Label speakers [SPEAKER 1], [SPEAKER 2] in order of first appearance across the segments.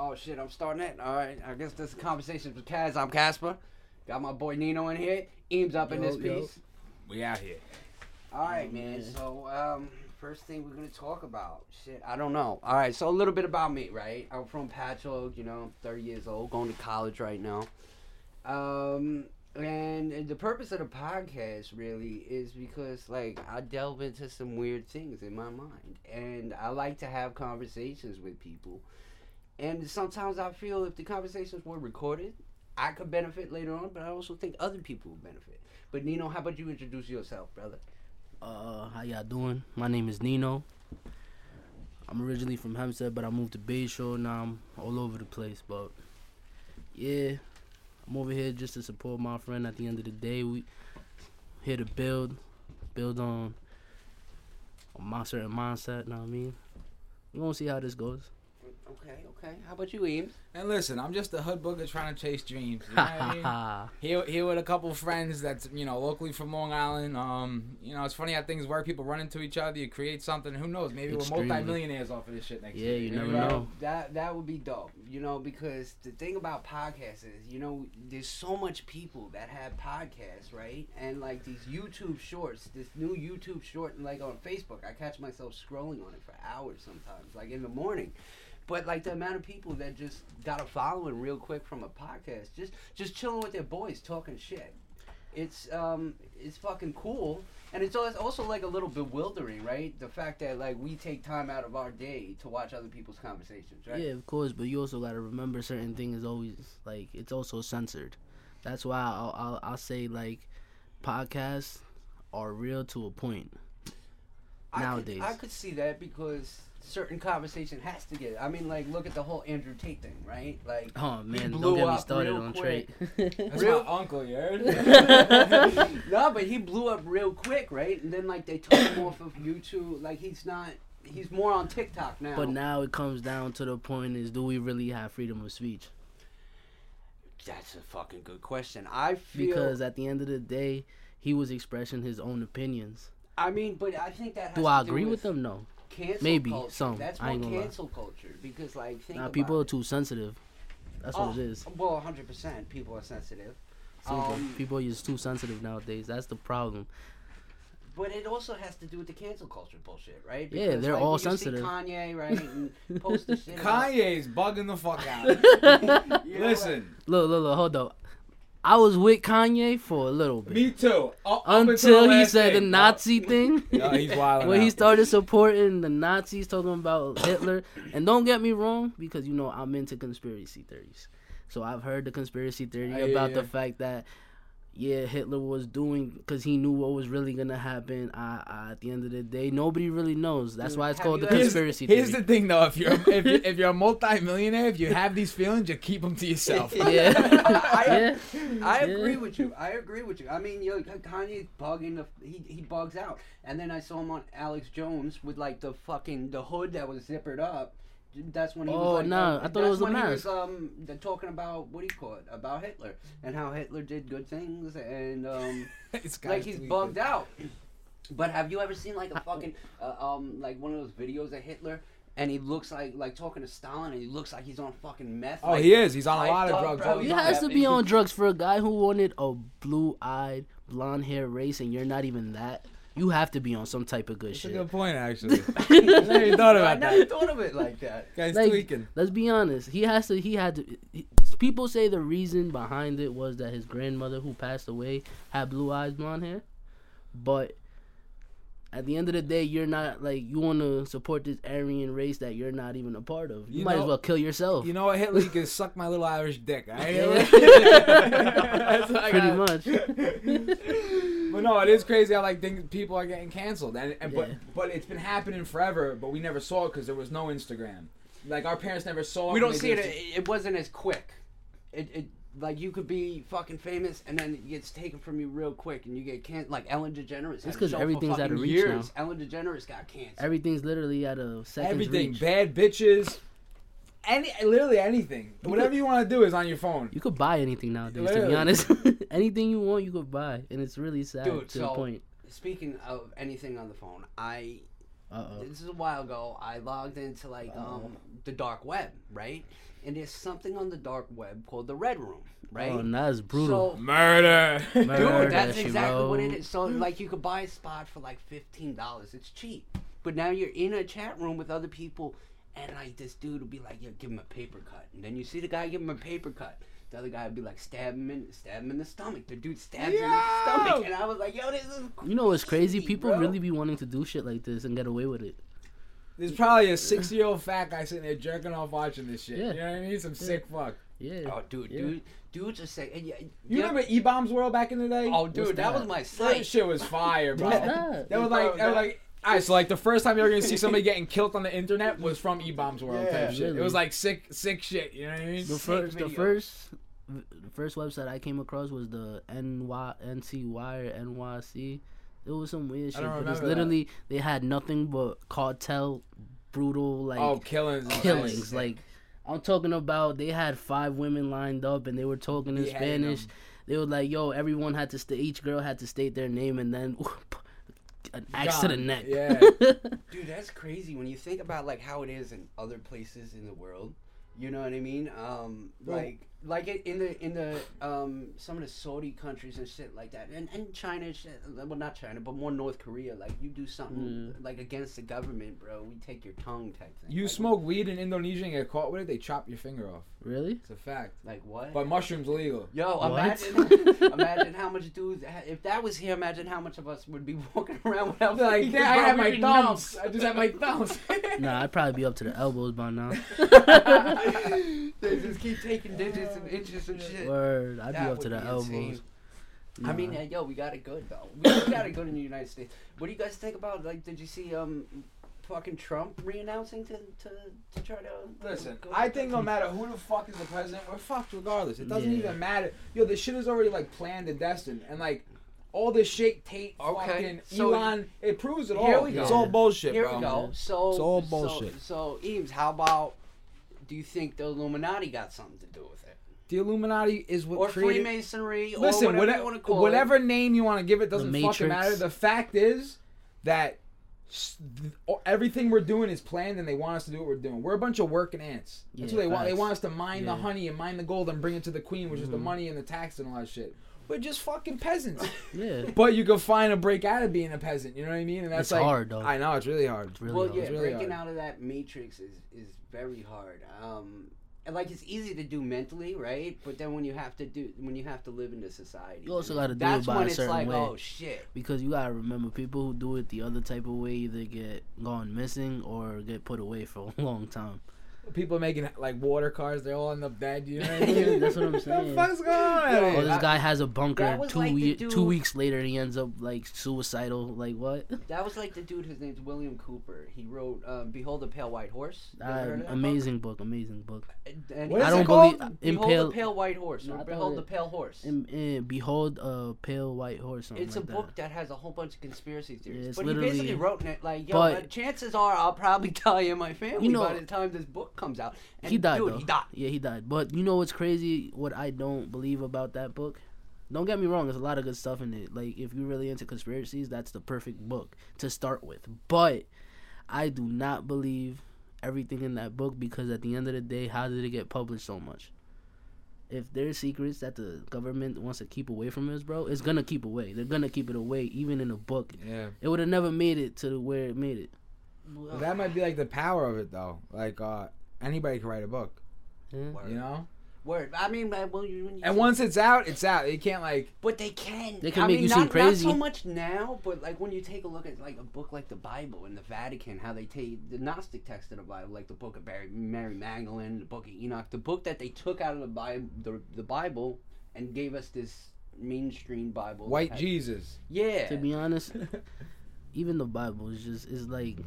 [SPEAKER 1] Oh shit, I'm starting it. All right, I guess this is conversations with Kaz. I'm Casper. Got my boy Nino in here. Eames up in
[SPEAKER 2] Yo,
[SPEAKER 1] this
[SPEAKER 2] yo.
[SPEAKER 1] piece.
[SPEAKER 3] We out here.
[SPEAKER 1] All right, man. So, um, first thing we're gonna talk about, shit, I don't know. All right, so a little bit about me, right? I'm from Patchogue. You know, I'm 30 years old, going to college right now. Um, and the purpose of the podcast really is because, like, I delve into some weird things in my mind, and I like to have conversations with people. And sometimes I feel if the conversations were recorded, I could benefit later on, but I also think other people would benefit. But Nino, how about you introduce yourself, brother?
[SPEAKER 2] Uh, how y'all doing? My name is Nino. I'm originally from Hempstead, but I moved to Bayshore. Now I'm all over the place. But yeah, I'm over here just to support my friend. At the end of the day, we here to build, build on, on my certain mindset. Know what I mean? We gonna see how this goes.
[SPEAKER 1] Okay, okay. How about you, Eames?
[SPEAKER 3] And listen, I'm just a hood booger trying to chase dreams. You know what I mean? Here, here with a couple friends that's you know locally from Long Island. Um, you know it's funny how things work. People run into each other. You create something. Who knows? Maybe
[SPEAKER 2] Extremely.
[SPEAKER 3] we're multi-millionaires off of this shit next
[SPEAKER 2] Yeah,
[SPEAKER 3] year.
[SPEAKER 2] you never
[SPEAKER 1] Well,
[SPEAKER 2] know.
[SPEAKER 1] That that would be dope, you know, because the thing about podcasts is, you know, there's so much people that have podcasts, right? And like these YouTube shorts, this new YouTube short, and like on Facebook, I catch myself scrolling on it for hours sometimes, like in the morning. But like the amount of people that just got a following real quick from a podcast, just just chilling with their boys, talking shit. It's um it's fucking cool, and it's al- also like a little bewildering, right? The fact that like we take time out of our day to watch other people's conversations, right?
[SPEAKER 2] Yeah, of course, but you also gotta remember certain things. Always like it's also censored. That's why I'll I'll, I'll say like podcasts are real to a point.
[SPEAKER 1] I
[SPEAKER 2] nowadays.
[SPEAKER 1] could, I could see that because certain conversation has to get. I mean, like look at the whole Andrew Tate thing, right? Like
[SPEAKER 2] Oh man,
[SPEAKER 1] blew
[SPEAKER 2] don't get me
[SPEAKER 1] up
[SPEAKER 2] started
[SPEAKER 1] real
[SPEAKER 2] on
[SPEAKER 1] quick.
[SPEAKER 3] That's
[SPEAKER 1] Real-
[SPEAKER 3] my uncle, you heard?
[SPEAKER 1] no, but he blew up real quick, right? And then like they took him off of YouTube. Like he's not. He's more on TikTok now.
[SPEAKER 2] but now it comes down to the point: is do we really have freedom of speech?
[SPEAKER 1] that's a fucking good question. I feel.
[SPEAKER 2] Because at the end of the day, he was expressing his own opinions.
[SPEAKER 1] I mean, but I think that. Has
[SPEAKER 2] Do
[SPEAKER 1] to
[SPEAKER 2] I
[SPEAKER 1] do
[SPEAKER 2] agree
[SPEAKER 1] with
[SPEAKER 2] with them? No.
[SPEAKER 1] Cancel
[SPEAKER 2] Maybe,
[SPEAKER 1] culture.
[SPEAKER 2] some.
[SPEAKER 1] That's
[SPEAKER 2] I
[SPEAKER 1] more
[SPEAKER 2] ain't gonna lie.
[SPEAKER 1] cancel culture because like think
[SPEAKER 2] Now
[SPEAKER 1] about
[SPEAKER 2] people are
[SPEAKER 1] it.
[SPEAKER 2] too sensitive. That's
[SPEAKER 1] Oh,
[SPEAKER 2] what it is.
[SPEAKER 1] Well, hundred percent, people are sensitive.
[SPEAKER 2] Simple.
[SPEAKER 1] Um,
[SPEAKER 2] people are just too sensitive nowadays. That's the problem.
[SPEAKER 1] But it also has to do with the cancel culture bullshit, right?
[SPEAKER 2] Yeah, they're
[SPEAKER 1] like,
[SPEAKER 2] all
[SPEAKER 1] when you see
[SPEAKER 2] sensitive.
[SPEAKER 1] Kanye, right, and post the shit. about-
[SPEAKER 3] Kanye's bugging the fuck out.
[SPEAKER 1] You know,
[SPEAKER 3] listen,
[SPEAKER 2] Look, look, look, hold up. I was with Kanye for a little bit.
[SPEAKER 3] me too. Up-
[SPEAKER 2] Until
[SPEAKER 3] the
[SPEAKER 2] he said the
[SPEAKER 3] thing.
[SPEAKER 2] Nazi thing.
[SPEAKER 3] No, he's wilding
[SPEAKER 2] when he started supporting the Nazis, told talking about Hitler. And don't get me wrong, because you know I'm into conspiracy theories. So I've heard the conspiracy theory
[SPEAKER 3] Yeah, yeah,
[SPEAKER 2] about the fact that yeah, Hitler was doing because he knew what was really gonna happen. I, I, at the end of the day, nobody really knows. That's
[SPEAKER 1] Dude,
[SPEAKER 2] why it's
[SPEAKER 1] have
[SPEAKER 2] called the
[SPEAKER 1] ever-
[SPEAKER 2] conspiracy
[SPEAKER 3] here's
[SPEAKER 2] theory.
[SPEAKER 3] the thing, though. If you're if you're, if you're a multi-millionaire, if you have these feelings, you keep them to yourself.
[SPEAKER 2] Yeah.
[SPEAKER 1] I,
[SPEAKER 2] yeah.
[SPEAKER 1] I
[SPEAKER 2] Yeah.
[SPEAKER 1] agree with you. I agree with you. I mean, you know, Kanye's bugging the he he bugs out, and then I saw him on Alex Jones with like the fucking the hood that was zippered up. That's when he
[SPEAKER 2] Oh,
[SPEAKER 1] was like,
[SPEAKER 2] nah,
[SPEAKER 1] uh,
[SPEAKER 2] I thought it was a mask.
[SPEAKER 1] was um the, talking about what he called about Hitler and how Hitler did good things and um like he's bugged out. But have you ever seen like a fucking uh, um like one of those videos of Hitler and he looks like like talking to Stalin and he looks like he's on fucking meth.
[SPEAKER 3] Oh,
[SPEAKER 1] like,
[SPEAKER 3] he is. He's on a lot of drugs.
[SPEAKER 1] bro.
[SPEAKER 2] He has to be on drugs for a guy who wanted a blue-eyed, blonde-hair race, and you're not even that. You have to be on some type of good
[SPEAKER 3] That's a
[SPEAKER 2] shit.
[SPEAKER 3] good point, actually. I never even thought
[SPEAKER 1] I
[SPEAKER 3] about
[SPEAKER 1] never
[SPEAKER 3] that.
[SPEAKER 1] thought of it like that.
[SPEAKER 3] Guy's
[SPEAKER 2] Like,
[SPEAKER 3] tweaking.
[SPEAKER 2] Let's be honest. He has to. He had to. he- people say the reason behind it was that his grandmother, who passed away, had blue eyes, blonde hair. But at the end of the day, you're not like you want to support this Aryan race that you're not even a part of. You,
[SPEAKER 3] You
[SPEAKER 2] might as well kill yourself.
[SPEAKER 3] You know what, Hitler? You can suck my little Irish dick. all right? That's what I
[SPEAKER 2] Pretty
[SPEAKER 3] got.
[SPEAKER 2] much.
[SPEAKER 3] But no, it is crazy how like things, people are getting canceled, and, and but
[SPEAKER 2] Yeah.
[SPEAKER 3] but it's been happening forever. But we never saw it because there was no Instagram. Like our parents never saw.
[SPEAKER 1] It.
[SPEAKER 3] We
[SPEAKER 1] don't see it. It wasn't as quick. It, it like you could be fucking famous and then it gets taken from you real quick and you get canceled. Like Ellen DeGeneres. had because
[SPEAKER 2] everything's out of
[SPEAKER 1] fucking
[SPEAKER 2] reach
[SPEAKER 1] years. Ellen DeGeneres got canceled.
[SPEAKER 2] Everything's literally at a second's
[SPEAKER 3] everything,
[SPEAKER 2] reach.
[SPEAKER 3] bad bitches, any literally anything. Whatever you want to do is on your phone.
[SPEAKER 2] You could buy anything nowadays. To be honest, anything you want, you could buy, and it's really sad
[SPEAKER 1] Dude,
[SPEAKER 2] to the
[SPEAKER 1] so-
[SPEAKER 2] point.
[SPEAKER 1] Speaking of anything on the phone, I
[SPEAKER 2] Uh-oh.
[SPEAKER 1] this is a while ago. I logged into like um the dark web, right? And there's something on the dark web called the Red Room, right?
[SPEAKER 2] Oh, and that's brutal.
[SPEAKER 1] So
[SPEAKER 3] Murder.
[SPEAKER 2] Murder.
[SPEAKER 1] Dude, that's
[SPEAKER 2] she
[SPEAKER 1] exactly what it is. So like you could buy a spot for like fifteen dollars. It's cheap. But now you're in a chat room with other people and like this dude will be like, Yo, give him a paper cut. And then you see the guy give him a paper cut. The other guy would be like stab him in stab him in the stomach. The dude stabs him in the stomach. And I was like, Yo, this is
[SPEAKER 2] You know what's crazy?
[SPEAKER 1] crazy,
[SPEAKER 2] People
[SPEAKER 1] bro.
[SPEAKER 2] really be wanting to do shit like this and get away with it.
[SPEAKER 3] There's probably a six year old fat guy sitting there jerking off watching this shit.
[SPEAKER 2] Yeah.
[SPEAKER 3] You know what I mean? Some sick fuck.
[SPEAKER 2] Yeah.
[SPEAKER 1] Oh dude,
[SPEAKER 2] Yeah.
[SPEAKER 1] dude dudes are saying and yeah,
[SPEAKER 3] You
[SPEAKER 1] yeah.
[SPEAKER 3] remember E Bombs World back in the day?
[SPEAKER 1] Oh dude, that?
[SPEAKER 2] that?
[SPEAKER 1] was my
[SPEAKER 3] that
[SPEAKER 1] site.
[SPEAKER 3] shit was fire, bro.
[SPEAKER 2] That?
[SPEAKER 3] That was like, that was like, alright, so like the first time you were gonna see somebody getting killed on the internet was from E Bombs World
[SPEAKER 1] Yeah,
[SPEAKER 3] type shit. It was like sick, sick shit. You know what I mean?
[SPEAKER 2] The
[SPEAKER 1] Sick
[SPEAKER 2] first, the first, the first website I came across was the NY, NCY or NYC. It was some weird
[SPEAKER 3] I
[SPEAKER 2] shit.
[SPEAKER 3] don't
[SPEAKER 2] But it's
[SPEAKER 3] remember that.
[SPEAKER 2] literally they had nothing but cartel, brutal like
[SPEAKER 3] oh, killings,
[SPEAKER 2] killings. Like I'm talking about, they had five women lined up and they were talking in
[SPEAKER 3] Beheading
[SPEAKER 2] Spanish. They were like, "Yo, everyone had to stay. Each girl had to state their name and then." An axe to the neck.
[SPEAKER 3] Yeah.
[SPEAKER 1] Dude, that's crazy when you think about like how it is in other places in the world. You know what I mean? Um,
[SPEAKER 3] Well-
[SPEAKER 1] like like it, in the in the um some of the Saudi countries and shit like that, and and China, shit, well not China, but more North Korea. Like you do something like against the government, bro, we take your tongue type thing.
[SPEAKER 3] You
[SPEAKER 1] Like,
[SPEAKER 3] smoke weed in Indonesia and get caught with it, they chop your finger off.
[SPEAKER 2] really?
[SPEAKER 3] It's a fact.
[SPEAKER 1] like what?
[SPEAKER 3] But mushrooms legal.
[SPEAKER 1] Yo,
[SPEAKER 2] What?
[SPEAKER 1] imagine, imagine how much dudes. If that was here, imagine how much of us would be walking around without.
[SPEAKER 3] Like,
[SPEAKER 1] fingers,
[SPEAKER 3] yeah, I have my thumbs.
[SPEAKER 1] numb.
[SPEAKER 3] I just have my thumbs.
[SPEAKER 2] Nah, I'd probably be up to the elbows by now.
[SPEAKER 1] they just keep taking digits and inches and shit.
[SPEAKER 2] Word, I'd be up to the
[SPEAKER 1] be
[SPEAKER 2] elbows.
[SPEAKER 1] insane. I mean, uh, yo, we got it good though. We got it good in the United States. What do you guys think about? Like, did you see um, fucking Trump re-announcing to to to try to
[SPEAKER 3] Listen,
[SPEAKER 1] go-
[SPEAKER 3] I think no matter who the fuck is the president, we're fucked regardless. It doesn't
[SPEAKER 2] Yeah.
[SPEAKER 3] even matter. Yo, this shit is already like planned and destined, and like all this shit, Tate,
[SPEAKER 1] Okay,
[SPEAKER 3] fucking
[SPEAKER 1] so-
[SPEAKER 3] Elon, it proves it all.
[SPEAKER 1] Here we
[SPEAKER 3] It's all bullshit,
[SPEAKER 1] Here
[SPEAKER 3] bro.
[SPEAKER 1] we go. So
[SPEAKER 3] It's all
[SPEAKER 1] so-
[SPEAKER 3] bullshit.
[SPEAKER 1] So, Eames, how about? Do you think the Illuminati got something to do with it,
[SPEAKER 3] The Illuminati is what
[SPEAKER 1] or
[SPEAKER 3] created.
[SPEAKER 1] Freemasonry, or
[SPEAKER 3] Listen,
[SPEAKER 1] whatever,
[SPEAKER 3] whatever,
[SPEAKER 1] you want to call
[SPEAKER 3] whatever name you want to give it doesn't fucking matter. The fact is that everything we're doing is planned, and they want us to do what we're doing. We're a bunch of working ants. That's
[SPEAKER 2] Yeah,
[SPEAKER 3] what they want. They want us to mine the honey and mine the gold and bring it to the queen, which is the
[SPEAKER 2] Mhm.
[SPEAKER 3] money and the tax and all that shit. We're just fucking peasants.
[SPEAKER 2] Yeah,
[SPEAKER 3] but you can find a break out of being a peasant. You know what I mean? And that's
[SPEAKER 2] it's
[SPEAKER 3] like
[SPEAKER 2] hard though.
[SPEAKER 3] I know it's really hard.
[SPEAKER 2] It's really
[SPEAKER 1] well,
[SPEAKER 2] hard.
[SPEAKER 1] yeah,
[SPEAKER 3] It's really
[SPEAKER 1] breaking
[SPEAKER 3] hard.
[SPEAKER 1] out of that matrix is is very hard. Um, and like it's easy to do mentally, right? But then when you have to do when you have to live in the society,
[SPEAKER 2] You also gotta do it by
[SPEAKER 1] when
[SPEAKER 2] a
[SPEAKER 1] it's
[SPEAKER 2] certain
[SPEAKER 1] like,
[SPEAKER 2] way.
[SPEAKER 1] oh shit.
[SPEAKER 2] Because you gotta remember, people who do it the other type of way either get gone missing or get put away for a long time.
[SPEAKER 3] People making like water cars, they all end up dead. You know what I
[SPEAKER 2] Yeah,
[SPEAKER 3] mean?
[SPEAKER 2] that's what I'm
[SPEAKER 3] the
[SPEAKER 2] saying.
[SPEAKER 3] fuck's going on?
[SPEAKER 1] Yo,
[SPEAKER 2] Oh, this guy has a bunker. Two
[SPEAKER 1] like
[SPEAKER 2] we-
[SPEAKER 1] dude-
[SPEAKER 2] two weeks later, he ends up like suicidal. Like what?
[SPEAKER 1] That was like the dude. whose name's William Cooper. He wrote um, "Behold the Pale White Horse."
[SPEAKER 2] Uh,
[SPEAKER 1] heard of that book?
[SPEAKER 2] amazing book. Amazing book.
[SPEAKER 1] And- and
[SPEAKER 3] What
[SPEAKER 2] I don't
[SPEAKER 3] it called?
[SPEAKER 2] believe
[SPEAKER 1] Behold
[SPEAKER 2] impale.
[SPEAKER 1] the Pale White Horse,
[SPEAKER 2] No,
[SPEAKER 1] or
[SPEAKER 2] thought
[SPEAKER 1] Behold the Pale Horse.
[SPEAKER 2] Im, eh, behold a pale white horse. Something
[SPEAKER 1] It's a
[SPEAKER 2] like that.
[SPEAKER 1] book that has a whole bunch of conspiracy theories.
[SPEAKER 2] it's
[SPEAKER 1] but he basically wrote it like, yo,
[SPEAKER 2] But-
[SPEAKER 1] but chances are I'll probably die in my family
[SPEAKER 2] You know-
[SPEAKER 1] by the time this book comes out. And
[SPEAKER 2] he died
[SPEAKER 1] dude,
[SPEAKER 2] though.
[SPEAKER 1] he died.
[SPEAKER 2] Yeah, he died. But you know what's crazy? What I don't believe about that book. Don't get me wrong. There's a lot of good stuff in it. Like if you're really into conspiracies, that's the perfect book to start with. But I do not believe everything in that book because at the end of the day, how did it get published so much? If there's secrets that the government wants to keep away from us, bro, it's gonna keep away. They're gonna keep it away, even in a book.
[SPEAKER 3] Yeah.
[SPEAKER 2] It would have never made it to where it made it.
[SPEAKER 3] But that might be like the power of it though. Like uh anybody can write a book,
[SPEAKER 2] Yeah.
[SPEAKER 1] Word.
[SPEAKER 3] you know?
[SPEAKER 1] Word. I mean, well, you, when you
[SPEAKER 3] And
[SPEAKER 1] say-
[SPEAKER 3] once it's out, it's out. You can't like
[SPEAKER 1] But they can.
[SPEAKER 2] They can
[SPEAKER 1] I
[SPEAKER 2] make
[SPEAKER 1] mean,
[SPEAKER 2] you
[SPEAKER 1] not,
[SPEAKER 2] seem crazy.
[SPEAKER 1] Not so much now, but like when you take a look at like a book like the Bible and the Vatican, how they take the Gnostic text of the Bible, like the book of Mary, Mary Magdalene, the book of Enoch, the book that they took out of the Bible, the, the Bible, and gave us this mainstream Bible.
[SPEAKER 3] white
[SPEAKER 1] had-
[SPEAKER 3] Jesus.
[SPEAKER 1] Yeah.
[SPEAKER 2] To be honest, even the Bible is just is like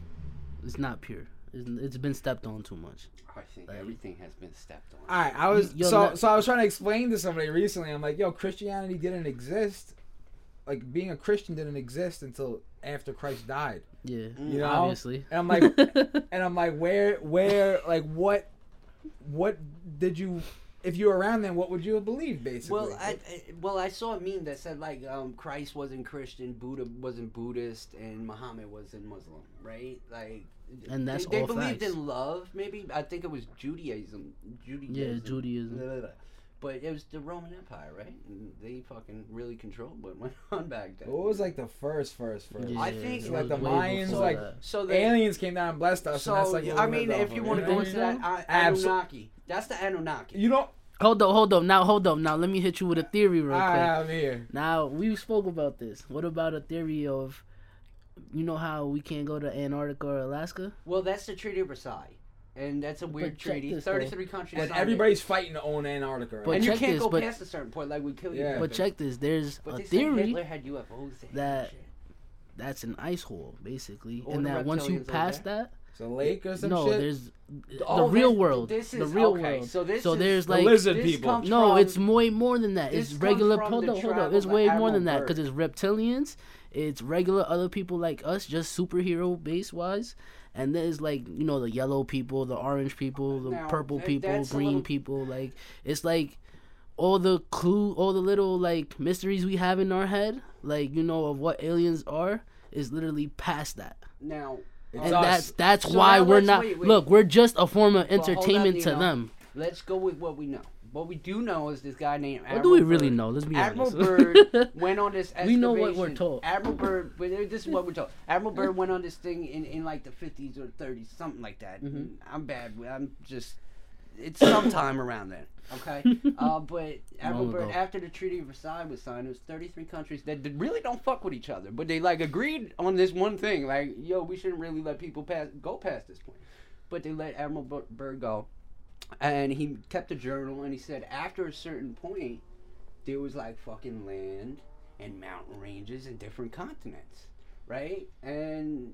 [SPEAKER 2] it's not pure. It's, it's been stepped on too much.
[SPEAKER 1] I think
[SPEAKER 2] Like-
[SPEAKER 1] everything has been stepped on.
[SPEAKER 3] All right, I was
[SPEAKER 2] Yo,
[SPEAKER 3] so
[SPEAKER 2] that-
[SPEAKER 3] so I was trying to explain to somebody recently. I'm like, yo, Christianity didn't exist. Like being a Christian didn't exist until after Christ died.
[SPEAKER 2] Yeah, mm.
[SPEAKER 1] You
[SPEAKER 3] know?
[SPEAKER 2] obviously.
[SPEAKER 3] And I'm like, and I'm like, where, where, like, what, what did you if you were around then, what would you have believed? Basically,
[SPEAKER 1] Well, I, I well I saw a meme that said like um, Christ wasn't Christian, Buddha wasn't Buddhist, and Muhammad wasn't Muslim, right? Like,
[SPEAKER 2] And that's
[SPEAKER 1] they, they
[SPEAKER 2] all
[SPEAKER 1] believed
[SPEAKER 2] facts.
[SPEAKER 1] in love. Maybe I think it was Judaism. Judaism.
[SPEAKER 2] Yeah, Judaism.
[SPEAKER 1] Blah, blah, blah. But it was the Roman Empire, right? And they fucking really controlled what went on back then.
[SPEAKER 3] what was like the first, first, first?
[SPEAKER 2] Yeah,
[SPEAKER 1] I think
[SPEAKER 3] like the
[SPEAKER 2] way
[SPEAKER 3] Mayans, like,
[SPEAKER 2] that.
[SPEAKER 1] so the
[SPEAKER 3] Aliens came down and blessed us,
[SPEAKER 1] So
[SPEAKER 3] and that's like what
[SPEAKER 1] I mean, if you want to go
[SPEAKER 3] what
[SPEAKER 1] into
[SPEAKER 3] I
[SPEAKER 1] that, I,
[SPEAKER 3] Abso-
[SPEAKER 1] Anunnaki. That's the Anunnaki.
[SPEAKER 3] you don't.
[SPEAKER 2] Hold up, hold up. Now, hold up. Now, let me hit you with a theory real quick.
[SPEAKER 3] I'm here.
[SPEAKER 2] Now we spoke about this. What about a theory of, you know how we can't go to Antarctica or Alaska?
[SPEAKER 1] Well, that's the Treaty of Versailles, and that's a weird treaty.
[SPEAKER 2] this, though.
[SPEAKER 1] Thirty-three countries.
[SPEAKER 3] But
[SPEAKER 1] signed it.
[SPEAKER 3] everybody's fighting to own Antarctica. Right?
[SPEAKER 2] But
[SPEAKER 1] and you
[SPEAKER 2] check
[SPEAKER 1] can't
[SPEAKER 2] this,
[SPEAKER 1] go
[SPEAKER 2] but-
[SPEAKER 1] past a certain point, like we kill you.
[SPEAKER 3] Yeah.
[SPEAKER 2] But check this. There's
[SPEAKER 1] But
[SPEAKER 2] a
[SPEAKER 1] they say
[SPEAKER 2] theory
[SPEAKER 1] Hitler had UFOs and
[SPEAKER 2] that-
[SPEAKER 1] shit.
[SPEAKER 2] that's an ice hole, basically,
[SPEAKER 1] All
[SPEAKER 2] and
[SPEAKER 1] the
[SPEAKER 2] that once you
[SPEAKER 1] reptilians over
[SPEAKER 2] pass
[SPEAKER 1] there?
[SPEAKER 2] that,
[SPEAKER 3] it's a lake or some
[SPEAKER 2] no,
[SPEAKER 3] shit.
[SPEAKER 2] there's
[SPEAKER 1] Oh,
[SPEAKER 2] the real world.
[SPEAKER 1] This is the
[SPEAKER 2] real
[SPEAKER 1] okay,
[SPEAKER 2] world.
[SPEAKER 1] So this
[SPEAKER 2] So
[SPEAKER 1] is,
[SPEAKER 2] there's
[SPEAKER 3] The
[SPEAKER 2] like
[SPEAKER 3] lizard people.
[SPEAKER 2] No,
[SPEAKER 1] from-
[SPEAKER 2] it's way more than that. It's regular.
[SPEAKER 1] from
[SPEAKER 2] Hold
[SPEAKER 1] the
[SPEAKER 2] up, hold up. It's way more than that because it's reptilians. It's regular other people like us, just superhero base wise. And there's like you know the yellow people, the orange people, the
[SPEAKER 1] Now,
[SPEAKER 2] purple people, green
[SPEAKER 1] little-
[SPEAKER 2] people. Like it's like all the clue, all the little like mysteries we have in our head, like you know of what aliens are, is literally past that.
[SPEAKER 1] now.
[SPEAKER 3] It's
[SPEAKER 2] and
[SPEAKER 3] us.
[SPEAKER 2] that's that's
[SPEAKER 1] So
[SPEAKER 2] why we're not.
[SPEAKER 1] wait, wait.
[SPEAKER 2] Look, we're just a form of
[SPEAKER 1] Well, on,
[SPEAKER 2] entertainment to
[SPEAKER 1] Nino.
[SPEAKER 2] them.
[SPEAKER 1] Let's go with what we know. What we do know is this guy named.
[SPEAKER 2] What do we
[SPEAKER 1] Admiral
[SPEAKER 2] really
[SPEAKER 1] Byrd.
[SPEAKER 2] know? Let's be
[SPEAKER 1] Admiral
[SPEAKER 2] honest.
[SPEAKER 1] Byrd went on this
[SPEAKER 2] We know what we're told.
[SPEAKER 1] Admiral Byrd. this is what we're told. Admiral Byrd went on this thing in, in like the 50s or 30s, something like that.
[SPEAKER 2] Mhm.
[SPEAKER 1] I'm bad. I'm just. It's sometime around then. Okay? Uh, but Admiral
[SPEAKER 2] Long
[SPEAKER 1] Byrd,
[SPEAKER 2] ago.
[SPEAKER 1] after the Treaty of Versailles was signed, it was 33 countries that did- really don't fuck with each other. But they like agreed on this one thing. Like, yo, we shouldn't really let people pass go past this point. But they let Admiral Bir- Byrd go and he kept a journal and he said after a certain point there was like fucking land and mountain ranges and different continents right and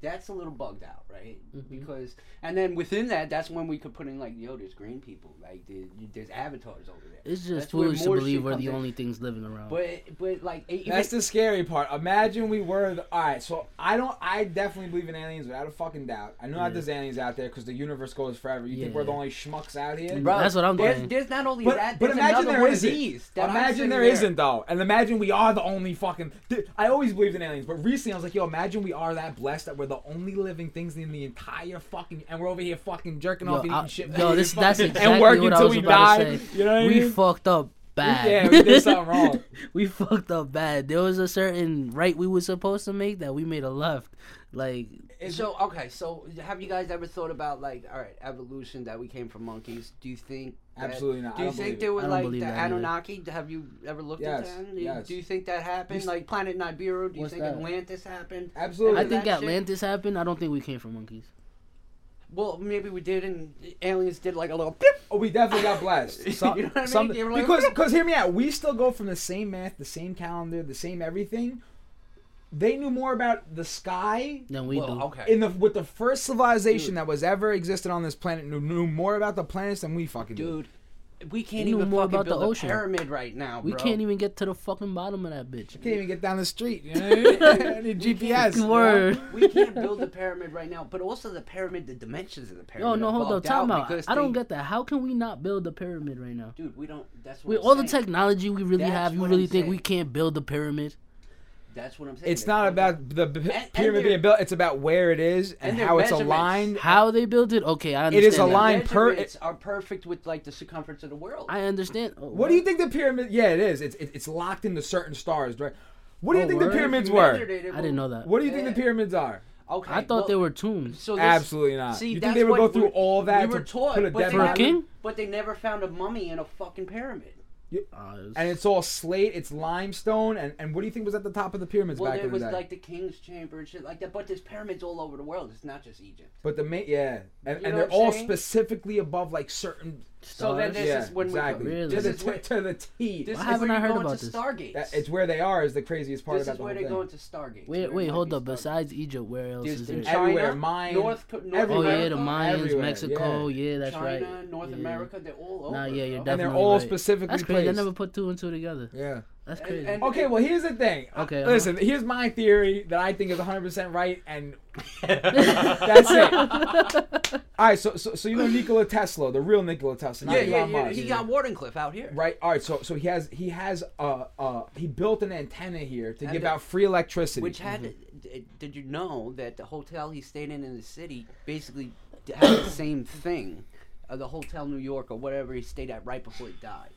[SPEAKER 1] that's a little bugged out right
[SPEAKER 2] Mhm.
[SPEAKER 1] because and then within that that's when we could put in like yo there's green people like there, there's avatars over there
[SPEAKER 2] It's just
[SPEAKER 1] That's where
[SPEAKER 2] foolish to believe we're the
[SPEAKER 1] in.
[SPEAKER 2] only things living around.
[SPEAKER 1] but but like even,
[SPEAKER 3] That's the scary part. Imagine we were. The, all right, so I don't. I definitely believe in aliens without a fucking doubt. I know
[SPEAKER 2] Yeah.
[SPEAKER 3] that there's aliens out there because the universe goes forever. You think we're the only schmucks out here?
[SPEAKER 1] Bro,
[SPEAKER 2] That's what I'm
[SPEAKER 1] there's,
[SPEAKER 2] thinking.
[SPEAKER 1] there's not only
[SPEAKER 3] But,
[SPEAKER 1] that
[SPEAKER 3] but imagine
[SPEAKER 1] another
[SPEAKER 3] there
[SPEAKER 1] one
[SPEAKER 3] isn't.
[SPEAKER 1] these that
[SPEAKER 3] Imagine
[SPEAKER 1] sitting
[SPEAKER 3] there
[SPEAKER 1] there.
[SPEAKER 3] not though, and imagine we are the only fucking. Dude, I always believed in aliens, but recently I was like, yo, imagine we are that blessed that we're the only living things in the entire fucking, and we're over here fucking jerking
[SPEAKER 2] Yo,
[SPEAKER 3] off and
[SPEAKER 2] I-
[SPEAKER 3] eating shit.
[SPEAKER 2] yo, this that's
[SPEAKER 3] and
[SPEAKER 2] exactly
[SPEAKER 3] working
[SPEAKER 2] what I was
[SPEAKER 3] we die. You know what I
[SPEAKER 2] we
[SPEAKER 3] mean?
[SPEAKER 2] fucked up bad.
[SPEAKER 3] Yeah, we did something wrong.
[SPEAKER 2] we fucked up bad. There was a certain right we were supposed to make that we made a left. Like
[SPEAKER 3] Is
[SPEAKER 1] so okay, so have you guys ever thought about like, all right, evolution that we came from monkeys? Do you think? that-
[SPEAKER 3] Absolutely not.
[SPEAKER 1] Do
[SPEAKER 3] I
[SPEAKER 1] you
[SPEAKER 3] don't
[SPEAKER 1] think
[SPEAKER 3] believe
[SPEAKER 1] there
[SPEAKER 3] it.
[SPEAKER 1] was
[SPEAKER 2] I don't
[SPEAKER 1] like the
[SPEAKER 2] that either.
[SPEAKER 1] Anunnaki? Have you ever looked
[SPEAKER 3] Yes,
[SPEAKER 1] at that? Do you-
[SPEAKER 3] yes.
[SPEAKER 1] Do you think that happened? Like Planet Nibiru? Do you
[SPEAKER 2] What's
[SPEAKER 1] think
[SPEAKER 2] that?
[SPEAKER 1] Atlantis happened?
[SPEAKER 3] Absolutely.
[SPEAKER 2] I think
[SPEAKER 1] that shit?
[SPEAKER 2] Atlantis happened. I don't think we came from monkeys.
[SPEAKER 1] Well, maybe we did, and aliens did like a little.
[SPEAKER 3] Oh, we definitely got blessed. Some,
[SPEAKER 1] You know what I mean?
[SPEAKER 3] some-
[SPEAKER 1] They were like-
[SPEAKER 3] because, because hear me out. We still go from the same math, the same calendar, the same everything. They knew more about the sky
[SPEAKER 2] Then we
[SPEAKER 1] well,
[SPEAKER 2] do.
[SPEAKER 1] okay.
[SPEAKER 3] in the with the first civilization that was ever existed on this planet. Knew, knew more about the planets than we fucking did.
[SPEAKER 1] Dude, we can't
[SPEAKER 2] They knew
[SPEAKER 1] even
[SPEAKER 2] more
[SPEAKER 1] fucking
[SPEAKER 2] about the
[SPEAKER 1] build a pyramid right now, Bro.
[SPEAKER 2] We can't even get to the fucking bottom of that bitch.
[SPEAKER 3] We can't even get down the street. You know what I mean? I need GPS. you know?
[SPEAKER 1] We can't build the pyramid right now, but also the pyramid, the dimensions of the pyramid.
[SPEAKER 2] Yo, no, hold on.
[SPEAKER 1] bugged
[SPEAKER 2] Time out. I don't
[SPEAKER 1] they-
[SPEAKER 2] get that. How can we not build the pyramid right now?
[SPEAKER 1] Dude, we don't. That's what
[SPEAKER 2] With
[SPEAKER 1] I'm
[SPEAKER 2] all the technology we really
[SPEAKER 1] That's
[SPEAKER 2] have, you really
[SPEAKER 1] I'm
[SPEAKER 2] think we can't build the pyramid?
[SPEAKER 1] That's what I'm saying.
[SPEAKER 3] It's
[SPEAKER 1] They
[SPEAKER 3] not
[SPEAKER 1] built
[SPEAKER 3] about the b-
[SPEAKER 1] and
[SPEAKER 3] pyramid being built. It's about where it is and,
[SPEAKER 1] and their
[SPEAKER 3] how it's
[SPEAKER 1] measurements.
[SPEAKER 3] aligned.
[SPEAKER 2] How they built it? Okay, I
[SPEAKER 3] It
[SPEAKER 2] understand.
[SPEAKER 3] is
[SPEAKER 2] that.
[SPEAKER 3] aligned
[SPEAKER 1] The
[SPEAKER 3] per-
[SPEAKER 1] measurements are perfect with like the circumference of the world.
[SPEAKER 2] I understand. Oh,
[SPEAKER 3] What do you think the pyramid? Yeah, it is. It's it, it's locked into certain stars, right? What do you
[SPEAKER 2] Oh,
[SPEAKER 3] think
[SPEAKER 2] word?
[SPEAKER 3] the pyramids were?
[SPEAKER 1] measured it, it
[SPEAKER 2] I didn't know that.
[SPEAKER 3] What do you think
[SPEAKER 1] Yeah.
[SPEAKER 3] the pyramids are?
[SPEAKER 1] Okay,
[SPEAKER 2] I thought
[SPEAKER 1] well,
[SPEAKER 2] they were tombs.
[SPEAKER 1] So this,
[SPEAKER 3] Absolutely not.
[SPEAKER 1] See,
[SPEAKER 3] you think
[SPEAKER 1] that's
[SPEAKER 3] they would
[SPEAKER 1] what
[SPEAKER 3] go through
[SPEAKER 1] we-
[SPEAKER 3] all that
[SPEAKER 1] we
[SPEAKER 3] to
[SPEAKER 1] were taught,
[SPEAKER 3] put a
[SPEAKER 1] but
[SPEAKER 3] dead
[SPEAKER 1] they
[SPEAKER 2] For a
[SPEAKER 3] body?
[SPEAKER 1] never-
[SPEAKER 2] king?
[SPEAKER 1] But they never found a mummy in a fucking pyramid.
[SPEAKER 2] Uh, it's-
[SPEAKER 3] And it's all slate. It's limestone. And, and what do you think was at the top of the pyramids
[SPEAKER 1] Well,
[SPEAKER 3] back
[SPEAKER 1] there
[SPEAKER 3] in the
[SPEAKER 1] was like the king's chamber and shit like that. But there's pyramids all over the world. It's not just Egypt.
[SPEAKER 3] but the main, yeah, and,
[SPEAKER 1] You
[SPEAKER 3] and they're all
[SPEAKER 1] saying?
[SPEAKER 3] specifically above like certain.
[SPEAKER 1] So then this
[SPEAKER 3] yeah,
[SPEAKER 1] is when
[SPEAKER 3] exactly.
[SPEAKER 1] we.
[SPEAKER 2] Really?
[SPEAKER 3] To,
[SPEAKER 1] This
[SPEAKER 3] the,
[SPEAKER 1] is where,
[SPEAKER 3] to, to the T.
[SPEAKER 1] this
[SPEAKER 2] Why
[SPEAKER 1] is
[SPEAKER 2] haven't
[SPEAKER 1] where
[SPEAKER 2] I heard about
[SPEAKER 1] into
[SPEAKER 2] this?
[SPEAKER 1] Stargates.
[SPEAKER 3] That- it's where they are is the craziest part
[SPEAKER 1] this
[SPEAKER 3] about
[SPEAKER 1] is where they
[SPEAKER 3] thing.
[SPEAKER 1] go into Stargates.
[SPEAKER 2] Wait,
[SPEAKER 1] where
[SPEAKER 2] wait, hold up.
[SPEAKER 1] be Stargates.
[SPEAKER 2] Besides Egypt, where else
[SPEAKER 1] There's
[SPEAKER 2] is
[SPEAKER 1] in
[SPEAKER 2] there?
[SPEAKER 1] China,
[SPEAKER 3] Everywhere, Mine,
[SPEAKER 1] North, Co- North
[SPEAKER 3] everywhere.
[SPEAKER 2] Oh yeah, the Mayans,
[SPEAKER 3] Everywhere,
[SPEAKER 2] Mexico.
[SPEAKER 3] yeah.
[SPEAKER 2] Yeah, that's
[SPEAKER 1] China,
[SPEAKER 2] right.
[SPEAKER 1] North
[SPEAKER 2] Yeah.
[SPEAKER 1] America, they're all over.
[SPEAKER 2] Nah, yeah, you're
[SPEAKER 1] bro.
[SPEAKER 3] and they're
[SPEAKER 2] definitely
[SPEAKER 3] all
[SPEAKER 2] right.
[SPEAKER 3] specifically
[SPEAKER 2] That's crazy. I never put two and two together.
[SPEAKER 3] Yeah.
[SPEAKER 2] That's crazy.
[SPEAKER 1] and-
[SPEAKER 3] Okay, well here's the thing.
[SPEAKER 2] Okay, uh-huh.
[SPEAKER 3] listen. Here's my theory that I think is 100 percent right, and that's it. All right, so so so you know Nikola Tesla, the real Nikola Tesla, not
[SPEAKER 1] Yeah, yeah,
[SPEAKER 3] Elon
[SPEAKER 1] yeah.
[SPEAKER 3] Musk.
[SPEAKER 1] He got Wardenclyffe out here.
[SPEAKER 3] Right. All right. So so he has he has uh uh he built an antenna here to
[SPEAKER 1] And
[SPEAKER 3] give
[SPEAKER 1] the-
[SPEAKER 3] out free electricity.
[SPEAKER 1] Which had, d- did you know that the hotel he stayed in in the city basically had the same thing, uh, the Hotel New York or whatever he stayed at right before he died.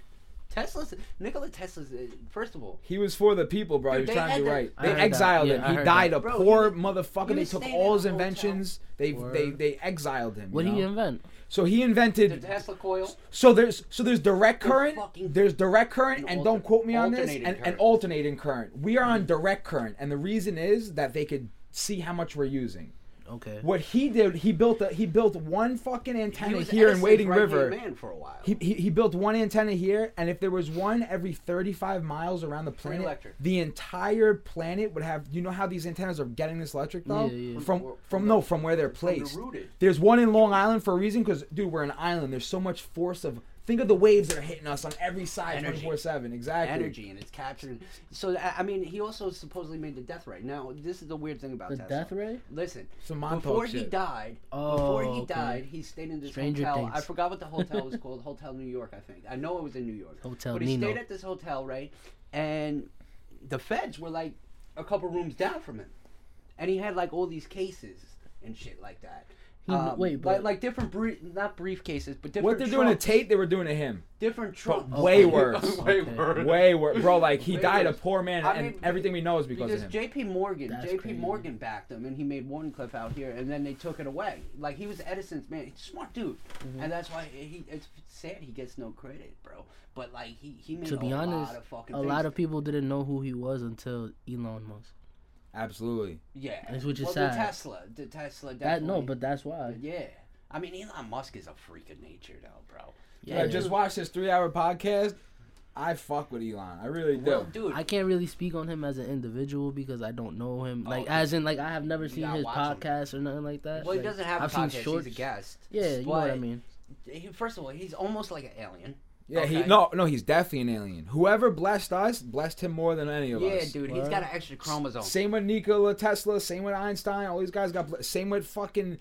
[SPEAKER 1] Tesla's Nikola Tesla's uh, first of all,
[SPEAKER 3] he was for the people, bro.
[SPEAKER 1] Dude,
[SPEAKER 3] he was trying to
[SPEAKER 1] had
[SPEAKER 3] do right. They
[SPEAKER 2] heard that.
[SPEAKER 3] exiled
[SPEAKER 2] Yeah,
[SPEAKER 3] him. He died
[SPEAKER 2] that.
[SPEAKER 3] a
[SPEAKER 1] Bro,
[SPEAKER 3] poor
[SPEAKER 1] he-
[SPEAKER 3] motherfucker.
[SPEAKER 1] he
[SPEAKER 3] They took all his inventions. They they they exiled him.
[SPEAKER 2] what
[SPEAKER 3] you
[SPEAKER 2] did he invent?
[SPEAKER 3] So he invented the.
[SPEAKER 1] Tesla coil.
[SPEAKER 3] So there's so there's direct current.
[SPEAKER 1] fucking-
[SPEAKER 3] There's direct current,
[SPEAKER 1] and
[SPEAKER 3] and
[SPEAKER 1] alter-
[SPEAKER 3] don't quote me on this. And, and alternating current. We are on direct current, and the reason is that they could see how much we're using.
[SPEAKER 2] Okay.
[SPEAKER 3] What he did, he built a he built one fucking antenna
[SPEAKER 1] was
[SPEAKER 3] here in
[SPEAKER 1] Edison's
[SPEAKER 3] Wading
[SPEAKER 1] right-hand
[SPEAKER 3] River.
[SPEAKER 1] man for a while.
[SPEAKER 3] He, he, he built one antenna here, and if there was one every 35 miles around the planet,
[SPEAKER 1] electric.
[SPEAKER 3] the entire planet would have. You know how these antennas are getting this electric though?
[SPEAKER 2] Yeah, yeah.
[SPEAKER 3] From
[SPEAKER 1] From-
[SPEAKER 3] from
[SPEAKER 1] from
[SPEAKER 3] no from where they're
[SPEAKER 1] From the
[SPEAKER 3] placed.
[SPEAKER 1] rooted.
[SPEAKER 3] There's one in Long Island for a reason, because dude, we're an island. There's so much force of. Think of the waves that are hitting us on every side,
[SPEAKER 1] Energy.
[SPEAKER 3] 24 seven. Exactly.
[SPEAKER 1] energy and it's capturing. So I I mean, he also supposedly made the death ray. Now this is the weird thing about
[SPEAKER 2] The
[SPEAKER 1] Tesla.
[SPEAKER 2] death ray?
[SPEAKER 1] Listen,
[SPEAKER 3] Some
[SPEAKER 1] before he
[SPEAKER 3] shit.
[SPEAKER 1] died,
[SPEAKER 2] Oh,
[SPEAKER 1] before he
[SPEAKER 2] okay.
[SPEAKER 1] died, he stayed in this
[SPEAKER 2] Stranger
[SPEAKER 1] hotel. I forgot what the hotel was called. Hotel New York, I think. I know it was in New York.
[SPEAKER 2] Hotel
[SPEAKER 1] But he
[SPEAKER 2] Nino.
[SPEAKER 1] stayed at this hotel, right? And the feds were like a couple rooms down from him, and he had like all these cases and shit like that. Um,
[SPEAKER 2] wait,
[SPEAKER 1] like,
[SPEAKER 2] but-
[SPEAKER 1] like different brief, not briefcases, but different.
[SPEAKER 3] What they're doing to. Tate, they were doing to him.
[SPEAKER 1] different trunks.
[SPEAKER 3] Way
[SPEAKER 2] Okay.
[SPEAKER 3] worse.
[SPEAKER 1] Way
[SPEAKER 2] Okay.
[SPEAKER 1] worse.
[SPEAKER 3] Way worse, bro. Like he
[SPEAKER 1] Way
[SPEAKER 3] died a poor man,
[SPEAKER 1] I
[SPEAKER 3] and
[SPEAKER 1] mean,
[SPEAKER 3] everything we know is because,
[SPEAKER 1] Because
[SPEAKER 3] of him.
[SPEAKER 1] J.P. Morgan,
[SPEAKER 2] That's
[SPEAKER 1] J.P.
[SPEAKER 2] crazy.
[SPEAKER 1] Morgan backed him, and he made Wardenclyffe out here, and then they took it away. Like he was Edison's man, He's a smart dude,
[SPEAKER 2] Mm-hmm.
[SPEAKER 1] and that's why he. It's sad he gets no credit, bro. But like he, he made
[SPEAKER 2] To
[SPEAKER 1] a
[SPEAKER 2] be honest,
[SPEAKER 1] lot of fucking
[SPEAKER 2] a
[SPEAKER 1] things.
[SPEAKER 2] lot of people didn't know who he was until Elon Musk.
[SPEAKER 3] Absolutely.
[SPEAKER 1] yeah,
[SPEAKER 2] That's which is
[SPEAKER 1] well,
[SPEAKER 2] sad.
[SPEAKER 1] The Tesla, the Tesla.
[SPEAKER 2] That no, but that's why.
[SPEAKER 1] yeah. I mean, Elon Musk is a freak of nature, though, bro.
[SPEAKER 3] Yeah, I just watched this three-hour podcast. I fuck with Elon. I really do.
[SPEAKER 1] Well, dude,
[SPEAKER 2] I can't really speak on him as an individual because I don't know him.
[SPEAKER 1] Oh,
[SPEAKER 2] Like,
[SPEAKER 1] okay.
[SPEAKER 2] as in, like, I have never seen his
[SPEAKER 1] watch him.
[SPEAKER 2] podcast or nothing like that.
[SPEAKER 1] well, he doesn't have
[SPEAKER 2] I've seen
[SPEAKER 1] podcast.
[SPEAKER 2] shorts.
[SPEAKER 1] He's a guest.
[SPEAKER 2] Yeah, you know what I mean.
[SPEAKER 1] he- First of all, he's almost like an alien.
[SPEAKER 3] Yeah, he no, no, he's definitely an alien. Whoever blessed us, blessed him more than any of
[SPEAKER 1] Yeah,
[SPEAKER 3] us.
[SPEAKER 1] Yeah, dude, he's got an extra chromosome.
[SPEAKER 3] Same with Nikola Tesla. Same with Einstein. All these guys got. Same with fucking.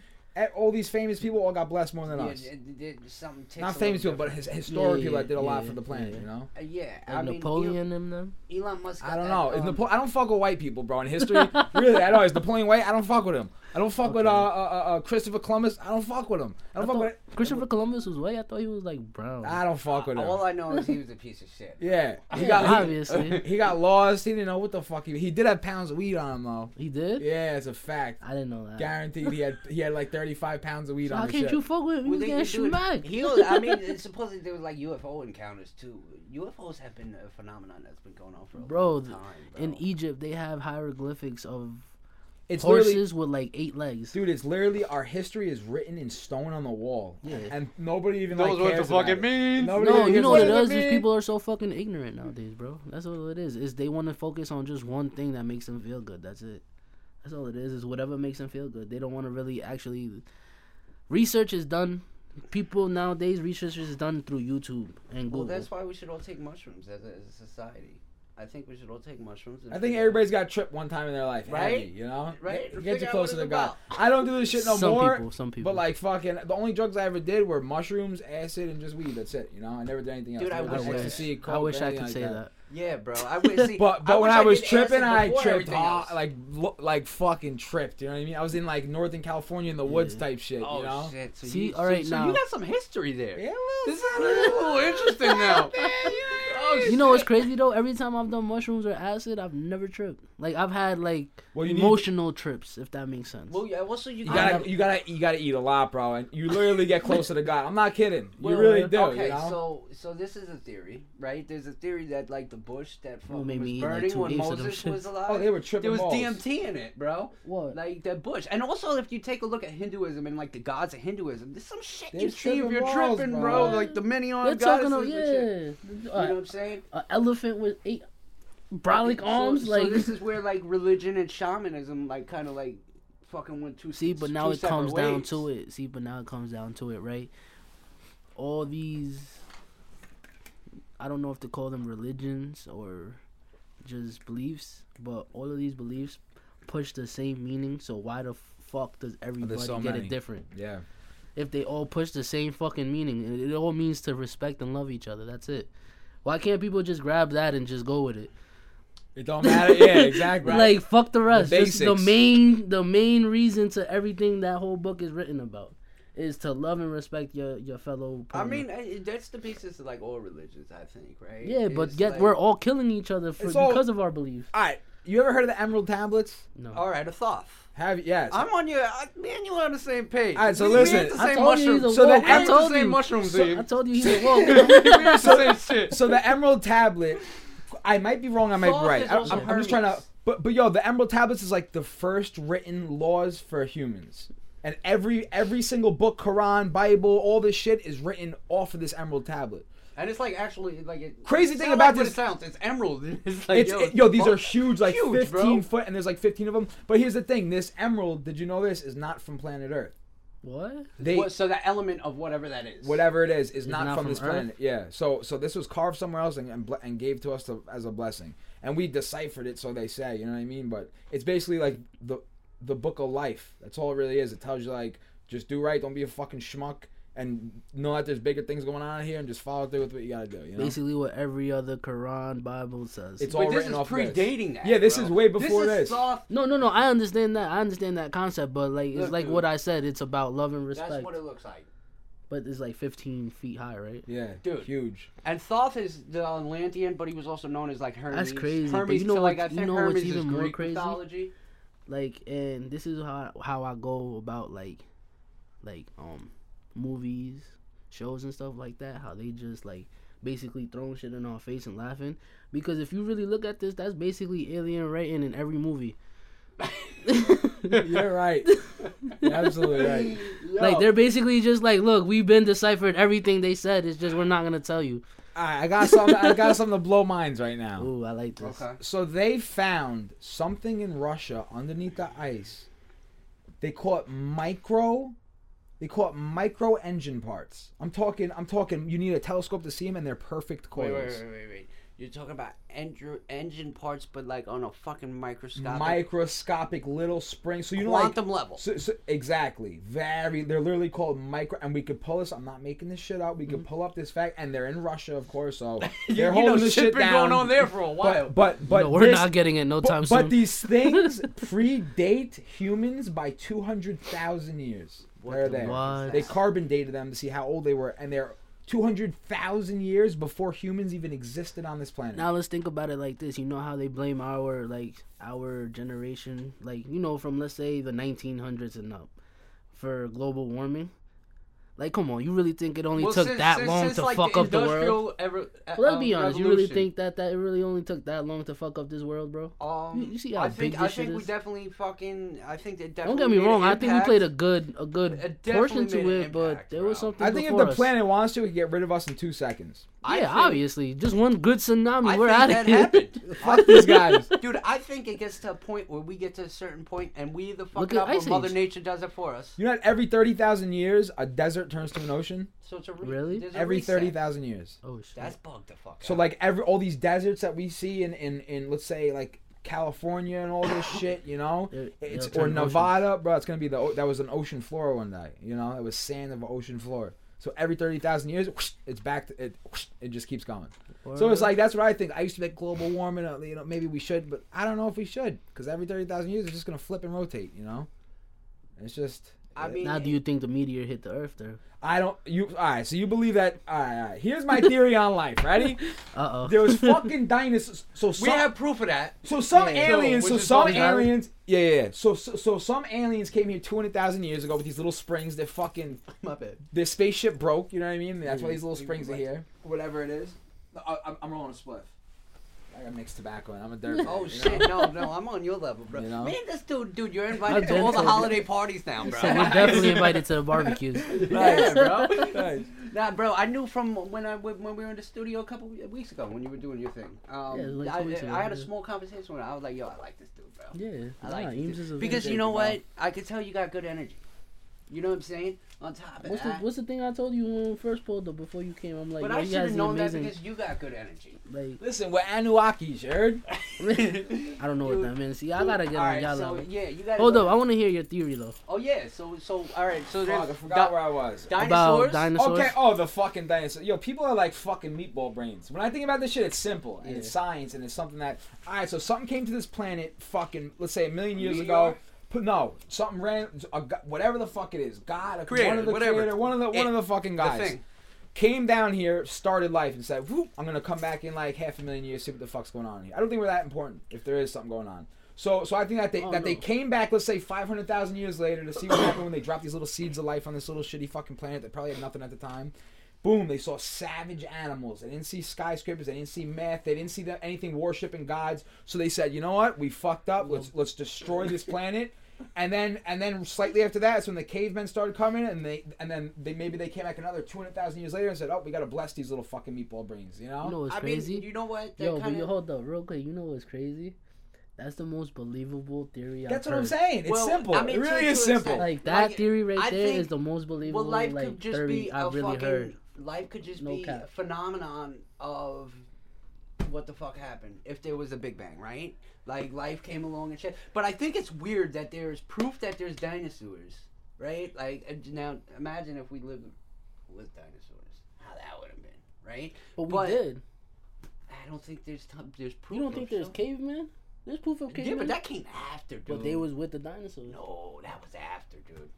[SPEAKER 3] All these famous people all got blessed more than
[SPEAKER 1] Yeah,
[SPEAKER 3] us.
[SPEAKER 1] it- it- it- something
[SPEAKER 3] Not famous people, but his
[SPEAKER 1] different.
[SPEAKER 3] historic
[SPEAKER 2] Yeah,
[SPEAKER 3] people that did a lot for the planet.
[SPEAKER 2] yeah.
[SPEAKER 3] You know.
[SPEAKER 1] Uh, yeah,
[SPEAKER 2] Like
[SPEAKER 1] I mean,
[SPEAKER 2] Napoleon and them.
[SPEAKER 1] Elon, Elon Musk.
[SPEAKER 3] I don't know. Is
[SPEAKER 1] um,
[SPEAKER 3] Napo- I don't fuck with white people, bro. In history, really, I know. Is Napoleon white? I don't fuck with him. I don't fuck with uh, uh, uh, uh, Christopher Columbus. I don't fuck with him. I
[SPEAKER 2] I
[SPEAKER 3] don't fuck
[SPEAKER 2] thought
[SPEAKER 3] with.
[SPEAKER 2] Christopher Columbus was white. I thought he was like brown.
[SPEAKER 3] I don't fuck with him.
[SPEAKER 1] All I know is he was a piece of shit.
[SPEAKER 3] Yeah, he
[SPEAKER 2] Yeah,
[SPEAKER 3] got he,
[SPEAKER 2] obviously.
[SPEAKER 3] he got lost. He didn't know what the fuck he. He did have pounds of weed on him though.
[SPEAKER 2] he did.
[SPEAKER 3] Yeah, it's a fact.
[SPEAKER 2] I didn't know that.
[SPEAKER 3] Guaranteed, he had he had like thirty five pounds of weed
[SPEAKER 2] So
[SPEAKER 3] on
[SPEAKER 2] how
[SPEAKER 3] the
[SPEAKER 2] can't
[SPEAKER 3] ship.
[SPEAKER 2] you fuck with him? He
[SPEAKER 1] Well,
[SPEAKER 2] was
[SPEAKER 1] they-
[SPEAKER 2] getting
[SPEAKER 1] dude,
[SPEAKER 2] smacked.
[SPEAKER 1] He was, I mean, it's supposedly there was like UFO encounters too. UFOs have been a phenomenon that's been going on for a
[SPEAKER 2] Bro,
[SPEAKER 1] long time. Bro.
[SPEAKER 2] In Egypt, they have hieroglyphics of
[SPEAKER 3] It's literally,
[SPEAKER 2] horses with like eight legs.
[SPEAKER 3] dude. It's literally our history is written in stone on the wall.
[SPEAKER 2] Yeah.
[SPEAKER 3] and nobody even
[SPEAKER 4] Knows
[SPEAKER 3] like,
[SPEAKER 4] what the
[SPEAKER 3] cares
[SPEAKER 4] fuck
[SPEAKER 3] about
[SPEAKER 4] it means.
[SPEAKER 3] Nobody
[SPEAKER 2] No,
[SPEAKER 3] even
[SPEAKER 2] you
[SPEAKER 3] gives
[SPEAKER 2] know what
[SPEAKER 3] a
[SPEAKER 2] it
[SPEAKER 3] shit.
[SPEAKER 2] is? These people are so fucking ignorant nowadays, bro. That's all it is. Is they want to focus on just one thing that makes them feel good. That's it. That's all it is. Is whatever makes them feel good. They don't want to really actually. Research is done. People nowadays, research is done through YouTube and Google.
[SPEAKER 1] well, that's why we should all take mushrooms as a, as a society. I think we should all take mushrooms. and
[SPEAKER 3] I think
[SPEAKER 1] figure-
[SPEAKER 3] everybody's got tripped one time in their life,
[SPEAKER 1] Right?
[SPEAKER 3] heavy, you know,
[SPEAKER 1] Right?
[SPEAKER 3] Get, get
[SPEAKER 1] Figure
[SPEAKER 3] you closer to
[SPEAKER 1] it's
[SPEAKER 3] God. I don't do this shit no
[SPEAKER 2] some
[SPEAKER 3] more.
[SPEAKER 2] people, some people.
[SPEAKER 3] But like fucking, the only drugs I ever did were mushrooms, acid, and just weed. That's it. You know, I never did anything else.
[SPEAKER 1] Dude, I
[SPEAKER 3] Never
[SPEAKER 1] wish
[SPEAKER 3] did
[SPEAKER 1] I could-
[SPEAKER 2] I wish I could
[SPEAKER 3] like
[SPEAKER 2] say
[SPEAKER 3] that.
[SPEAKER 2] that.
[SPEAKER 1] Yeah, bro. I would see.
[SPEAKER 3] But but when
[SPEAKER 1] wish
[SPEAKER 3] I was
[SPEAKER 1] did
[SPEAKER 3] tripping, I tripped
[SPEAKER 1] everything
[SPEAKER 3] hard,
[SPEAKER 1] else.
[SPEAKER 3] like lo- like fucking tripped. You know what I mean? I was in like Northern California in the woods
[SPEAKER 2] Yeah.
[SPEAKER 3] type shit.
[SPEAKER 1] Oh
[SPEAKER 3] you know?
[SPEAKER 1] shit! So
[SPEAKER 2] See,
[SPEAKER 1] you,
[SPEAKER 2] all right,
[SPEAKER 1] so, so
[SPEAKER 2] now-
[SPEAKER 1] you got some history there.
[SPEAKER 3] Yeah,
[SPEAKER 1] This is
[SPEAKER 3] a
[SPEAKER 1] a little interesting now. Oh,
[SPEAKER 2] You know what's crazy though? Every time I've done mushrooms or acid, I've never tripped. Like I've had like
[SPEAKER 3] Well, you need-
[SPEAKER 2] emotional trips, if that makes sense.
[SPEAKER 1] Well, yeah. Also, you,
[SPEAKER 3] You
[SPEAKER 1] got
[SPEAKER 3] gotta, you gotta, you gotta eat a lot, bro, and you literally get closer to God. I'm not kidding. You
[SPEAKER 2] Well,
[SPEAKER 3] really do.
[SPEAKER 1] Okay,
[SPEAKER 3] you know?
[SPEAKER 1] so so this is a theory, right? There's a theory that like the bush that
[SPEAKER 2] Well,
[SPEAKER 1] fucking was
[SPEAKER 2] me eat, like,
[SPEAKER 1] burning when
[SPEAKER 2] apes of them
[SPEAKER 1] Moses was alive.
[SPEAKER 3] oh, they were tripping
[SPEAKER 1] there was
[SPEAKER 3] balls.
[SPEAKER 1] DMT in it, bro.
[SPEAKER 2] what?
[SPEAKER 1] Like that bush, and also if you take a look at Hinduism and like the gods of Hinduism, there's some shit
[SPEAKER 3] They're
[SPEAKER 1] you see if you're
[SPEAKER 3] balls,
[SPEAKER 1] tripping,
[SPEAKER 3] bro.
[SPEAKER 1] bro. Like the many-armed
[SPEAKER 2] They're
[SPEAKER 1] goddesses
[SPEAKER 2] talking
[SPEAKER 1] and
[SPEAKER 2] of
[SPEAKER 1] shit.
[SPEAKER 2] yeah,
[SPEAKER 1] You know what I'm saying?
[SPEAKER 2] an elephant with eight brolic
[SPEAKER 1] So-
[SPEAKER 2] arms.
[SPEAKER 1] so
[SPEAKER 2] like
[SPEAKER 1] this is where like religion and shamanism like kind of like fucking went two.
[SPEAKER 2] see, but now it
[SPEAKER 1] separate
[SPEAKER 2] comes down to it. See, but now it comes down to it, right? All these, I don't know if to call them religions or just beliefs, but all of these beliefs push the same meaning. So why the fuck does everybody
[SPEAKER 3] so
[SPEAKER 2] get
[SPEAKER 3] many.
[SPEAKER 2] it different?
[SPEAKER 3] Yeah.
[SPEAKER 2] If they all push the same fucking meaning, it, it all means to respect and love each other. That's it. Why can't people just grab that and just go with it?
[SPEAKER 3] It don't matter. Yeah, exactly.
[SPEAKER 2] Like fuck the rest. Just the
[SPEAKER 3] basics.
[SPEAKER 2] main the main reason to everything that whole book is written about is to love and respect your your fellow.
[SPEAKER 1] I mean, that's the basis of like all religions, I think, right?
[SPEAKER 2] yeah, but yet
[SPEAKER 1] like-
[SPEAKER 2] we're all killing each other for
[SPEAKER 3] all-
[SPEAKER 2] because of our beliefs.
[SPEAKER 3] all right. You ever heard of the Emerald Tablets?
[SPEAKER 2] No.
[SPEAKER 1] all right. A thought.
[SPEAKER 3] Have you? Yes.
[SPEAKER 1] I'm on your. I, me and you are on the same page.
[SPEAKER 3] All right, so
[SPEAKER 1] we,
[SPEAKER 3] listen,
[SPEAKER 1] We ate the
[SPEAKER 2] I
[SPEAKER 1] same
[SPEAKER 2] told you he's
[SPEAKER 1] mushroom.
[SPEAKER 2] a
[SPEAKER 3] So the.
[SPEAKER 2] I told
[SPEAKER 1] the same
[SPEAKER 2] you.
[SPEAKER 1] mushroom
[SPEAKER 3] So-
[SPEAKER 1] team.
[SPEAKER 2] I told you he's a woke.
[SPEAKER 1] we ate the same shit.
[SPEAKER 3] so the Emerald Tablet, I might be wrong. I might be right.
[SPEAKER 1] is
[SPEAKER 3] I,
[SPEAKER 1] also
[SPEAKER 3] am just trying to. But but yo, the Emerald Tablets is like the first written laws for humans, and every every single book, Quran, Bible, all this shit is written off of this Emerald Tablet.
[SPEAKER 1] And it's like actually like it.
[SPEAKER 3] Crazy
[SPEAKER 1] it
[SPEAKER 3] thing about
[SPEAKER 1] like what
[SPEAKER 3] this-
[SPEAKER 1] It sounds. It's emerald. It's like
[SPEAKER 3] It's
[SPEAKER 1] yo,
[SPEAKER 3] it- yo, these are huge, like
[SPEAKER 1] Huge,
[SPEAKER 3] 15
[SPEAKER 1] bro.
[SPEAKER 3] foot, and there's like 15 of them. But here's the thing: this emerald, did you know this, is not from planet Earth.
[SPEAKER 2] What?
[SPEAKER 3] They
[SPEAKER 1] What- so the element of whatever that is.
[SPEAKER 3] whatever it is is not,
[SPEAKER 2] not
[SPEAKER 3] from,
[SPEAKER 2] from
[SPEAKER 3] this
[SPEAKER 2] Earth?
[SPEAKER 3] planet. Yeah. So so this was carved somewhere else and and, ble- and gave to us to, as a blessing, and we deciphered it. So they say, you know what I mean? But it's basically like the the book of life. That's all it really is. It tells you like just do right, don't be a fucking schmuck, and know that there's bigger things going on here, and just follow through with what you gotta do. You know.
[SPEAKER 2] Basically, what every other Quran Bible says.
[SPEAKER 3] It's
[SPEAKER 1] But
[SPEAKER 3] all
[SPEAKER 1] this
[SPEAKER 3] written
[SPEAKER 1] is
[SPEAKER 3] off this.
[SPEAKER 1] predating that.
[SPEAKER 3] Yeah, this
[SPEAKER 1] bro.
[SPEAKER 3] is way before
[SPEAKER 1] this.
[SPEAKER 3] this.
[SPEAKER 1] Soft.
[SPEAKER 2] no, no, no. I understand that. I understand that concept, but like it's
[SPEAKER 1] Look,
[SPEAKER 2] like
[SPEAKER 1] dude.
[SPEAKER 2] what I said. It's about love and respect.
[SPEAKER 1] That's what it looks like.
[SPEAKER 2] but it's like 15 feet high, right?
[SPEAKER 3] Yeah,
[SPEAKER 1] Dude.
[SPEAKER 3] huge.
[SPEAKER 1] And Thoth is the Atlantean, but he was also known as like Hermes.
[SPEAKER 2] That's crazy, but you know
[SPEAKER 1] so, like,
[SPEAKER 2] what-
[SPEAKER 1] I
[SPEAKER 2] you
[SPEAKER 1] think
[SPEAKER 2] know what's
[SPEAKER 1] Hermes
[SPEAKER 2] even
[SPEAKER 1] is
[SPEAKER 2] more
[SPEAKER 1] Greek
[SPEAKER 2] crazy?
[SPEAKER 1] mythology.
[SPEAKER 2] Like, and this is how how I go about like, like um, movies, shows and stuff like that. How they just like basically throwing shit in our face and laughing. Because if you really look at this, that's basically alien writing in every movie.
[SPEAKER 3] You're right. You're absolutely right.
[SPEAKER 2] Like they're basically just like, look, we've been deciphered everything they said. It's just we're not gonna tell you.
[SPEAKER 3] All right, I got something. I got something to blow minds right now.
[SPEAKER 2] Ooh, I like this.
[SPEAKER 1] Okay.
[SPEAKER 3] So they found something in Russia underneath the ice. They call it micro. They call it micro engine parts. I'm talking. I'm talking. You need a telescope to see them, and they're perfect coils.
[SPEAKER 1] Wait, wait, wait, wait, wait. You're talking about engine engine parts, but like on a fucking microscopic,
[SPEAKER 3] Microscopic little springs. So you know, like
[SPEAKER 1] quantum level.
[SPEAKER 3] So, so exactly, very. They're literally called micro, and we could pull this. I'm not making this shit up. We could mm-hmm. pull up this fact, and they're in Russia, of course. So
[SPEAKER 1] You-
[SPEAKER 3] they're
[SPEAKER 1] you
[SPEAKER 3] holding
[SPEAKER 1] know,
[SPEAKER 3] this
[SPEAKER 1] shit
[SPEAKER 3] shit
[SPEAKER 1] been
[SPEAKER 3] down.
[SPEAKER 1] going on there for a while.
[SPEAKER 3] But but but
[SPEAKER 2] no, we're
[SPEAKER 3] this-
[SPEAKER 2] not getting it no
[SPEAKER 3] but,
[SPEAKER 2] time
[SPEAKER 3] but
[SPEAKER 2] soon.
[SPEAKER 3] But these things predate humans by two hundred thousand years. They're
[SPEAKER 1] the
[SPEAKER 3] there.
[SPEAKER 2] what?
[SPEAKER 3] They carbon dated them to see how old they were, and they're two hundred thousand years before humans even existed on this planet.
[SPEAKER 2] Now let's think about it like this. You know how they blame our like our generation, like you know from let's say the 1900s and up, for global warming. Like, come on, you really think it only
[SPEAKER 1] Well,
[SPEAKER 2] took
[SPEAKER 1] since-
[SPEAKER 2] that
[SPEAKER 1] since-
[SPEAKER 2] long
[SPEAKER 1] since,
[SPEAKER 2] to
[SPEAKER 1] like,
[SPEAKER 2] fuck up the world?
[SPEAKER 1] ever- uh,
[SPEAKER 2] Well, let's
[SPEAKER 1] um,
[SPEAKER 2] be honest. You really think that that it really only took that long to fuck up this world, bro?
[SPEAKER 1] Um,
[SPEAKER 2] You- you see how
[SPEAKER 1] I
[SPEAKER 2] big
[SPEAKER 1] think I
[SPEAKER 2] this shit
[SPEAKER 1] think we definitely fucking. I think that
[SPEAKER 2] Don't get me
[SPEAKER 1] made
[SPEAKER 2] wrong. I think we played a good a good portion to it,
[SPEAKER 1] an
[SPEAKER 2] but there
[SPEAKER 1] bro.
[SPEAKER 2] was something.
[SPEAKER 3] I think if
[SPEAKER 2] before
[SPEAKER 3] the
[SPEAKER 2] us.
[SPEAKER 3] planet wants to, we can get rid of us in two seconds.
[SPEAKER 1] I
[SPEAKER 2] yeah,
[SPEAKER 1] think-
[SPEAKER 2] obviously, just one good tsunami,
[SPEAKER 1] I
[SPEAKER 2] we're out
[SPEAKER 1] that
[SPEAKER 2] of here.
[SPEAKER 1] happened.
[SPEAKER 3] Fuck these guys.
[SPEAKER 1] Dude, I think it gets to a point where we get to a certain point and we either fuck
[SPEAKER 2] Look
[SPEAKER 1] it
[SPEAKER 2] at
[SPEAKER 1] up or Mother Nature does it for us.
[SPEAKER 3] You know, that every thirty thousand years, a desert turns to an ocean.
[SPEAKER 1] So it's a re-
[SPEAKER 2] Really?
[SPEAKER 1] there's a
[SPEAKER 3] Every
[SPEAKER 1] reset.
[SPEAKER 3] thirty thousand years.
[SPEAKER 2] Oh shit!
[SPEAKER 1] That's bugged the fuck
[SPEAKER 3] So
[SPEAKER 1] out.
[SPEAKER 3] like every all these deserts that we see in in, in let's say like California and all this shit, you know,
[SPEAKER 2] They're-
[SPEAKER 3] it's
[SPEAKER 2] they'll
[SPEAKER 3] or
[SPEAKER 2] turn oceans.
[SPEAKER 3] Nevada, bro. It's gonna be the o- that was an ocean floor one day, you know, it was sand of an ocean floor. So every thirty thousand years, it's back to it. It just keeps going. So it's like that's what I think. I used to think global warming, uh, you know, maybe we should, but I don't know if we should because every thirty thousand years it's just gonna flip and rotate, you know. It's just.
[SPEAKER 1] I mean,
[SPEAKER 2] Now, do you think the meteor hit the Earth though?
[SPEAKER 3] I don't. You all right? So you believe that? All right. All right. Here's my theory on life. Ready?
[SPEAKER 2] Uh oh.
[SPEAKER 3] There was fucking dinosaurs. So
[SPEAKER 1] we have proof of that.
[SPEAKER 3] so some
[SPEAKER 2] Yeah.
[SPEAKER 3] aliens.
[SPEAKER 1] So,
[SPEAKER 3] So, some aliens. Yeah, yeah. yeah. So, so so some aliens came here two hundred thousand years ago with these little springs. They're fucking.
[SPEAKER 1] My bad.
[SPEAKER 3] Their spaceship broke. You know what I mean? That's why
[SPEAKER 1] Mhm.
[SPEAKER 3] these little springs are here. Whatever it is. I, I'm, I'm rolling a spliff. I got mixed tobacco and I'm a dirt.
[SPEAKER 1] Oh shit!
[SPEAKER 3] know?
[SPEAKER 1] No, no, I'm on your level, bro.
[SPEAKER 3] You know?
[SPEAKER 1] Man, this dude, dude, you're invited
[SPEAKER 2] I've
[SPEAKER 1] to all the
[SPEAKER 2] told-
[SPEAKER 1] holiday parties now, bro.
[SPEAKER 2] So we're definitely invited to the barbecues.
[SPEAKER 1] yeah, bro.
[SPEAKER 3] Nice.
[SPEAKER 1] Nah, bro, I knew from when I when we were in the studio a couple weeks ago when you were doing your thing. Um,
[SPEAKER 2] Yeah, like
[SPEAKER 1] I,
[SPEAKER 2] two ago,
[SPEAKER 1] I had a small conversation with him. I was like, yo, I like this dude, bro.
[SPEAKER 2] Yeah,
[SPEAKER 1] I like
[SPEAKER 2] nah,
[SPEAKER 1] this dude.
[SPEAKER 2] is a
[SPEAKER 1] because you know
[SPEAKER 2] good
[SPEAKER 1] what? I could tell you got good energy. You know what I'm saying? On top of
[SPEAKER 2] What's the
[SPEAKER 1] that.
[SPEAKER 2] What's the thing I told you when we first pulled up before you came? I'm like,
[SPEAKER 1] but
[SPEAKER 2] yo,
[SPEAKER 1] I
[SPEAKER 2] you
[SPEAKER 1] should
[SPEAKER 2] guys
[SPEAKER 1] have
[SPEAKER 2] are
[SPEAKER 1] known that because you got good energy.
[SPEAKER 2] Like,
[SPEAKER 3] Listen, we're Anuakis, you heard?
[SPEAKER 2] I don't know what that means. See, I gotta get
[SPEAKER 1] all
[SPEAKER 2] on
[SPEAKER 1] right,
[SPEAKER 2] y'all
[SPEAKER 1] so
[SPEAKER 2] level.
[SPEAKER 1] yeah, you gotta
[SPEAKER 2] Hold up, I want to hear your theory though
[SPEAKER 1] Oh yeah, so so all right, so
[SPEAKER 3] Fuck, I forgot
[SPEAKER 1] di-
[SPEAKER 3] where I was.
[SPEAKER 2] about
[SPEAKER 1] dinosaurs.
[SPEAKER 2] dinosaurs.
[SPEAKER 3] Okay, oh, the fucking dinosaur. Yo, people are like fucking meatball brains. When I think about this shit, it's simple and
[SPEAKER 2] Yeah.
[SPEAKER 3] it's science and it's something that. All right, so something came to this planet, fucking, let's say a million years
[SPEAKER 1] Meteor?
[SPEAKER 3] ago. No, something ran, whatever the fuck it is, God, a,
[SPEAKER 1] Creator,
[SPEAKER 3] one of the
[SPEAKER 1] whatever.
[SPEAKER 3] creator, one of the one
[SPEAKER 1] It-
[SPEAKER 3] of the fucking
[SPEAKER 1] the
[SPEAKER 3] guys,
[SPEAKER 1] thing.
[SPEAKER 3] came down here, started life, and said, "Whoop, I'm gonna come back in like half a million years, see what the fuck's going on here." I don't think we're that important if there is something going on. So, so I think that they
[SPEAKER 2] Oh,
[SPEAKER 3] that they came back, let's say 500,000 years later, to see what happened when they dropped these little seeds of life on this little shitty fucking planet that probably had nothing at the time. Boom! They saw savage animals. They didn't see skyscrapers. They didn't see meth. They didn't see anything worshiping gods. So they said, you know what? We fucked up. Let's let's destroy this planet. And then and then slightly after that, it's when the cavemen started coming, and they and then they maybe they came back another 200,000 years later and said, oh, we gotta bless these little fucking meatball brains. You know?
[SPEAKER 2] You know what's
[SPEAKER 1] I
[SPEAKER 2] crazy?
[SPEAKER 1] mean, you know what? That
[SPEAKER 2] Yo,
[SPEAKER 1] kinda,
[SPEAKER 2] you hold up real quick. You know what's crazy? That's the most believable theory.
[SPEAKER 3] That's
[SPEAKER 2] I've
[SPEAKER 3] what I'm saying. It's
[SPEAKER 1] Well,
[SPEAKER 3] simple.
[SPEAKER 1] I mean,
[SPEAKER 3] it really
[SPEAKER 1] to-
[SPEAKER 3] is simple.
[SPEAKER 2] Like that
[SPEAKER 1] Like,
[SPEAKER 2] theory right
[SPEAKER 1] I
[SPEAKER 2] there is
[SPEAKER 1] think-
[SPEAKER 2] the most believable
[SPEAKER 1] well, life
[SPEAKER 2] like
[SPEAKER 1] could just
[SPEAKER 2] theory
[SPEAKER 1] be a
[SPEAKER 2] I've really
[SPEAKER 1] fucking.
[SPEAKER 2] heard.
[SPEAKER 1] Life could just
[SPEAKER 2] No
[SPEAKER 1] be
[SPEAKER 2] cap.
[SPEAKER 1] a phenomenon of what the fuck happened if there was a Big Bang, right? Like life came along and shit. But I think it's weird that there's proof that there's dinosaurs, right? Like now, imagine if we lived with dinosaurs, how that would have been, right?
[SPEAKER 2] But we
[SPEAKER 1] but-
[SPEAKER 2] did.
[SPEAKER 1] I don't think there's t- there's proof.
[SPEAKER 2] You don't think there's
[SPEAKER 1] some-
[SPEAKER 2] cavemen? There's proof of cavemen.
[SPEAKER 1] Yeah,
[SPEAKER 2] cavemen.
[SPEAKER 1] but that came after, dude.
[SPEAKER 2] But they was with the dinosaurs.
[SPEAKER 1] no, that was after, dude.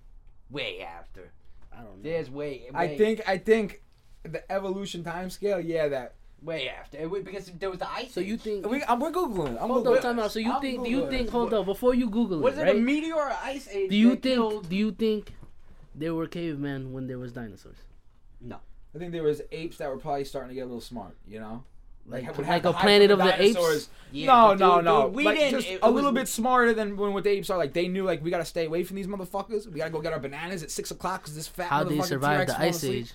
[SPEAKER 1] Way after.
[SPEAKER 2] I don't know.
[SPEAKER 1] There's way.
[SPEAKER 3] I think I think the evolution time scale, yeah, that
[SPEAKER 1] way after It wa- because there was the ice.
[SPEAKER 2] So you
[SPEAKER 1] Age.
[SPEAKER 2] think?
[SPEAKER 3] we, I'm, we're googling. I'm
[SPEAKER 2] Hold
[SPEAKER 3] googling.
[SPEAKER 2] up, time out. So you
[SPEAKER 3] I'm
[SPEAKER 2] think? Do you
[SPEAKER 3] Googling.
[SPEAKER 2] think? Hold on, before you Google it,
[SPEAKER 1] was
[SPEAKER 2] it,
[SPEAKER 1] it
[SPEAKER 2] right?
[SPEAKER 1] a meteor or ice age?
[SPEAKER 2] do you
[SPEAKER 1] that
[SPEAKER 2] think?
[SPEAKER 1] killed-
[SPEAKER 2] Do you think there were cavemen when there was dinosaurs? No.
[SPEAKER 3] I think there was apes that were probably starting to get a little smart. You know,
[SPEAKER 2] Like
[SPEAKER 3] would
[SPEAKER 2] like,
[SPEAKER 3] the
[SPEAKER 2] a
[SPEAKER 3] hype
[SPEAKER 2] Planet
[SPEAKER 3] of
[SPEAKER 2] of
[SPEAKER 3] the
[SPEAKER 2] the Apes?
[SPEAKER 3] dinosaurs.
[SPEAKER 1] Yeah,
[SPEAKER 3] no,
[SPEAKER 1] but
[SPEAKER 3] no,
[SPEAKER 1] dude,
[SPEAKER 3] no.
[SPEAKER 1] dude, we
[SPEAKER 3] like,
[SPEAKER 1] didn't.
[SPEAKER 3] just
[SPEAKER 1] it
[SPEAKER 3] a
[SPEAKER 1] was-
[SPEAKER 3] little bit smarter than when what the apes are. Like they knew, like we gotta stay away from these motherfuckers. We gotta go get our bananas at six o'clock because this fat
[SPEAKER 2] How they
[SPEAKER 3] motherfucking
[SPEAKER 2] survived
[SPEAKER 3] T-Rex
[SPEAKER 2] the
[SPEAKER 3] falling
[SPEAKER 2] ice
[SPEAKER 3] asleep.
[SPEAKER 2] age?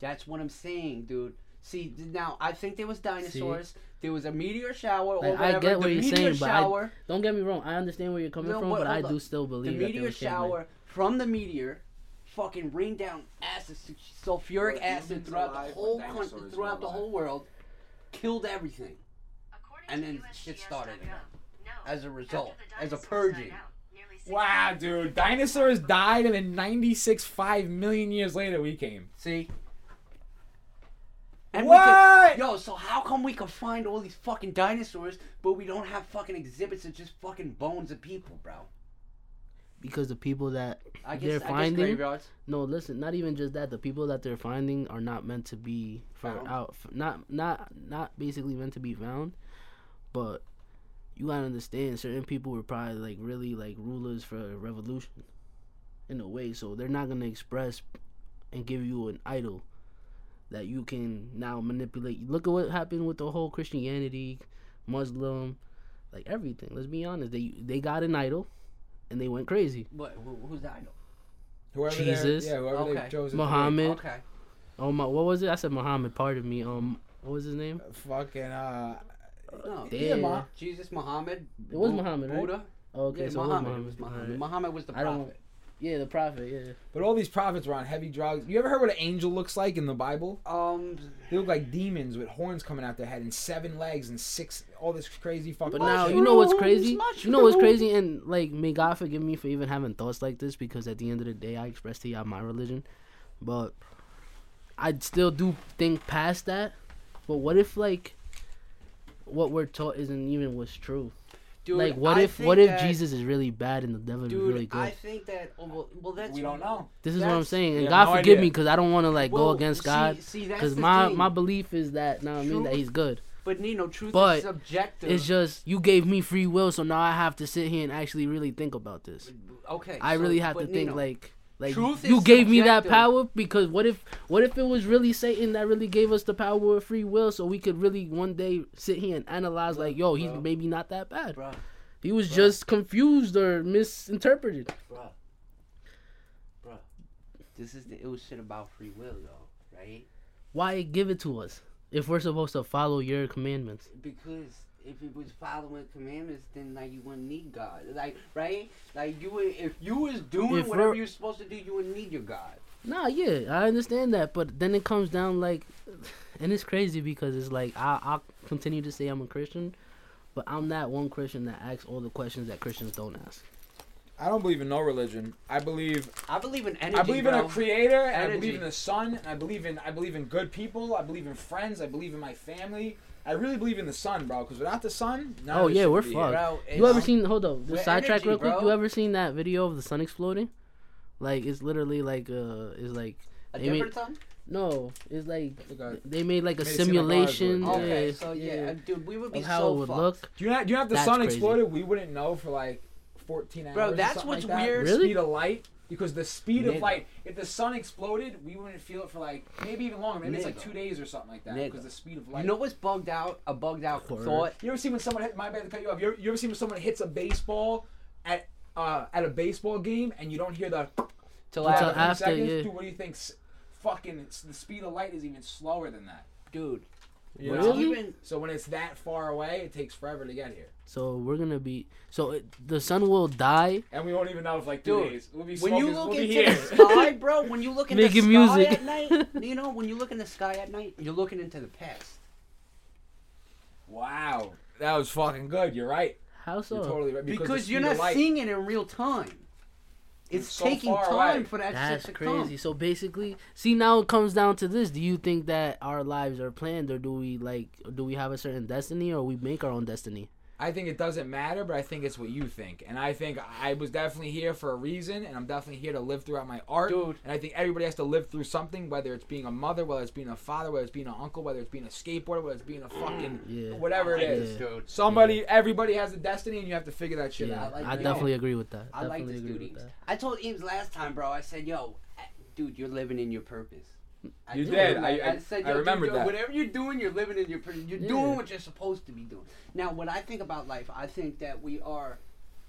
[SPEAKER 1] That's what I'm saying, dude. See now, I think there was dinosaurs. There was a meteor shower or
[SPEAKER 2] Like, I
[SPEAKER 1] whatever.
[SPEAKER 2] get
[SPEAKER 1] the
[SPEAKER 2] what you're
[SPEAKER 1] meteor
[SPEAKER 2] saying, but I-
[SPEAKER 1] shower,
[SPEAKER 2] Don't get me wrong. I understand where you're coming
[SPEAKER 1] No,
[SPEAKER 2] from,
[SPEAKER 1] but
[SPEAKER 2] but I
[SPEAKER 1] hold
[SPEAKER 2] do still believe the
[SPEAKER 1] meteor
[SPEAKER 2] were cavemen.
[SPEAKER 1] shower from the meteor, fucking rained down acid, sulfuric
[SPEAKER 3] Were
[SPEAKER 1] acid throughout
[SPEAKER 3] alive
[SPEAKER 1] the whole
[SPEAKER 3] dinosaurs
[SPEAKER 1] country,
[SPEAKER 3] were
[SPEAKER 1] throughout the
[SPEAKER 3] alive?
[SPEAKER 1] whole world, killed everything
[SPEAKER 4] And
[SPEAKER 1] then
[SPEAKER 4] then
[SPEAKER 1] shit
[SPEAKER 4] shit
[SPEAKER 1] started
[SPEAKER 4] started
[SPEAKER 1] again.
[SPEAKER 4] again.
[SPEAKER 1] as a result, as a
[SPEAKER 4] purging.
[SPEAKER 1] purging.
[SPEAKER 3] Wow, dude, dinosaurs died, and then 96 five million years later we came.
[SPEAKER 1] See. We
[SPEAKER 3] What?
[SPEAKER 1] could- yo, so how come we can find all these fucking dinosaurs, but we don't have fucking exhibits of just fucking bones of people, bro?
[SPEAKER 2] Because the people that
[SPEAKER 1] I
[SPEAKER 2] they're
[SPEAKER 1] guess, I guess
[SPEAKER 2] finding.
[SPEAKER 1] graveyards.
[SPEAKER 2] No, listen. Not even just that. The people that they're finding are not meant to be
[SPEAKER 1] Found?
[SPEAKER 2] out. Not not not basically meant to be found. But you gotta understand, certain people were probably like really like rulers for a revolution, in a way. So they're not gonna express and give you an idol that you can now manipulate. Look at what happened with the whole Christianity, Muslim, like everything. Let's be honest. They they got an idol, and they went crazy.
[SPEAKER 1] What? Who's the idol?
[SPEAKER 3] Whoever
[SPEAKER 2] Jesus.
[SPEAKER 3] yeah, whoever
[SPEAKER 1] Okay.
[SPEAKER 3] they've chosen.
[SPEAKER 2] Muhammad.
[SPEAKER 1] Okay.
[SPEAKER 2] Oh my, what was it? I said Muhammad. Pardon me. Um, what was his name?
[SPEAKER 3] To. Fucking uh,
[SPEAKER 1] No.
[SPEAKER 2] Damn.
[SPEAKER 3] yeah, Ma-
[SPEAKER 1] Jesus, Muhammad.
[SPEAKER 2] It was Muhammad, right?
[SPEAKER 1] Buddha.
[SPEAKER 2] Oh, okay,
[SPEAKER 1] yeah,
[SPEAKER 2] so
[SPEAKER 1] Muhammad.
[SPEAKER 2] it
[SPEAKER 1] It
[SPEAKER 2] was
[SPEAKER 1] was
[SPEAKER 2] Muhammad.
[SPEAKER 1] Muhammad. Was the
[SPEAKER 2] I don't-
[SPEAKER 1] prophet.
[SPEAKER 2] Yeah, the prophet. Yeah.
[SPEAKER 3] But all these prophets were on heavy drugs. You ever heard what an angel looks like in the Bible?
[SPEAKER 1] Um.
[SPEAKER 3] They look like demons with horns coming out their head and seven legs and six, all this crazy fucking.
[SPEAKER 2] But now you know what's crazy. You know what's crazy, and like may God forgive me for even having thoughts like this because at the end of the day, I express to y'all my religion, but I still do think past that. But what if like what we're taught isn't even what's true?
[SPEAKER 1] Dude,
[SPEAKER 2] like what
[SPEAKER 1] I
[SPEAKER 2] if what if
[SPEAKER 1] that-
[SPEAKER 2] Jesus is really bad and the devil
[SPEAKER 1] Dude,
[SPEAKER 2] is really good?
[SPEAKER 1] I think that. oh, well, well, that's
[SPEAKER 3] we don't know.
[SPEAKER 2] this is what I'm saying, and God
[SPEAKER 3] no
[SPEAKER 2] forgive
[SPEAKER 3] idea.
[SPEAKER 2] me because I don't want to like
[SPEAKER 1] Well,
[SPEAKER 2] go against
[SPEAKER 1] see-
[SPEAKER 2] God
[SPEAKER 1] See, that's
[SPEAKER 2] because my
[SPEAKER 1] thing.
[SPEAKER 2] my belief is that now I mean that He's good.
[SPEAKER 1] But Nino, truth
[SPEAKER 2] But
[SPEAKER 1] is subjective.
[SPEAKER 2] It's just you gave me free will, so now I have to sit here and actually really think about this.
[SPEAKER 1] okay.
[SPEAKER 2] I
[SPEAKER 1] so-
[SPEAKER 2] really have to think
[SPEAKER 1] Nino,
[SPEAKER 2] like like
[SPEAKER 1] Truth
[SPEAKER 2] you gave me that power because what if what if it was really Satan that really gave us the power of free will so we could really one day sit here and analyze like yo he's
[SPEAKER 1] bro.
[SPEAKER 2] maybe not that bad.
[SPEAKER 1] Bruh,
[SPEAKER 2] He was
[SPEAKER 1] Bruh.
[SPEAKER 2] just confused or misinterpreted.
[SPEAKER 1] bruh, bruh. This is the ill shit about free will, though, right?
[SPEAKER 2] Why give it to us if we're supposed to follow your commandments?
[SPEAKER 1] Because if it was following commandments, then like you wouldn't need God. Like right? Like you would if you was doing
[SPEAKER 2] If
[SPEAKER 1] whatever you're supposed to do, you wouldn't need your God.
[SPEAKER 2] Nah, yeah, I understand that, but then it comes down like, and it's crazy because it's like I I continue to say I'm a Christian, but I'm that one Christian that asks all the questions that Christians don't ask.
[SPEAKER 3] I don't believe in no religion. I believe
[SPEAKER 1] I believe in energy.
[SPEAKER 3] I believe in a creator, and I believe in the sun, and I believe in I believe in good people. I believe in friends. I believe in my family. I really believe in the sun, bro. Because without the sun, none
[SPEAKER 2] Oh,
[SPEAKER 3] of this
[SPEAKER 2] yeah,
[SPEAKER 3] shit
[SPEAKER 2] we're
[SPEAKER 3] would be here.
[SPEAKER 2] fucked.
[SPEAKER 1] Bro,
[SPEAKER 2] You ever seen? Hold up,
[SPEAKER 1] We're
[SPEAKER 2] just sidetrack
[SPEAKER 1] energy,
[SPEAKER 2] real quick.
[SPEAKER 1] bro.
[SPEAKER 2] You ever seen that video of the sun exploding? Like it's literally like uh, it's like
[SPEAKER 1] a
[SPEAKER 2] they made-
[SPEAKER 1] different sun?
[SPEAKER 2] no, it's like
[SPEAKER 3] Okay.
[SPEAKER 2] they made like a
[SPEAKER 3] Made it seem like ours
[SPEAKER 2] simulation.
[SPEAKER 1] Okay,
[SPEAKER 2] yeah,
[SPEAKER 1] so yeah,
[SPEAKER 2] yeah,
[SPEAKER 1] uh, dude, we would be
[SPEAKER 2] of how
[SPEAKER 1] so
[SPEAKER 2] it would
[SPEAKER 1] fucked.
[SPEAKER 2] look.
[SPEAKER 3] Do you know? Do you know if the
[SPEAKER 2] That's
[SPEAKER 3] sun
[SPEAKER 2] crazy.
[SPEAKER 3] exploded? We wouldn't know for like 14 hours.
[SPEAKER 1] Bro,
[SPEAKER 3] or
[SPEAKER 1] that's
[SPEAKER 3] something
[SPEAKER 1] what's
[SPEAKER 3] like that.
[SPEAKER 1] weird.
[SPEAKER 2] Really?
[SPEAKER 3] speed of light. Because the speed of light, if the sun exploded, we wouldn't feel it for like maybe even longer. Maybe it's like two days or something like that.
[SPEAKER 1] Nigga.
[SPEAKER 3] Because the speed of light.
[SPEAKER 1] You know what's bugged out? A bugged out
[SPEAKER 2] Word.
[SPEAKER 1] thought.
[SPEAKER 3] You ever see when someone hit my bad to cut you off? You ever, you ever see when someone hits a baseball at uh, at a baseball game and you don't hear the
[SPEAKER 1] Till
[SPEAKER 2] Until
[SPEAKER 3] after,
[SPEAKER 1] after,
[SPEAKER 2] after,
[SPEAKER 3] seconds?
[SPEAKER 2] yeah.
[SPEAKER 3] Dude, what do you think? S- Fucking it's, the speed of light is even slower than that.
[SPEAKER 1] dude.
[SPEAKER 3] You
[SPEAKER 1] when
[SPEAKER 3] know?
[SPEAKER 2] Really?
[SPEAKER 3] So when it's that far away, it takes forever to get here,
[SPEAKER 2] So we're gonna be. So it, the sun will die.
[SPEAKER 3] and we won't even know if like two
[SPEAKER 1] Dude,
[SPEAKER 3] days. We'll be
[SPEAKER 1] when you look
[SPEAKER 3] we'll
[SPEAKER 1] into
[SPEAKER 3] here.
[SPEAKER 1] the sky, bro, when you look in the sky
[SPEAKER 2] music.
[SPEAKER 1] at night, you know, when you look in the sky at night, you're looking into the past.
[SPEAKER 3] Wow, that was fucking good. You're right.
[SPEAKER 2] How so?
[SPEAKER 3] You're totally right.
[SPEAKER 1] Because,
[SPEAKER 3] the
[SPEAKER 1] you're not seeing it in real time. It's,
[SPEAKER 3] It's so
[SPEAKER 1] taking time
[SPEAKER 3] away.
[SPEAKER 1] for that
[SPEAKER 2] That's
[SPEAKER 1] shit to
[SPEAKER 2] crazy.
[SPEAKER 1] come.
[SPEAKER 2] So basically, see now it comes down to this: Do you think that our lives are planned, or do we like, do we have a certain destiny, or we make our own destiny?
[SPEAKER 3] I think it doesn't matter, but I think it's what you think. And I think I was definitely here for a reason, and I'm definitely here to live throughout my art.
[SPEAKER 1] Dude.
[SPEAKER 3] And I think everybody has to live through something, whether it's being a mother, whether it's being a father, whether it's being an uncle, whether it's being a skateboarder, whether it's being a fucking
[SPEAKER 2] Yeah.
[SPEAKER 3] whatever it is.
[SPEAKER 1] I like
[SPEAKER 3] is.
[SPEAKER 1] this, dude.
[SPEAKER 3] Somebody, everybody has a destiny, and you have to figure that shit
[SPEAKER 2] Yeah,
[SPEAKER 3] out.
[SPEAKER 1] like
[SPEAKER 2] I
[SPEAKER 1] that.
[SPEAKER 2] definitely agree with that.
[SPEAKER 1] I like
[SPEAKER 2] definitely
[SPEAKER 1] this
[SPEAKER 2] agree
[SPEAKER 1] dude. Eames. I told Eames last time, bro. I said, "Yo, dude, you're living in your purpose." I
[SPEAKER 3] You
[SPEAKER 1] did. Like,
[SPEAKER 3] I- I-
[SPEAKER 1] said,
[SPEAKER 3] I
[SPEAKER 1] "Yo, dude,
[SPEAKER 3] remembered that.
[SPEAKER 1] Whatever you're doing, you're living in your prison. You're
[SPEAKER 2] Yeah.
[SPEAKER 1] doing what you're supposed to be doing. Now, when I think about life, I think that we are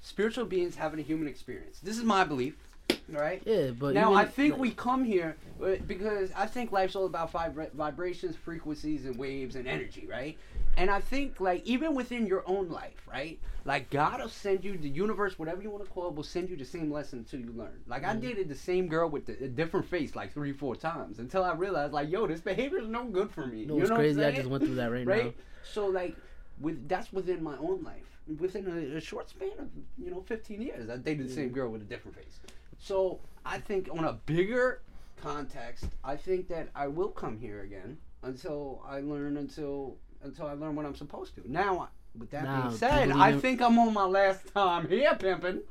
[SPEAKER 1] spiritual beings having a human experience. This is my belief. Right.
[SPEAKER 2] Yeah, but
[SPEAKER 1] now I think we come here uh, because I think life's all about vibra- vibrations, frequencies, and waves and energy, right? And I think like even within your own life, right? Like God will send you the universe, whatever you want to call it, will send you the same lesson until you learn. Like I dated the same girl with the, a different face like three, four times until I realized like, yo, this behavior is no good for me.
[SPEAKER 2] You know
[SPEAKER 1] you know
[SPEAKER 2] crazy?
[SPEAKER 1] What
[SPEAKER 2] I just went through that right, now.
[SPEAKER 1] right? So like, with that's within my own life, within a, a short span of you know 15 years, I dated the same girl with a different face. So I think on a bigger context, I think that I will come here again until I learn until until I learn what I'm supposed to. Now, with that being said, I think I'm on my last time here, pimping.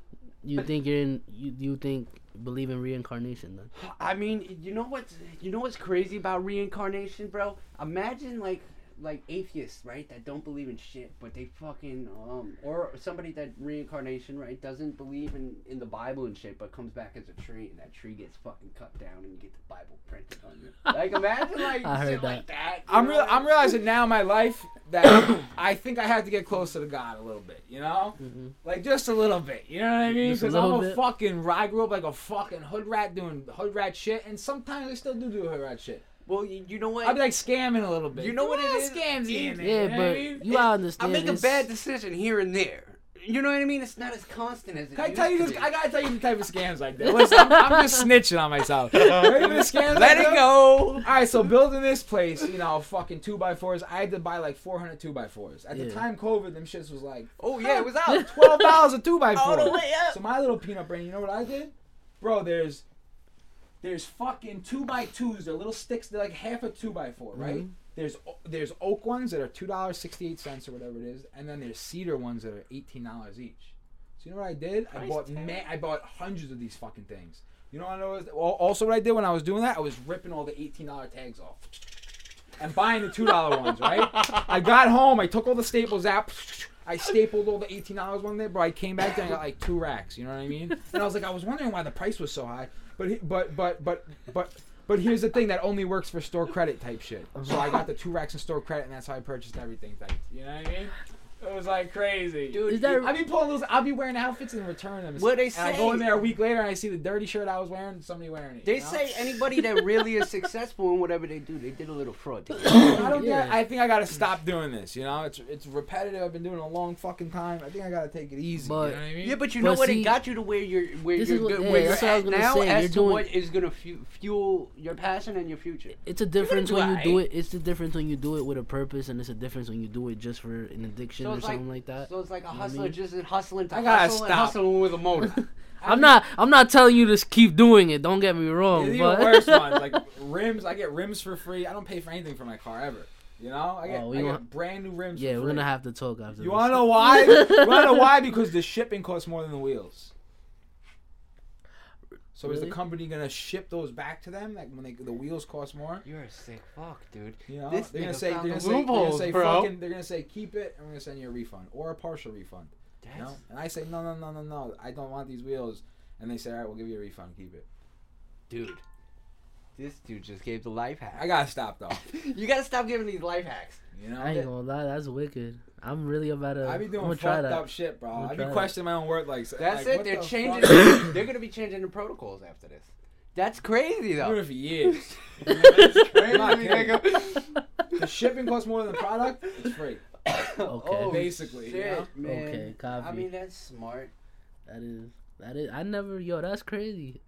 [SPEAKER 2] You think you're in? You you think believe in reincarnation then?
[SPEAKER 1] I mean, you know what's you know what's crazy about reincarnation, bro? Imagine like like atheists, right, that don't believe in shit, but they fucking um or somebody that reincarnation, right, doesn't believe in in the Bible and shit, but comes back as a tree and that tree gets fucking cut down and you get the Bible printed on you. Like imagine like
[SPEAKER 2] I heard
[SPEAKER 1] shit like that. you
[SPEAKER 3] I'm real. I'm realizing now in my life that I think I have to get closer to God a little bit. You know,
[SPEAKER 2] Mhm.
[SPEAKER 3] like just a little bit. You know what I mean? Because I'm a
[SPEAKER 2] bit?
[SPEAKER 3] fucking. I grew up like a fucking hood rat doing hood rat shit, and sometimes I still do do hood rat shit.
[SPEAKER 1] Well, you, you know what?
[SPEAKER 3] I'd be like scamming a little bit.
[SPEAKER 1] You know what it
[SPEAKER 3] Yeah,
[SPEAKER 1] is?
[SPEAKER 3] Scams in there.
[SPEAKER 2] Yeah,
[SPEAKER 3] you know what
[SPEAKER 2] but
[SPEAKER 3] I mean?
[SPEAKER 2] you gotta
[SPEAKER 1] I
[SPEAKER 2] understand.
[SPEAKER 1] make a bad decision here and there. You know what I mean? It's not as constant as it
[SPEAKER 3] Can I tell you this? I gotta tell you the type of scams like that. Listen, I'm, I'm just snitching on myself. Ready for the scams
[SPEAKER 1] Let
[SPEAKER 3] I
[SPEAKER 1] it
[SPEAKER 3] do?
[SPEAKER 1] go.
[SPEAKER 3] All right, so building this place, you know, fucking two by fours. I had to buy like 400 two by fours. At the time, COVID, them shits was like
[SPEAKER 1] Oh yeah, it was out.
[SPEAKER 3] twelve dollars a two by four.
[SPEAKER 1] All the way up.
[SPEAKER 3] So my little peanut brain, you know what I did, bro? There's there's fucking two by twos. They're little sticks. They're like half a two by four, right?
[SPEAKER 2] Mhm.
[SPEAKER 3] There's there's oak ones that are two dollars sixty eight cents or whatever it is, and then there's cedar ones that are eighteen dollars each. So you know what I did? I bought ma- I bought hundreds of these fucking things. You know what I know? Also, what I did when I was doing that, I was ripping all the eighteen dollar tags off and buying the two dollar ones. Right? I got home. I took all the staples out. I stapled all the eighteen dollars one day, bro. I came back there and got like two racks. You know what I mean? And I was like, I was wondering why the price was so high. But he- but but but but but here's the thing that only works for store credit type shit. So I got the two racks in store credit, and that's how I purchased everything. You know what I mean? It was like crazy.
[SPEAKER 1] Dude,
[SPEAKER 2] Is that-
[SPEAKER 3] I be pulling those. I'll be wearing outfits and return them.
[SPEAKER 1] What they
[SPEAKER 3] And I go in there a week later and I see the dirty shirt I was wearing. Somebody wearing it.
[SPEAKER 1] They
[SPEAKER 3] you know?
[SPEAKER 1] say anybody that really is successful in whatever they do, they did a little fraud.
[SPEAKER 3] I don't.
[SPEAKER 2] Yeah.
[SPEAKER 3] Get, I think I gotta stop doing this. You know, it's it's repetitive. I've been doing it a long fucking time. I think I gotta take it easy.
[SPEAKER 2] But-
[SPEAKER 3] you know what I mean?
[SPEAKER 1] Yeah, but you
[SPEAKER 2] But
[SPEAKER 1] know what?
[SPEAKER 2] see,
[SPEAKER 1] it got you to where you're where
[SPEAKER 2] this
[SPEAKER 1] you're
[SPEAKER 2] is what-
[SPEAKER 1] good,
[SPEAKER 2] yeah,
[SPEAKER 1] where you're
[SPEAKER 2] that's what I was
[SPEAKER 1] at now
[SPEAKER 2] say,
[SPEAKER 1] as
[SPEAKER 2] you're
[SPEAKER 1] to
[SPEAKER 2] doing-
[SPEAKER 1] what is gonna fu- fuel your passion and your future.
[SPEAKER 2] It's a difference when you do it. It's the difference when you do it with a purpose, and it's a difference when you do it just for an addiction
[SPEAKER 1] So
[SPEAKER 2] or
[SPEAKER 1] like-
[SPEAKER 2] something like that.
[SPEAKER 1] So it's like a
[SPEAKER 2] what I
[SPEAKER 1] hustler
[SPEAKER 2] mean?
[SPEAKER 1] just hustling to
[SPEAKER 3] I gotta
[SPEAKER 1] hustle
[SPEAKER 3] stop.
[SPEAKER 1] hustling with a motor.
[SPEAKER 2] I'm not. I'm not telling you to keep doing it. Don't get me wrong.
[SPEAKER 3] It's even
[SPEAKER 2] but
[SPEAKER 3] worse ones like rims. I get rims for free. I don't pay for anything for my car ever. You know, I oh, get,
[SPEAKER 2] Oh, we
[SPEAKER 3] I get brand new rims.
[SPEAKER 2] yeah,
[SPEAKER 3] for
[SPEAKER 2] we're gonna have to talk after.
[SPEAKER 3] You
[SPEAKER 2] this.
[SPEAKER 3] wanna know why? you wanna know why? Because the shipping costs more than the wheels. So is the company gonna ship those back to them? Like when they, the wheels cost more?
[SPEAKER 1] You're a sick fuck, dude.
[SPEAKER 3] You know,
[SPEAKER 1] This
[SPEAKER 3] they're gonna say they're gonna
[SPEAKER 1] the
[SPEAKER 3] say, they're gonna
[SPEAKER 1] loopholes,
[SPEAKER 3] say
[SPEAKER 1] bro.
[SPEAKER 3] fucking they're gonna say keep it and we're gonna send you a refund or a partial refund. You know? And I say no no no no no I don't want these wheels and they say all right we'll give you a refund keep it.
[SPEAKER 1] dude. This dude just gave the life hack.
[SPEAKER 3] I gotta stop though.
[SPEAKER 1] you gotta stop giving these life hacks.
[SPEAKER 3] You know.
[SPEAKER 2] I ain't gonna lie. That's wicked. I'm really about to.
[SPEAKER 3] I be
[SPEAKER 2] I'm
[SPEAKER 3] doing
[SPEAKER 2] gonna try
[SPEAKER 3] fucked
[SPEAKER 2] that.
[SPEAKER 3] up shit, bro.
[SPEAKER 2] I'm
[SPEAKER 3] be
[SPEAKER 2] try that.
[SPEAKER 3] questioning my own word like
[SPEAKER 1] That's
[SPEAKER 3] like,
[SPEAKER 1] it. They're
[SPEAKER 3] the
[SPEAKER 1] changing. they're gonna be changing the protocols after this. That's crazy though.
[SPEAKER 3] doing it for years.
[SPEAKER 1] That's
[SPEAKER 3] I'm not
[SPEAKER 1] crazy,
[SPEAKER 3] kidding.
[SPEAKER 1] nigga.
[SPEAKER 3] the shipping costs more than the product. It's free.
[SPEAKER 2] Okay.
[SPEAKER 3] Oh, Basically, you
[SPEAKER 1] Oh,
[SPEAKER 3] know?
[SPEAKER 1] man.
[SPEAKER 2] Okay, copy.
[SPEAKER 1] I mean, that's smart.
[SPEAKER 2] That is. That is. I never. Yo, that's crazy.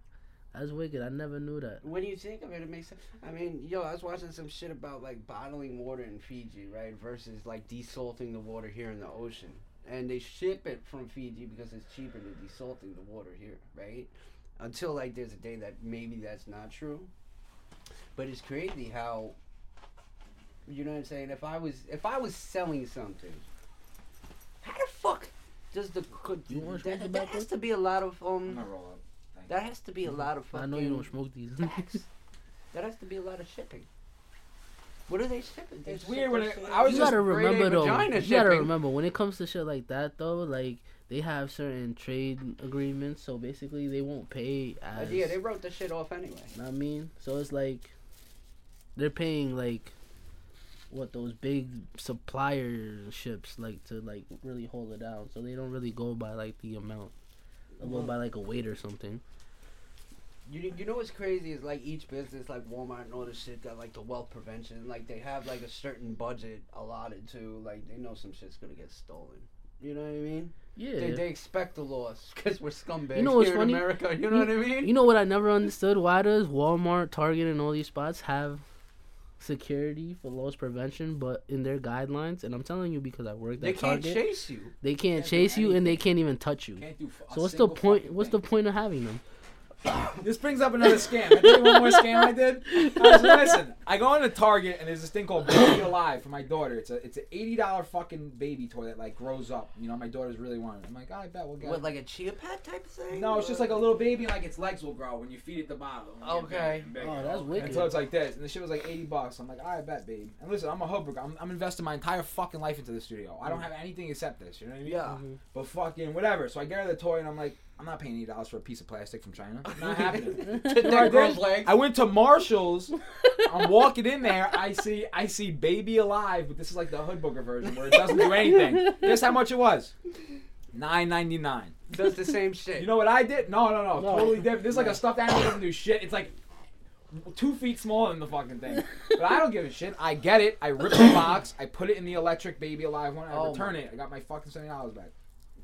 [SPEAKER 2] That's wicked. I never knew that.
[SPEAKER 1] When you think of it, it makes sense. I mean, yo, I was watching some shit about like bottling water in Fiji, right? Versus like desalting the water here in the ocean. And they ship it from Fiji because it's cheaper than desalting the water here, right? Until like there's a day that maybe that's not true. But it's crazy how you know what I'm saying? If I was if I was selling something, how the fuck does the could
[SPEAKER 2] You want
[SPEAKER 1] that,
[SPEAKER 2] smoke
[SPEAKER 1] that has to be a lot of
[SPEAKER 3] I'm
[SPEAKER 1] um
[SPEAKER 3] gonna roll up. Thank
[SPEAKER 1] that has to be a lot of fucking
[SPEAKER 2] I know you don't smoke these.
[SPEAKER 1] tax. that has to be a lot of shipping. What are they shipping? They
[SPEAKER 3] It's
[SPEAKER 1] ship
[SPEAKER 3] weird when it- I was
[SPEAKER 2] you
[SPEAKER 1] out.
[SPEAKER 3] just
[SPEAKER 2] gotta remember though.
[SPEAKER 1] vagina
[SPEAKER 2] You gotta
[SPEAKER 1] shipping.
[SPEAKER 2] remember when it comes to shit like that though. Like they have certain trade agreements, so basically they won't pay
[SPEAKER 1] Uh,
[SPEAKER 2] as.
[SPEAKER 1] yeah, they wrote the shit off anyway.
[SPEAKER 2] know what I mean, so it's like they're paying like what those big supplierships like to like really hold it down. So they don't really go by like the amount. They'll go by like a weight or something.
[SPEAKER 1] You you know what's crazy is like each business like Walmart and all this shit got like the wealth prevention. Like they have like a certain budget allotted to. Like they know some shit's gonna get stolen. You know what I mean?
[SPEAKER 2] Yeah.
[SPEAKER 1] They, they expect the loss because we're scumbags
[SPEAKER 2] You know what's
[SPEAKER 1] here
[SPEAKER 2] funny?
[SPEAKER 1] in America. You know what I mean?
[SPEAKER 2] You know what I never understood? Why does Walmart, Target, and all these spots have security for loss prevention, but in their guidelines, and I'm telling you because I worked
[SPEAKER 1] they
[SPEAKER 2] at
[SPEAKER 1] can't chase you.
[SPEAKER 2] they can't
[SPEAKER 3] Can't
[SPEAKER 2] chase you and they can't even touch you.
[SPEAKER 3] Can't do f- a
[SPEAKER 2] So what's the point? What's
[SPEAKER 3] thing.
[SPEAKER 2] the point of having them?
[SPEAKER 3] This brings up another scam. I tell you one more scam I did. I was, listen, I go into Target and there's this thing called Baby Alive for my daughter. It's a it's an eighty dollar fucking baby toy that like grows up. You know, my daughter's really wanting. it. I'm like, oh, I bet we'll get.
[SPEAKER 1] What
[SPEAKER 3] it.
[SPEAKER 1] like a chia pet type of thing?
[SPEAKER 3] no, it's just like a little baby like its legs will grow when you feed it the bottle.
[SPEAKER 1] Okay.
[SPEAKER 3] bigger and.
[SPEAKER 2] Oh, that's
[SPEAKER 3] And
[SPEAKER 2] wicked.
[SPEAKER 3] so it's like this, and the shit was like eighty bucks. I'm like, I bet, babe. And listen, I'm a hood I'm, I'm investing my entire fucking life into the studio. I don't have anything except this. You know what I mean?
[SPEAKER 1] Yeah.
[SPEAKER 2] Mhm.
[SPEAKER 3] But fucking whatever. So I get her the toy, and I'm like, I'm not paying eighty dollars for a piece of plastic from China. Not happening.
[SPEAKER 1] that
[SPEAKER 3] You I
[SPEAKER 1] legs.
[SPEAKER 3] I went to Marshalls. I'm walking in there. I see I see Baby Alive, but this is like the hood booger version where it doesn't do anything. Guess how much it was? Nine ninety nine.
[SPEAKER 1] Does the same shit.
[SPEAKER 3] You know what I did? No, no, no,
[SPEAKER 2] No.
[SPEAKER 3] totally different. This is like a stuffed animal doesn't do shit. It's like two feet smaller than the fucking thing. But I don't give a shit. I get it. I rip the box. I put it in the electric Baby Alive one. I
[SPEAKER 1] Oh
[SPEAKER 3] return
[SPEAKER 1] my-
[SPEAKER 3] it. I got my fucking seventy dollars back.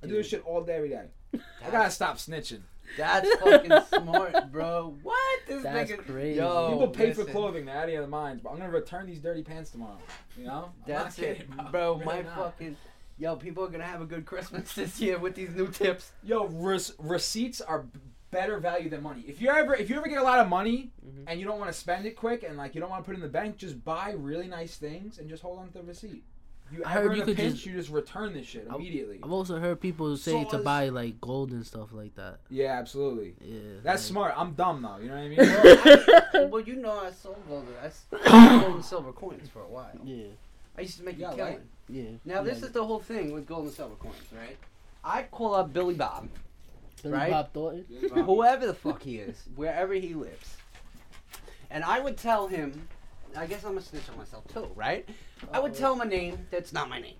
[SPEAKER 3] I do this shit all day, every day. I gotta stop snitching.
[SPEAKER 1] That's fucking smart, bro. What? This
[SPEAKER 2] That's
[SPEAKER 1] nigga.
[SPEAKER 2] crazy.
[SPEAKER 1] Yo,
[SPEAKER 3] People pay for
[SPEAKER 1] listen.
[SPEAKER 3] clothing. They're out of their minds. But I'm gonna return these dirty pants tomorrow. You know? I'm not
[SPEAKER 1] That's it,
[SPEAKER 3] kidding,
[SPEAKER 1] bro.
[SPEAKER 3] Really
[SPEAKER 1] my
[SPEAKER 3] not.
[SPEAKER 1] fucking. Yo, people are gonna have a good Christmas this year with these new tips.
[SPEAKER 3] Yo, res- receipts are better value than money. If you ever if you ever get a lot of money
[SPEAKER 2] Mhm.
[SPEAKER 3] and you don't want to spend it quick and like you don't want to put it in the bank, just buy really nice things and just hold on to the receipt. You
[SPEAKER 2] I heard
[SPEAKER 3] in
[SPEAKER 2] you
[SPEAKER 3] a
[SPEAKER 2] could
[SPEAKER 3] pinch,
[SPEAKER 2] just-
[SPEAKER 3] you just return this shit immediately.
[SPEAKER 2] I've also heard people say to
[SPEAKER 3] Sauce.
[SPEAKER 2] buy like gold and stuff like that.
[SPEAKER 3] yeah, absolutely.
[SPEAKER 2] Yeah.
[SPEAKER 3] That's
[SPEAKER 2] like-
[SPEAKER 3] smart. I'm dumb though. You know what I mean?
[SPEAKER 1] Well, I- well, you know, I sold gold. I sold gold and silver coins for a while.
[SPEAKER 2] Yeah.
[SPEAKER 1] I used to make
[SPEAKER 3] Yeah,
[SPEAKER 1] a killing.
[SPEAKER 3] right.
[SPEAKER 2] Yeah.
[SPEAKER 1] Now, this is the whole thing with gold and silver coins, right? I'd call up Billy Bob,
[SPEAKER 2] Billy
[SPEAKER 1] right?
[SPEAKER 2] Bob Thornton.
[SPEAKER 1] whoever the fuck he is, wherever he lives, and I would tell him. I guess I'm a snitch on myself too, right? I would tell him a name that's not my name.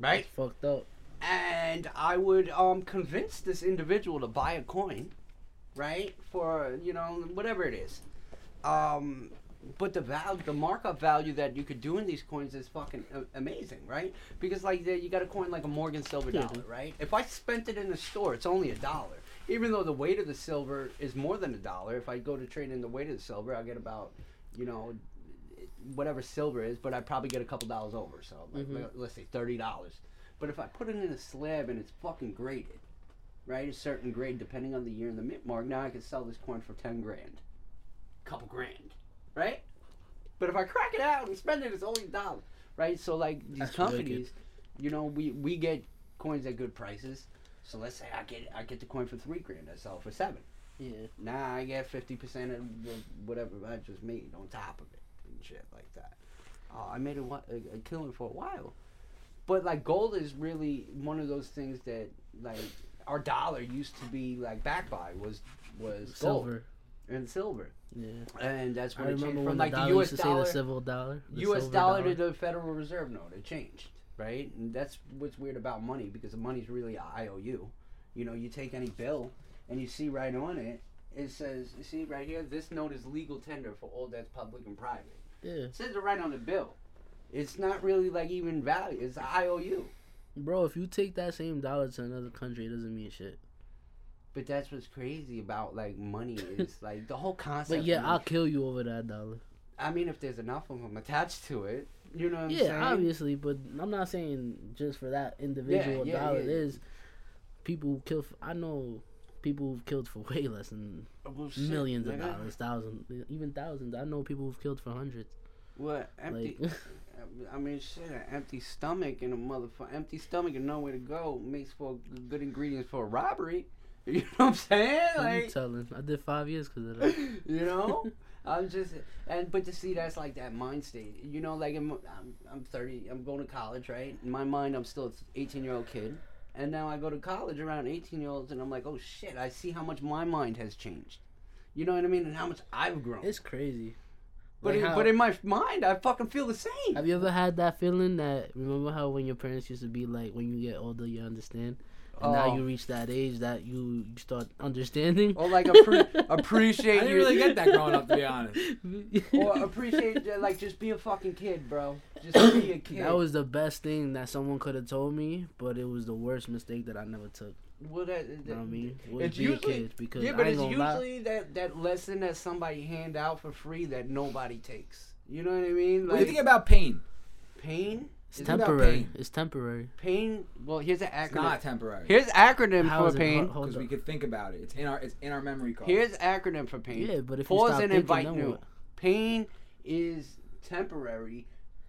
[SPEAKER 1] right?
[SPEAKER 2] Fucked up.
[SPEAKER 1] and I would um convince this individual to buy a coin, right? For you know whatever it is, um, but the value, the markup value that you could do in these coins is fucking a- amazing, right? Because like the, you got a coin like a Morgan silver dollar, right? If I spent it in the store, it's only a dollar. Even though the weight of the silver is more than a dollar, if I go to trade in the weight of the silver, I'll get about, you know, whatever silver is, but I probably get a couple dollars over. So like,
[SPEAKER 2] Mhm.
[SPEAKER 1] let's say thirty dollars. But if I put it in a slab and it's fucking graded, right, a certain grade depending on the year and the mint mark, now I can sell this coin for ten grand, couple grand, right? But if I crack it out and spend it, it's only a dollar, right? So like these
[SPEAKER 2] That's
[SPEAKER 1] companies, you know, we we get coins at good prices. So let's say I get I get the coin for three grand, I sell it for seven.
[SPEAKER 2] Yeah.
[SPEAKER 1] Now I get fifty percent of whatever I just made on top of it shit like that. Uh, I made a, a, a killing for a while, but like gold is really one of those things that like our dollar used to be like backed by was was gold
[SPEAKER 2] Silver.
[SPEAKER 1] and silver,
[SPEAKER 2] Yeah.
[SPEAKER 1] and that's
[SPEAKER 2] I
[SPEAKER 1] when it
[SPEAKER 2] remember
[SPEAKER 1] changed
[SPEAKER 2] when
[SPEAKER 1] from
[SPEAKER 2] the
[SPEAKER 1] like
[SPEAKER 2] dollar
[SPEAKER 1] the U.S.
[SPEAKER 2] used to say
[SPEAKER 1] dollar.
[SPEAKER 2] the civil dollar. the
[SPEAKER 1] U.S.
[SPEAKER 2] silver
[SPEAKER 1] dollar to the Federal Reserve note. It changed, right? And that's what's weird about money because the money's really a IOU. You know, you take any bill and you see right on it, it says, you see right here, this note is legal tender for all debts, public and private.
[SPEAKER 2] Yeah.
[SPEAKER 1] It says it right on the bill. It's not really like even value. It's IOU.
[SPEAKER 2] Bro, if you take that same dollar to another country, it doesn't mean shit.
[SPEAKER 1] But that's what's crazy about like money is like the whole concept.
[SPEAKER 2] But yeah, I'll kill you over that dollar.
[SPEAKER 1] I mean, if there's enough of them attached to it, you know what I'm
[SPEAKER 2] yeah,
[SPEAKER 1] saying?
[SPEAKER 2] obviously, but I'm not saying just for that individual
[SPEAKER 1] yeah,
[SPEAKER 2] dollar.
[SPEAKER 1] yeah.
[SPEAKER 2] There's people who kill. For, I know people who've killed for way less than
[SPEAKER 1] Well, shit,
[SPEAKER 2] millions of
[SPEAKER 1] nigga.
[SPEAKER 2] dollars, thousands, even thousands. I know people who've killed for hundreds.
[SPEAKER 1] What empty?
[SPEAKER 2] Like,
[SPEAKER 1] I mean, shit, an empty stomach and a motherfucker, empty stomach and nowhere to go makes for good ingredients for a robbery. You know what I'm saying?
[SPEAKER 2] I'm
[SPEAKER 1] Like,
[SPEAKER 2] telling. I did five years because of that.
[SPEAKER 1] you know, I'm just and but to see that's like that mind state. You know, like I'm, I'm, I'm 30, I'm going to college, right? In my mind, I'm still an 18 year old kid, and now I go to college around 18 year olds, and I'm like, oh shit, I see how much my mind has changed. You know what I mean? And how much I've grown.
[SPEAKER 2] It's crazy.
[SPEAKER 1] but
[SPEAKER 2] Like
[SPEAKER 1] in,
[SPEAKER 2] how-
[SPEAKER 1] but in my mind, I fucking feel the same.
[SPEAKER 2] Have you ever had that feeling that remember how when your parents used to be like, when you get older, you understand, and now
[SPEAKER 1] Oh.
[SPEAKER 2] you reach that age that you you start understanding.
[SPEAKER 1] Or like appre- appreciate
[SPEAKER 3] I didn't
[SPEAKER 1] you.
[SPEAKER 3] really get that growing up, to be honest.
[SPEAKER 1] or appreciate uh, like just be a fucking kid, bro. Just be a kid.
[SPEAKER 2] That was the best thing that someone could have told me, but it was the worst mistake that I never took.
[SPEAKER 1] well, that,
[SPEAKER 2] You know what I mean? Was
[SPEAKER 1] It's
[SPEAKER 2] be a
[SPEAKER 1] usually
[SPEAKER 2] kid because
[SPEAKER 1] yeah, but
[SPEAKER 2] ain't
[SPEAKER 1] it's
[SPEAKER 2] gonna lie.
[SPEAKER 1] usually that that lesson that somebody hand out for free that nobody takes. You know what I mean?
[SPEAKER 3] What do you think about pain?
[SPEAKER 1] pain.
[SPEAKER 2] It's
[SPEAKER 3] It's about
[SPEAKER 2] temporary. It's temporary.
[SPEAKER 1] Pain. Well, here's an acronym.
[SPEAKER 3] It's
[SPEAKER 1] acronym.
[SPEAKER 3] not temporary.
[SPEAKER 1] Here's acronym
[SPEAKER 2] How
[SPEAKER 1] for
[SPEAKER 2] it-
[SPEAKER 1] pain.
[SPEAKER 2] hold
[SPEAKER 3] Because
[SPEAKER 2] up.
[SPEAKER 3] we could think about it. It's in our it's in our memory card.
[SPEAKER 1] Here's acronym for pain.
[SPEAKER 2] Yeah, but if you
[SPEAKER 1] Pause
[SPEAKER 2] stop
[SPEAKER 1] and
[SPEAKER 2] thinking,
[SPEAKER 1] invite
[SPEAKER 2] then
[SPEAKER 1] new.
[SPEAKER 2] what?
[SPEAKER 1] Pain is temporary,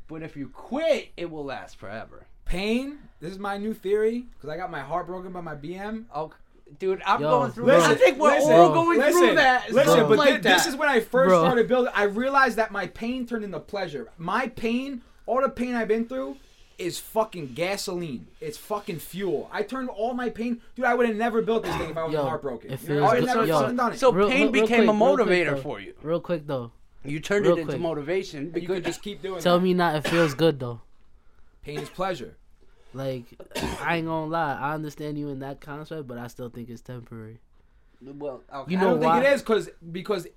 [SPEAKER 1] but if you quit, it will last forever.
[SPEAKER 3] pain. This is my new theory because I got my heart broken by my BM.
[SPEAKER 1] Oh, dude, I'm
[SPEAKER 2] Yo,
[SPEAKER 1] going through.
[SPEAKER 2] bro.
[SPEAKER 1] I think we're
[SPEAKER 3] Listen,
[SPEAKER 1] all going
[SPEAKER 3] listen,
[SPEAKER 1] through that.
[SPEAKER 3] Listen,
[SPEAKER 1] something
[SPEAKER 3] but
[SPEAKER 1] like
[SPEAKER 3] thi- this
[SPEAKER 1] that.
[SPEAKER 3] is when I first
[SPEAKER 2] Bro.
[SPEAKER 3] started building. I realized that my pain turned into pleasure. My pain, all the pain I've been through, is fucking gasoline. It's fucking fuel. I turned all my pain, dude. I would have never built this thing if I wasn't
[SPEAKER 2] Yo,
[SPEAKER 3] heartbroken.
[SPEAKER 2] it
[SPEAKER 3] You know,
[SPEAKER 2] feels
[SPEAKER 3] I would
[SPEAKER 2] good-
[SPEAKER 3] never
[SPEAKER 2] yo,
[SPEAKER 3] done it.
[SPEAKER 1] So
[SPEAKER 2] Real-
[SPEAKER 1] pain
[SPEAKER 2] real- real
[SPEAKER 1] became a
[SPEAKER 2] quick, real quick,
[SPEAKER 1] motivator
[SPEAKER 2] though.
[SPEAKER 1] for you.
[SPEAKER 2] Real quick though,
[SPEAKER 1] You turned
[SPEAKER 2] Real
[SPEAKER 1] it into
[SPEAKER 2] quick.
[SPEAKER 1] motivation
[SPEAKER 3] And you
[SPEAKER 1] because
[SPEAKER 3] could just keep doing it.
[SPEAKER 2] tell
[SPEAKER 3] that.
[SPEAKER 2] me not. It feels good though.
[SPEAKER 3] Pain is pleasure.
[SPEAKER 2] Like I ain't gonna lie. I understand you in that concept, but I still think it's temporary.
[SPEAKER 1] well, okay.
[SPEAKER 2] You
[SPEAKER 3] I
[SPEAKER 2] know
[SPEAKER 3] don't
[SPEAKER 2] why?
[SPEAKER 3] think it is because because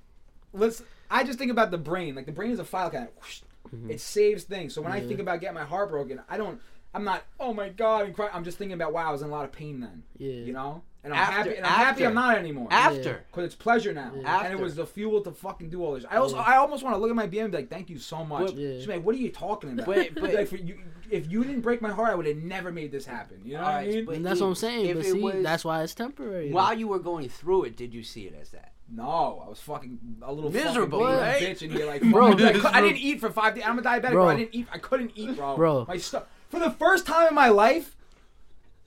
[SPEAKER 3] let's. I just think about the brain. Like the brain is a file cabinet. Whoosh,
[SPEAKER 2] Mm-hmm.
[SPEAKER 3] It saves things. So when I think about getting my heart broken, I don't. I'm not. Oh my god! And cry. I'm just thinking about wow. I was in a lot of pain then.
[SPEAKER 2] Yeah.
[SPEAKER 3] You know. And I'm
[SPEAKER 1] After-
[SPEAKER 3] happy. And I'm happy. I'm not anymore.
[SPEAKER 1] after.
[SPEAKER 3] Because it's pleasure now,
[SPEAKER 2] Yeah.
[SPEAKER 3] and it was the fuel to fucking do all this. I also,
[SPEAKER 2] Yeah.
[SPEAKER 3] I almost want to look at my BM and be like, "Thank you so much."
[SPEAKER 1] But-
[SPEAKER 2] Yeah.
[SPEAKER 3] She's like, "What are you talking about?"
[SPEAKER 1] But- but-
[SPEAKER 3] like, for you, if you didn't break my heart, I would have never made this happen. You know what I mean?
[SPEAKER 2] And that's what I'm saying. But see,
[SPEAKER 1] was-
[SPEAKER 2] that's why it's temporary.
[SPEAKER 1] While you were going through it, did you see it as that?
[SPEAKER 3] No, I was fucking a little
[SPEAKER 1] Miserable,
[SPEAKER 3] fucking
[SPEAKER 1] right?
[SPEAKER 3] bitch in here, like,
[SPEAKER 2] Bro,
[SPEAKER 3] bro. I, I didn't eat for five days. I'm a diabetic, bro.
[SPEAKER 2] Bro.
[SPEAKER 3] I didn't eat. I couldn't eat, bro.
[SPEAKER 2] Bro.
[SPEAKER 3] my stuff for the first time in my life.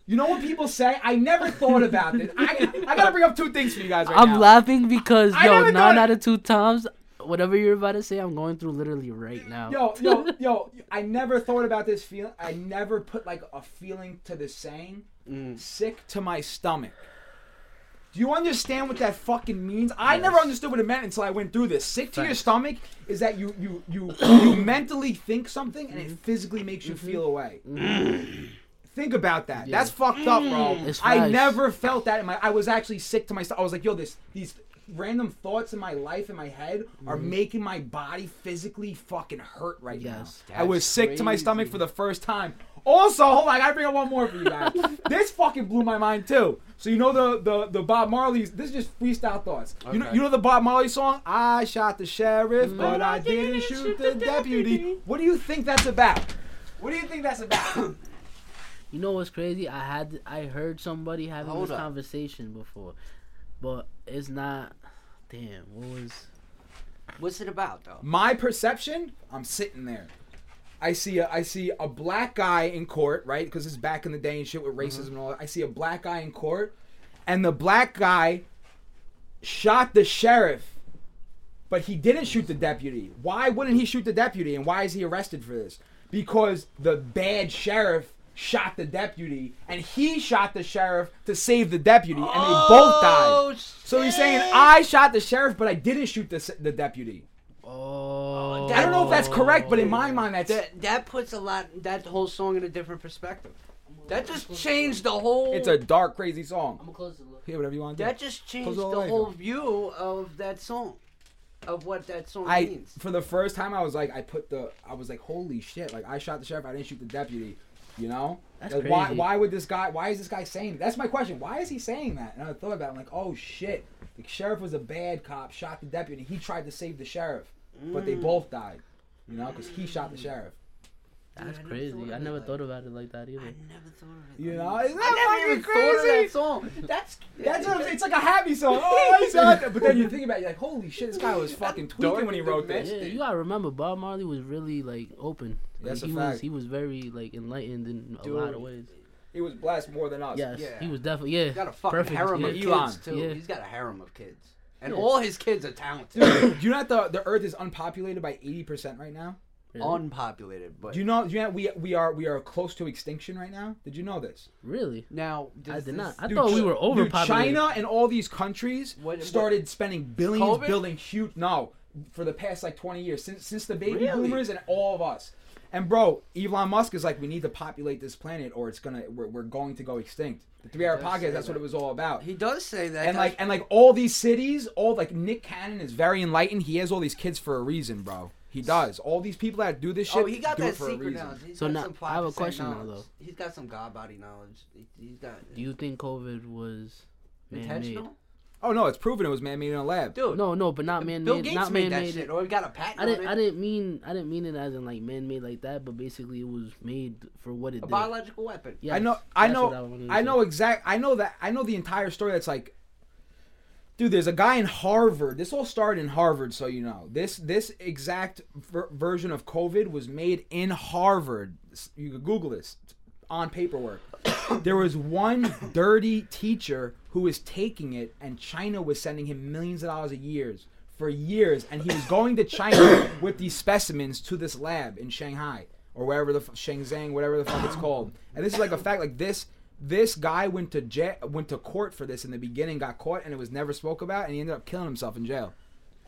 [SPEAKER 3] You know what people say? I never thought about this. I, I gotta bring up two things for you guys right now.
[SPEAKER 2] I'm
[SPEAKER 3] now.
[SPEAKER 2] laughing because
[SPEAKER 3] I
[SPEAKER 2] yo, nine out of two times, whatever you're about to say, I'm going through literally right now.
[SPEAKER 3] Yo, yo, yo! I never thought about this feeling. I never put like a feeling to the saying.
[SPEAKER 1] Mm.
[SPEAKER 3] Sick to my stomach. Do you understand what that fucking means? I never understood what it meant until I went through this. Sick to your stomach is that you you you you mentally think something and
[SPEAKER 1] Mm-hmm.
[SPEAKER 3] it physically makes you feel away. Think about that.
[SPEAKER 2] Yeah.
[SPEAKER 3] That's fucked up, bro.
[SPEAKER 2] It's
[SPEAKER 3] I
[SPEAKER 2] facts.
[SPEAKER 3] never felt that in my. I was actually sick to my stomach. I was like, yo, this these random thoughts in my life in my head are making my body physically fucking hurt right
[SPEAKER 2] Yes.
[SPEAKER 3] now. I was sick to my stomach for the first time. Also, hold on, I gotta bring up one more for you guys. this fucking blew my mind too. So you know the the the Bob Marley's. This is just freestyle thoughts. You know you know the Bob Marley song. I shot the sheriff, mm-hmm. but I didn't shoot the deputy. What do you think that's about? What do you think that's about?
[SPEAKER 2] You know what's crazy? I had I heard somebody having
[SPEAKER 1] Hold
[SPEAKER 2] this
[SPEAKER 1] up.
[SPEAKER 2] conversation before, but it's not. Damn, what was?
[SPEAKER 1] What's it about though?
[SPEAKER 3] my perception, I'm sitting there. I see a I see a black guy in court, right? Because it's back in the day and shit with racism mm-hmm. and all that. I see a black guy in court, and the black guy shot the sheriff, but he didn't shoot the deputy. Why wouldn't he shoot the deputy? And why is he arrested for this? Because the bad sheriff shot the deputy, and he shot the sheriff to save the deputy, and they both died. Oh, so he's saying I shot the sheriff, but I didn't shoot the the deputy.
[SPEAKER 2] Oh,
[SPEAKER 3] I don't know if that's correct, but in my mind, that's
[SPEAKER 1] That that puts a lot that whole song in a different perspective. That just changed the whole.
[SPEAKER 3] it's a dark, crazy song.
[SPEAKER 2] I'm gonna close the look.
[SPEAKER 3] Yeah, whatever you want to do.
[SPEAKER 1] that just changed
[SPEAKER 3] Close all
[SPEAKER 1] the
[SPEAKER 3] the way,
[SPEAKER 1] whole
[SPEAKER 3] though.
[SPEAKER 1] view of that song, of what that song
[SPEAKER 3] I
[SPEAKER 1] means.
[SPEAKER 3] for the first time, I was like, I put the, I was like, holy shit! Like I shot the sheriff, I didn't shoot the deputy. You know,
[SPEAKER 2] That's
[SPEAKER 3] like, why?
[SPEAKER 2] crazy.
[SPEAKER 3] Why would this guy? Why is this guy saying? That's my question. Why is he saying that? And I thought about, it, I'm like, oh shit! The sheriff was a bad cop, shot the deputy. He tried to save the sheriff, but they both died. You know, because he shot the mm. sheriff.
[SPEAKER 2] That's
[SPEAKER 1] I
[SPEAKER 2] crazy.
[SPEAKER 1] of
[SPEAKER 2] I never
[SPEAKER 1] like-
[SPEAKER 2] thought about it like that either.
[SPEAKER 1] I never thought of it.
[SPEAKER 3] You
[SPEAKER 1] like
[SPEAKER 3] know,
[SPEAKER 1] that.
[SPEAKER 3] isn't
[SPEAKER 1] I
[SPEAKER 3] that
[SPEAKER 1] never even
[SPEAKER 3] fucking
[SPEAKER 1] thought of
[SPEAKER 3] crazy?
[SPEAKER 1] that song. That's
[SPEAKER 3] That's what I'm saying. It's like a happy song. Oh, I shot that. But then you think about it, you're like, holy shit, this guy was fucking tweaking when he wrote this.
[SPEAKER 2] Yeah, you gotta remember Bob Marley was really like open. Like,
[SPEAKER 3] That's a
[SPEAKER 2] he
[SPEAKER 3] fact.
[SPEAKER 2] was he was very like enlightened in a lot of ways.
[SPEAKER 3] He was blessed more than us.
[SPEAKER 2] Yes,
[SPEAKER 1] Yeah.
[SPEAKER 2] he was definitely yeah.
[SPEAKER 1] He's got a fucking
[SPEAKER 2] perfect.
[SPEAKER 1] harem
[SPEAKER 2] yeah.
[SPEAKER 1] of
[SPEAKER 3] Elon.
[SPEAKER 1] kids too.
[SPEAKER 2] Yeah.
[SPEAKER 1] He's got a harem of kids, and
[SPEAKER 2] Yeah.
[SPEAKER 1] all his kids are talented.
[SPEAKER 3] Do you know that the, the Earth is unpopulated by eighty percent right now?
[SPEAKER 2] Really?
[SPEAKER 1] Unpopulated, but
[SPEAKER 3] Do you know? Do you know we we are we are close to extinction right now? Did you know this?
[SPEAKER 2] Really?
[SPEAKER 1] now
[SPEAKER 2] I did
[SPEAKER 1] this-
[SPEAKER 2] not. I
[SPEAKER 3] Dude,
[SPEAKER 2] thought we were
[SPEAKER 3] dude,
[SPEAKER 2] overpopulated.
[SPEAKER 3] China and all these countries
[SPEAKER 1] What- what-
[SPEAKER 3] started spending billions
[SPEAKER 1] COVID?
[SPEAKER 3] building huge. No, for the past like twenty years since since the baby
[SPEAKER 1] Really?
[SPEAKER 3] boomers and all of us. And bro, Elon Musk is like, we need to populate this planet, or it's gonna we're, we're going to go extinct. The three hour podcast. That's what it was all about.
[SPEAKER 1] He does say that,
[SPEAKER 3] and like and like all these cities, all like Nick Cannon is very enlightened. He has all these kids for a reason, bro. He does. All these people that do this oh, shit.
[SPEAKER 1] oh, he got
[SPEAKER 3] do
[SPEAKER 1] that
[SPEAKER 3] it for a
[SPEAKER 1] secret
[SPEAKER 3] reason.
[SPEAKER 1] knowledge. He's
[SPEAKER 2] So
[SPEAKER 1] got
[SPEAKER 2] now-
[SPEAKER 1] some
[SPEAKER 2] I have a
[SPEAKER 1] 5%
[SPEAKER 2] question now, though.
[SPEAKER 1] He's got some god body knowledge. He- He's got
[SPEAKER 2] Do you think COVID was man-made?
[SPEAKER 1] Intentional,
[SPEAKER 3] Oh no, it's proven it was man made in a lab.
[SPEAKER 1] dude.
[SPEAKER 2] No, no, but not man
[SPEAKER 1] Bill
[SPEAKER 2] made.
[SPEAKER 1] Gates
[SPEAKER 2] Not
[SPEAKER 1] made
[SPEAKER 2] man
[SPEAKER 1] that shit,
[SPEAKER 2] made.
[SPEAKER 1] or he got a patent
[SPEAKER 2] I didn't.
[SPEAKER 1] on
[SPEAKER 2] I
[SPEAKER 1] it.
[SPEAKER 2] didn't mean. I didn't mean it as in like man made like that. But basically, it was made for what it
[SPEAKER 1] a
[SPEAKER 2] did.
[SPEAKER 1] biological weapon.
[SPEAKER 2] Yes,
[SPEAKER 3] I know. I
[SPEAKER 2] that's
[SPEAKER 3] know.
[SPEAKER 2] what wanted to
[SPEAKER 3] I
[SPEAKER 2] say.
[SPEAKER 3] know exact. I know that. I know the entire story. That's like, dude. There's a guy in Harvard. This all started in Harvard, so you know. This this exact ver- version of COVID was made in Harvard. You could Google this on paperwork. there was one dirty teacher who was taking it, and China was sending him millions of dollars a year for years, and he was going to China with these specimens to this lab in Shanghai or wherever the f- Shenzhen, whatever the fuck it's called. And this is like a fact. Like this, this guy went to jail, went to court for this in the beginning, got caught, and it was never spoke about, and he ended up killing himself in jail.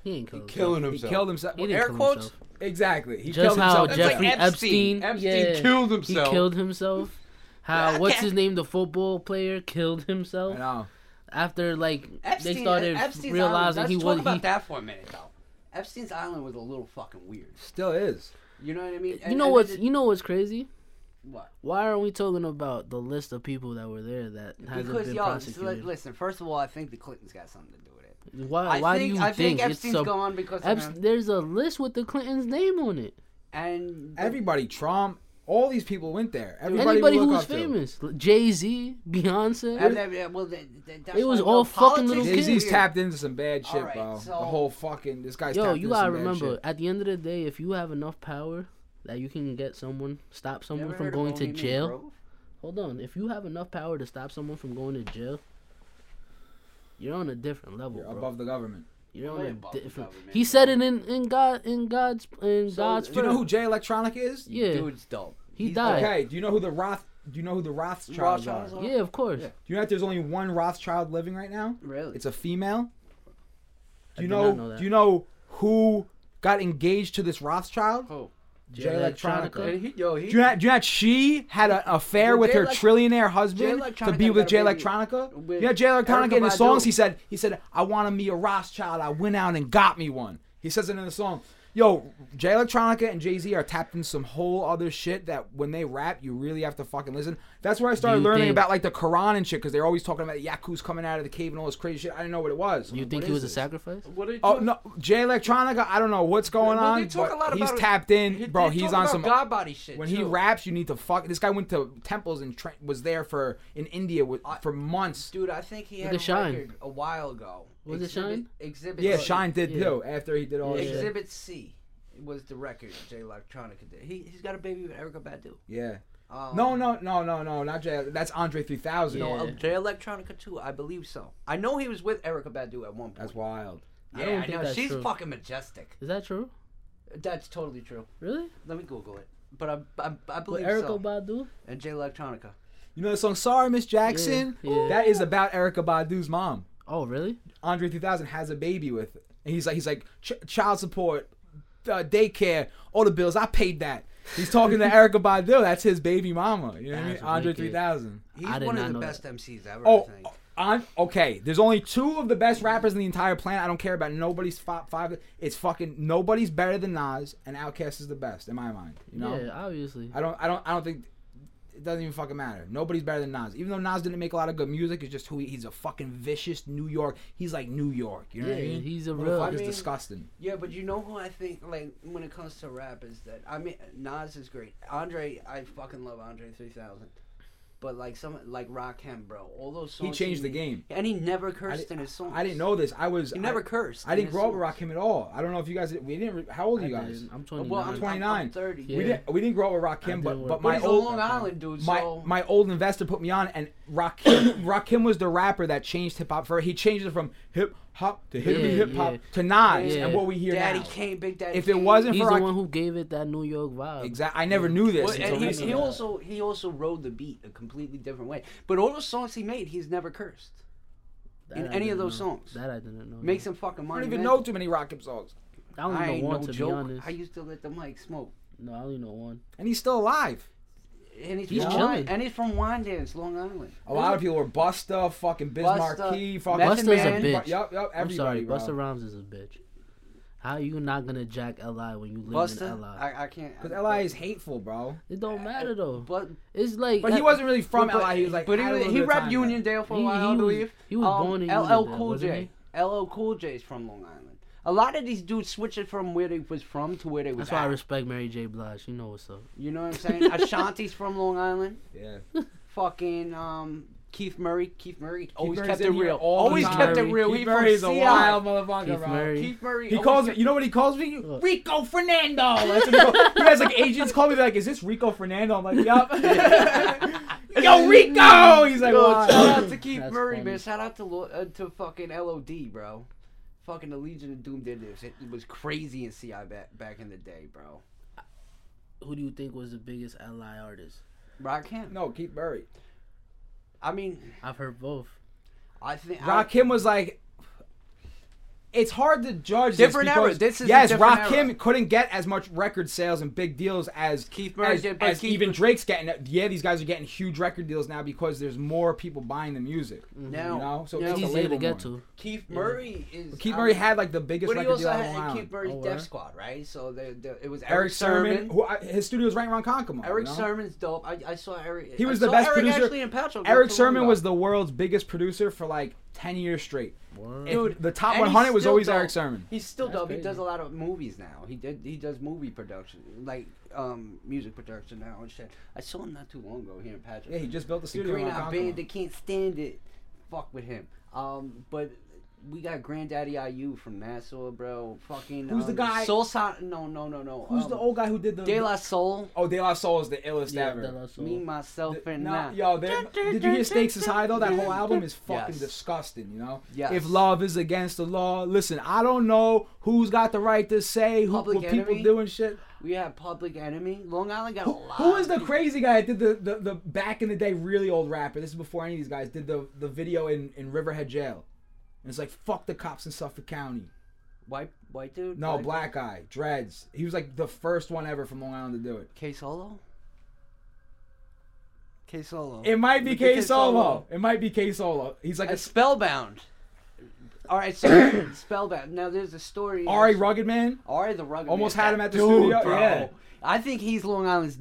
[SPEAKER 2] He ain't killed.
[SPEAKER 4] Killing
[SPEAKER 3] He
[SPEAKER 4] himself.
[SPEAKER 3] killed himself.
[SPEAKER 2] He didn't
[SPEAKER 1] Air quotes?
[SPEAKER 2] himself.
[SPEAKER 3] Exactly. He
[SPEAKER 2] Just
[SPEAKER 3] killed
[SPEAKER 2] how
[SPEAKER 3] himself. in
[SPEAKER 1] That's like
[SPEAKER 2] Jeffrey.
[SPEAKER 1] Epstein.
[SPEAKER 2] Epstein.
[SPEAKER 4] Epstein
[SPEAKER 2] yeah,
[SPEAKER 4] killed himself.
[SPEAKER 2] He killed himself. How? What's his name? The football player killed
[SPEAKER 3] I
[SPEAKER 2] himself
[SPEAKER 3] know.
[SPEAKER 2] after like
[SPEAKER 1] Epstein,
[SPEAKER 2] they started
[SPEAKER 1] Epstein's
[SPEAKER 2] realizing
[SPEAKER 1] Island,
[SPEAKER 2] he
[SPEAKER 1] let's
[SPEAKER 2] was.
[SPEAKER 1] talk about
[SPEAKER 2] He,
[SPEAKER 1] that for a minute, though. Epstein's Island was a little fucking weird.
[SPEAKER 3] Still is.
[SPEAKER 1] You know what I mean?
[SPEAKER 2] you know what's
[SPEAKER 1] it-
[SPEAKER 2] you know what's crazy?
[SPEAKER 1] what?
[SPEAKER 2] Why aren't we talking about the list of people that were there that hasn't
[SPEAKER 1] Because
[SPEAKER 2] been
[SPEAKER 1] yo,
[SPEAKER 2] prosecuted?
[SPEAKER 1] li- listen. First of all, I think the Clintons got something to do with it.
[SPEAKER 2] Why
[SPEAKER 1] I
[SPEAKER 2] why
[SPEAKER 1] think,
[SPEAKER 2] do you
[SPEAKER 1] I think,
[SPEAKER 2] it's
[SPEAKER 1] Epstein's
[SPEAKER 2] so?
[SPEAKER 1] gone because of him.
[SPEAKER 2] there's a list with the Clintons' name on it.
[SPEAKER 1] And
[SPEAKER 3] Everybody, Trump, all these people went there. Everybody
[SPEAKER 2] Anybody who was famous, Jay Z, Beyonce.
[SPEAKER 1] And then, well, they, they,
[SPEAKER 2] It was
[SPEAKER 1] why,
[SPEAKER 2] all
[SPEAKER 1] yo,
[SPEAKER 2] fucking little
[SPEAKER 1] politics is
[SPEAKER 3] Jay Z's tapped into some bad shit,
[SPEAKER 1] Alright,
[SPEAKER 3] bro.
[SPEAKER 1] so-
[SPEAKER 3] the whole fucking this guy's
[SPEAKER 2] Yo,
[SPEAKER 3] tapped
[SPEAKER 2] you
[SPEAKER 3] into
[SPEAKER 2] gotta
[SPEAKER 3] some
[SPEAKER 2] remember, at the end of the day, if you have enough power that you can get someone, stop someone
[SPEAKER 1] ever
[SPEAKER 2] from going to jail. Hold on, if you have enough power to stop someone from going to jail, you're on a different level,
[SPEAKER 3] You're
[SPEAKER 2] bro.
[SPEAKER 3] above the government.
[SPEAKER 2] You're on a
[SPEAKER 1] above the
[SPEAKER 2] different. He said it in in God in God's in
[SPEAKER 1] So,
[SPEAKER 2] God's.
[SPEAKER 3] Do you know who Jay Electronic is?
[SPEAKER 2] Yeah,
[SPEAKER 1] Dude's dope.
[SPEAKER 2] He
[SPEAKER 1] He's
[SPEAKER 2] died.
[SPEAKER 3] Okay. Do you know who the Roth? Do you know who the Rothschilds
[SPEAKER 1] Rothschilds
[SPEAKER 3] are?
[SPEAKER 1] are?
[SPEAKER 2] Yeah, of course.
[SPEAKER 1] Yeah.
[SPEAKER 3] you know that there's only one Rothschild living right now?
[SPEAKER 1] Really?
[SPEAKER 3] It's a female. Do you
[SPEAKER 2] did
[SPEAKER 3] know?
[SPEAKER 2] know that.
[SPEAKER 3] do you know who got engaged to this Rothschild?
[SPEAKER 1] Who?
[SPEAKER 3] Jay
[SPEAKER 2] Jay
[SPEAKER 3] Electronica.
[SPEAKER 2] Electronica.
[SPEAKER 1] He, yo, he,
[SPEAKER 3] Do you, know, do you know that she had an affair with
[SPEAKER 1] Jay
[SPEAKER 3] her
[SPEAKER 1] Elec-
[SPEAKER 3] trillionaire husband to be with
[SPEAKER 1] got
[SPEAKER 3] Jay Electronica?
[SPEAKER 1] with
[SPEAKER 3] Yeah, Jay Electronica in the songs he said he said I wanted me a Rothschild. I went out and got me one. He says it in the song. Yo, Jay Electronica and Jay Z are tapped in some whole other shit that when they rap, you really have to fucking listen. That's where I started
[SPEAKER 2] you
[SPEAKER 3] learning
[SPEAKER 2] think-
[SPEAKER 3] about like the Quran and shit because they're always talking about Yaku's coming out of the cave and all this crazy shit. I didn't know what it was. I'm
[SPEAKER 2] You
[SPEAKER 3] like,
[SPEAKER 2] think
[SPEAKER 3] what
[SPEAKER 2] he
[SPEAKER 3] is
[SPEAKER 2] was a
[SPEAKER 3] this?
[SPEAKER 2] sacrifice?
[SPEAKER 1] what are oh, you
[SPEAKER 3] Oh
[SPEAKER 1] talking-
[SPEAKER 3] no, Jay Electronica. I don't know what's going
[SPEAKER 1] Well, they
[SPEAKER 3] on,
[SPEAKER 1] talk a lot
[SPEAKER 3] but he's
[SPEAKER 1] about-
[SPEAKER 3] tapped in,
[SPEAKER 1] he-
[SPEAKER 3] bro.
[SPEAKER 1] they
[SPEAKER 3] He's
[SPEAKER 1] talk
[SPEAKER 3] on
[SPEAKER 1] about
[SPEAKER 3] some
[SPEAKER 1] God body shit.
[SPEAKER 3] when he
[SPEAKER 1] too.
[SPEAKER 3] raps, you need to fuck. This guy went to temples and tra- was there for in India with,
[SPEAKER 1] I-
[SPEAKER 3] for months.
[SPEAKER 1] dude, I think he
[SPEAKER 2] Look
[SPEAKER 1] had
[SPEAKER 2] at
[SPEAKER 1] a
[SPEAKER 2] Shine.
[SPEAKER 1] record a while ago.
[SPEAKER 2] Was it Shine?
[SPEAKER 1] Exhibit.
[SPEAKER 3] Yeah,
[SPEAKER 1] C.
[SPEAKER 3] Shine did
[SPEAKER 2] Yeah.
[SPEAKER 3] too after he did all
[SPEAKER 2] Yeah.
[SPEAKER 1] Exhibit C was the record Jay Electronica did. He he's got a baby with Erykah Badu.
[SPEAKER 3] Yeah.
[SPEAKER 1] Um,
[SPEAKER 3] No, no, no, no, no, not Jay. That's Andre 3000.
[SPEAKER 1] No,
[SPEAKER 2] Yeah.
[SPEAKER 1] uh, Jay Electronica too. I believe so. I know he was with Erykah Badu at one point.
[SPEAKER 3] That's wild.
[SPEAKER 2] I
[SPEAKER 1] Yeah,
[SPEAKER 2] don't
[SPEAKER 1] I,
[SPEAKER 2] think
[SPEAKER 1] know.
[SPEAKER 2] that's
[SPEAKER 1] She's
[SPEAKER 2] true.
[SPEAKER 1] fucking majestic.
[SPEAKER 2] Is that true?
[SPEAKER 1] That's totally true.
[SPEAKER 2] Really?
[SPEAKER 1] Let me Google it. But I, I, I
[SPEAKER 2] With
[SPEAKER 1] believe
[SPEAKER 2] Erica
[SPEAKER 1] so.
[SPEAKER 2] Badu?
[SPEAKER 1] and Jay Electronica.
[SPEAKER 3] You know the song "Sorry, Miss Jackson"?
[SPEAKER 2] Yeah, yeah.
[SPEAKER 3] That is about Erykah Badu's mom.
[SPEAKER 2] Oh, really?
[SPEAKER 3] Andre 3000 has a baby with it, and he's like, he's like, Ch- child support, uh, daycare, all the bills. I paid that. He's talking to Erykah Badu. That's his baby mama. You know what I mean? Andre 3000.
[SPEAKER 1] He's
[SPEAKER 2] I did
[SPEAKER 1] one
[SPEAKER 2] not
[SPEAKER 1] of the best
[SPEAKER 2] that.
[SPEAKER 1] MCs ever.
[SPEAKER 3] Oh,
[SPEAKER 1] I think.
[SPEAKER 3] on okay. There's only two of the best rappers in the entire planet. I don't care about nobody's five. five. It's fucking nobody's better than Nas, and Outkast is the best in my mind. You know,
[SPEAKER 2] Yeah, obviously.
[SPEAKER 3] I don't, I don't, I don't think it doesn't even fucking matter. Nobody's better than Nas. Even though Nas didn't make a lot of good music, it's just who he, he's a fucking vicious New York. He's like New York. You know what I mean?
[SPEAKER 2] he's a
[SPEAKER 3] Motherfucker's
[SPEAKER 2] real-
[SPEAKER 1] I mean-
[SPEAKER 3] disgusting.
[SPEAKER 1] Yeah, but you know who I think like when it comes to rap is that I mean Nas is great. Andre, I fucking love Andre 3000. But like some like Rakim, bro, all those songs.
[SPEAKER 3] He
[SPEAKER 1] songs.
[SPEAKER 3] changed the game.
[SPEAKER 1] and he never cursed in his songs.
[SPEAKER 3] I didn't know this. I was.
[SPEAKER 1] He never
[SPEAKER 3] I,
[SPEAKER 1] cursed.
[SPEAKER 3] I
[SPEAKER 1] in
[SPEAKER 3] didn't
[SPEAKER 1] his
[SPEAKER 3] grow up with
[SPEAKER 1] songs.
[SPEAKER 3] Rakim at all. I don't know if you guys. We didn't. How old are you guys?
[SPEAKER 2] I'm 29.
[SPEAKER 1] Well, I'm, I'm,
[SPEAKER 3] 29.
[SPEAKER 1] I'm 30.
[SPEAKER 2] Yeah.
[SPEAKER 3] We didn't. We didn't grow up with
[SPEAKER 2] I
[SPEAKER 3] Rakim, but but
[SPEAKER 1] But
[SPEAKER 3] my
[SPEAKER 1] he's a
[SPEAKER 3] old
[SPEAKER 1] Long Island dude,
[SPEAKER 3] my
[SPEAKER 1] so
[SPEAKER 3] my old investor put me on, and Rakim Rakim was the rapper that changed hip hop for. He changed it from hip hop to hip
[SPEAKER 2] Yeah,
[SPEAKER 3] hip hop
[SPEAKER 2] yeah.
[SPEAKER 3] to Nas
[SPEAKER 2] Yeah.
[SPEAKER 3] and what we hear
[SPEAKER 1] Daddy
[SPEAKER 3] now.
[SPEAKER 1] Kane, Big Daddy.
[SPEAKER 3] If it
[SPEAKER 1] Kane.
[SPEAKER 3] wasn't
[SPEAKER 2] He's
[SPEAKER 3] for
[SPEAKER 2] the
[SPEAKER 3] Rak-
[SPEAKER 2] one who gave it that New York vibe.
[SPEAKER 3] Exactly. I never knew this
[SPEAKER 1] Well, and he, he also he also rode the beat a completely different way. But all the songs he made, he's never cursed.
[SPEAKER 2] That
[SPEAKER 1] in
[SPEAKER 2] I
[SPEAKER 1] any of those
[SPEAKER 2] know.
[SPEAKER 1] songs.
[SPEAKER 2] That I didn't know.
[SPEAKER 1] Makes him fucking
[SPEAKER 3] I don't even know too many Rakim songs,
[SPEAKER 2] I only
[SPEAKER 1] I
[SPEAKER 2] know one
[SPEAKER 1] no
[SPEAKER 2] to
[SPEAKER 1] joke.
[SPEAKER 2] be honest.
[SPEAKER 1] I used to let the mic smoke.
[SPEAKER 2] No, I only know one.
[SPEAKER 3] and he's still alive.
[SPEAKER 1] And he's,
[SPEAKER 2] He's
[SPEAKER 1] from
[SPEAKER 2] chilling.
[SPEAKER 1] And he's from Wyandanch, Long Island.
[SPEAKER 3] A lot of people were Busta, fucking Biz
[SPEAKER 1] Busta,
[SPEAKER 3] Marquee, fucking
[SPEAKER 1] Method
[SPEAKER 2] Busta's a
[SPEAKER 1] Man.
[SPEAKER 2] bitch.
[SPEAKER 3] Yup, yup,
[SPEAKER 2] I'm
[SPEAKER 3] everybody,
[SPEAKER 2] sorry,
[SPEAKER 3] bro.
[SPEAKER 2] Busta Rhymes is a bitch. How are you not gonna jack Li when you live in Li?
[SPEAKER 1] I, I can't.
[SPEAKER 3] Because Li is hateful, bro.
[SPEAKER 2] It don't matter though.
[SPEAKER 1] But
[SPEAKER 2] It's like,
[SPEAKER 3] But he wasn't really from
[SPEAKER 1] but,
[SPEAKER 3] LI. He was like,
[SPEAKER 1] but he,
[SPEAKER 3] had
[SPEAKER 1] was- he
[SPEAKER 3] bit of
[SPEAKER 1] repped
[SPEAKER 3] time
[SPEAKER 1] Union
[SPEAKER 3] there.
[SPEAKER 1] For a while,
[SPEAKER 2] he
[SPEAKER 1] I
[SPEAKER 2] was-
[SPEAKER 1] believe.
[SPEAKER 2] he was
[SPEAKER 1] um,
[SPEAKER 2] born in
[SPEAKER 1] LL
[SPEAKER 2] Uniondale,
[SPEAKER 1] Cool
[SPEAKER 2] wasn't
[SPEAKER 1] J. LL Cool J is from Long Island. A lot of these dudes switch it from where they was from to where they was
[SPEAKER 2] That's why I respect Mary J. Blige. You know what's up.
[SPEAKER 1] You know what I'm saying? Ashanti's from Long Island.
[SPEAKER 3] Yeah.
[SPEAKER 1] Fucking um, Keith Murray. Keith Murray always
[SPEAKER 3] Murray's
[SPEAKER 1] kept it real.
[SPEAKER 3] all
[SPEAKER 1] Always
[SPEAKER 3] time.
[SPEAKER 1] kept it real.
[SPEAKER 3] Keith
[SPEAKER 1] He
[SPEAKER 3] Murray's
[SPEAKER 1] from
[SPEAKER 3] a
[SPEAKER 1] CI.
[SPEAKER 3] wild motherfucker,
[SPEAKER 2] Keith
[SPEAKER 3] bro.
[SPEAKER 2] Murray.
[SPEAKER 1] Keith Murray.
[SPEAKER 3] He calls me. You know what he calls me?
[SPEAKER 2] What?
[SPEAKER 3] Rico Fernando. That's what he, calls, he has like agents call me. Like, "Is this Rico Fernando?" I'm like, "Yup." Yo, Rico. He's like,
[SPEAKER 1] Yo,
[SPEAKER 3] "Wow."
[SPEAKER 1] shout out to Keith
[SPEAKER 2] That's
[SPEAKER 1] Murray,
[SPEAKER 2] funny.
[SPEAKER 1] man. Shout out to uh, to fucking LOD, bro. Fucking the Legion of Doom did this. It, was crazy in CI back back in the day, bro.
[SPEAKER 2] Who do you think was the biggest ally artist?
[SPEAKER 1] Rakim.
[SPEAKER 3] No, Keith Murray.
[SPEAKER 1] I mean,
[SPEAKER 2] I've heard both.
[SPEAKER 1] I think I-
[SPEAKER 3] Rakim was like. It's hard to judge
[SPEAKER 1] Different
[SPEAKER 3] this
[SPEAKER 1] era.
[SPEAKER 3] because
[SPEAKER 1] This is a
[SPEAKER 3] yes,
[SPEAKER 1] different
[SPEAKER 3] Rakim
[SPEAKER 1] era.
[SPEAKER 3] couldn't get as much record sales and big deals as
[SPEAKER 1] Keith Murray
[SPEAKER 3] as,
[SPEAKER 1] did, but
[SPEAKER 3] as
[SPEAKER 1] Keith
[SPEAKER 3] even Drake's getting. Yeah, these guys are getting huge record deals now because there's more people buying the music.
[SPEAKER 1] Now,
[SPEAKER 3] You know, so
[SPEAKER 1] now,
[SPEAKER 3] it's
[SPEAKER 2] It's
[SPEAKER 3] a
[SPEAKER 2] easier to get
[SPEAKER 3] more.
[SPEAKER 2] to.
[SPEAKER 1] Keith Murray is.
[SPEAKER 3] Keith
[SPEAKER 1] I
[SPEAKER 3] Murray
[SPEAKER 1] mean,
[SPEAKER 3] had like the biggest
[SPEAKER 1] But he
[SPEAKER 3] record
[SPEAKER 1] also
[SPEAKER 3] deal out of
[SPEAKER 1] had
[SPEAKER 3] Long Island.
[SPEAKER 1] Keith Murray's
[SPEAKER 2] Oh,
[SPEAKER 1] Def
[SPEAKER 2] word?
[SPEAKER 1] Squad, right? So the, the, it was
[SPEAKER 3] Erick Sermon, who I, his studios right around Kokomo.
[SPEAKER 1] Eric
[SPEAKER 3] you know?
[SPEAKER 1] Sermon's dope. I, I saw Eric.
[SPEAKER 3] He was
[SPEAKER 1] I
[SPEAKER 3] the
[SPEAKER 1] saw
[SPEAKER 3] best
[SPEAKER 1] Eric
[SPEAKER 3] producer.
[SPEAKER 1] Actually in Pacho,
[SPEAKER 3] Eric
[SPEAKER 1] not
[SPEAKER 3] Sermon was the world's biggest producer for like ten years straight.
[SPEAKER 2] Word.
[SPEAKER 1] Dude,
[SPEAKER 3] the top
[SPEAKER 1] and he's
[SPEAKER 3] 100 was always
[SPEAKER 1] dope.
[SPEAKER 3] Erick Sermon.
[SPEAKER 1] He's still
[SPEAKER 2] That's
[SPEAKER 1] dope. He does a lot of movies now. He did. He does movie production, like um music production now and shit. I saw him not too long ago here in Patrick.
[SPEAKER 3] Yeah, he just built the
[SPEAKER 1] the
[SPEAKER 3] studio.
[SPEAKER 1] Green
[SPEAKER 3] around
[SPEAKER 1] Eye Band. They can't stand it. Fuck with him. Um, but. We got Granddaddy IU from Nassau, bro. Fucking.
[SPEAKER 3] Who's the
[SPEAKER 1] um,
[SPEAKER 3] guy-
[SPEAKER 1] Soul Son- No, no, no, no.
[SPEAKER 3] Who's
[SPEAKER 1] um,
[SPEAKER 3] the old guy who did the?
[SPEAKER 1] De La Soul.
[SPEAKER 3] oh, De La Soul is the illest
[SPEAKER 2] Yeah,
[SPEAKER 3] ever.
[SPEAKER 2] De La Soul.
[SPEAKER 1] Me, myself,
[SPEAKER 3] The-
[SPEAKER 1] and
[SPEAKER 3] no,
[SPEAKER 1] now.
[SPEAKER 3] yo, did you hear Stakes is High though? That whole album is fucking
[SPEAKER 1] Yes.
[SPEAKER 3] disgusting. You know,
[SPEAKER 1] Yes.
[SPEAKER 3] if love is against the law, listen, I don't know who's got the right to say who,
[SPEAKER 1] Public
[SPEAKER 3] what people doing shit.
[SPEAKER 1] We have Public Enemy. Long Island got a
[SPEAKER 3] Who,
[SPEAKER 1] lot.
[SPEAKER 3] who is the crazy guy that did the, the, the back in the day really old rapper? This is before any of these guys did the, the video in, in Riverhead Jail. And it's like fuck the cops in Suffolk County.
[SPEAKER 1] White white dude.
[SPEAKER 3] No, black guy, dreads. He was like the first one ever from Long Island to do it.
[SPEAKER 1] K Solo. K Solo.
[SPEAKER 3] It might be K Solo. It might be K Solo. He's like
[SPEAKER 1] a
[SPEAKER 3] a
[SPEAKER 1] spellbound. All right, so spellbound. Now there's a story.
[SPEAKER 3] R.A. Rugged Man.
[SPEAKER 1] R.A. the rugged.
[SPEAKER 3] Almost
[SPEAKER 1] man.
[SPEAKER 3] had him at the
[SPEAKER 1] Dude,
[SPEAKER 3] studio,
[SPEAKER 1] Bro.
[SPEAKER 3] yeah.
[SPEAKER 1] I think he's Long Island's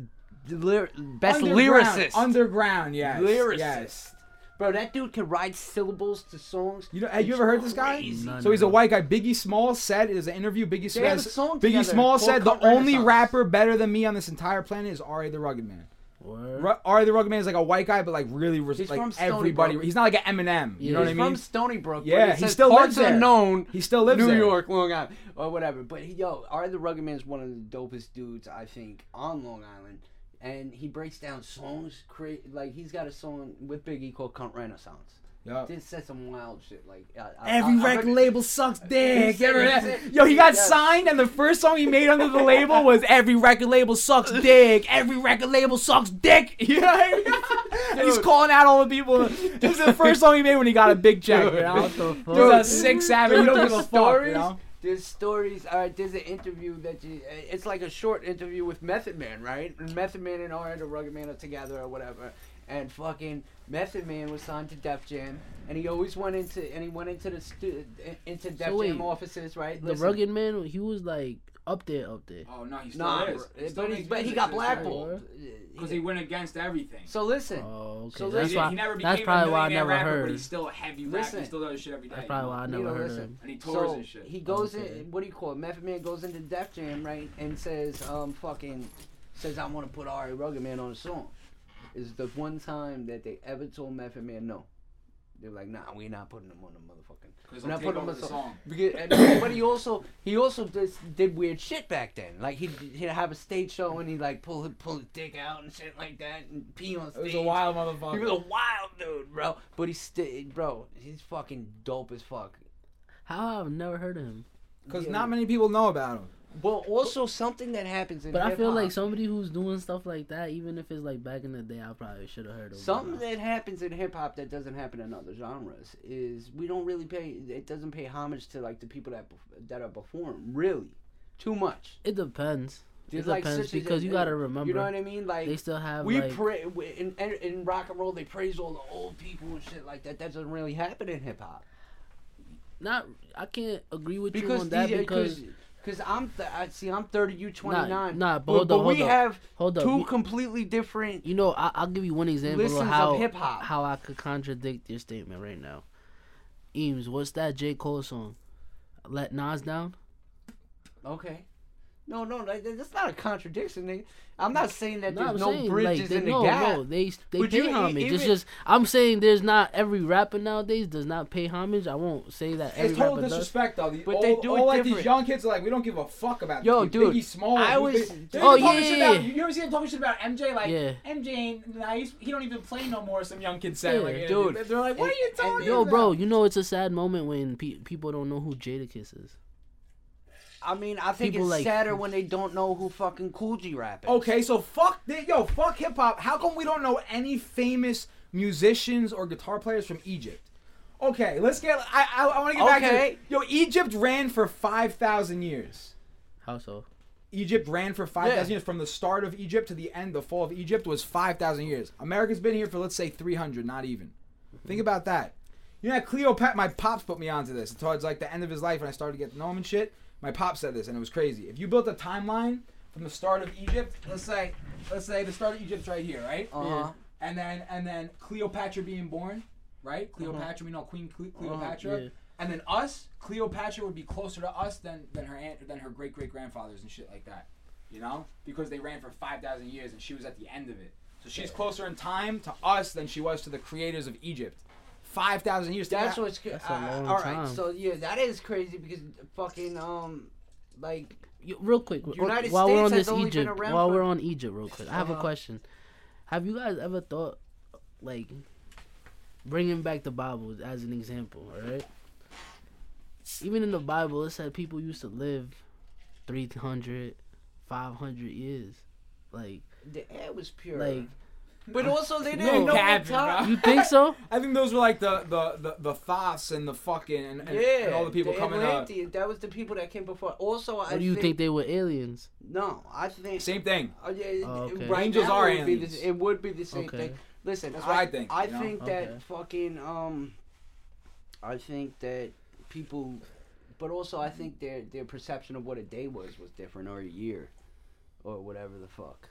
[SPEAKER 1] best
[SPEAKER 3] Underground,
[SPEAKER 1] lyricist.
[SPEAKER 3] Underground, yes.
[SPEAKER 1] Lyricist.
[SPEAKER 3] Yes.
[SPEAKER 1] Bro, that dude can write syllables to songs.
[SPEAKER 3] You know, have you ever heard this guy?
[SPEAKER 1] Crazy.
[SPEAKER 2] No,
[SPEAKER 3] So he's a white guy. Biggie Small said it is an interview. Biggie
[SPEAKER 1] They have a song
[SPEAKER 3] Biggie
[SPEAKER 1] together
[SPEAKER 3] Small said the only rapper better than me on this entire planet is R.A. the Rugged Man.
[SPEAKER 2] Word.
[SPEAKER 3] Ru- R.A. the Rugged Man is like a white guy, but like really res-
[SPEAKER 1] He's
[SPEAKER 3] like
[SPEAKER 1] from Stony
[SPEAKER 3] everybody.
[SPEAKER 1] Brook.
[SPEAKER 3] He's not like an Eminem. You
[SPEAKER 2] Yeah.
[SPEAKER 3] know what I
[SPEAKER 1] He's
[SPEAKER 3] mean?
[SPEAKER 1] from Stony Brook.
[SPEAKER 3] Yeah, he still lives there.
[SPEAKER 1] unknown.
[SPEAKER 3] He still lives in
[SPEAKER 1] New
[SPEAKER 3] there.
[SPEAKER 1] York, Long Island, or whatever. But he, yo, R.A. the Rugged Man is one of the dopest dudes I think on Long Island, and he breaks down songs. Create like he's got a song with Biggie called "Cunt Renaissance."
[SPEAKER 3] Yup.
[SPEAKER 1] This says some wild shit. Like I, I-
[SPEAKER 3] Every
[SPEAKER 1] I- I
[SPEAKER 3] record
[SPEAKER 1] rec-
[SPEAKER 3] label sucks dick.
[SPEAKER 1] said-
[SPEAKER 3] Ever- Yo, he got
[SPEAKER 1] Yes.
[SPEAKER 3] signed, and the first song he made under the label was "Every record label sucks dick." Every record label sucks dick. You know what I mean? And he's calling out all the people. This is the first song he made when he got a big check. You know?
[SPEAKER 2] What the fuck?
[SPEAKER 3] Dude, a six seven. You don't give a fuck. You know?
[SPEAKER 1] There's stories. All right, there's an interview that you. It's like a short interview with Method Man, right? Method Man and R the Rugged Man are together or whatever. And fucking Method Man was signed to Def Jam, and he always went into and he went into the stu- into Def
[SPEAKER 2] wait,
[SPEAKER 1] Jam offices, right?
[SPEAKER 2] The
[SPEAKER 1] Listen.
[SPEAKER 2] rugged man, he was like up there, up there.
[SPEAKER 3] Oh no, he
[SPEAKER 1] Nah, bro, but he but he got blackballed
[SPEAKER 3] because he went against everything.
[SPEAKER 1] So listen,
[SPEAKER 2] Oh, okay.
[SPEAKER 1] So
[SPEAKER 2] that's
[SPEAKER 1] listen,
[SPEAKER 2] why.
[SPEAKER 3] he never
[SPEAKER 2] that's probably
[SPEAKER 3] a
[SPEAKER 2] why I
[SPEAKER 3] millionaire
[SPEAKER 2] never
[SPEAKER 3] rapper,
[SPEAKER 2] heard.
[SPEAKER 3] but he's still a heavy rapper.
[SPEAKER 1] Listen.
[SPEAKER 3] He still does shit every day.
[SPEAKER 2] That's probably why I
[SPEAKER 1] You
[SPEAKER 2] never
[SPEAKER 1] know,
[SPEAKER 2] heard
[SPEAKER 1] listen.
[SPEAKER 2] him.
[SPEAKER 3] And he tours
[SPEAKER 1] so
[SPEAKER 3] and shit.
[SPEAKER 1] he goes
[SPEAKER 2] Okay.
[SPEAKER 1] in. What do you call it? Method Man goes into Def Jam, right, and says, um, fucking, says I want to put R.A. Rugged Man on a song. Is the one time that they ever told Method Man no. They were like, nah, we're not putting him on the motherfucking.
[SPEAKER 3] Because
[SPEAKER 1] We're not putting him on
[SPEAKER 3] the song.
[SPEAKER 1] Because, and, but he also he also just did weird shit back then. Like he'd, he'd have a stage show and he'd like pull his- pull his dick out and shit like that and pee on
[SPEAKER 3] It
[SPEAKER 1] stage.
[SPEAKER 3] was a wild motherfucker.
[SPEAKER 1] He was a wild dude, bro. But he's still, bro. He's fucking dope as fuck.
[SPEAKER 2] How I've never heard of him.
[SPEAKER 3] Because
[SPEAKER 1] Yeah.
[SPEAKER 3] not many people know about him.
[SPEAKER 1] Well, also something that happens in hip
[SPEAKER 2] But I feel like somebody who's doing stuff like that, even if it's like back in the day, I probably should have heard of.
[SPEAKER 1] something that happens in hip hop that doesn't happen in other genres is we don't really pay. It doesn't pay homage to like the people that that are perform really too much.
[SPEAKER 2] It depends. It
[SPEAKER 1] like,
[SPEAKER 2] depends because you gotta remember.
[SPEAKER 1] You know what I mean? Like
[SPEAKER 2] They still have
[SPEAKER 1] we
[SPEAKER 2] like
[SPEAKER 1] pray in, in rock and roll. They praise all the old people and shit like that. That doesn't really happen in hip hop
[SPEAKER 2] not. I can't agree with you on that because
[SPEAKER 1] Because I'm, th- I see, I'm 30, you 29.
[SPEAKER 2] nah, but
[SPEAKER 1] but,
[SPEAKER 2] hold
[SPEAKER 1] but
[SPEAKER 2] up,
[SPEAKER 1] we
[SPEAKER 2] hold up.
[SPEAKER 1] have
[SPEAKER 2] hold up.
[SPEAKER 1] two
[SPEAKER 2] you-
[SPEAKER 1] completely different.
[SPEAKER 2] You know, I, I'll give you one example of how
[SPEAKER 1] hip-hop.
[SPEAKER 2] how I could contradict your statement right now. Eames, what's that J Cole song? Let Nas down.
[SPEAKER 1] Okay. No, no, that, that's not a contradiction. Nigga. I'm not saying that
[SPEAKER 2] No,
[SPEAKER 1] there's
[SPEAKER 2] I'm
[SPEAKER 1] no
[SPEAKER 2] saying
[SPEAKER 1] bridges
[SPEAKER 2] like they,
[SPEAKER 1] in the
[SPEAKER 2] no,
[SPEAKER 1] gap.
[SPEAKER 2] no, they they pay
[SPEAKER 1] you-
[SPEAKER 2] homage. it's just I'm saying there's not every rapper nowadays does not pay homage. I won't say that every
[SPEAKER 3] It's total
[SPEAKER 2] rapper does.
[SPEAKER 3] disrespect, though. The,
[SPEAKER 1] But
[SPEAKER 3] all,
[SPEAKER 1] they do it
[SPEAKER 3] all like these young kids are like, we don't give a fuck about
[SPEAKER 1] Yo,
[SPEAKER 3] these
[SPEAKER 1] dude,
[SPEAKER 3] Biggie Small.
[SPEAKER 1] I was-
[SPEAKER 3] they're
[SPEAKER 2] Oh, yeah, yeah,
[SPEAKER 3] about- You ever see them talking shit about MJ? Like
[SPEAKER 2] Yeah.
[SPEAKER 3] MJ ain't nice. He don't even play no more. Some young kids say,
[SPEAKER 2] Yeah,
[SPEAKER 3] like,
[SPEAKER 1] dude.
[SPEAKER 3] They're like, what
[SPEAKER 1] And-
[SPEAKER 3] are you
[SPEAKER 1] and-
[SPEAKER 3] talking
[SPEAKER 2] Yo,
[SPEAKER 3] about?
[SPEAKER 2] bro, you know it's a sad moment when pe- people don't know who Jadakiss is.
[SPEAKER 1] I mean, I think
[SPEAKER 2] People
[SPEAKER 1] it's
[SPEAKER 2] like-
[SPEAKER 1] sadder when they don't know who fucking Kool G Rap is.
[SPEAKER 3] Okay, so fuck, thi- yo, fuck hip hop. How come we don't know any famous musicians or guitar players from Egypt? Okay, let's get. I I, I want to get back to
[SPEAKER 1] Okay.
[SPEAKER 3] Yo, Egypt ran for five thousand years.
[SPEAKER 2] How so?
[SPEAKER 3] Egypt ran for 5,000
[SPEAKER 1] Yeah.
[SPEAKER 3] years. From the start of Egypt to the end, the fall of Egypt was 5,000 years. America's been here for, let's say, 300, not even. Think mm-hmm. about that. You know, Cleopatra, my pops put me onto this. Towards like the end of his life when I started to get to know him and shit, my pop said this, and it was crazy. If you built a timeline from the start of Egypt, let's say, let's say the start of Egypt's right here, right?
[SPEAKER 1] Uh huh.
[SPEAKER 3] And then, and then Cleopatra being born, right? Cleopatra, we know Queen Cle- Cleopatra.
[SPEAKER 2] yeah.
[SPEAKER 3] And then us, Cleopatra would be closer to us than, than her aunt, than her great great grandfathers and shit like that. You know, because they ran for five thousand years and she was at the end of it. So she's closer in time to us than she was to the creators of Egypt. Five thousand years.
[SPEAKER 1] That's what's good.
[SPEAKER 2] That's a long
[SPEAKER 1] all right,
[SPEAKER 2] time.
[SPEAKER 1] so yeah, that is crazy because fucking um, like
[SPEAKER 2] Yo, real quick,
[SPEAKER 1] United
[SPEAKER 2] while we're
[SPEAKER 1] States
[SPEAKER 2] on
[SPEAKER 1] has
[SPEAKER 2] this
[SPEAKER 1] only been
[SPEAKER 2] Egypt,
[SPEAKER 1] around
[SPEAKER 2] while
[SPEAKER 1] for-
[SPEAKER 2] we're on Egypt, real quick, I have a
[SPEAKER 1] Uh-huh.
[SPEAKER 2] question. Have you guys ever thought, like, bringing back the Bible as an example, all right? Even in the Bible, it said people used to live 300, 500 years. Like,
[SPEAKER 1] the air was pure.
[SPEAKER 2] like
[SPEAKER 1] But also they didn't know
[SPEAKER 3] Captain,
[SPEAKER 1] what time.
[SPEAKER 2] You think so?
[SPEAKER 3] I think those were like the the the, the Thoths and the fucking and, and,
[SPEAKER 1] Yeah,
[SPEAKER 3] and all the people coming up.
[SPEAKER 1] That was the people that came before. Also, I
[SPEAKER 2] do you think they were aliens?
[SPEAKER 1] No, I think.
[SPEAKER 3] Same thing.
[SPEAKER 1] Uh, yeah,
[SPEAKER 2] Oh, okay.
[SPEAKER 1] right
[SPEAKER 3] Angels are
[SPEAKER 1] it would, be
[SPEAKER 3] aliens.
[SPEAKER 1] the, it would be the same
[SPEAKER 2] Okay.
[SPEAKER 1] thing. Listen,
[SPEAKER 3] That's what I think,
[SPEAKER 1] I
[SPEAKER 3] you know?
[SPEAKER 1] think
[SPEAKER 2] Okay.
[SPEAKER 1] that fucking um, I think that people, but also I think their their perception of what a day was was different, or a year, or whatever the fuck.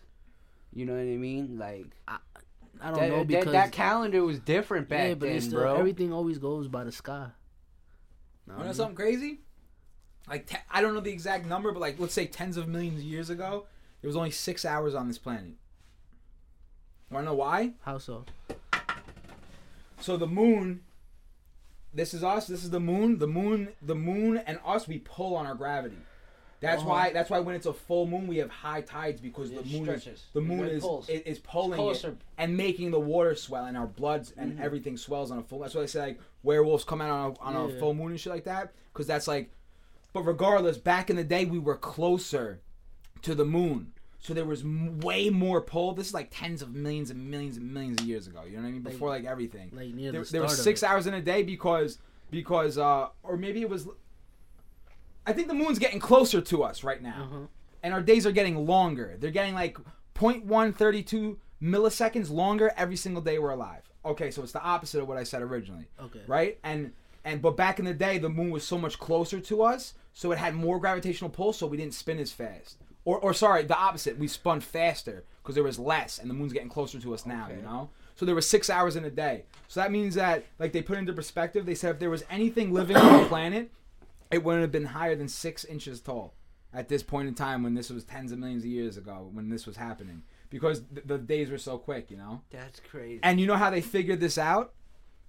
[SPEAKER 1] You know what I mean? Like
[SPEAKER 2] I don't
[SPEAKER 1] that,
[SPEAKER 2] know
[SPEAKER 1] that-
[SPEAKER 2] because
[SPEAKER 1] that calendar was different back
[SPEAKER 2] yeah, but
[SPEAKER 1] then,
[SPEAKER 2] still,
[SPEAKER 1] bro.
[SPEAKER 2] everything always goes by the sky. Know
[SPEAKER 3] You
[SPEAKER 2] what I
[SPEAKER 3] know
[SPEAKER 2] mean?
[SPEAKER 3] something crazy? Like te- I don't know the exact number, but like let's say tens of millions of years ago, there was only six hours on this planet. Want to know why?
[SPEAKER 2] How so?
[SPEAKER 3] So the moon. This is us. This is the moon. The moon. The moon and us. We pull on our gravity. That's
[SPEAKER 1] Uh-huh.
[SPEAKER 3] why. That's why when it's a full moon, we have high tides because
[SPEAKER 1] It
[SPEAKER 3] the moon is the moon is is, is pulling it and making the water swell and our bloods and
[SPEAKER 1] Mhm.
[SPEAKER 3] everything swells on a full. That's why they say like werewolves come out on a, on a full moon and shit like that because that's like. But regardless, back in the day, we were closer to the moon, so there was m- way more pull. This is like tens of millions and millions and millions of years ago. You know what I mean? Before like everything,
[SPEAKER 2] Like near
[SPEAKER 3] there,
[SPEAKER 2] the
[SPEAKER 3] there
[SPEAKER 2] start
[SPEAKER 3] was
[SPEAKER 2] of
[SPEAKER 3] six hours in a day because because uh or maybe it was. I think the moon's getting closer to us right now
[SPEAKER 2] Uh-huh.
[SPEAKER 3] and our days are getting longer. They're getting like 0.132 milliseconds longer every single day we're alive. Okay, so it's the opposite of what I said originally,
[SPEAKER 2] Okay.
[SPEAKER 3] right? And and but back in the day, the moon was so much closer to us, so it had more gravitational pull, so we didn't spin as fast. Or, or sorry, the opposite. We spun faster because there was less, and the moon's getting closer to us now. You know, so there was six hours in a day. So that means that, like, they put into perspective. They said if there was anything living on the planet, it wouldn't have been higher than six inches tall at this point in time when this was tens of millions of years ago when this was happening because th- the days were so quick, you know.
[SPEAKER 1] That's crazy.
[SPEAKER 3] And you know how they figured this out?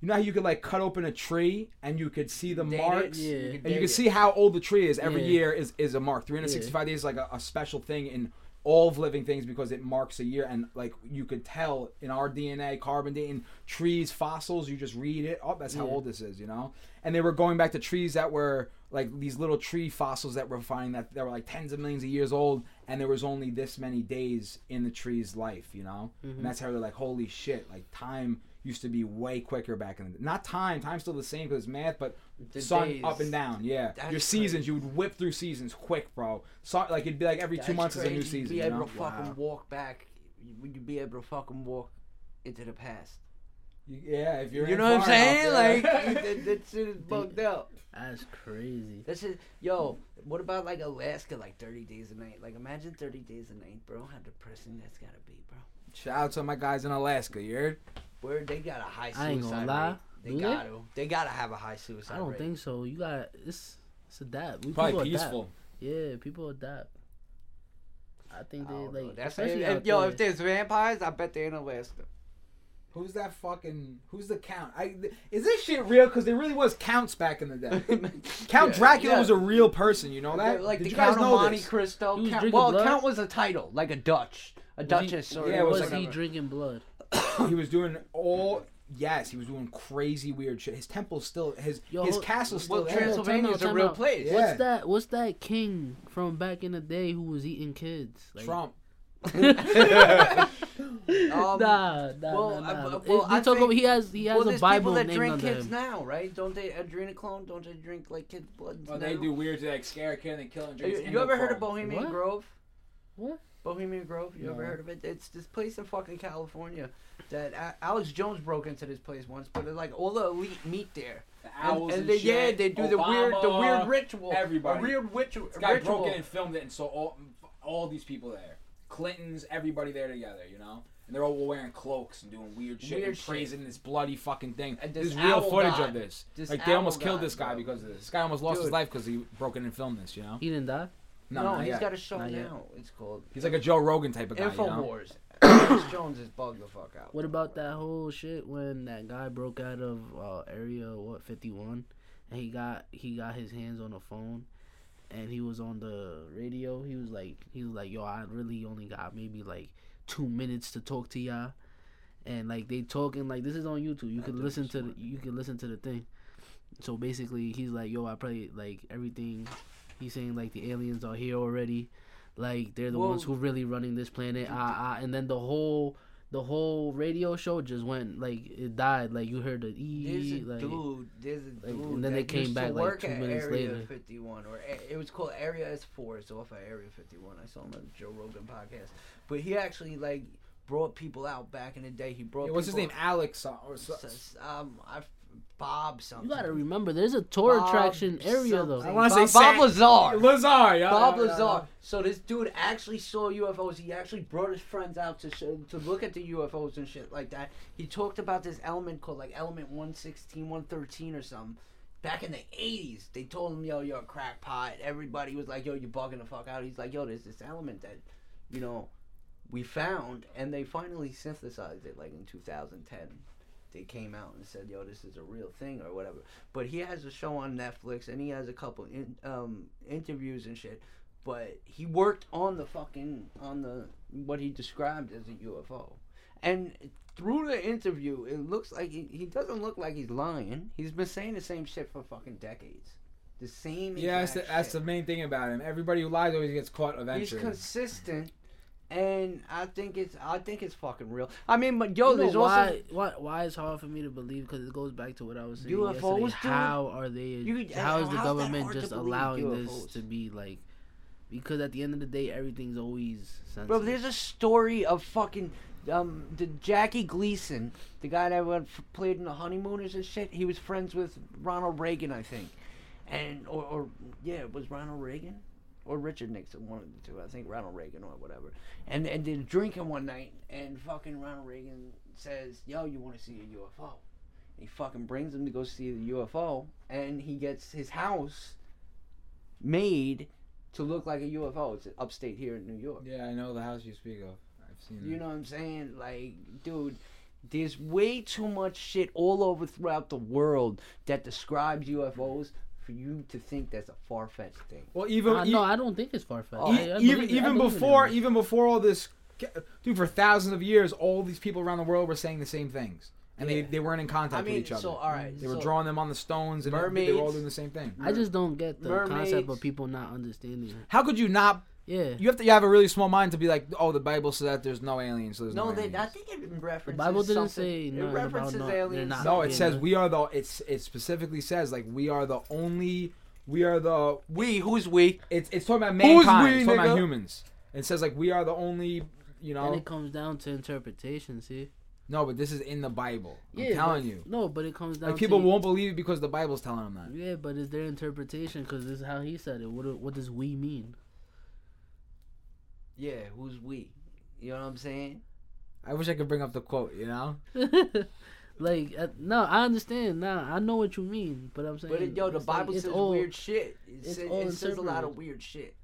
[SPEAKER 3] You know how you could like cut open a tree and you could see the
[SPEAKER 1] Date it,
[SPEAKER 3] marks,
[SPEAKER 2] Yeah.
[SPEAKER 3] and you
[SPEAKER 1] could
[SPEAKER 3] see how old the tree is. Every
[SPEAKER 2] Yeah.
[SPEAKER 3] year is is a mark. 365 days is like a, a special thing in all of living things because it marks a year and like you could tell in our DNA, carbon dating, trees, fossils. You just read it. Oh, that's how
[SPEAKER 2] Yeah.
[SPEAKER 3] old this is, you know. And they were going back to trees that were like these little tree fossils that were finding that that were like tens of millions of years old, and there was only this many days in the tree's life, you know.
[SPEAKER 2] Mhm.
[SPEAKER 3] And that's how they're like, holy shit, like time used to be way quicker back in the not time time's still the same because it's math but
[SPEAKER 1] The
[SPEAKER 3] sun
[SPEAKER 1] days.
[SPEAKER 3] up and down yeah
[SPEAKER 1] That's
[SPEAKER 3] your seasons
[SPEAKER 1] crazy.
[SPEAKER 3] you would whip through seasons quick bro so, like it'd be like every two
[SPEAKER 1] That's
[SPEAKER 3] months is a new
[SPEAKER 1] crazy.
[SPEAKER 3] season
[SPEAKER 1] Be
[SPEAKER 3] you
[SPEAKER 1] able
[SPEAKER 3] know?
[SPEAKER 1] to fucking
[SPEAKER 2] Wow.
[SPEAKER 1] walk back. Would you be able to fucking walk into the past?
[SPEAKER 3] Yeah if you're
[SPEAKER 1] you
[SPEAKER 3] in
[SPEAKER 1] know what I'm saying? Like
[SPEAKER 3] yeah.
[SPEAKER 1] that, that shit is bugged out.
[SPEAKER 2] That's crazy.
[SPEAKER 1] That's it. Yo, what about like Alaska, like 30 days a night? Like imagine 30 days a night, bro. How depressing that's gotta be, bro.
[SPEAKER 3] shout out to my guys in Alaska you heard
[SPEAKER 1] Where they got a high suicide
[SPEAKER 2] I ain't gonna
[SPEAKER 1] rate.
[SPEAKER 2] lie.
[SPEAKER 1] They
[SPEAKER 2] Do they?
[SPEAKER 1] gotta. They gotta have a high suicide
[SPEAKER 2] I don't
[SPEAKER 1] rate.
[SPEAKER 2] think so. You got it's it's adapt. We
[SPEAKER 3] probably
[SPEAKER 2] people
[SPEAKER 3] peaceful
[SPEAKER 2] Adapt. Yeah, people adapt. I think they
[SPEAKER 1] don't know.
[SPEAKER 2] like
[SPEAKER 1] That's
[SPEAKER 2] especially
[SPEAKER 1] if-
[SPEAKER 2] out
[SPEAKER 1] yo.
[SPEAKER 2] there.
[SPEAKER 1] If there's vampires, I bet they're in Alaska.
[SPEAKER 3] who's that fucking who's the count I is this shit real because there really was counts back in the day Count
[SPEAKER 1] Yeah,
[SPEAKER 3] Dracula
[SPEAKER 1] yeah.
[SPEAKER 3] was a real person you know that
[SPEAKER 1] like
[SPEAKER 3] did
[SPEAKER 1] the
[SPEAKER 3] you guys
[SPEAKER 1] Count
[SPEAKER 3] know
[SPEAKER 1] of Monte
[SPEAKER 3] this?
[SPEAKER 1] Cristo. Count, well,
[SPEAKER 2] blood?
[SPEAKER 1] Count was a title, like a Dutch, a
[SPEAKER 2] Was he-
[SPEAKER 1] duchess, or
[SPEAKER 3] yeah, it was
[SPEAKER 2] was
[SPEAKER 3] like
[SPEAKER 2] he
[SPEAKER 3] a-
[SPEAKER 2] drinking blood?
[SPEAKER 3] he was doing all yes he was doing crazy weird shit his temple's still his
[SPEAKER 2] Yo,
[SPEAKER 3] his
[SPEAKER 2] hold-
[SPEAKER 3] castle's
[SPEAKER 1] well,
[SPEAKER 3] still there
[SPEAKER 1] Transylvania is a real
[SPEAKER 2] out.
[SPEAKER 1] place.
[SPEAKER 3] Yeah.
[SPEAKER 2] What's that? What's that king from back in the day who was eating kids? Like,
[SPEAKER 3] Trump
[SPEAKER 1] Um,
[SPEAKER 2] nah, nah,
[SPEAKER 1] well,
[SPEAKER 2] nah,
[SPEAKER 1] I-
[SPEAKER 2] nah.
[SPEAKER 1] well,
[SPEAKER 2] It-
[SPEAKER 1] I
[SPEAKER 2] you talk
[SPEAKER 1] think-
[SPEAKER 2] about he has he has
[SPEAKER 1] well,
[SPEAKER 2] a
[SPEAKER 1] there's
[SPEAKER 2] Bible
[SPEAKER 1] people that drink kids
[SPEAKER 2] him.
[SPEAKER 1] now, right? Don't they adrenochrome? Don't they drink like kids' blood?
[SPEAKER 3] Well,
[SPEAKER 1] now?
[SPEAKER 3] they do weird to like scare a kid and then kill and drink.
[SPEAKER 1] You,
[SPEAKER 3] drink.
[SPEAKER 1] you ever heard of Bohemian
[SPEAKER 2] What?
[SPEAKER 1] Grove?
[SPEAKER 2] What?
[SPEAKER 1] Bohemian Grove? You ever heard of it? It's this place in fucking California that A- Alex Jones broke into this place once, but it's like all the elite meet there.
[SPEAKER 3] The
[SPEAKER 1] And,
[SPEAKER 3] owls
[SPEAKER 1] and
[SPEAKER 3] and
[SPEAKER 1] they,
[SPEAKER 3] shit,
[SPEAKER 1] yeah, they do the weird, the weird ritual.
[SPEAKER 3] everybody.
[SPEAKER 1] A weird ritual.
[SPEAKER 3] This guy
[SPEAKER 1] ritual.
[SPEAKER 3] broke in and filmed it, and so all all these people there, Clintons, everybody there together, you know. And they're all wearing cloaks and doing weird shit
[SPEAKER 1] Weird
[SPEAKER 3] and
[SPEAKER 1] shit.
[SPEAKER 3] praising this bloody fucking thing.
[SPEAKER 1] And
[SPEAKER 3] There's
[SPEAKER 1] this
[SPEAKER 3] real footage
[SPEAKER 1] god.
[SPEAKER 3] of this.
[SPEAKER 1] This
[SPEAKER 3] like they
[SPEAKER 1] owl
[SPEAKER 3] almost killed
[SPEAKER 1] god,
[SPEAKER 3] this guy
[SPEAKER 1] bro.
[SPEAKER 3] because of this. This guy almost lost his life because he broke in and filmed this. You know.
[SPEAKER 2] He didn't die.
[SPEAKER 1] No,
[SPEAKER 3] not
[SPEAKER 1] he's
[SPEAKER 3] yet.
[SPEAKER 1] got a show
[SPEAKER 2] Not yet.
[SPEAKER 1] now. It's called
[SPEAKER 3] He's like a Joe Rogan type of guy. You know?
[SPEAKER 1] Infowars. Alex Jones is bugged the fuck out.
[SPEAKER 2] What about that whole shit when that guy broke out of uh, area what fifty one, and he got he got his hands on a phone, and he was on the radio. He was like he was like, yo, I really only got maybe like two minutes to talk to y'all, and like they talking like this is on YouTube. You
[SPEAKER 3] I
[SPEAKER 2] can listen to the, you can listen to the thing. So basically, he's like, yo, I probably like everything. He's saying like the aliens are here already, like they're the
[SPEAKER 1] Well-
[SPEAKER 2] ones who really running this planet. Ah, ah, and then the whole the whole radio show just went like it died. Like you heard the
[SPEAKER 1] There's
[SPEAKER 2] e
[SPEAKER 1] a
[SPEAKER 2] like
[SPEAKER 1] dude. There's a dude.
[SPEAKER 2] like, and then they came back,
[SPEAKER 1] to
[SPEAKER 2] like,
[SPEAKER 1] work
[SPEAKER 2] two
[SPEAKER 1] at
[SPEAKER 2] minutes
[SPEAKER 1] Area
[SPEAKER 2] later.
[SPEAKER 1] 51, or it was called Area S4. It's off of Area 51. I saw him on the Joe Rogan podcast. But he actually like brought people out back in the day. He brought.
[SPEAKER 3] Yeah, what's his name? Alex uh, or so,
[SPEAKER 1] Um, I, Bob something.
[SPEAKER 2] you gotta remember, there's a tour
[SPEAKER 1] Bob
[SPEAKER 2] attraction area though.
[SPEAKER 3] I wanna
[SPEAKER 1] Bob,
[SPEAKER 3] say
[SPEAKER 1] Bob
[SPEAKER 3] Sam-
[SPEAKER 1] Lazar.
[SPEAKER 3] Lazar. Yeah,
[SPEAKER 1] Bob
[SPEAKER 3] yeah, yeah,
[SPEAKER 1] Lazar. So this dude actually saw UFOs. He actually brought his friends out to show, to look at the UFOs and shit like that. He talked about this element called like element 116, 113 or something. Back in the 80s, they told him, yo, you're a crackpot. Everybody was like, yo, you're bugging the fuck out. He's like, yo, there's this element that, you know, we found. And they finally synthesized it like in 2010. They came out and said, yo, this is a real thing or whatever. But he has a show on Netflix and he has a couple in, um, interviews and shit but he worked on the fucking on the what he described as a UFO, and through the interview, it looks like he, he doesn't look like he's lying. He's been saying the same shit for fucking decades, the same.
[SPEAKER 3] Yeah, that's the, that's the main thing about him. Everybody who lies always gets caught eventually.
[SPEAKER 1] He's consistent, and I think it's I think it's fucking real. I mean, but yo,
[SPEAKER 2] you know
[SPEAKER 1] there's
[SPEAKER 2] why,
[SPEAKER 1] also
[SPEAKER 2] why why it's hard for me to believe because it goes back to what I was saying
[SPEAKER 1] UFOs,
[SPEAKER 2] yesterday. How are they?
[SPEAKER 1] You-
[SPEAKER 2] how is the
[SPEAKER 1] that
[SPEAKER 2] government just allowing this to be like? Because at the end of the day, everything's always sensitive.
[SPEAKER 1] Bro, there's a story of fucking um the Jackie Gleason, the guy that went, played in the Honeymooners and shit. He was friends with Ronald Reagan, I think, and or, or yeah, it was Ronald Reagan or Richard Nixon, one of the two. I think Ronald Reagan or whatever. And and they're drinking one night, and fucking Ronald Reagan says, "Yo, you want to see a UFO?" He fucking brings him to go see the UFO, and he gets his house made to look like a UFO. It's upstate here in New York.
[SPEAKER 3] yeah, I know the house you speak of. I've seen it.
[SPEAKER 1] You know what I'm saying? Like, dude, there's way too much shit all over throughout the world that describes UFOs for you to think that's a far fetched thing.
[SPEAKER 3] Well, even
[SPEAKER 2] Uh,
[SPEAKER 3] e-
[SPEAKER 2] no, I don't think it's far fetched.
[SPEAKER 1] Oh,
[SPEAKER 3] e- even even before even before all this, dude, for thousands of years, all these people around the world were saying the same things, and
[SPEAKER 1] Yeah.
[SPEAKER 3] they, they weren't in contact
[SPEAKER 1] I mean,
[SPEAKER 3] with each other.
[SPEAKER 1] so all right,
[SPEAKER 3] they were drawing them on the stones, and they- they were all doing the same thing.
[SPEAKER 2] I just don't get the concept of people not understanding it.
[SPEAKER 3] How could you not?
[SPEAKER 2] Yeah,
[SPEAKER 3] You have to you have a really small mind to be like, oh, the Bible says that there's no aliens, so there's no,
[SPEAKER 1] No, they,
[SPEAKER 3] aliens.
[SPEAKER 1] I think it references
[SPEAKER 2] the Bible didn't
[SPEAKER 1] something-
[SPEAKER 2] say
[SPEAKER 1] it
[SPEAKER 2] nothing
[SPEAKER 1] references
[SPEAKER 2] no-
[SPEAKER 1] aliens.
[SPEAKER 2] not-
[SPEAKER 3] No, it
[SPEAKER 2] Yeah,
[SPEAKER 3] says we are the. It's it specifically says like we are the only. We are the.
[SPEAKER 1] we. Who's we?
[SPEAKER 3] It's it's talking about
[SPEAKER 1] Who's
[SPEAKER 3] mankind.
[SPEAKER 1] we,
[SPEAKER 3] it's talking about humans. It says like we are the only. You know.
[SPEAKER 2] and
[SPEAKER 3] know.
[SPEAKER 2] it comes down to interpretation. See,
[SPEAKER 3] No, but this is in the Bible. I'm
[SPEAKER 2] yeah,
[SPEAKER 3] telling
[SPEAKER 2] but-
[SPEAKER 3] you.
[SPEAKER 2] No, but it comes down.
[SPEAKER 3] Like people
[SPEAKER 2] to,
[SPEAKER 3] won't believe it because the Bible's telling them that.
[SPEAKER 2] Yeah, but it's their interpretation because this is how he said it. What what does we mean?
[SPEAKER 1] Yeah, who's we? You know what I'm saying?
[SPEAKER 3] I wish I could bring up the quote. You know.
[SPEAKER 2] like uh, no, I understand now. I know what you mean, but I'm saying.
[SPEAKER 1] But it, yo, the
[SPEAKER 2] it's like,
[SPEAKER 1] Bible
[SPEAKER 2] it's
[SPEAKER 1] says
[SPEAKER 2] all-
[SPEAKER 1] weird shit. It,
[SPEAKER 2] it's
[SPEAKER 1] says,
[SPEAKER 2] all
[SPEAKER 1] it says a lot of weird shit.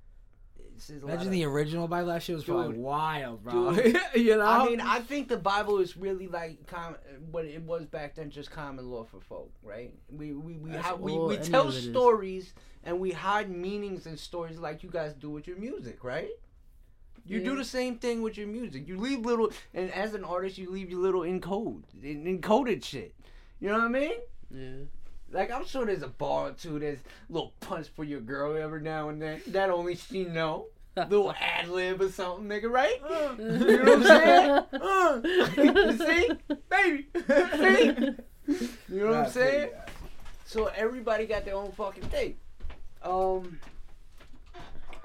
[SPEAKER 1] It says
[SPEAKER 3] Imagine
[SPEAKER 1] of-
[SPEAKER 3] the original Bible. That shit was probably wild, bro.
[SPEAKER 1] Dude.
[SPEAKER 3] you know.
[SPEAKER 1] I mean, I think the Bible is really like com- what it was back then, just common law for folk, right? We we we, ha- we, we tell
[SPEAKER 2] of it is.
[SPEAKER 1] stories and we hide meanings in stories like you guys do with your music, right? You do the same thing with your music. You leave little, and as an artist, you leave your little encode, en- encoded shit. You know what I mean?
[SPEAKER 2] Yeah.
[SPEAKER 1] Like I'm sure there's a bar or two that's a little punch for your girl every now and then. That only she know. Little ad lib or something, nigga, right? You know what I'm saying? Uh, see, baby, see. You know what I'm saying? So everybody got their own fucking thing. Um,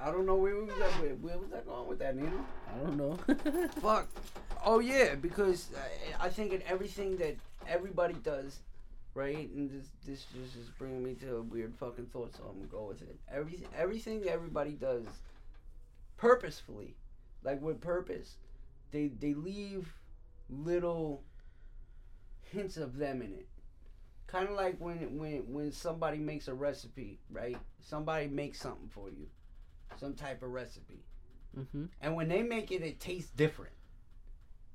[SPEAKER 1] I don't know where we was at. Where, where was I going with that, Nino?
[SPEAKER 2] I don't know.
[SPEAKER 1] Fuck. Oh yeah, because I, I think in everything that everybody does, right? And this this just is bringing me to a weird fucking thought, so I'm gonna go with it. Everything everything everybody does, purposefully, like with purpose, they they leave little hints of them in it. Kind of like when when when somebody makes a recipe, right? Somebody makes something for you, some type of recipe.
[SPEAKER 2] hmm
[SPEAKER 1] And when they make it, it tastes different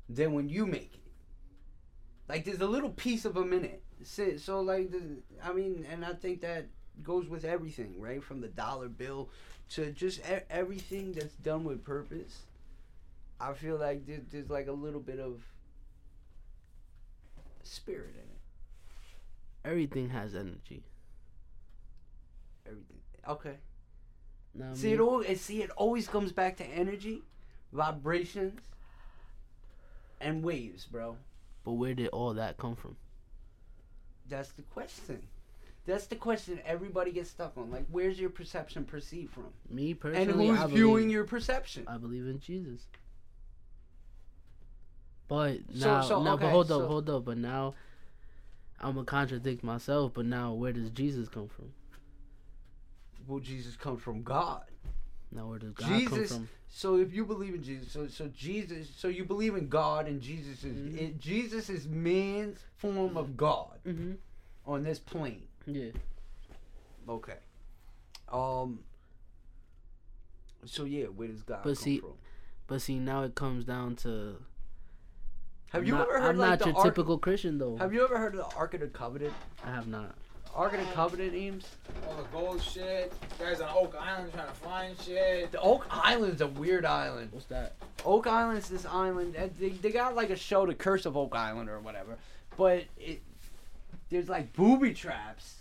[SPEAKER 1] than when you make it. Like there's a little piece of them in it. So, so like, the, I mean, and I think that goes with everything, right? From the dollar bill to just everything that's done with purpose. I feel like there, there's like a little bit of spirit in it.
[SPEAKER 2] Everything has energy.
[SPEAKER 1] Everything. Okay.
[SPEAKER 2] Know what I
[SPEAKER 1] See it all. See it always comes back to energy, vibrations. and waves, bro.
[SPEAKER 2] But where did all that come from?
[SPEAKER 1] That's the question. That's the question everybody gets stuck on. Like, where's your perception perceived from?
[SPEAKER 2] Me personally, And
[SPEAKER 1] who's
[SPEAKER 2] I
[SPEAKER 1] viewing
[SPEAKER 2] believe,
[SPEAKER 1] your perception?
[SPEAKER 2] I believe in Jesus. But now,
[SPEAKER 1] so,
[SPEAKER 2] now,
[SPEAKER 1] okay,
[SPEAKER 2] but hold up, hold up. But now, I'm gonna contradict myself. But now, where does Jesus come from?
[SPEAKER 1] Well, Jesus comes from God.
[SPEAKER 2] Now, where does God
[SPEAKER 1] Jesus-
[SPEAKER 2] come from?
[SPEAKER 1] So if you believe in Jesus, so so Jesus, so you believe in God, and Jesus is
[SPEAKER 2] Mhm.
[SPEAKER 1] it, Jesus is man's form of God
[SPEAKER 2] Mm-hmm.
[SPEAKER 1] on this plane.
[SPEAKER 2] Yeah.
[SPEAKER 1] Okay. Um. So yeah, where does God
[SPEAKER 2] But
[SPEAKER 1] come
[SPEAKER 2] see,
[SPEAKER 1] from?
[SPEAKER 2] But see, now it comes down to.
[SPEAKER 1] Have
[SPEAKER 2] I'm
[SPEAKER 1] you
[SPEAKER 2] not,
[SPEAKER 1] ever heard
[SPEAKER 2] I'm
[SPEAKER 1] like
[SPEAKER 2] not your
[SPEAKER 1] Ark?
[SPEAKER 2] typical Christian though.
[SPEAKER 1] Have you ever heard of the Ark of the Covenant?
[SPEAKER 2] I have not.
[SPEAKER 1] Ark of the Covenant, Eames?
[SPEAKER 3] All the gold shit. Guys on Oak Island trying to find shit.
[SPEAKER 1] The Oak Island's a weird island.
[SPEAKER 2] What's that?
[SPEAKER 1] Oak Island's this island. They, they got like a show, The Curse of Oak Island or whatever. But it there's like booby traps.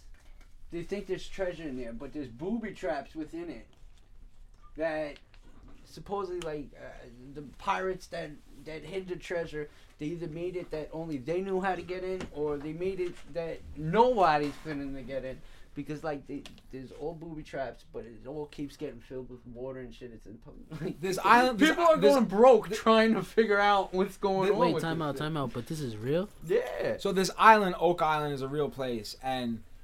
[SPEAKER 1] They think there's treasure in there, but there's booby traps within it that supposedly like uh, the pirates that that hid the treasure. They either made it that only they knew how to get in, or they made it that nobody's fitting to get in. Because like they, there's all booby traps, but it all keeps getting filled with water and shit. It's in, like,
[SPEAKER 3] This island- this-
[SPEAKER 1] People are
[SPEAKER 3] this-
[SPEAKER 1] going broke trying to figure out what's going
[SPEAKER 3] This-
[SPEAKER 1] on.
[SPEAKER 2] Wait,
[SPEAKER 1] with
[SPEAKER 2] time
[SPEAKER 1] this
[SPEAKER 2] out,
[SPEAKER 1] shit.
[SPEAKER 2] time out. But this is real.
[SPEAKER 1] Yeah.
[SPEAKER 3] So this island, Oak Island, is a real place, and it's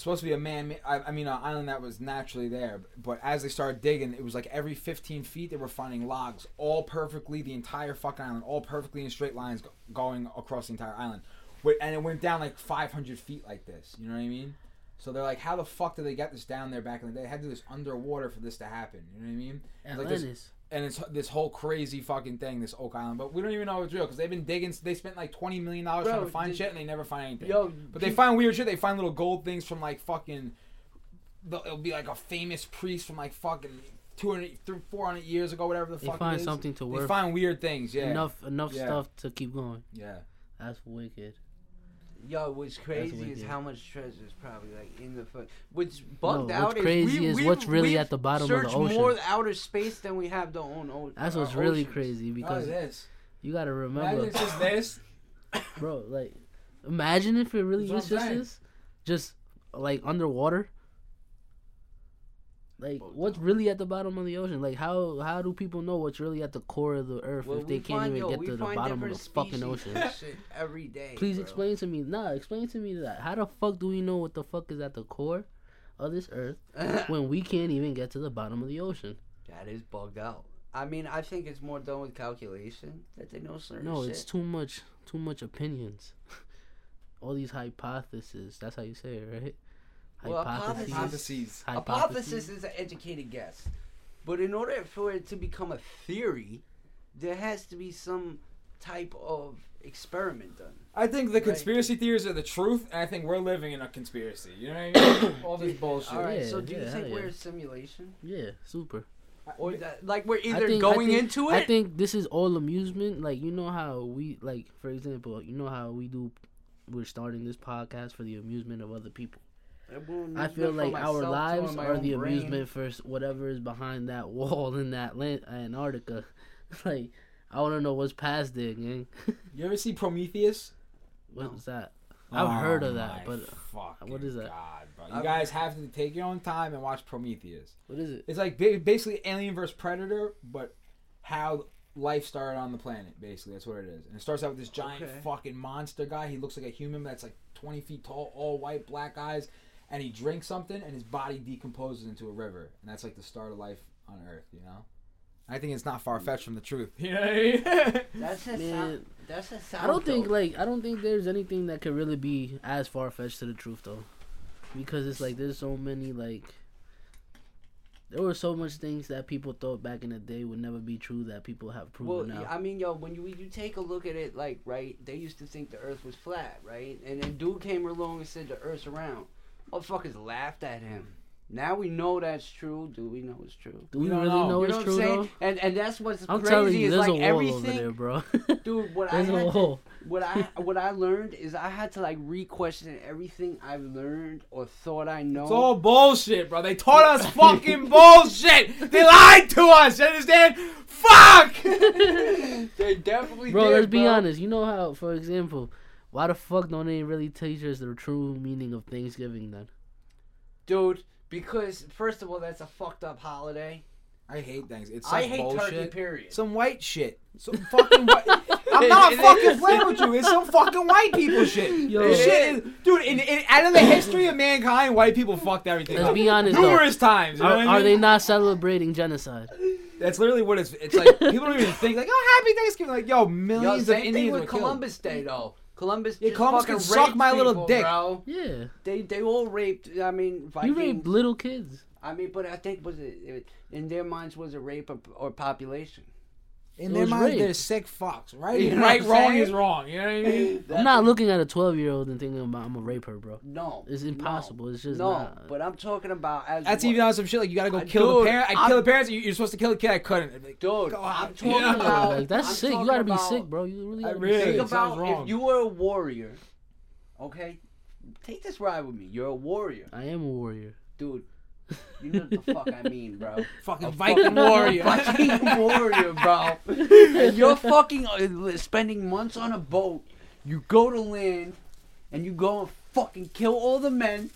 [SPEAKER 3] supposed to be a man. I, I mean, an island that was naturally there. But as they started digging, it was like every 15 feet they were finding logs, all perfectly, the entire fucking island, all perfectly in straight lines go- going across the entire island. And it went down like 500 feet like this. You know what I mean? So they're like, how the fuck did they get this down there back in the day? They had to do this underwater for this to happen. You know what I mean? It's like this-
[SPEAKER 2] Atlantis.
[SPEAKER 3] And it's this whole crazy fucking thing, this Oak Island. But we don't even know it's real because they've been digging. They spent like twenty million dollars trying to find
[SPEAKER 1] did-
[SPEAKER 3] shit, and they never find anything.
[SPEAKER 1] Yo,
[SPEAKER 3] but they find weird shit. They find little gold things from like fucking. It'll be like a famous priest from like fucking 200, 400 years ago, whatever the
[SPEAKER 2] They
[SPEAKER 3] fuck. it
[SPEAKER 2] find
[SPEAKER 3] is.
[SPEAKER 2] something to work.
[SPEAKER 3] They find weird things. Yeah.
[SPEAKER 2] Enough, enough
[SPEAKER 3] Yeah.
[SPEAKER 2] stuff to keep going.
[SPEAKER 3] Yeah.
[SPEAKER 2] That's wicked.
[SPEAKER 1] Yo, what's crazy is how much treasure is probably like in the foot. What's bugged
[SPEAKER 2] No,
[SPEAKER 1] out
[SPEAKER 2] what's
[SPEAKER 1] is
[SPEAKER 2] crazy
[SPEAKER 1] we,
[SPEAKER 2] is
[SPEAKER 1] we,
[SPEAKER 2] what's really at the bottom of the ocean.
[SPEAKER 1] more outer space than we have the own ocean.
[SPEAKER 2] That's what's really crazy
[SPEAKER 3] Oh,
[SPEAKER 2] because
[SPEAKER 3] this.
[SPEAKER 2] you gotta remember,
[SPEAKER 3] it's just this.
[SPEAKER 2] bro. Like, imagine if it really is just this, just like underwater. Like, what's really at the bottom of the ocean? Like, how how do people know what's really at the core of the earth
[SPEAKER 1] Well,
[SPEAKER 2] if they can't
[SPEAKER 1] find,
[SPEAKER 2] even
[SPEAKER 1] yo,
[SPEAKER 2] get to the bottom of the fucking ocean?
[SPEAKER 1] every day.
[SPEAKER 2] Please
[SPEAKER 1] bro.
[SPEAKER 2] explain to me. Nah, explain to me that. How the fuck do we know what the fuck is at the core of this earth when we can't even get to the bottom of the ocean?
[SPEAKER 1] that is bugged out. I mean, I think it's more done with calculation that they know certain
[SPEAKER 2] No,
[SPEAKER 1] shit.
[SPEAKER 2] it's too much. Too much opinions. All these hypotheses. That's how you say it, right?
[SPEAKER 1] Well,
[SPEAKER 2] Hypotheses.
[SPEAKER 3] Hypotheses.
[SPEAKER 1] Hypothesis is an educated guess. But in order for it to become a theory, there has to be some type of experiment done.
[SPEAKER 3] I think the
[SPEAKER 1] Right.
[SPEAKER 3] conspiracy theories are the truth, and I think we're living in a conspiracy. You know what I mean? All this bullshit.
[SPEAKER 1] All right,
[SPEAKER 2] Yeah,
[SPEAKER 1] so do you
[SPEAKER 2] yeah,
[SPEAKER 1] think
[SPEAKER 2] hell
[SPEAKER 1] we're
[SPEAKER 2] yeah.
[SPEAKER 1] a simulation?
[SPEAKER 2] Yeah, super.
[SPEAKER 1] Or that, like we're either
[SPEAKER 2] think-
[SPEAKER 1] going
[SPEAKER 2] think-
[SPEAKER 1] into it.
[SPEAKER 2] I think this is all amusement. Like you know how we like, for example, you know how we do. We're starting this podcast for the amusement of other people. I feel like our lives are the amusement for whatever is behind that wall in that land, Antarctica. like I want to know what's past there, gang.
[SPEAKER 3] You ever see Prometheus?
[SPEAKER 2] What What's that? I've oh heard of that, but
[SPEAKER 3] fucking
[SPEAKER 2] what is that?
[SPEAKER 3] God, bro. You
[SPEAKER 1] I've-
[SPEAKER 3] guys have to take your own time and watch Prometheus.
[SPEAKER 2] what is it?
[SPEAKER 3] It's like basically Alien vs Predator, but how life started on the planet. Basically, that's what it is. And it starts out with this giant
[SPEAKER 1] Okay.
[SPEAKER 3] fucking monster guy. He looks like a human that's like 20 feet tall, all white, black eyes, and he drinks something, and his body decomposes into a river, and that's like the start of life on Earth. You know. I think it's not far fetched from the truth. You know I mean?
[SPEAKER 1] That's a sound. That's a sound.
[SPEAKER 2] I don't think
[SPEAKER 1] though.
[SPEAKER 2] like I don't think there's anything that could really be as far fetched to the truth though, because it's like there's so many like there were so much things that people thought back in the day would never be true that people have
[SPEAKER 1] Well,
[SPEAKER 2] proven now.
[SPEAKER 1] I mean, yo, when you when you take a look at it, like, right, they used to think the Earth was flat, right? And then dude came along and said the Earth's around. Motherfuckers laughed at him. Now we know that's true. Do we know it's true?
[SPEAKER 2] Do we
[SPEAKER 3] we
[SPEAKER 2] really
[SPEAKER 3] know.
[SPEAKER 2] know
[SPEAKER 1] you
[SPEAKER 2] it's
[SPEAKER 1] know
[SPEAKER 2] true though?
[SPEAKER 1] And and that's what's
[SPEAKER 2] I'm
[SPEAKER 1] crazy
[SPEAKER 2] you,
[SPEAKER 1] is like everything,
[SPEAKER 2] there, bro.
[SPEAKER 1] dude. What I had to, what I what I learned is I had to like re-question everything I've learned or thought I know.
[SPEAKER 3] It's all bullshit, bro. They taught us fucking bullshit. They lied to us. You understand? Fuck.
[SPEAKER 1] they definitely
[SPEAKER 2] Bro,
[SPEAKER 1] did,
[SPEAKER 2] let's be honest. You know how, for example, why the fuck don't they really teach us the true meaning of Thanksgiving then?
[SPEAKER 1] dude. Because first of all, that's a fucked up holiday.
[SPEAKER 3] I hate things. It's
[SPEAKER 1] I
[SPEAKER 3] such
[SPEAKER 1] hate
[SPEAKER 3] bullshit.
[SPEAKER 1] turkey. Period.
[SPEAKER 3] Some white shit. Some fucking white. I'm not
[SPEAKER 1] It
[SPEAKER 3] fucking
[SPEAKER 1] is.
[SPEAKER 3] playing with you. It's some fucking white people shit.
[SPEAKER 2] Yo.
[SPEAKER 3] This shit is, dude. In, in out of the history of mankind, white people fucked everything.
[SPEAKER 2] Let's
[SPEAKER 3] up.
[SPEAKER 2] be honest, though.
[SPEAKER 3] Numerous times. You know
[SPEAKER 2] Are,
[SPEAKER 3] what I
[SPEAKER 2] are
[SPEAKER 3] mean?
[SPEAKER 2] they not celebrating genocide?
[SPEAKER 3] That's literally what it's. It's like people don't even think like, oh, happy Thanksgiving. Like, yo,
[SPEAKER 1] Yo,
[SPEAKER 3] millions of
[SPEAKER 1] same thing
[SPEAKER 3] Indians
[SPEAKER 1] with
[SPEAKER 3] were killed.
[SPEAKER 1] Columbus Day though. Columbus.
[SPEAKER 3] Yeah,
[SPEAKER 1] just
[SPEAKER 3] Columbus
[SPEAKER 1] fucking
[SPEAKER 3] can suck
[SPEAKER 1] raped
[SPEAKER 3] my little dick.
[SPEAKER 1] bro.
[SPEAKER 2] Yeah.
[SPEAKER 1] They they all raped. I mean,
[SPEAKER 2] You raped little kids.
[SPEAKER 1] I mean, but I think was it, it in their minds was it rape or, or population?
[SPEAKER 3] In
[SPEAKER 2] It
[SPEAKER 3] their
[SPEAKER 2] was
[SPEAKER 3] minds,
[SPEAKER 2] rape.
[SPEAKER 3] they're sick fucks. Right,
[SPEAKER 1] You know
[SPEAKER 3] right, wrong
[SPEAKER 1] saying?
[SPEAKER 3] is wrong. You know what I mean?
[SPEAKER 2] I'm not looking at a 12 year old and thinking about I'm gonna rape her, bro.
[SPEAKER 1] No,
[SPEAKER 2] It's
[SPEAKER 1] no,
[SPEAKER 2] impossible. It's just
[SPEAKER 1] no.
[SPEAKER 2] not.
[SPEAKER 1] But I'm talking about as
[SPEAKER 3] That's
[SPEAKER 1] what-
[SPEAKER 3] even on some shit like you gotta go
[SPEAKER 1] Uh,
[SPEAKER 3] kill
[SPEAKER 1] dude,
[SPEAKER 3] the parent. I
[SPEAKER 1] I'm-
[SPEAKER 3] kill the parents. You- You're supposed to kill the kid. I couldn't. I'd like,
[SPEAKER 1] dude.
[SPEAKER 3] Go
[SPEAKER 1] I'm talking
[SPEAKER 3] Yeah.
[SPEAKER 1] about
[SPEAKER 2] like that's
[SPEAKER 1] I'm
[SPEAKER 2] sick. You gotta be
[SPEAKER 1] about-
[SPEAKER 2] sick, bro. You really gotta be
[SPEAKER 3] really-
[SPEAKER 2] sick.
[SPEAKER 1] Think about
[SPEAKER 3] wrong.
[SPEAKER 1] if you were a warrior. Okay, take this ride with me. You're a warrior,
[SPEAKER 2] I am a warrior.
[SPEAKER 1] dude. You know what the fuck I mean, bro.
[SPEAKER 3] fucking
[SPEAKER 1] A
[SPEAKER 3] Viking
[SPEAKER 1] fucking
[SPEAKER 3] warrior.
[SPEAKER 1] fucking warrior, bro. And you're fucking uh, spending months on a boat. You go to land, and you go and fucking kill all the men.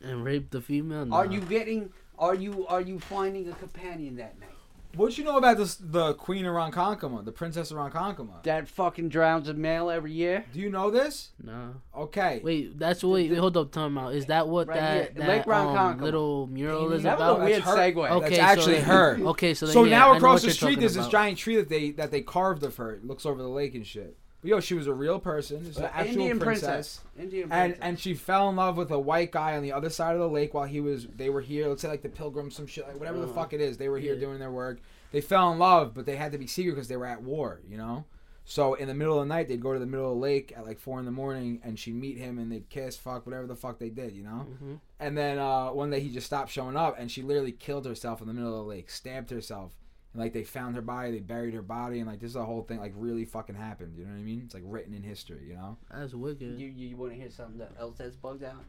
[SPEAKER 2] And rape the female? Nah.
[SPEAKER 1] Are you getting? Are you are you finding a companion that night?
[SPEAKER 3] What you know about this, the Queen of Ronkonkoma, the Princess of Ronkonkoma?
[SPEAKER 1] That fucking drowns a male every year.
[SPEAKER 3] Do you know this?
[SPEAKER 2] No.
[SPEAKER 3] Okay.
[SPEAKER 2] Wait, that's wait. wait hold up, time out. Is that what
[SPEAKER 1] Right
[SPEAKER 2] that
[SPEAKER 1] here, Lake
[SPEAKER 2] that um, little mural is
[SPEAKER 1] That was
[SPEAKER 2] about?
[SPEAKER 1] a weird
[SPEAKER 3] That's her-
[SPEAKER 1] segue.
[SPEAKER 2] Okay,
[SPEAKER 3] That's
[SPEAKER 2] so
[SPEAKER 3] actually
[SPEAKER 2] then-
[SPEAKER 3] her.
[SPEAKER 2] Okay, so then,
[SPEAKER 3] So
[SPEAKER 2] yeah,
[SPEAKER 3] now across the street,
[SPEAKER 2] talking
[SPEAKER 3] there's this giant tree that they that they carved of her. It looks over the lake and shit. But yo, she was a real person. She's an actual
[SPEAKER 1] Indian
[SPEAKER 3] princess.
[SPEAKER 1] princess. Indian
[SPEAKER 3] And
[SPEAKER 1] princess.
[SPEAKER 3] and she fell in love with a white guy on the other side of the lake while he was they were here. Let's say like the pilgrims, some shit like whatever the
[SPEAKER 1] Uh-huh.
[SPEAKER 3] fuck it is. They were here
[SPEAKER 2] Yeah.
[SPEAKER 3] doing their work. They fell in love, but they had to be secret because they were at war. You know. So in the middle of the night, they'd go to the middle of the lake at like four in the morning, and she'd meet him, and they'd kiss, fuck, whatever the fuck they did, you know.
[SPEAKER 2] Mhm.
[SPEAKER 3] And then uh, one day he just stopped showing up, and she literally killed herself in the middle of the lake, stabbed herself, and like they found her body, they buried her body, and like this is a whole thing like really fucking happened. You know what I mean? It's like written in history, you know.
[SPEAKER 2] That's wicked.
[SPEAKER 1] you you want to hear something that else that's bugged out?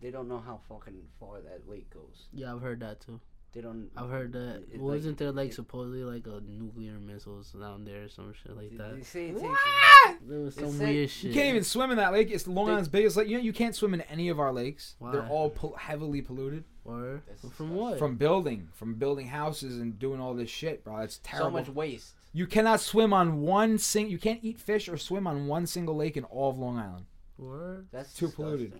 [SPEAKER 1] They don't know how fucking far that lake goes.
[SPEAKER 2] yeah, I've heard that too.
[SPEAKER 1] They don't.
[SPEAKER 2] I've heard that.
[SPEAKER 1] It-
[SPEAKER 2] Wasn't there like
[SPEAKER 1] it-
[SPEAKER 2] supposedly like a nuclear missiles down there or some shit like that?
[SPEAKER 1] they say it takes.
[SPEAKER 3] What?
[SPEAKER 2] There was some
[SPEAKER 1] say-
[SPEAKER 2] weird
[SPEAKER 3] You
[SPEAKER 2] shit.
[SPEAKER 3] can't even swim in that lake. It's Long Island's biggest lake. You know, you can't swim in any of our lakes.
[SPEAKER 2] Why?
[SPEAKER 3] They're all pol- heavily polluted
[SPEAKER 2] Or from what?
[SPEAKER 3] from building, from building houses and doing all this shit, bro. It's terrible.
[SPEAKER 1] So much waste.
[SPEAKER 3] You cannot swim on one sing. You can't eat fish or swim on one single lake in all of Long Island.
[SPEAKER 2] Or
[SPEAKER 1] That's
[SPEAKER 3] Too
[SPEAKER 1] disgusting.
[SPEAKER 3] polluted.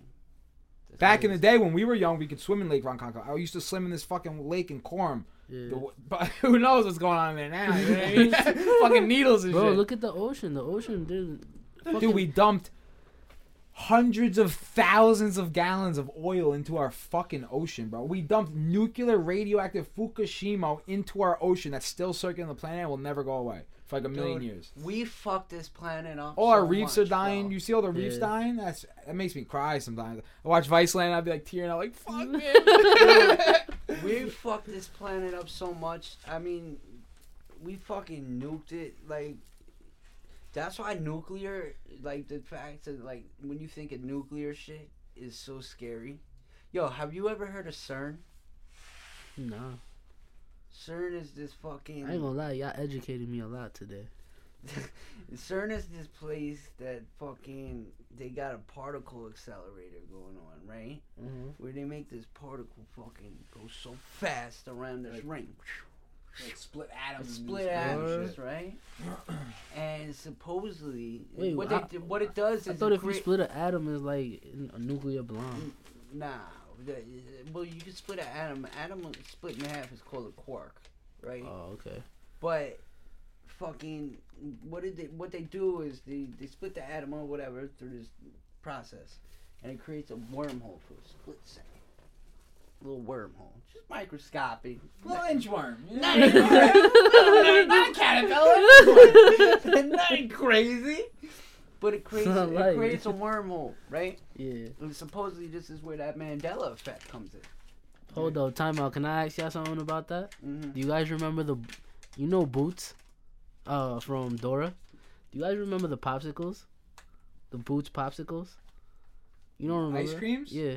[SPEAKER 1] That's
[SPEAKER 3] Back in the day when we were young, we could swim in Lake Ronkonkoma. I used to swim in this fucking lake in Coram.
[SPEAKER 2] yeah.
[SPEAKER 3] The, but who knows what's going on there now? You know what I mean? fucking needles and
[SPEAKER 2] Bro,
[SPEAKER 3] shit.
[SPEAKER 2] Bro, look at the ocean. The ocean didn't. fucking-
[SPEAKER 3] Dude, we dumped hundreds of thousands of gallons of oil into our fucking ocean, bro. We dumped nuclear radioactive Fukushima into our ocean that's still circling the planet and will never go away for like a million years.
[SPEAKER 1] We fucked this planet up.
[SPEAKER 3] All our reefs
[SPEAKER 1] much,
[SPEAKER 3] are dying.
[SPEAKER 1] bro.
[SPEAKER 3] You see all the reefs
[SPEAKER 2] Yeah.
[SPEAKER 3] dying? That's that makes me cry sometimes. I watch Viceland, and I'd be like tearing out, like fuck man.
[SPEAKER 1] we fucked this planet up so much. I mean, we fucking nuked it. Like, that's why nuclear, like the fact that like when you think of nuclear shit, is so scary. Yo, have you ever heard of CERN?
[SPEAKER 2] Nah,
[SPEAKER 1] CERN is this fucking.
[SPEAKER 2] I ain't gonna lie. Y'all educated me a lot today.
[SPEAKER 1] CERN is this place that fucking they got a particle accelerator going on, right?
[SPEAKER 2] Mm-hmm.
[SPEAKER 1] Where they make this particle fucking go so fast around this ring.
[SPEAKER 3] Like split
[SPEAKER 1] It's split atoms, right? and supposedly,
[SPEAKER 2] Wait,
[SPEAKER 1] what,
[SPEAKER 2] I-
[SPEAKER 1] they, what it does is
[SPEAKER 2] I thought
[SPEAKER 1] it
[SPEAKER 2] if you split an atom, is like a nuclear bomb.
[SPEAKER 1] nah, uh, well, you can split an atom. Atom uh, split in half is called a quark, right?
[SPEAKER 2] Oh, okay.
[SPEAKER 1] But fucking, what did they? What they do is they they split the atom or whatever through this process, and it creates a wormhole for a split second. Little wormhole, just microscopic.
[SPEAKER 3] Little inchworm. You know?
[SPEAKER 1] Not, not a caterpillar. Nothing crazy. But it creates it
[SPEAKER 2] like
[SPEAKER 1] creates a wormhole, right?
[SPEAKER 2] Yeah.
[SPEAKER 1] And supposedly this is where that Mandela effect comes in.
[SPEAKER 2] Hold up, time out. Can I ask y'all something about that?
[SPEAKER 1] hmm
[SPEAKER 2] Do you guys remember the, you know, Boots, uh, from Dora? Do you guys remember the popsicles, the Boots popsicles? You don't remember?
[SPEAKER 3] Ice creams?
[SPEAKER 2] Yeah.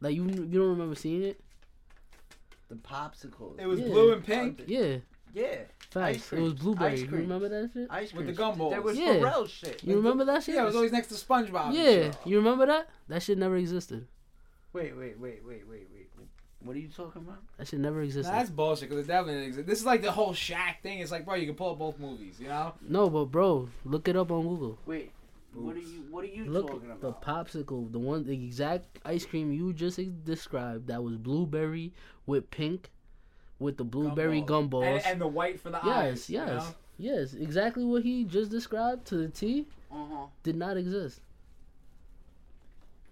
[SPEAKER 2] Like you, you don't remember seeing it?
[SPEAKER 1] The popsicles.
[SPEAKER 3] It was
[SPEAKER 2] Yeah.
[SPEAKER 3] blue and pink.
[SPEAKER 2] Yeah.
[SPEAKER 1] Yeah.
[SPEAKER 2] Facts.
[SPEAKER 1] cream.
[SPEAKER 2] It was blueberry.
[SPEAKER 1] Ice
[SPEAKER 2] You
[SPEAKER 1] cream.
[SPEAKER 2] remember that shit?
[SPEAKER 1] Ice
[SPEAKER 3] With the
[SPEAKER 1] cream.
[SPEAKER 3] gumballs.
[SPEAKER 1] That was
[SPEAKER 2] Yeah.
[SPEAKER 1] Pharrell shit.
[SPEAKER 2] You remember that shit?
[SPEAKER 3] Yeah, it was always next to SpongeBob. and
[SPEAKER 2] Yeah,
[SPEAKER 3] shit.
[SPEAKER 2] you remember that? That shit never existed.
[SPEAKER 1] Wait, wait, wait, wait, wait, wait. What are you talking about?
[SPEAKER 2] That shit never
[SPEAKER 3] Nah,
[SPEAKER 2] existed.
[SPEAKER 3] that's bullshit because it definitely didn't exist. This is like the whole Shaq thing. It's like, bro, you can pull up both movies, you know?
[SPEAKER 2] no, but bro, look it up on Google.
[SPEAKER 1] Wait. What are you what are you
[SPEAKER 2] Look
[SPEAKER 1] talking
[SPEAKER 2] at the popsicle, the one, the exact ice cream you just described. That was blueberry with pink, with the blueberry gumballs.
[SPEAKER 3] And, and the white for the
[SPEAKER 2] yes,
[SPEAKER 3] eyes.
[SPEAKER 2] yes,
[SPEAKER 3] You know?
[SPEAKER 2] yes. Exactly what he just described to the T
[SPEAKER 1] uh-huh.
[SPEAKER 2] did not exist.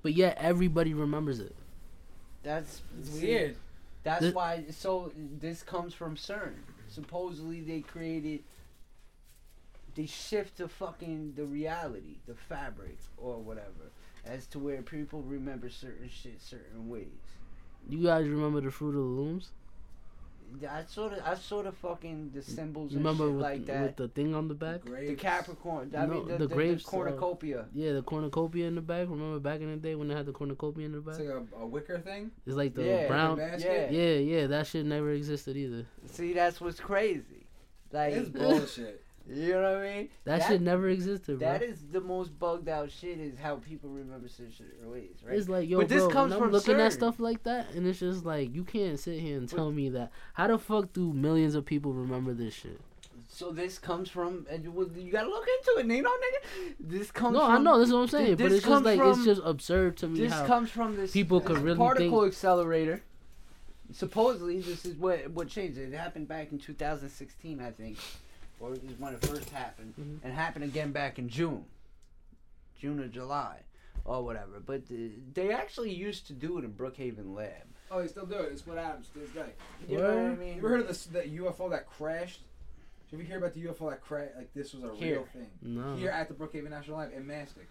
[SPEAKER 2] But yet everybody remembers it.
[SPEAKER 1] That's see,
[SPEAKER 3] weird.
[SPEAKER 1] That's
[SPEAKER 2] This-
[SPEAKER 1] why. So this comes from CERN. Supposedly they created. They shift the fucking the reality, the fabric or whatever, as to where people remember certain shit certain ways.
[SPEAKER 2] You guys remember the Fruit of the Looms?
[SPEAKER 1] I sort of, I sort of fucking the symbols
[SPEAKER 2] You
[SPEAKER 1] and
[SPEAKER 2] remember
[SPEAKER 1] shit
[SPEAKER 2] with,
[SPEAKER 1] like
[SPEAKER 2] the,
[SPEAKER 1] that.
[SPEAKER 2] with the thing on the back?
[SPEAKER 1] The Capricorn. I
[SPEAKER 2] No,
[SPEAKER 1] mean, the,
[SPEAKER 2] the
[SPEAKER 1] the, the,
[SPEAKER 2] grapes, uh,
[SPEAKER 1] cornucopia.
[SPEAKER 2] Yeah, the cornucopia in the back. Remember back in the day when they had the cornucopia in the back?
[SPEAKER 3] It's like a, a wicker thing.
[SPEAKER 2] It's like the
[SPEAKER 1] Yeah,
[SPEAKER 2] brown.
[SPEAKER 3] basket?
[SPEAKER 1] Yeah.
[SPEAKER 2] Yeah, yeah, that shit never existed either.
[SPEAKER 1] See, that's what's crazy. Like,
[SPEAKER 3] It's bullshit.
[SPEAKER 1] You know what I mean?
[SPEAKER 2] That, shit never existed, bro.
[SPEAKER 1] That is the most bugged out shit. Is how people remember certain ways, right?
[SPEAKER 2] It's like, yo,
[SPEAKER 1] But this comes
[SPEAKER 2] when I'm
[SPEAKER 1] from
[SPEAKER 2] looking at stuff like that, and it's just like, you can't sit here and tell me that. How the fuck do millions of people remember this shit?
[SPEAKER 1] So this comes from, and you, you gotta look into it, Nino, nigga. This comes.
[SPEAKER 2] No,
[SPEAKER 1] from,
[SPEAKER 2] I know, that's what I'm saying, but
[SPEAKER 1] this
[SPEAKER 2] it's just like,
[SPEAKER 1] from-
[SPEAKER 2] it's just absurd to me
[SPEAKER 1] This comes from this
[SPEAKER 2] people could really
[SPEAKER 1] particle
[SPEAKER 2] think-
[SPEAKER 1] accelerator. Supposedly, this is what what changed it. It happened back in 2016, I think, or is when it first happened,
[SPEAKER 2] Mhm.
[SPEAKER 1] and happened again back in June, June or July, or whatever. But uh, they actually used to do it in Brookhaven Lab.
[SPEAKER 3] Oh, they still do it. It's what happens to this guy.
[SPEAKER 1] You know what I mean?
[SPEAKER 3] You ever heard of this the UFO that crashed? Did you ever hear about the UFO that crashed? Like this was a
[SPEAKER 1] Here.
[SPEAKER 3] real thing.
[SPEAKER 2] no.
[SPEAKER 3] Here at the Brookhaven National Lab in Mastic.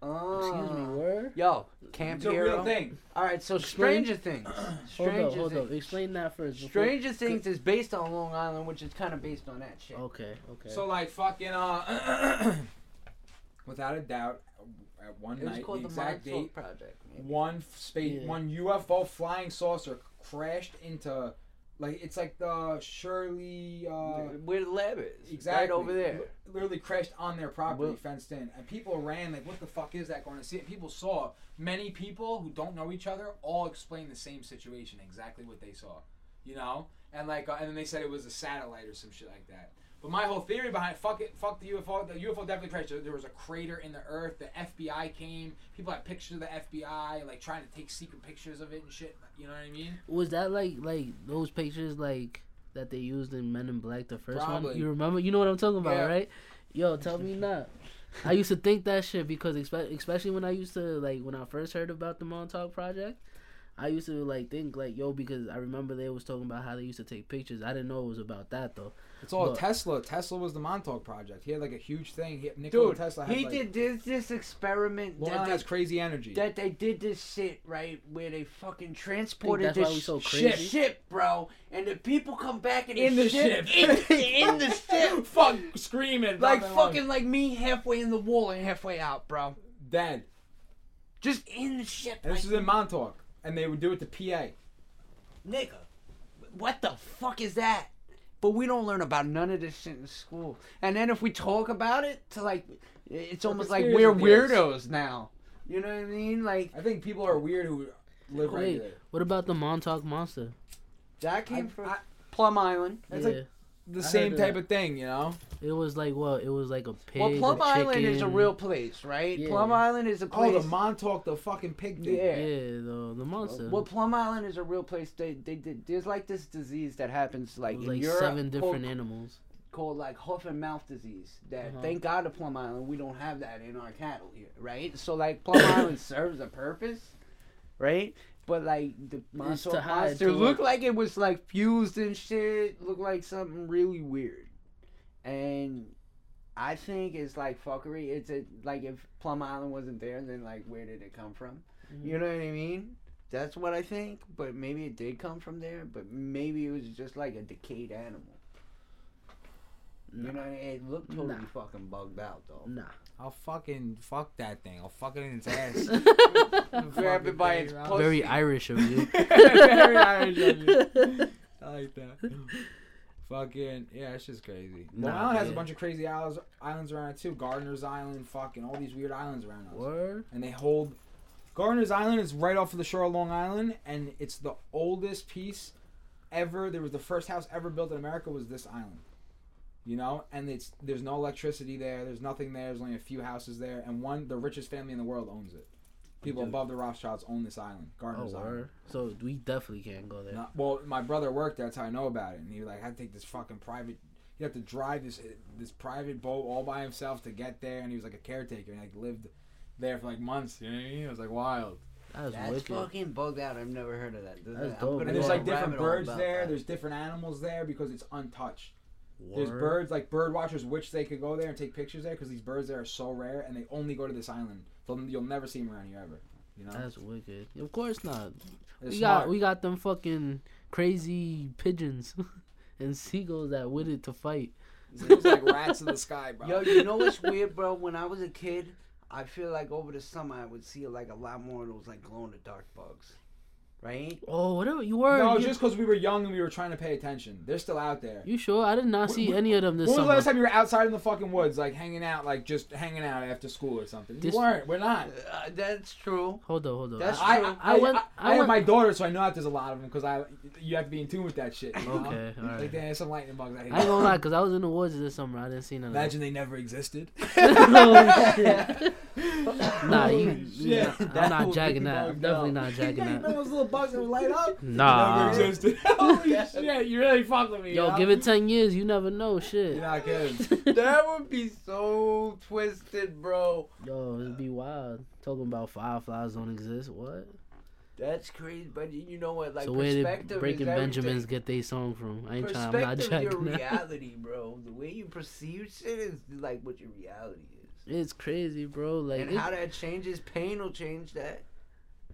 [SPEAKER 2] Excuse me,
[SPEAKER 1] Uh,
[SPEAKER 2] where?
[SPEAKER 1] Yo, Camp
[SPEAKER 3] It's a
[SPEAKER 1] Hero.
[SPEAKER 3] real thing.
[SPEAKER 1] All right, so
[SPEAKER 2] Explain.
[SPEAKER 1] Stranger Things.
[SPEAKER 2] Hold
[SPEAKER 1] Stranger
[SPEAKER 2] up, hold
[SPEAKER 1] Things.
[SPEAKER 2] up. Explain that first. before-
[SPEAKER 1] Stranger Things is based on Long Island, which is kind of based on that shit.
[SPEAKER 2] Okay, okay.
[SPEAKER 3] So like fucking uh, without a doubt, at one
[SPEAKER 1] it was
[SPEAKER 3] night,
[SPEAKER 1] called
[SPEAKER 3] the
[SPEAKER 1] the
[SPEAKER 3] exact
[SPEAKER 1] Montauk
[SPEAKER 3] date,
[SPEAKER 1] Project. maybe.
[SPEAKER 3] one f- space,
[SPEAKER 2] Yeah.
[SPEAKER 3] one UFO flying saucer crashed into, like it's like the Shirley. Uh,
[SPEAKER 1] Where the lab is.
[SPEAKER 3] Exactly.
[SPEAKER 1] Right over there.
[SPEAKER 3] Li- Literally crashed on their property,
[SPEAKER 1] Well-
[SPEAKER 3] fenced in, and people ran like, "What the fuck is that?" Going to see it. People saw many people who don't know each other all explain the same situation, exactly what they saw, you know. And like, uh, and then they said it was a satellite or some shit like that. But my whole theory behind it, fuck it, fuck the UFO. The UFO definitely crashed. There- was a crater in the earth. The FBI came. People had pictures of the FBI, like trying to take secret pictures of it and shit. You know what I mean?
[SPEAKER 2] Was that like like those pictures like that they used in Men in Black, the first one? You remember? You know what I'm talking about,
[SPEAKER 3] Yeah.
[SPEAKER 2] right? Yo, tell me not. I used to think that shit because especially when I used to like when I first heard about the Montauk Project, I used to like think like yo because I remember they was talking about how they used to take pictures. I didn't know it was about that though.
[SPEAKER 3] It's all
[SPEAKER 2] But-
[SPEAKER 3] Tesla. Tesla was the Montauk project. He had like a huge thing. He, Nikola
[SPEAKER 1] Dude,
[SPEAKER 3] Tesla had
[SPEAKER 1] he
[SPEAKER 3] like,
[SPEAKER 1] did this this experiment
[SPEAKER 3] Long
[SPEAKER 1] that
[SPEAKER 3] Island has crazy energy.
[SPEAKER 1] that they did this shit right where they fucking transported
[SPEAKER 2] that's
[SPEAKER 1] this
[SPEAKER 2] so
[SPEAKER 1] ship, ship, bro, and the people come back in the,
[SPEAKER 3] In the
[SPEAKER 1] ship,
[SPEAKER 3] ship.
[SPEAKER 1] in, in the ship,
[SPEAKER 3] Fuck screaming.
[SPEAKER 1] like fucking
[SPEAKER 3] lungs.
[SPEAKER 1] like me halfway in the wall and halfway out, bro,
[SPEAKER 3] dead.
[SPEAKER 1] just in the ship,
[SPEAKER 3] And this
[SPEAKER 1] like,
[SPEAKER 3] was in Montauk, and they would do it to PA.
[SPEAKER 1] nigga, what the fuck is that? But we don't learn about none of this shit in school. And then if we talk about it, to like, it's almost like we're
[SPEAKER 3] conspiracy
[SPEAKER 1] weirdos now. You know what I mean? Like
[SPEAKER 3] I think people are weird who live right
[SPEAKER 2] Wait,
[SPEAKER 3] there.
[SPEAKER 2] what about the Montauk Monster?
[SPEAKER 1] that came
[SPEAKER 3] I-
[SPEAKER 1] from
[SPEAKER 3] I-
[SPEAKER 1] Plum Island.
[SPEAKER 3] It's
[SPEAKER 2] yeah,
[SPEAKER 3] like The
[SPEAKER 2] I
[SPEAKER 3] same type
[SPEAKER 2] that.
[SPEAKER 3] of thing, you know.
[SPEAKER 2] it was like what? It was like a pig.
[SPEAKER 1] Well, Plum
[SPEAKER 2] a
[SPEAKER 1] Island is a real place, right?
[SPEAKER 2] Yeah.
[SPEAKER 1] Plum Island is a place.
[SPEAKER 3] Oh, the Montauk, the fucking pig thing.
[SPEAKER 1] yeah.
[SPEAKER 2] Yeah, the the monster.
[SPEAKER 1] Well, Plum Island is a real place. They they did. There's like this disease that happens like
[SPEAKER 2] It was
[SPEAKER 1] in
[SPEAKER 2] like
[SPEAKER 1] Europe
[SPEAKER 2] seven different
[SPEAKER 1] called,
[SPEAKER 2] animals.
[SPEAKER 1] called like hoof and mouth disease. That
[SPEAKER 2] Uh-huh.
[SPEAKER 1] thank God to Plum Island we don't have that in our cattle here, right? So like Plum Island serves a purpose, right? But like the monster,
[SPEAKER 2] hide
[SPEAKER 1] monster looked like it was like fused and shit. Looked like something really weird, and I think it's like fuckery. It's a like if Plum Island wasn't there, then like where did it come from?
[SPEAKER 2] Mm-hmm.
[SPEAKER 1] You know what I mean? That's what I think. But maybe it did come from there. But maybe it was just like a decayed animal. You know, what i it looked totally
[SPEAKER 2] Nah.
[SPEAKER 1] fucking bugged out though.
[SPEAKER 2] Nah.
[SPEAKER 3] I'll fucking fuck that thing. I'll fuck it in its ass.
[SPEAKER 1] Grab it by its
[SPEAKER 3] Fucking
[SPEAKER 1] pussy.
[SPEAKER 2] Very Irish of you.
[SPEAKER 3] Very Irish of you. I like that. Fucking yeah, it's just crazy.
[SPEAKER 2] Nah,
[SPEAKER 3] Long Island has a bunch of crazy islands, islands around it too. Gardiner's Island, fucking all these weird islands around us.
[SPEAKER 2] Word.
[SPEAKER 3] And they hold Gardiner's Island is right off of the shore of Long Island, and it's the oldest piece ever. There was the first house ever built in America was this island. You know, and it's there's no electricity there. There's nothing there. There's only a few houses there, and one the richest family in the world owns it. People
[SPEAKER 2] Dude.
[SPEAKER 3] above the Rothschilds own this island,
[SPEAKER 2] Oh,
[SPEAKER 3] Island.
[SPEAKER 2] So we definitely can't go there.
[SPEAKER 3] No, well, my brother worked there. That's how I know about it. And he was like, I had to take this fucking private. he had to drive this this private boat all by himself to get there. And he was like a caretaker and like lived there for like months. You know what I mean? It was like wild.
[SPEAKER 2] That's,
[SPEAKER 1] That's
[SPEAKER 2] wicked.
[SPEAKER 1] fucking bugged out. I've never heard of that.
[SPEAKER 2] That's
[SPEAKER 1] I'm
[SPEAKER 2] dope.
[SPEAKER 3] And there's like different birds there.
[SPEAKER 1] that.
[SPEAKER 3] There's different animals there because it's untouched. There's
[SPEAKER 2] Word.
[SPEAKER 3] birds like bird watchers wish they could go there and take pictures there because these birds there are so rare and they only go to this island. So you'll never see them around here ever. You know?
[SPEAKER 2] That's wicked. Of course not.
[SPEAKER 3] They're
[SPEAKER 2] we
[SPEAKER 3] smart.
[SPEAKER 2] got we got them fucking crazy pigeons and seagulls that waited to fight.
[SPEAKER 3] It was like rats in the sky, bro.
[SPEAKER 1] Yo, you know what's weird, bro? When I was a kid, I feel like over the summer I would see like a lot more of those like glow in the dark bugs, right?
[SPEAKER 2] Oh, whatever you were.
[SPEAKER 3] no,
[SPEAKER 2] you,
[SPEAKER 3] just because we were young and we were trying to pay attention. They're still out there.
[SPEAKER 2] you sure? I did not see
[SPEAKER 3] When-
[SPEAKER 2] any of them this
[SPEAKER 3] When was the last time you were outside in the fucking woods, like hanging out, like just hanging out after school or something?
[SPEAKER 2] This-
[SPEAKER 3] we weren't. We're not.
[SPEAKER 1] Uh, that's true.
[SPEAKER 2] Hold on, hold on.
[SPEAKER 1] That's
[SPEAKER 2] I-
[SPEAKER 3] I,
[SPEAKER 1] true.
[SPEAKER 3] I,
[SPEAKER 2] I
[SPEAKER 3] I,
[SPEAKER 2] went-
[SPEAKER 3] I,
[SPEAKER 2] I
[SPEAKER 3] have
[SPEAKER 2] went-
[SPEAKER 3] my daughter, so I know that there's a lot of them because I you have to be in tune with that shit. You know?
[SPEAKER 2] Okay, all right.
[SPEAKER 3] Like there's some lightning bugs. I, hate.
[SPEAKER 2] I ain't gonna lie, cause I was in the woods this summer. I didn't see none of
[SPEAKER 3] Imagine they never existed.
[SPEAKER 2] that. nah, you.
[SPEAKER 3] Holy
[SPEAKER 2] you not- I'm
[SPEAKER 1] That
[SPEAKER 2] not
[SPEAKER 1] would
[SPEAKER 2] jagging that. I'm definitely not jagging
[SPEAKER 3] you know
[SPEAKER 2] that.
[SPEAKER 3] Those little bugs that would light up?
[SPEAKER 2] Nah.
[SPEAKER 3] Never existed. Holy shit! You really fuck with me.
[SPEAKER 2] Yo,
[SPEAKER 3] know?
[SPEAKER 2] give it ten years. You never know. Shit.
[SPEAKER 3] You're not kidding.
[SPEAKER 1] that would be so twisted, bro.
[SPEAKER 2] Yo, it'd be wild. Talking about fireflies don't exist. What?
[SPEAKER 1] That's crazy, but you know what? Like
[SPEAKER 2] so where did Breaking Benjamins get their song from? I ain't trying. I'm not
[SPEAKER 1] Perspective, your
[SPEAKER 2] jagging
[SPEAKER 1] reality, bro. The way you perceive shit is like what your reality is.
[SPEAKER 2] It's crazy, bro. Like
[SPEAKER 1] and
[SPEAKER 2] it-
[SPEAKER 1] how that changes, pain will change that.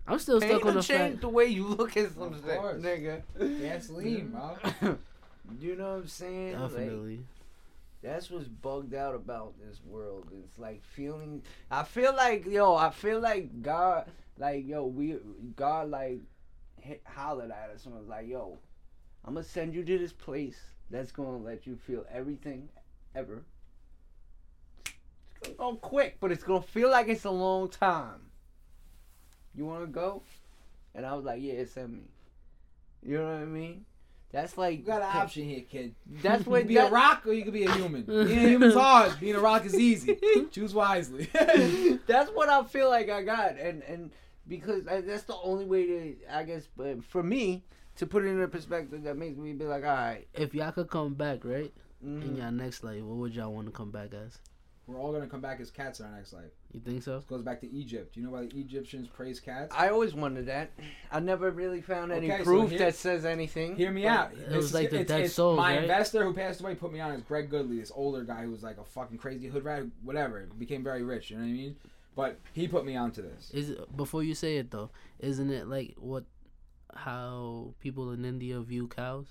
[SPEAKER 2] I'm still
[SPEAKER 1] Pain
[SPEAKER 2] stuck on
[SPEAKER 1] will
[SPEAKER 2] the
[SPEAKER 1] change
[SPEAKER 2] fact.
[SPEAKER 1] the way you look at some
[SPEAKER 3] Of
[SPEAKER 1] shit,
[SPEAKER 3] course.
[SPEAKER 1] nigga.
[SPEAKER 3] Gasoline, bro.
[SPEAKER 1] you know what I'm saying? Like,
[SPEAKER 2] Definitely.
[SPEAKER 1] that's what's bugged out about this world. It's like feeling. I feel like yo. I feel like God, like yo, we God like hit, hollered at us and was like, yo, I'm gonna send you to this place that's gonna let you feel everything ever. It's gonna go quick, but it's gonna feel like it's a long time. You wanna go? And I was like, yeah, send me. You know what I mean? That's like
[SPEAKER 3] You got an option here, kid.
[SPEAKER 1] That's
[SPEAKER 3] You
[SPEAKER 1] what
[SPEAKER 3] can be
[SPEAKER 1] that,
[SPEAKER 3] a rock or you can be a human. Being a human's hard. Being a rock is easy. Choose wisely.
[SPEAKER 1] that's what I feel like I got, and and because I, that's the only way to, I guess, but for me to put it in a perspective that makes me be like, all right,
[SPEAKER 2] If y'all could come back, right, in
[SPEAKER 1] mm,
[SPEAKER 2] y'all next life, what would y'all want to come back as?
[SPEAKER 3] We're all gonna come back as cats in our next life.
[SPEAKER 2] You think so?
[SPEAKER 3] This goes back to Egypt. Do you know why the Egyptians praise cats?
[SPEAKER 1] I always wondered that. I never really found any
[SPEAKER 3] Okay, so
[SPEAKER 1] proof
[SPEAKER 3] here-
[SPEAKER 1] that says anything.
[SPEAKER 3] Hear me out.
[SPEAKER 2] It was like the
[SPEAKER 3] it's-
[SPEAKER 2] dead
[SPEAKER 3] it's
[SPEAKER 2] souls,
[SPEAKER 3] My
[SPEAKER 2] right?
[SPEAKER 3] investor who passed away put me on is Greg Goodley, this older guy who was like a fucking crazy hood rat, whatever. Became very rich. You know what I mean? But he put me onto this.
[SPEAKER 2] Is it, before you say it though, isn't it like what how people in India view cows?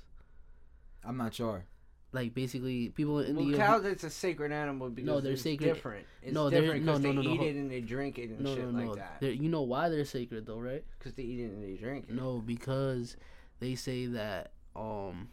[SPEAKER 3] I'm not sure.
[SPEAKER 2] Like basically, people in
[SPEAKER 1] Well,
[SPEAKER 2] India.
[SPEAKER 1] cows, it's a sacred animal because
[SPEAKER 2] No, they're
[SPEAKER 1] it's
[SPEAKER 2] sacred.
[SPEAKER 1] different. It's
[SPEAKER 2] No, they're-
[SPEAKER 1] different
[SPEAKER 2] no, no,
[SPEAKER 1] they
[SPEAKER 2] no, no,
[SPEAKER 1] eat
[SPEAKER 2] hold-
[SPEAKER 1] it and they drink it and
[SPEAKER 2] no,
[SPEAKER 1] shit
[SPEAKER 2] no, no.
[SPEAKER 1] like that.
[SPEAKER 2] They're- You know why they're sacred though, right?
[SPEAKER 1] Because they eat it and they drink it.
[SPEAKER 2] No, because they say that um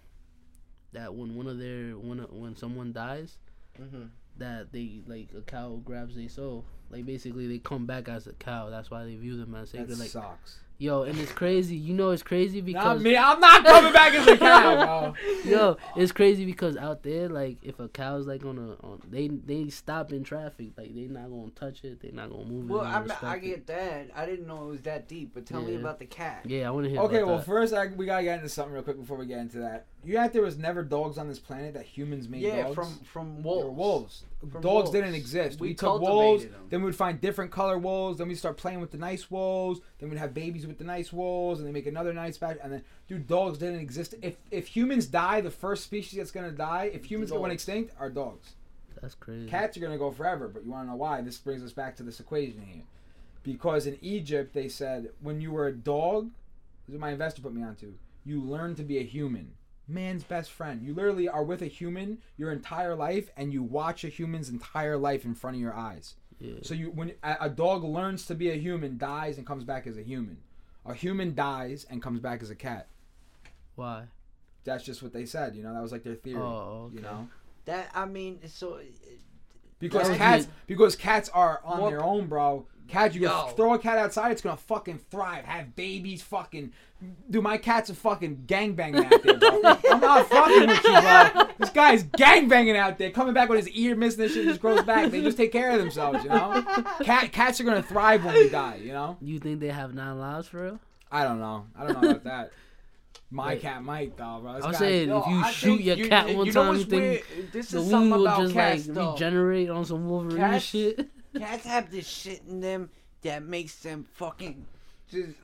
[SPEAKER 2] that when one of their when when someone dies,
[SPEAKER 1] hmm
[SPEAKER 2] that they like a cow grabs their soul. Like basically, they come back as a cow. That's why they view them as
[SPEAKER 3] That
[SPEAKER 2] sacred. Like
[SPEAKER 3] sucks.
[SPEAKER 2] Yo, and it's crazy. You know, it's crazy
[SPEAKER 3] Not
[SPEAKER 2] because
[SPEAKER 3] me. I'm not coming back as a cow, bro.
[SPEAKER 2] yo, it's crazy because out there, like if a cow's like on a on, they they stop in traffic. Like they not gonna touch it. they're not gonna move it.
[SPEAKER 1] Well, I,
[SPEAKER 2] gonna
[SPEAKER 1] I
[SPEAKER 2] it.
[SPEAKER 1] get that. I didn't know it was that deep, but tell me about the cat.
[SPEAKER 2] Yeah, I want to hear. That.
[SPEAKER 3] Okay,
[SPEAKER 2] about
[SPEAKER 3] well,
[SPEAKER 2] that.
[SPEAKER 3] first I, we gotta get into something real quick before we get into that. You know, there was never dogs on this planet that humans made
[SPEAKER 1] yeah,
[SPEAKER 3] dogs.
[SPEAKER 1] from from
[SPEAKER 3] They
[SPEAKER 1] wolves.
[SPEAKER 3] were wolves.
[SPEAKER 1] From
[SPEAKER 3] Dogs
[SPEAKER 1] wolves.
[SPEAKER 3] didn't exist.
[SPEAKER 1] We
[SPEAKER 3] We, took
[SPEAKER 1] cultivated
[SPEAKER 3] wolves,
[SPEAKER 1] them.
[SPEAKER 3] then we'd find different color wolves, then we'd start playing with the nice wolves, then we'd have babies with the nice wolves, and they make another nice batch, and then dude, dogs didn't exist. If if humans die, the first species that's gonna die, if humans go
[SPEAKER 1] dogs.
[SPEAKER 3] extinct, are dogs.
[SPEAKER 2] that's crazy.
[SPEAKER 3] Cats are gonna go forever, but you wanna know why? This brings us back to this equation here. Because in Egypt they said when you were a dog, this is what my investor put me onto, you learn to be a human. Man's best friend. You literally are with a human your entire life and you watch a human's entire life in front of your eyes.
[SPEAKER 2] Yeah.
[SPEAKER 3] So you when a, a dog learns to be a human, dies and comes back as a human. A human dies and comes back as a cat.
[SPEAKER 2] Why?
[SPEAKER 3] that's just what they said. You know, that was like their theory.
[SPEAKER 2] Oh, okay.
[SPEAKER 3] You know,
[SPEAKER 1] That I mean, so uh,
[SPEAKER 3] because
[SPEAKER 2] That
[SPEAKER 3] cats
[SPEAKER 2] be-
[SPEAKER 3] because cats are on
[SPEAKER 1] More-
[SPEAKER 3] their own, bro. Cat, you
[SPEAKER 1] Yo.
[SPEAKER 3] throw a cat outside, it's gonna fucking thrive, have babies, fucking. Dude, my cats a fucking gangbanging out there, bro. I'm not fucking with you, bro. This guy's gangbanging out there, coming back with his ear missing and shit, just grows back. They just take care of themselves, you know. Cat cats are gonna thrive when we die, you know.
[SPEAKER 2] You think they have nine lives for real?
[SPEAKER 3] I don't know. I don't know about that. My
[SPEAKER 2] Wait.
[SPEAKER 3] cat might though, bro. This
[SPEAKER 2] I'm
[SPEAKER 3] guy-
[SPEAKER 2] saying
[SPEAKER 1] Yo,
[SPEAKER 2] if you
[SPEAKER 1] I
[SPEAKER 2] shoot your
[SPEAKER 1] you-
[SPEAKER 2] cat
[SPEAKER 1] you
[SPEAKER 2] one
[SPEAKER 1] know
[SPEAKER 2] time, you think?
[SPEAKER 1] This
[SPEAKER 2] the
[SPEAKER 1] is
[SPEAKER 2] wound will just
[SPEAKER 1] cats,
[SPEAKER 2] like
[SPEAKER 1] though.
[SPEAKER 2] regenerate on some Wolverine
[SPEAKER 1] Cats-
[SPEAKER 2] shit?
[SPEAKER 1] Cats have this shit in them that makes them fucking just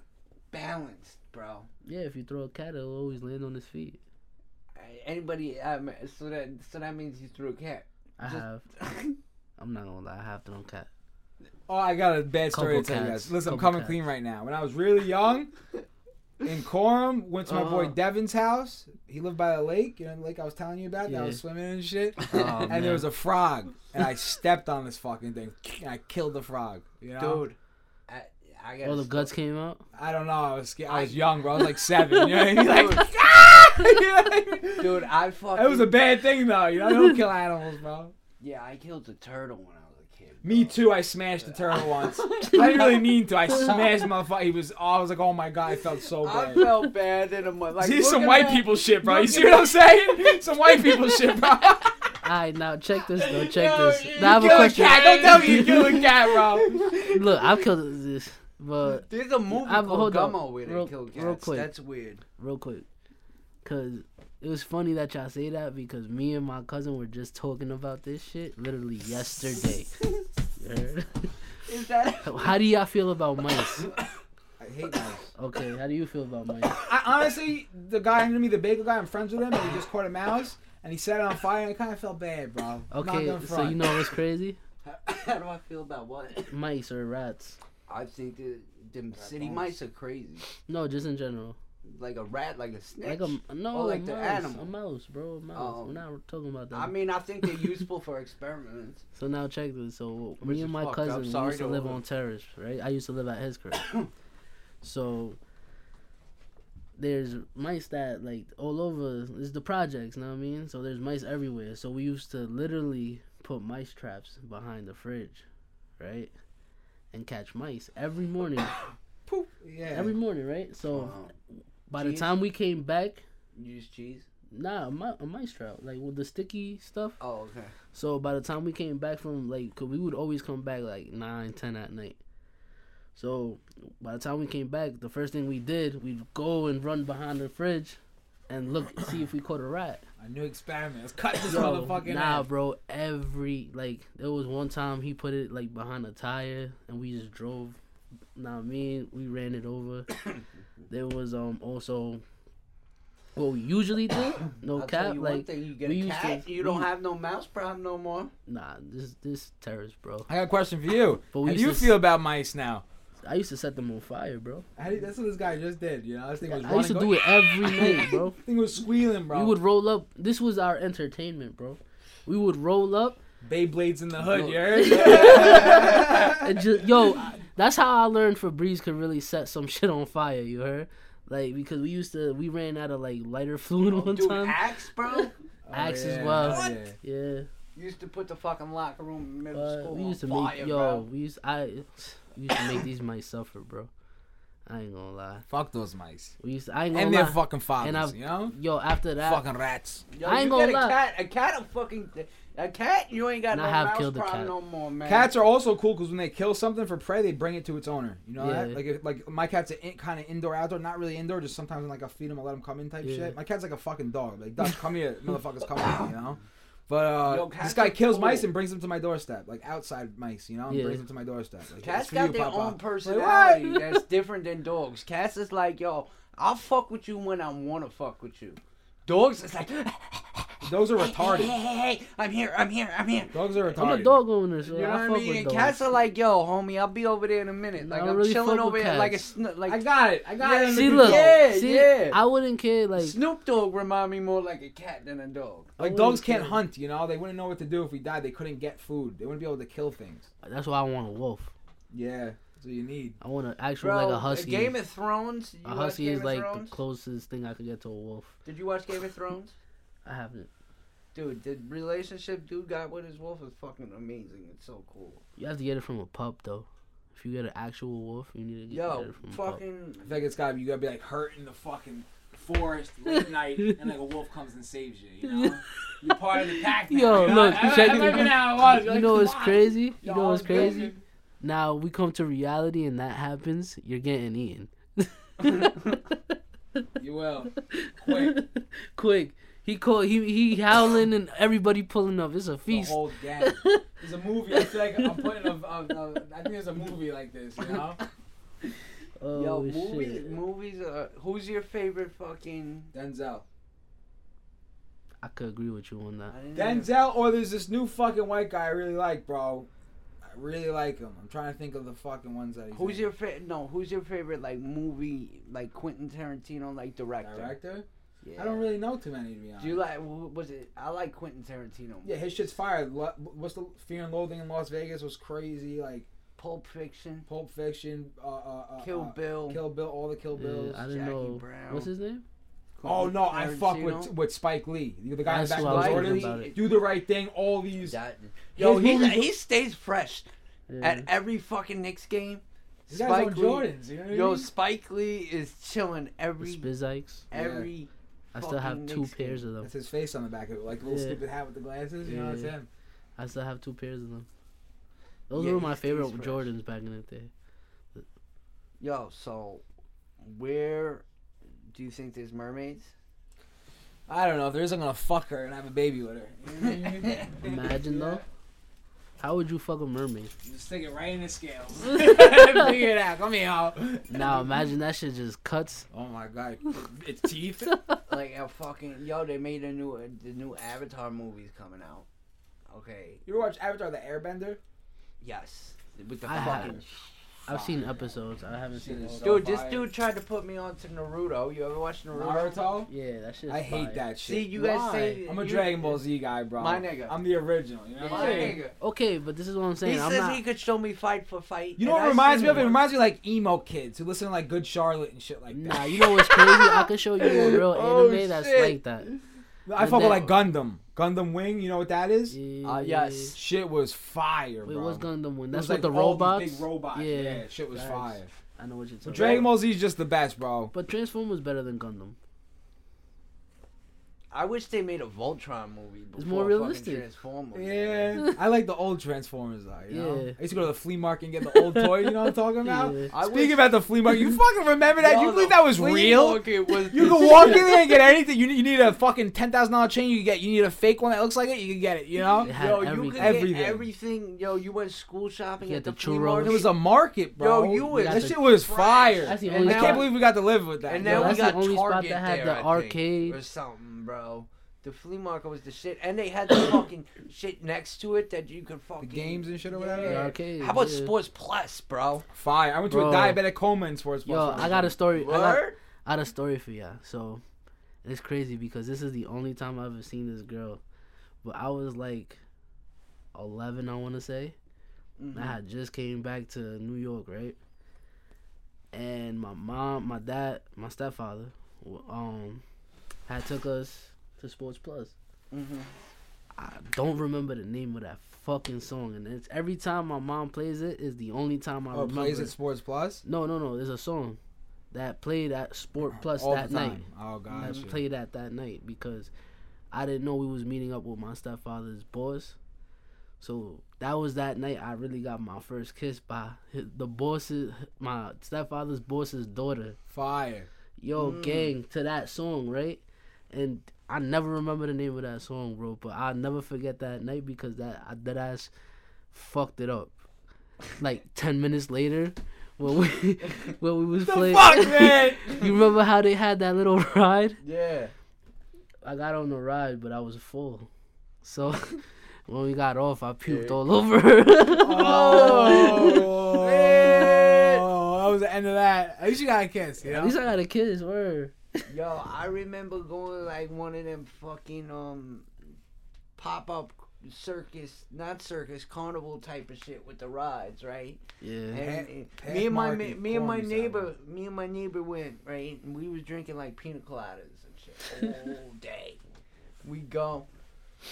[SPEAKER 1] balanced, bro.
[SPEAKER 2] Yeah, if you throw a cat, it'll always land on his feet.
[SPEAKER 1] Anybody, um, so that so that means you threw a cat.
[SPEAKER 2] I
[SPEAKER 1] Just-
[SPEAKER 2] have. I'm not gonna lie, I have thrown cat.
[SPEAKER 3] Oh, I got a bad story
[SPEAKER 2] Couple
[SPEAKER 3] to tell you guys. Listen, I'm coming
[SPEAKER 2] cats.
[SPEAKER 3] clean right now. When I was really young, in Coram, went to my boy
[SPEAKER 1] Uh-huh.
[SPEAKER 3] Devin's house. He lived by the lake, you know, the lake I was telling you about. That I was swimming and shit.
[SPEAKER 2] Oh,
[SPEAKER 3] and
[SPEAKER 2] man.
[SPEAKER 3] there was a frog, and I stepped on this fucking thing, and I killed the frog. You know,
[SPEAKER 1] Dude, I, I got
[SPEAKER 2] All the guts came out.
[SPEAKER 3] I don't know. I was scared. I was young, bro. I was like seven. You know what I mean? Like,
[SPEAKER 1] Dude, dude, I fucking.
[SPEAKER 3] It was a bad thing though. You know, I don't kill animals, bro.
[SPEAKER 1] Yeah, I killed a turtle when I was a kid.
[SPEAKER 3] Me too. I smashed the turtle once. I didn't really mean to. I smashed the motherfucker. He was. Oh, I was like, oh my god, I felt so bad.
[SPEAKER 1] I felt bad in a month. Like,
[SPEAKER 3] See some white
[SPEAKER 1] that.
[SPEAKER 3] people shit, bro. You see what I'm saying? Some white people shit, bro.
[SPEAKER 2] Alright, now check this though. Check
[SPEAKER 1] Yo,
[SPEAKER 2] this. Now I have a
[SPEAKER 3] kill a
[SPEAKER 2] question.
[SPEAKER 3] cat. Don't tell me you kill a cat, bro.
[SPEAKER 2] Look, I've killed this, but
[SPEAKER 1] There's a movie
[SPEAKER 2] I've-
[SPEAKER 1] called. Gummo where they
[SPEAKER 2] Real-
[SPEAKER 1] kill cats.
[SPEAKER 2] real quick.
[SPEAKER 1] That's weird.
[SPEAKER 2] real quick, cause it was funny that y'all say that because me and my cousin were just talking about this shit literally yesterday.
[SPEAKER 1] Is that?
[SPEAKER 2] How do y'all feel about mice?
[SPEAKER 3] I hate mice.
[SPEAKER 2] Okay, how do you feel about mice?
[SPEAKER 3] I, honestly, the guy under me, the bagel guy, I'm friends with him, and he just caught a mouse and he set it on fire. and I kind of felt bad, bro.
[SPEAKER 2] Okay, so you know what's crazy?
[SPEAKER 1] How do I feel about what?
[SPEAKER 2] Mice or rats?
[SPEAKER 1] I think the them city mice are crazy.
[SPEAKER 2] No, just in general.
[SPEAKER 1] Like a rat, like a snitch.
[SPEAKER 2] Like a no,
[SPEAKER 1] Or like
[SPEAKER 2] a
[SPEAKER 1] the
[SPEAKER 2] mouse,
[SPEAKER 1] animal.
[SPEAKER 2] a mouse, bro, a mouse.
[SPEAKER 1] Oh.
[SPEAKER 2] We're not talking about that.
[SPEAKER 1] I mean, I think they're useful for experiments.
[SPEAKER 2] So now check this. So
[SPEAKER 1] Which
[SPEAKER 2] me and my cousin
[SPEAKER 1] Sorry
[SPEAKER 2] used to
[SPEAKER 1] to
[SPEAKER 2] live
[SPEAKER 1] all-
[SPEAKER 2] on terrace, right? I used to live at his crib. so there's mice that like all over. It's the projects, you know what I mean? So there's mice everywhere. So we used to literally put mice traps behind the fridge, right? And catch mice every morning.
[SPEAKER 3] Poop. Yeah.
[SPEAKER 2] every morning, right? So
[SPEAKER 1] Wow.
[SPEAKER 2] by the time we came back,
[SPEAKER 1] Use cheese.
[SPEAKER 2] nah, a, mi- a mice trap, like with the sticky stuff.
[SPEAKER 1] Oh, okay.
[SPEAKER 2] So by the time we came back from like, cause we would always come back like nine, ten at night. So by the time we came back, the first thing we did, we'd go and run behind the fridge, and look see if we caught a rat.
[SPEAKER 3] A new experiment. Let's cut this
[SPEAKER 2] Yo,
[SPEAKER 3] motherfucking
[SPEAKER 2] nah, bro. Every like, there was one time he put it like behind a tire, and we just drove. Nah, me and we ran it over. there was um also. What we usually do, no
[SPEAKER 1] I'll
[SPEAKER 2] cap, like
[SPEAKER 1] thing, you get
[SPEAKER 2] we
[SPEAKER 1] a cat,
[SPEAKER 2] to-
[SPEAKER 1] you don't
[SPEAKER 2] we-
[SPEAKER 1] have no mouse problem no more.
[SPEAKER 2] nah, this this terrorist, bro.
[SPEAKER 3] I got a question for you. How do you
[SPEAKER 2] s-
[SPEAKER 3] feel about mice now?
[SPEAKER 2] I used to set them on fire, bro.
[SPEAKER 3] How do you- that's what this guy just did. You know, this thing was
[SPEAKER 2] I used to
[SPEAKER 3] running,
[SPEAKER 2] do it every night, bro.
[SPEAKER 3] This thing was squealing, bro.
[SPEAKER 2] We would roll up. This was our entertainment, bro. We would roll up
[SPEAKER 3] Beyblades in the hood.
[SPEAKER 2] Yo.
[SPEAKER 3] You heard?
[SPEAKER 2] just yo. That's how I learned Febreze could really set some shit on fire. You heard? Like because we used to, we ran out of like lighter fluid oh, one
[SPEAKER 1] Oh, Dude,
[SPEAKER 2] time.
[SPEAKER 1] axe, bro.
[SPEAKER 2] Axe as oh,
[SPEAKER 3] yeah,
[SPEAKER 2] well.
[SPEAKER 3] oh,
[SPEAKER 1] What?
[SPEAKER 3] yeah.
[SPEAKER 2] Yeah,
[SPEAKER 1] used to put the fucking locker room in middle
[SPEAKER 2] but
[SPEAKER 1] school
[SPEAKER 2] we used to
[SPEAKER 1] on
[SPEAKER 2] make
[SPEAKER 1] fire,
[SPEAKER 2] yo.
[SPEAKER 1] bro.
[SPEAKER 2] We used I we used to make these mice suffer, bro. I ain't gonna lie.
[SPEAKER 3] Fuck those mice.
[SPEAKER 2] We used to, I ain't gonna
[SPEAKER 3] And
[SPEAKER 2] lie.
[SPEAKER 3] their fucking fathers,
[SPEAKER 2] And I've-
[SPEAKER 3] you know?
[SPEAKER 2] yo, after that,
[SPEAKER 3] Fucking rats.
[SPEAKER 1] Yo,
[SPEAKER 2] I ain't
[SPEAKER 1] you
[SPEAKER 2] gonna
[SPEAKER 1] get a cat, a cat, a fucking a cat. You ain't got
[SPEAKER 2] And
[SPEAKER 1] no
[SPEAKER 2] I have
[SPEAKER 1] mouse
[SPEAKER 2] killed a
[SPEAKER 1] problem
[SPEAKER 2] cat.
[SPEAKER 1] no more, man.
[SPEAKER 3] Cats are also cool because when they kill something for prey, they bring it to its owner. You know that? Like, if, like my cat's a in, kind of indoor, outdoor. Not really indoor. Just sometimes when like I feed him, I let him come in type
[SPEAKER 2] Yeah.
[SPEAKER 3] shit. My cat's like a fucking dog. Like, dog, come here, motherfuckers, come here. You know. But uh,
[SPEAKER 1] Yo,
[SPEAKER 3] this guy kills
[SPEAKER 1] cool.
[SPEAKER 3] mice and brings them to my doorstep, like outside mice. You know, and
[SPEAKER 2] Yeah.
[SPEAKER 3] brings them to my doorstep. Like,
[SPEAKER 1] Cats
[SPEAKER 3] "It's for
[SPEAKER 1] got
[SPEAKER 3] you,
[SPEAKER 1] their
[SPEAKER 3] Papa."
[SPEAKER 1] own personality
[SPEAKER 3] what?
[SPEAKER 1] that's different than dogs. Cats is like, yo, I'll fuck with you when I want to fuck with you. Dogs is like,
[SPEAKER 3] Dogs are retarded.
[SPEAKER 1] hey, hey, hey, I'm here, I'm here, I'm here.
[SPEAKER 3] Dogs are retarded.
[SPEAKER 2] I'm a dog owner, so
[SPEAKER 1] You know
[SPEAKER 2] I
[SPEAKER 1] what I
[SPEAKER 2] fuck
[SPEAKER 1] mean?
[SPEAKER 2] with
[SPEAKER 1] And
[SPEAKER 2] dogs.
[SPEAKER 1] cats are like, yo, homie, I'll be over there in a minute. Like
[SPEAKER 2] I
[SPEAKER 1] I'm
[SPEAKER 2] really
[SPEAKER 1] chilling
[SPEAKER 2] fuck
[SPEAKER 1] over
[SPEAKER 2] with
[SPEAKER 1] here, like a
[SPEAKER 2] cats.
[SPEAKER 1] sn- like
[SPEAKER 3] I got it. I got
[SPEAKER 1] Yeah,
[SPEAKER 3] it.
[SPEAKER 2] See, look,
[SPEAKER 1] Yeah,
[SPEAKER 2] see,
[SPEAKER 1] yeah.
[SPEAKER 2] I wouldn't care. Like,
[SPEAKER 1] Snoop Dogg remind me more like a cat than a dog.
[SPEAKER 2] I
[SPEAKER 3] Like
[SPEAKER 2] wouldn't
[SPEAKER 3] dogs can't
[SPEAKER 2] care.
[SPEAKER 3] hunt, you know. They wouldn't know what to do if we died. They couldn't get food. They wouldn't be able to kill things.
[SPEAKER 2] That's why I want a wolf.
[SPEAKER 3] Yeah, What you need.
[SPEAKER 2] I want an actual
[SPEAKER 1] Bro,
[SPEAKER 2] like a husky.
[SPEAKER 1] Game of Thrones. You
[SPEAKER 2] a husky is like
[SPEAKER 1] Thrones?
[SPEAKER 2] the closest thing I could get to a wolf.
[SPEAKER 1] Did you watch Game of Thrones?
[SPEAKER 2] I haven't.
[SPEAKER 1] Dude, the relationship dude got with his wolf is fucking amazing. It's so cool.
[SPEAKER 2] You have to get it from a pup though. If you get an actual wolf, you need to get,
[SPEAKER 1] Yo,
[SPEAKER 2] get it from a pup.
[SPEAKER 1] fucking.
[SPEAKER 3] I think it's gotta you gotta be like hurt in the fucking forest late night, and like a wolf comes and saves you. You know, you're part of the pack. Now,
[SPEAKER 2] Yo,
[SPEAKER 3] you know?
[SPEAKER 2] look,
[SPEAKER 3] I, I,
[SPEAKER 2] it-
[SPEAKER 3] I remember how it was. You're
[SPEAKER 2] You know what's crazy? You know
[SPEAKER 3] I
[SPEAKER 2] what's crazy?
[SPEAKER 3] Joking.
[SPEAKER 2] Now we come to reality and that happens, you're getting eaten.
[SPEAKER 3] You will. Quick.
[SPEAKER 2] Quick. He called he he howling and everybody pulling up. It's a
[SPEAKER 3] The
[SPEAKER 2] feast.
[SPEAKER 3] whole gang. It's a movie. I feel like I'm putting a, a, a. I think there's a movie like this. You know.
[SPEAKER 2] Oh
[SPEAKER 1] Yo, movie,
[SPEAKER 2] shit.
[SPEAKER 1] movies. Uh, who's your favorite fucking?
[SPEAKER 3] Denzel.
[SPEAKER 2] I could agree with you on that.
[SPEAKER 1] I didn't even-
[SPEAKER 3] Denzel, or there's this new fucking white guy I really like, bro. I really like him. I'm trying to think of the fucking ones that he's
[SPEAKER 1] Who's
[SPEAKER 3] in.
[SPEAKER 1] your favorite? No, who's your favorite like movie like Quentin Tarantino like director?
[SPEAKER 3] director?
[SPEAKER 1] Yeah.
[SPEAKER 3] I don't really know too many to be honest.
[SPEAKER 1] Do you like? Was it? I like Quentin Tarantino.
[SPEAKER 3] Yeah, his shit's fire. What's the Fear and Loathing in Las Vegas was crazy. Like
[SPEAKER 1] Pulp Fiction,
[SPEAKER 3] Pulp Fiction, uh, uh, uh,
[SPEAKER 1] Kill
[SPEAKER 3] uh,
[SPEAKER 1] Bill.
[SPEAKER 3] Kill Bill, all the Kill
[SPEAKER 2] Yeah,
[SPEAKER 3] Bills.
[SPEAKER 2] I didn't
[SPEAKER 1] Jackie
[SPEAKER 2] know.
[SPEAKER 1] Brown.
[SPEAKER 2] What's his name?
[SPEAKER 3] Oh no, I fuck with with Spike Lee, the guy in
[SPEAKER 2] That's
[SPEAKER 3] the back
[SPEAKER 2] who
[SPEAKER 3] of
[SPEAKER 2] was
[SPEAKER 3] the
[SPEAKER 2] thinking
[SPEAKER 3] Jordans.
[SPEAKER 2] it.
[SPEAKER 3] Do the right thing. All these.
[SPEAKER 1] That, yo,
[SPEAKER 3] His
[SPEAKER 1] he
[SPEAKER 3] movies-
[SPEAKER 1] he stays fresh
[SPEAKER 2] Yeah.
[SPEAKER 1] at every fucking Knicks game.
[SPEAKER 3] These guys own
[SPEAKER 1] Spike Lee-
[SPEAKER 3] Jordans. You know what I
[SPEAKER 1] Yo,
[SPEAKER 3] mean?
[SPEAKER 1] Spike Lee is chilling every
[SPEAKER 2] Spizikes.
[SPEAKER 1] every.
[SPEAKER 2] I still have
[SPEAKER 1] fucking
[SPEAKER 2] two
[SPEAKER 1] Knicks game.
[SPEAKER 2] pairs of them.
[SPEAKER 3] That's his face on the back of it, like a little
[SPEAKER 2] Yeah.
[SPEAKER 3] stupid hat with the glasses. You know, it's
[SPEAKER 2] Yeah.
[SPEAKER 3] him.
[SPEAKER 2] I still have two pairs of them. Those
[SPEAKER 1] Yeah,
[SPEAKER 2] were
[SPEAKER 1] he
[SPEAKER 2] my
[SPEAKER 1] stays
[SPEAKER 2] favorite
[SPEAKER 1] fresh.
[SPEAKER 2] Jordans back in the day.
[SPEAKER 1] Yo, so where do you think there's mermaids?
[SPEAKER 3] I don't know. If there is, I'm gonna fuck her and have a baby with her. You know what I mean?
[SPEAKER 2] Imagine though. How would you fuck a mermaid?
[SPEAKER 3] Just stick it right in the scales. Figure it out. Come here, ho.
[SPEAKER 2] Now imagine that shit just cuts.
[SPEAKER 3] Oh my god, it's teeth.
[SPEAKER 1] like a fucking yo, they made a new the new Avatar movie's coming out. Okay,
[SPEAKER 3] You ever watch Avatar: The Airbender?
[SPEAKER 1] yes, with the
[SPEAKER 2] I
[SPEAKER 1] fucking
[SPEAKER 2] have. I've seen episodes. I haven't
[SPEAKER 3] Shit
[SPEAKER 2] seen
[SPEAKER 3] is so
[SPEAKER 1] dude. This
[SPEAKER 3] fire.
[SPEAKER 1] dude tried to put me on to Naruto. You ever watch Naruto?
[SPEAKER 3] Naruto.
[SPEAKER 2] Yeah, that shit.
[SPEAKER 3] I hate that shit.
[SPEAKER 1] See, you guys say
[SPEAKER 3] I'm a
[SPEAKER 1] you-
[SPEAKER 3] Dragon Ball Z guy, bro.
[SPEAKER 1] My nigga.
[SPEAKER 3] I'm the original. You know what
[SPEAKER 1] My
[SPEAKER 3] I'm saying?
[SPEAKER 1] nigga.
[SPEAKER 2] Okay, but this is what I'm saying.
[SPEAKER 1] He
[SPEAKER 2] I'm
[SPEAKER 1] says
[SPEAKER 2] not.
[SPEAKER 1] he could show me fight for fight.
[SPEAKER 3] You know what it reminds me of? It reminds me of like emo kids who listen to like Good Charlotte and shit like that.
[SPEAKER 2] Nah, you know what's crazy? I could show you a real
[SPEAKER 1] Oh,
[SPEAKER 2] anime that's
[SPEAKER 1] oh,
[SPEAKER 2] like that.
[SPEAKER 3] I fuck with like Gundam. Gundam Wing. You know what that is?
[SPEAKER 1] Uh, yes.
[SPEAKER 3] Shit was fire,
[SPEAKER 2] Wait,
[SPEAKER 3] bro.
[SPEAKER 2] what's Gundam Wing?
[SPEAKER 3] It
[SPEAKER 2] That's
[SPEAKER 3] was,
[SPEAKER 2] with the
[SPEAKER 3] all these
[SPEAKER 2] robots.
[SPEAKER 3] Big robots.
[SPEAKER 2] Yeah.
[SPEAKER 3] Yeah, shit was
[SPEAKER 2] Facts.
[SPEAKER 3] fire.
[SPEAKER 2] I know what you're talking.
[SPEAKER 3] But
[SPEAKER 2] about.
[SPEAKER 3] Dragon Ball Z is just the best, bro.
[SPEAKER 2] But Transformers better than Gundam.
[SPEAKER 1] I wish they made a Voltron movie.
[SPEAKER 2] It's more
[SPEAKER 1] before fucking
[SPEAKER 2] realistic.
[SPEAKER 1] Transformers.
[SPEAKER 3] Yeah, I like the old Transformers though. You know?
[SPEAKER 2] Yeah.
[SPEAKER 3] I used to go to the flea market and get the old toy. You know what I'm talking about?
[SPEAKER 2] Yeah.
[SPEAKER 3] Speaking
[SPEAKER 1] wish-
[SPEAKER 3] about the flea market, you fucking remember that?
[SPEAKER 1] Yo,
[SPEAKER 3] you believe that was real?
[SPEAKER 1] was
[SPEAKER 3] You
[SPEAKER 1] the
[SPEAKER 3] can walk in there and get anything. You need, you need a fucking ten thousand dollar chain. You get. You need a fake one that looks like it. You can get it. You know.
[SPEAKER 2] It
[SPEAKER 1] Yo, you
[SPEAKER 2] everything.
[SPEAKER 1] could
[SPEAKER 3] Everything.
[SPEAKER 1] get everything. Yo, you went school shopping at the
[SPEAKER 2] the
[SPEAKER 1] flea
[SPEAKER 2] churros.
[SPEAKER 1] market.
[SPEAKER 3] It was a market, bro.
[SPEAKER 1] Yo, you was
[SPEAKER 2] got
[SPEAKER 3] that shit was fire.
[SPEAKER 2] That's the
[SPEAKER 1] And
[SPEAKER 2] only
[SPEAKER 3] I can't believe we got to live with that.
[SPEAKER 1] And
[SPEAKER 3] yo.
[SPEAKER 1] now we
[SPEAKER 2] that's the
[SPEAKER 1] got
[SPEAKER 2] only spot
[SPEAKER 1] Target
[SPEAKER 2] that had the arcade.
[SPEAKER 1] or something, bro. The flea market was the shit, and they had the fucking shit next to it that you could fucking
[SPEAKER 3] games and shit or whatever?
[SPEAKER 2] The arcade.
[SPEAKER 1] How about
[SPEAKER 2] yeah.
[SPEAKER 1] Sports Plus, bro?
[SPEAKER 3] Fire. I went to
[SPEAKER 2] Bro.
[SPEAKER 3] a diabetic coma in sports.
[SPEAKER 2] Yo,
[SPEAKER 3] Plus
[SPEAKER 2] I got a story. I got, I got a story for ya. So, it's crazy because this is the only time I've ever seen this girl. But I was like, eleven, I want to say.
[SPEAKER 1] Mhm.
[SPEAKER 2] I had just came back to New York, right? And my mom, my dad, my stepfather, um, had took us to Sports Plus.
[SPEAKER 1] Mhm.
[SPEAKER 2] I don't remember the name of that fucking song, and it's every time my mom plays it is the only time I
[SPEAKER 3] Oh,
[SPEAKER 2] remember.
[SPEAKER 3] plays at Sports Plus
[SPEAKER 2] No, no, no. There's a song that played at Sport Plus
[SPEAKER 3] all
[SPEAKER 2] that night.
[SPEAKER 3] Oh
[SPEAKER 2] I
[SPEAKER 3] gosh.
[SPEAKER 2] played at that night because I didn't know we was meeting up with my stepfather's boss. So that was that night I really got my first kiss by his, the boss's my stepfather's boss's daughter.
[SPEAKER 3] Fire.
[SPEAKER 2] Yo,
[SPEAKER 1] Mm.
[SPEAKER 2] gang to that song, right? And I never remember the name of that song, bro. But I'll never forget that night because that I, that ass fucked it up. Like ten minutes later, when we when we was
[SPEAKER 3] The
[SPEAKER 2] playing.
[SPEAKER 3] fuck, man.
[SPEAKER 2] you remember how they had that little ride?
[SPEAKER 1] Yeah.
[SPEAKER 2] I got on the ride, but I was full. So when we got off, I puked
[SPEAKER 1] Yeah.
[SPEAKER 2] all over.
[SPEAKER 3] Oh,
[SPEAKER 1] man.
[SPEAKER 3] oh, that was the end of that. At least you got a kiss, you know.
[SPEAKER 2] At least I got a kiss. Word.
[SPEAKER 1] Yo, I remember going like one of them fucking um pop up circus, not circus, carnival type of shit with the rides, right?
[SPEAKER 2] Yeah.
[SPEAKER 1] And,
[SPEAKER 3] Pat-
[SPEAKER 1] and
[SPEAKER 3] Pat
[SPEAKER 1] me and my
[SPEAKER 3] Market,
[SPEAKER 1] me and my neighbor,
[SPEAKER 3] salad.
[SPEAKER 1] me and my neighbor went right, and we was drinking like pina coladas and shit all day. We go,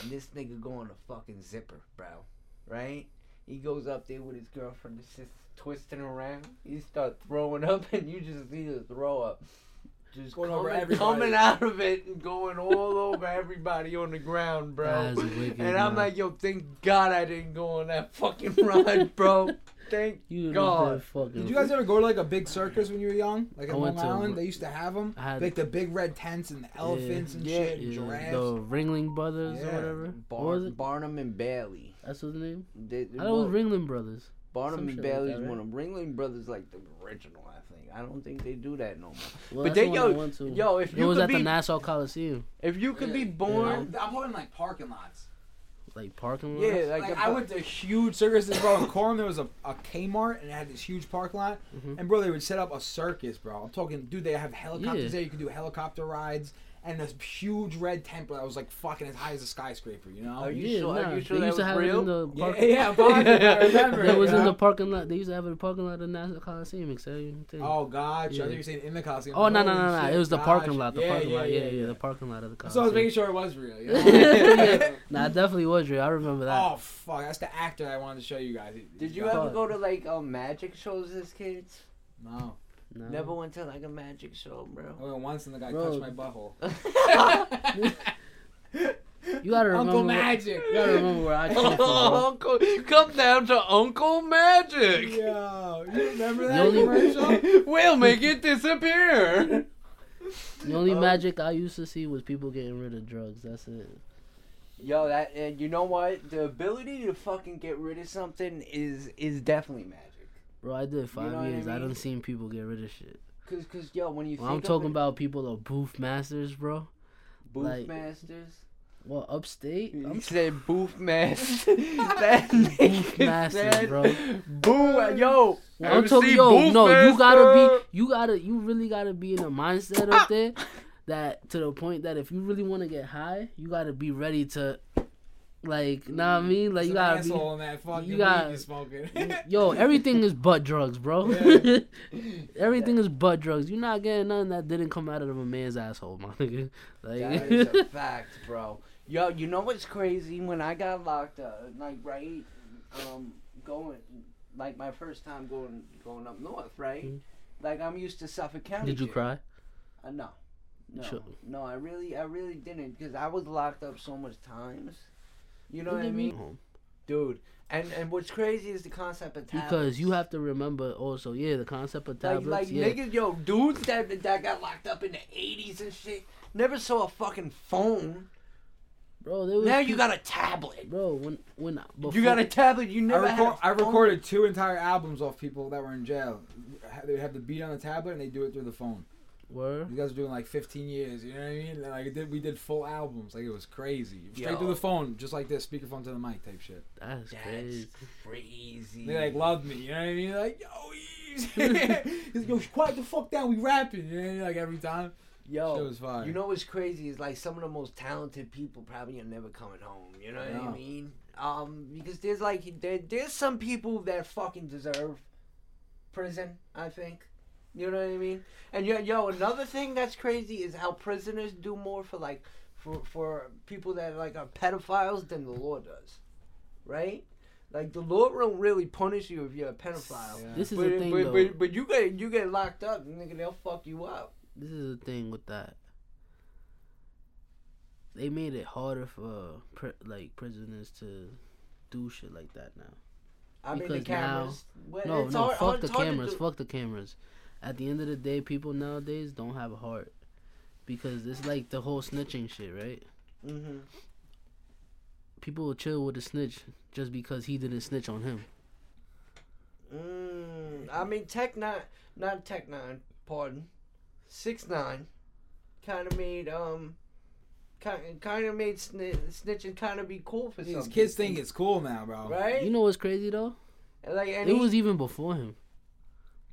[SPEAKER 1] and this nigga go on a fucking zipper, bro. Right? He goes up there with his girlfriend, it's just twisting around. He start throwing up, and you just see the throw up. Just
[SPEAKER 3] Going over
[SPEAKER 1] coming,
[SPEAKER 3] everybody.
[SPEAKER 1] coming out of it and going all over everybody on the ground, bro.
[SPEAKER 2] That's wicked,
[SPEAKER 1] And I'm
[SPEAKER 2] nah.
[SPEAKER 1] like, yo, thank God I didn't go on that fucking ride, bro. Thank
[SPEAKER 2] You
[SPEAKER 1] God.
[SPEAKER 3] Did you guys ever go to like a big circus when you were young? Like in Long
[SPEAKER 2] went to-
[SPEAKER 3] Island, they used to have them.
[SPEAKER 2] I had-
[SPEAKER 3] like the big red tents and the elephants and
[SPEAKER 1] Yeah,
[SPEAKER 3] shit, and
[SPEAKER 2] yeah,
[SPEAKER 3] giraffes.
[SPEAKER 2] the Ringling Brothers
[SPEAKER 3] Yeah.
[SPEAKER 2] or whatever?
[SPEAKER 1] Bar-
[SPEAKER 2] what was it?
[SPEAKER 1] Barnum and Bailey.
[SPEAKER 2] That's his name.
[SPEAKER 1] They,
[SPEAKER 2] I thought it was Ringling Brothers.
[SPEAKER 1] Barnum
[SPEAKER 2] some
[SPEAKER 1] and
[SPEAKER 2] shit like that, right?
[SPEAKER 1] one of Ringling Brothers like the original. I don't think they do that no more.
[SPEAKER 2] Well,
[SPEAKER 1] But they
[SPEAKER 2] the
[SPEAKER 1] yo
[SPEAKER 2] I went to.
[SPEAKER 1] yo if
[SPEAKER 2] it was
[SPEAKER 1] could
[SPEAKER 2] at
[SPEAKER 1] be
[SPEAKER 2] the Nassau Coliseum,
[SPEAKER 1] if you could be
[SPEAKER 3] Yeah.
[SPEAKER 1] born
[SPEAKER 3] I'm, I'm talking like parking lots.
[SPEAKER 2] like parking lot.
[SPEAKER 1] yeah like,
[SPEAKER 3] Like,
[SPEAKER 1] if
[SPEAKER 3] I went to huge circuses, bro. In Coram, there was a, a Kmart and it had this huge parking lot.
[SPEAKER 2] Mhm.
[SPEAKER 3] And bro, they would set up a circus, bro. I'm talking, dude. They have helicopters
[SPEAKER 2] Yeah.
[SPEAKER 3] there. You could do helicopter rides. And this huge red tent, that was like fucking as high as a skyscraper. You know?
[SPEAKER 1] Are you
[SPEAKER 2] yeah,
[SPEAKER 1] sure? Are you sure
[SPEAKER 2] they
[SPEAKER 1] that
[SPEAKER 2] used to
[SPEAKER 1] was
[SPEAKER 2] have
[SPEAKER 1] real?
[SPEAKER 2] it in the
[SPEAKER 3] yeah,
[SPEAKER 2] park.
[SPEAKER 3] yeah, I'm positive, I remember.
[SPEAKER 2] It was
[SPEAKER 3] you
[SPEAKER 2] in the parking lot. They used to have it in the parking lot of the Nassau Coliseum. Exciting thing.
[SPEAKER 3] Oh God! I
[SPEAKER 2] Yeah.
[SPEAKER 3] thought you were saying in the Coliseum.
[SPEAKER 2] Oh no no no no! It was the
[SPEAKER 3] gosh.
[SPEAKER 2] parking lot. The
[SPEAKER 3] Yeah,
[SPEAKER 2] parking
[SPEAKER 3] yeah,
[SPEAKER 2] lot. Yeah,
[SPEAKER 3] yeah,
[SPEAKER 2] yeah, the parking lot of the Coliseum.
[SPEAKER 3] So I was making sure it was real. You know?
[SPEAKER 2] nah, it definitely was real. I remember that.
[SPEAKER 3] Oh fuck! That's the actor I wanted to show you guys.
[SPEAKER 1] Did you
[SPEAKER 3] Got-
[SPEAKER 1] ever go to like um magic shows as kids?
[SPEAKER 3] No.
[SPEAKER 2] No.
[SPEAKER 1] Never went to like a magic show,
[SPEAKER 3] I
[SPEAKER 1] bro.
[SPEAKER 3] went once and the guy
[SPEAKER 2] Bro.
[SPEAKER 3] touched my butthole.
[SPEAKER 2] You gotta remember.
[SPEAKER 3] Uncle
[SPEAKER 2] where-
[SPEAKER 3] Magic.
[SPEAKER 2] You gotta remember where I came from. bro.
[SPEAKER 1] Uncle, come down to Uncle Magic.
[SPEAKER 3] Yo, you remember that
[SPEAKER 2] only-
[SPEAKER 3] commercial?
[SPEAKER 1] we'll make it disappear.
[SPEAKER 2] The only
[SPEAKER 1] Um,
[SPEAKER 2] magic I used to see was people getting rid of drugs. That's it.
[SPEAKER 1] Yo, that and you know what? The ability to fucking get rid of something is is definitely magic.
[SPEAKER 2] Bro, I did five
[SPEAKER 1] know what I
[SPEAKER 2] years. I, don't seen people get rid of shit.
[SPEAKER 1] Cause, cause yo, when you
[SPEAKER 2] When I'm talking
[SPEAKER 1] of
[SPEAKER 2] about people of booth masters, bro.
[SPEAKER 1] booth
[SPEAKER 2] like-
[SPEAKER 1] masters,
[SPEAKER 2] Well, upstate.
[SPEAKER 1] you
[SPEAKER 2] I'm
[SPEAKER 1] said booth master. that nigga
[SPEAKER 2] masters, bro.
[SPEAKER 1] Boo, yo.
[SPEAKER 2] I'm talking, yo,
[SPEAKER 1] Booth
[SPEAKER 2] no, you gotta be, you gotta, you really gotta be in a mindset up ah! there that to the point that if you really want to get high, you gotta be ready to, like, know what I mean? Like, you gotta
[SPEAKER 3] asshole in that fucking
[SPEAKER 2] you
[SPEAKER 3] you're smoking.
[SPEAKER 2] yo, everything is butt drugs, bro.
[SPEAKER 3] Yeah.
[SPEAKER 2] everything is butt drugs. You're not getting nothing that didn't come out of a man's asshole, my nigga.
[SPEAKER 1] Like, That is a fact, bro. Yo, you know what's crazy? When I got locked up, like right, um, going, like my first time going going up north, right?
[SPEAKER 2] Mhm.
[SPEAKER 1] Like I'm used to Suffolk County.
[SPEAKER 2] did you cry?
[SPEAKER 1] Uh, no, no,
[SPEAKER 2] Sure.
[SPEAKER 1] no. I really, I really didn't, because I was locked up so much times. You know
[SPEAKER 2] What
[SPEAKER 1] what I mean,
[SPEAKER 2] mean? Uh-huh.
[SPEAKER 1] dude? And and what's crazy is the concept of tablets.
[SPEAKER 2] Because you have to remember also, yeah, the concept of
[SPEAKER 1] like
[SPEAKER 2] tablets.
[SPEAKER 1] like
[SPEAKER 2] yeah.
[SPEAKER 1] niggas, yo, dudes that that got locked up in the '80s and shit never saw a fucking phone.
[SPEAKER 2] bro, there was
[SPEAKER 1] Now you got a tablet.
[SPEAKER 2] bro when when before,
[SPEAKER 1] You got a tablet. You
[SPEAKER 3] I,
[SPEAKER 1] never
[SPEAKER 3] record,
[SPEAKER 1] had.
[SPEAKER 3] I
[SPEAKER 1] a phone?
[SPEAKER 3] recorded two entire albums off people that were in jail. They would have the beat on the tablet and they do it through the phone.
[SPEAKER 2] Word.
[SPEAKER 3] You guys are doing like 15 years. You know what I mean? Like did, we did full albums. Like it was crazy. Straight
[SPEAKER 1] Yo.
[SPEAKER 3] through the phone, just like this, speakerphone to the mic type shit.
[SPEAKER 2] That's
[SPEAKER 1] That's
[SPEAKER 2] crazy.
[SPEAKER 1] crazy.
[SPEAKER 3] They like loved me. You know what I mean? Like yo, easy. He's go quiet the fuck down. We rapping. You know what I mean? Like every time.
[SPEAKER 1] Yo,
[SPEAKER 3] Shit was fire.
[SPEAKER 1] you know what's crazy is like some of the most talented people probably are never coming home. You know what
[SPEAKER 3] Yeah.
[SPEAKER 1] I mean? Um, because there's like there, there's some people that fucking deserve prison. I think. You know what I mean? And yo, yo, another thing that's crazy is how prisoners do more for like for for people that like are pedophiles than the law does, right? Like the law don't really punish you if you're a pedophile.
[SPEAKER 3] Yeah.
[SPEAKER 2] This is
[SPEAKER 1] But,
[SPEAKER 2] the thing
[SPEAKER 1] but,
[SPEAKER 2] though.
[SPEAKER 1] but, but you get you get locked up, nigga. They'll fuck you up.
[SPEAKER 2] this is the thing with that. They made it harder for pri- like prisoners to do shit like that now.
[SPEAKER 1] I mean the
[SPEAKER 2] Because now-
[SPEAKER 1] Well,
[SPEAKER 2] No,
[SPEAKER 1] it's
[SPEAKER 2] no,
[SPEAKER 1] hard-
[SPEAKER 2] fuck
[SPEAKER 1] it's
[SPEAKER 2] the
[SPEAKER 1] hard to
[SPEAKER 2] cameras. Fuck the cameras. At the end of the day, people nowadays don't have a heart because it's like the whole snitching shit, right?
[SPEAKER 1] Mhm.
[SPEAKER 2] People will chill with a snitch just because he didn't snitch on him.
[SPEAKER 1] Mm, I mean Tech Nine, not Tech Nine. Pardon, Six Nine, kind of made um, kind kind of made sni- snitching kind of be cool for
[SPEAKER 3] These
[SPEAKER 1] some
[SPEAKER 3] kids
[SPEAKER 1] people,
[SPEAKER 3] think it's cool now, bro.
[SPEAKER 1] right.
[SPEAKER 2] You know what's crazy though?
[SPEAKER 1] like and
[SPEAKER 2] It
[SPEAKER 1] he-
[SPEAKER 2] was even before him.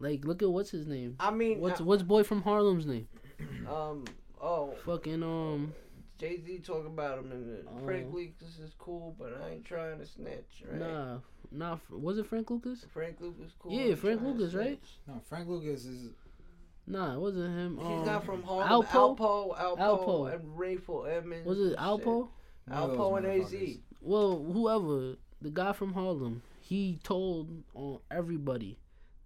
[SPEAKER 2] Like, look at what's his name?
[SPEAKER 1] I mean,
[SPEAKER 2] What's
[SPEAKER 1] uh,
[SPEAKER 2] what's boy from Harlem's name?
[SPEAKER 1] um, oh,
[SPEAKER 2] Fucking um,
[SPEAKER 1] Jay Z talk about him and
[SPEAKER 2] Oh.
[SPEAKER 1] Frank Lucas is cool, but I ain't trying to snitch, right?
[SPEAKER 2] Nah, nah. Was it Frank Lucas?
[SPEAKER 1] Frank Lucas cool.
[SPEAKER 2] Yeah,
[SPEAKER 1] I ain't
[SPEAKER 2] Frank Lucas, right?
[SPEAKER 3] No, Frank Lucas is
[SPEAKER 2] Nah, it wasn't him.
[SPEAKER 1] He's
[SPEAKER 2] um,
[SPEAKER 1] not from Harlem.
[SPEAKER 2] Alpo?
[SPEAKER 1] Alpo, Alpo,
[SPEAKER 2] Alpo.
[SPEAKER 1] and Rayful Edmonds.
[SPEAKER 2] Was it Alpo?
[SPEAKER 1] shit.
[SPEAKER 3] one of those
[SPEAKER 1] Alpo and AZ.
[SPEAKER 2] Well, whoever the guy from Harlem, he told on everybody,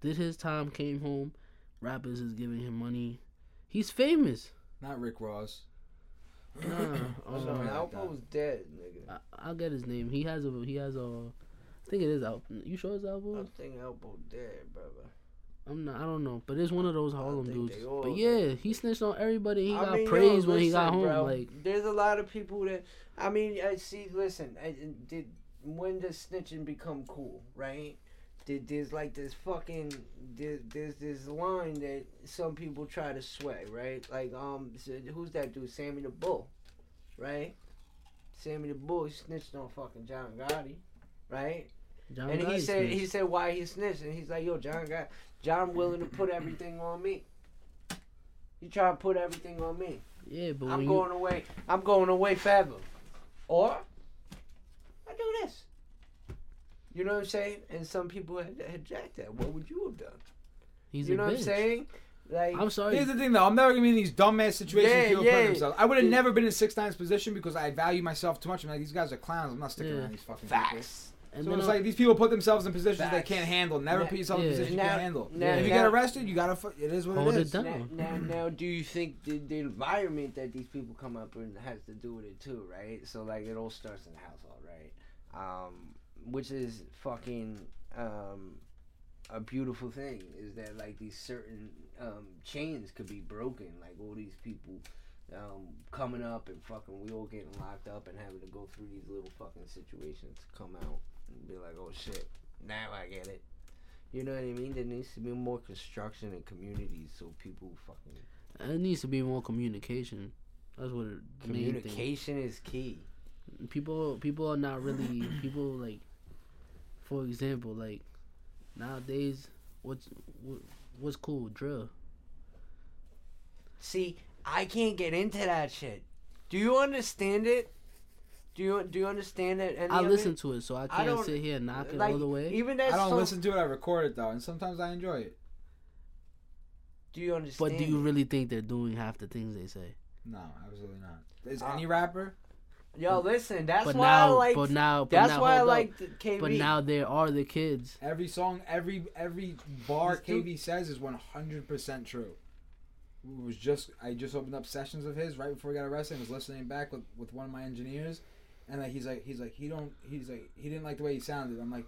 [SPEAKER 2] did his time, came home, rappers is giving him money. He's famous.
[SPEAKER 3] Not Rick Ross.
[SPEAKER 2] Nah,
[SPEAKER 1] Oh, no,
[SPEAKER 3] Something
[SPEAKER 2] um,
[SPEAKER 3] like
[SPEAKER 1] Alpo
[SPEAKER 3] that.
[SPEAKER 1] was dead, nigga.
[SPEAKER 2] I, I'll get his name. He has a he has a. I think it is Alpo. You sure it's
[SPEAKER 1] I think Alpo dead, brother.
[SPEAKER 2] I'm not. I don't know, but it's one of those Harlem dudes. But yeah, he snitched on everybody. He
[SPEAKER 1] I
[SPEAKER 2] got
[SPEAKER 1] mean, yo,
[SPEAKER 2] praised when he got home.
[SPEAKER 1] bro,
[SPEAKER 2] Like
[SPEAKER 1] there's a lot of people that. I mean, I see. Listen, I, I- did when does snitching become cool, right? There's like this fucking there's this line that some people try to sway, right? Like um, who's that dude? Sammy the Bull, right? Sammy the Bull he snitched on fucking John Gotti, right?
[SPEAKER 2] John
[SPEAKER 1] and he
[SPEAKER 2] Gotti
[SPEAKER 1] said he said why he snitched, and he's like, yo, John got John willing to put everything on me. He try to put everything on me.
[SPEAKER 2] yeah, but
[SPEAKER 1] I'm going away. I'm going away forever. Or I do this. You know what I'm saying? And some people had, had jacked that. What would you have done?
[SPEAKER 2] you, he's
[SPEAKER 1] you
[SPEAKER 2] a
[SPEAKER 1] know what I'm saying? Like
[SPEAKER 2] I'm sorry.
[SPEAKER 3] Here's the thing, though. I'm never gonna be in these dumbass situations
[SPEAKER 1] Yeah,
[SPEAKER 3] people
[SPEAKER 1] yeah.
[SPEAKER 3] themselves. I would have never been in six times position because I value myself too much. I'm like, these guys are clowns. I'm not sticking
[SPEAKER 2] Yeah.
[SPEAKER 3] around these fucking people.
[SPEAKER 1] facts.
[SPEAKER 2] and
[SPEAKER 3] So
[SPEAKER 2] then
[SPEAKER 3] it's
[SPEAKER 2] uh,
[SPEAKER 3] like these people put themselves in positions they can't handle. Never
[SPEAKER 1] Now-
[SPEAKER 3] put yourself
[SPEAKER 2] yeah.
[SPEAKER 3] a position you can't handle.
[SPEAKER 1] now-
[SPEAKER 3] if you
[SPEAKER 1] now-
[SPEAKER 3] get arrested, you gotta. fu- It is what
[SPEAKER 2] Hold
[SPEAKER 3] it
[SPEAKER 2] it
[SPEAKER 3] is.
[SPEAKER 2] down.
[SPEAKER 1] Now, now, now, do you think the, the environment that these people come up in has to do with it too, right? So like it all starts in the household, right? Um, which is fucking um, a beautiful thing. Is that like these certain um, chains could be broken, like all these people um, coming up and fucking we all getting locked up and having to go through these little fucking situations to come out and be like, oh shit, now I get it. You know what I mean? There needs to be more construction in communities so people fucking
[SPEAKER 2] it needs to be more communication. That's what it, the main thing.
[SPEAKER 1] communication is key.
[SPEAKER 2] people people are not really people like for example like nowadays what's what, what's cool drill
[SPEAKER 1] See, I can't get into that shit. Do you understand it? Do you do you understand it? Any
[SPEAKER 2] i listen
[SPEAKER 1] it?
[SPEAKER 2] to it so i
[SPEAKER 1] I
[SPEAKER 2] can't
[SPEAKER 1] don't-
[SPEAKER 2] sit here and knock it
[SPEAKER 1] like
[SPEAKER 2] all the way
[SPEAKER 1] even that
[SPEAKER 3] I don't
[SPEAKER 1] song.
[SPEAKER 3] listen to it. I record it though, and sometimes I enjoy it.
[SPEAKER 1] Do you understand?
[SPEAKER 2] but do you really think they're doing half the things they say
[SPEAKER 3] No, absolutely not. Is
[SPEAKER 1] Uh,
[SPEAKER 3] any rapper?
[SPEAKER 1] Yo, listen. That's
[SPEAKER 2] but
[SPEAKER 1] why
[SPEAKER 2] now
[SPEAKER 1] I like.
[SPEAKER 2] but now but
[SPEAKER 1] that's
[SPEAKER 2] now,
[SPEAKER 1] why I like the KB.
[SPEAKER 2] but now there are the kids
[SPEAKER 3] Every song, every every bar
[SPEAKER 1] This dude-
[SPEAKER 3] KB says is 100 percent true. It was just I just opened up sessions of his right before he got arrested. and was listening back with, with one of my engineers, and like he's like he's like he don't he's like he didn't like the way he sounded. I'm like,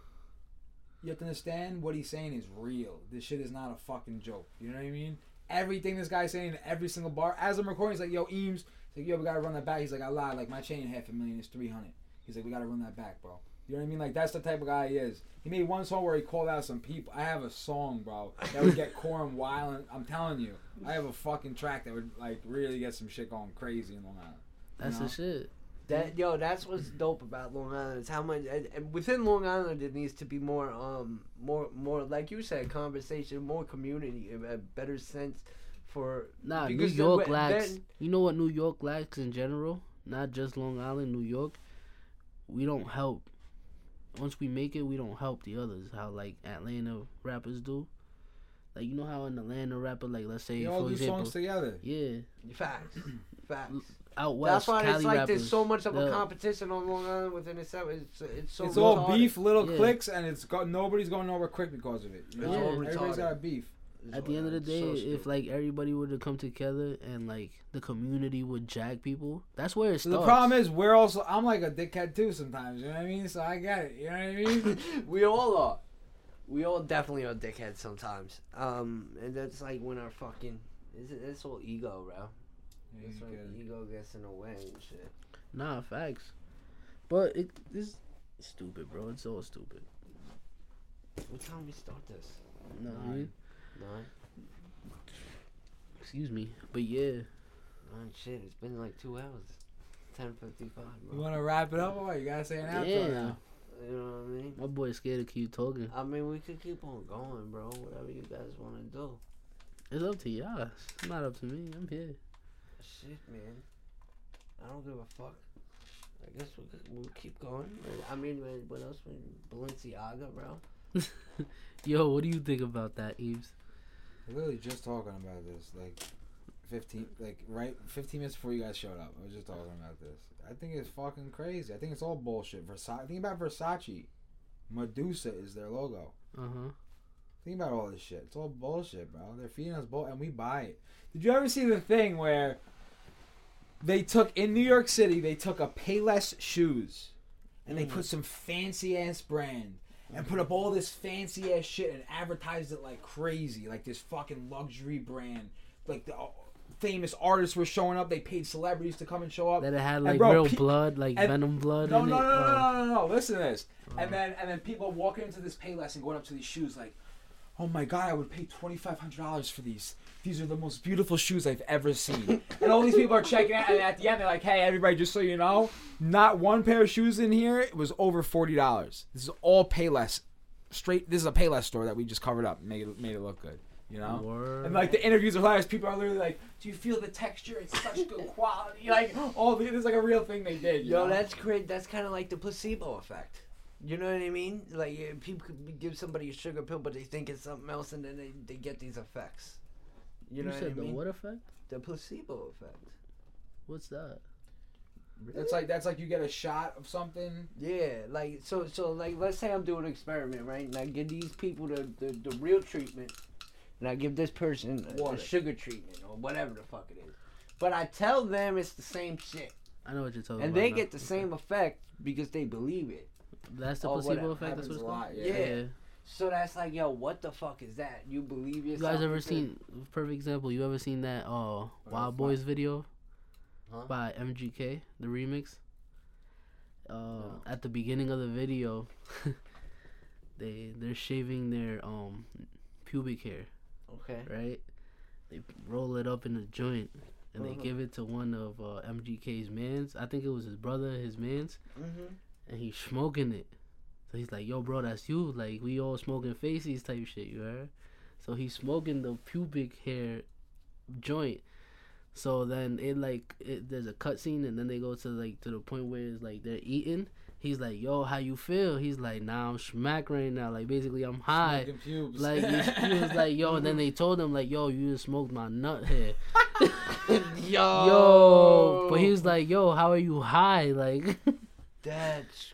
[SPEAKER 3] you have to understand what he's saying is real. This shit is not a fucking joke. You know what I mean? Everything this guy's saying in every single bar. As I'm recording, he's like, yo, Eames, he's like, yo, we gotta run that back. He's like, I lied. Like my chain half a million is 300. He's like, we gotta run that back, bro. You know what I mean? Like that's the type of guy he is. He made one song where he called out some people. I have a song, bro, that would get Coram wild. I'm telling you, I have a fucking track that would like really get some shit going crazy in Long Island.
[SPEAKER 2] that's
[SPEAKER 3] No.
[SPEAKER 2] the shit
[SPEAKER 1] That yo, that's what's dope about Long Island. Is how much and, and within Long Island there needs to be more, um, more, more like you said, conversation, more community, a a better sense for.
[SPEAKER 2] nah new york
[SPEAKER 1] when-
[SPEAKER 2] lacks
[SPEAKER 1] then-
[SPEAKER 2] you know what new york lacks in general not just long island new york we don't help once we make it we don't help the others how like atlanta rappers do like you know how an atlanta rapper like let's say
[SPEAKER 3] They all
[SPEAKER 2] for
[SPEAKER 3] do
[SPEAKER 2] example
[SPEAKER 3] songs together.
[SPEAKER 2] yeah
[SPEAKER 1] Facts, facts.
[SPEAKER 2] out west
[SPEAKER 1] That's why
[SPEAKER 2] Cali
[SPEAKER 1] it's like
[SPEAKER 2] rappers,
[SPEAKER 1] there's so much of a
[SPEAKER 2] the-
[SPEAKER 1] competition on Long Island within itself. It's it's so.
[SPEAKER 3] it's all beef, little
[SPEAKER 2] Yeah.
[SPEAKER 3] clicks, and it's got nobody's going nowhere quick because of it. You know?
[SPEAKER 2] It's all
[SPEAKER 3] Everybody's
[SPEAKER 1] retarded.
[SPEAKER 3] got a beef.
[SPEAKER 2] At the end of the day,
[SPEAKER 1] so
[SPEAKER 2] if like everybody were to come together and like the community would jag people, that's where it
[SPEAKER 3] So
[SPEAKER 2] starts.
[SPEAKER 3] the problem is we're also I'm like a dickhead too sometimes. You know what I mean? So I get it. You know what I mean?
[SPEAKER 1] we all are. We all definitely are dickheads sometimes. Um, and that's like when our fucking it's, it's all ego, bro. It's like ego gets in the way and shit.
[SPEAKER 2] nah, facts. But it this stupid, bro. It's all stupid.
[SPEAKER 1] What time we start this?
[SPEAKER 2] No,
[SPEAKER 3] Nine.
[SPEAKER 1] Nine.
[SPEAKER 2] excuse me, but yeah,
[SPEAKER 1] Nine. Shit, it's been like two hours. Ten fifty-five,
[SPEAKER 3] You want to wrap it up or what? You gotta say an outro
[SPEAKER 2] Yeah.
[SPEAKER 3] now.
[SPEAKER 1] You know what I mean?
[SPEAKER 2] my boy's scared to keep talking.
[SPEAKER 1] I mean, we could keep on going, bro. Whatever you guys want to do.
[SPEAKER 2] It's up to y'all. It's not up to me. I'm here.
[SPEAKER 1] Shit, man. I don't give a fuck. I guess we'll, we'll keep going. I mean, what else? Balenciaga, bro.
[SPEAKER 2] Yo, what do you think about that, Eves?
[SPEAKER 3] Literally just talking about this, like fifteen, like right, fifteen minutes before you guys showed up. I was just talking about this. I think it's fucking crazy. I think it's all bullshit. Versace. Think about Versace. Medusa is their logo.
[SPEAKER 2] Uh huh.
[SPEAKER 3] Think about all this shit. It's all bullshit, bro. They're feeding us bull, and we buy it. Did you ever see the thing where they took in New York City? They took a Payless shoes, and they
[SPEAKER 1] Mm.
[SPEAKER 3] put some fancy ass brand, and put up all this fancy ass shit, and advertised it like crazy, like this fucking luxury brand. Like the uh, famous artists were showing up. They paid celebrities to come and show up.
[SPEAKER 2] That it had like
[SPEAKER 3] bro,
[SPEAKER 2] real
[SPEAKER 3] pe-
[SPEAKER 2] blood, like
[SPEAKER 3] and-
[SPEAKER 2] venom blood.
[SPEAKER 3] No, no,
[SPEAKER 2] it.
[SPEAKER 3] no, no,
[SPEAKER 2] Oh.
[SPEAKER 3] no, no, no. Listen to this.
[SPEAKER 2] Oh.
[SPEAKER 3] And then and then people walking into this Payless and going up to these shoes like, oh my god, I would pay twenty five hundred dollars for these. These are the most beautiful shoes I've ever seen. and all these people are checking out, and at the end they're like, hey, everybody, just so you know, not one pair of shoes in here it was over forty dollars. This is all Payless. Straight. This is a Payless store that we just covered up, and made it made it look good. You know.
[SPEAKER 2] Word.
[SPEAKER 3] And like the interviews are hilarious. People are literally like, "Do you feel the texture? It's such good quality." Like, all the, it's like a real thing they did. you
[SPEAKER 1] Yo,
[SPEAKER 3] know?
[SPEAKER 1] that's great. That's kind of like the placebo effect. You know what I mean? Like people could give somebody a sugar pill, but they think it's something else, and then they, they get these effects. You
[SPEAKER 2] You,
[SPEAKER 1] know
[SPEAKER 2] said
[SPEAKER 1] what I mean?
[SPEAKER 2] the what effect?
[SPEAKER 1] The placebo effect.
[SPEAKER 2] What's that?
[SPEAKER 3] That's like that's like you get a shot of something.
[SPEAKER 1] Yeah, like so so like let's say I'm doing an experiment, right? And I give these people the the, the real treatment, and I give this person a, a sugar treatment or whatever the fuck it is. But I tell them it's the same shit,
[SPEAKER 2] I know what you're talking
[SPEAKER 1] and
[SPEAKER 2] about.
[SPEAKER 1] they get the same effect because they believe it.
[SPEAKER 2] That's the
[SPEAKER 1] Oh,
[SPEAKER 2] placebo
[SPEAKER 1] whatever.
[SPEAKER 2] effect. That's
[SPEAKER 3] Happens
[SPEAKER 2] what
[SPEAKER 3] a
[SPEAKER 2] it's
[SPEAKER 3] lot.
[SPEAKER 2] called.
[SPEAKER 3] Yeah.
[SPEAKER 1] Yeah. So that's like, yo, what the fuck is that? You believe yourself?
[SPEAKER 2] You guys ever
[SPEAKER 1] into-
[SPEAKER 2] seen perfect example? You ever seen that uh Wild. Boys video
[SPEAKER 1] Huh?
[SPEAKER 2] by MGK, the remix? Uh,
[SPEAKER 3] No.
[SPEAKER 2] at the beginning of the video, they they're shaving their um pubic hair,
[SPEAKER 1] Okay.
[SPEAKER 2] right? They roll it up in a joint and
[SPEAKER 1] Uh-huh.
[SPEAKER 2] they give it to one of uh, MGK's mans. I think it was his brother, his mans,
[SPEAKER 1] Mm-hmm.
[SPEAKER 2] and he's smoking it. So he's like, "Yo, bro, that's you. Like we all smoking faces type shit, you heard?" So he's smoking the pubic hair joint. So then it like it, there's a cutscene, and then they go to like to the point where it's like they're eating. He's like, "Yo, how you feel?" He's like, "Nah, I'm smack right now. Like basically, I'm high."
[SPEAKER 3] Pubes.
[SPEAKER 2] Like he, he was like, "Yo," and then they told him like, "Yo, you just smoked my nut hair."
[SPEAKER 1] yo.
[SPEAKER 2] Yo, but he was like, "Yo, how are you high?" Like.
[SPEAKER 1] That's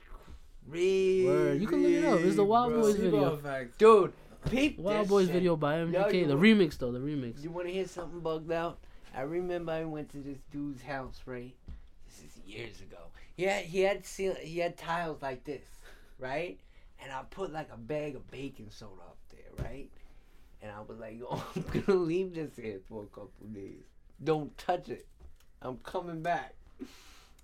[SPEAKER 1] crazy.
[SPEAKER 2] Word. You can look it up. It's the Wild
[SPEAKER 1] bro.
[SPEAKER 2] Boys
[SPEAKER 3] Placebo
[SPEAKER 2] video.
[SPEAKER 3] effect.
[SPEAKER 1] Dude, peep
[SPEAKER 2] Wild Boys
[SPEAKER 1] shit.
[SPEAKER 2] video by MGK.
[SPEAKER 1] you
[SPEAKER 2] the remix though, the remix.
[SPEAKER 1] You want to hear something bugged out? I remember I went to this dude's house, right? This is years ago. He had he had he had tiles like this, right? And I put like a bag of baking soda up there, right? And I was like, "Oh, I'm gonna leave this here for a couple days. Don't touch it. I'm coming back."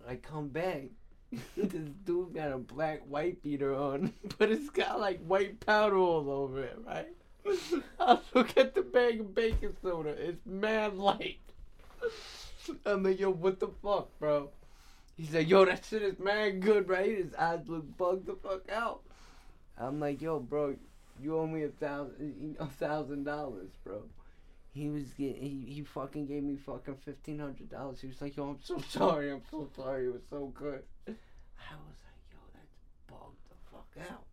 [SPEAKER 1] I come back. this dude got a black white beater on, but it's got like white powder all over it, right? I look at the bag of baking soda. It's mad light. I'm like, yo, what the fuck, bro? He's like, yo, that shit is mad good, right? His eyes look bugged the fuck out. I'm like, yo, bro, you owe me a thousand, a thousand dollars, bro. He was getting, he, he fucking gave me fucking fifteen hundred dollars. He was like, yo, I'm so sorry, I'm so sorry, it was so good. I was like, yo, that's bugged the fuck out.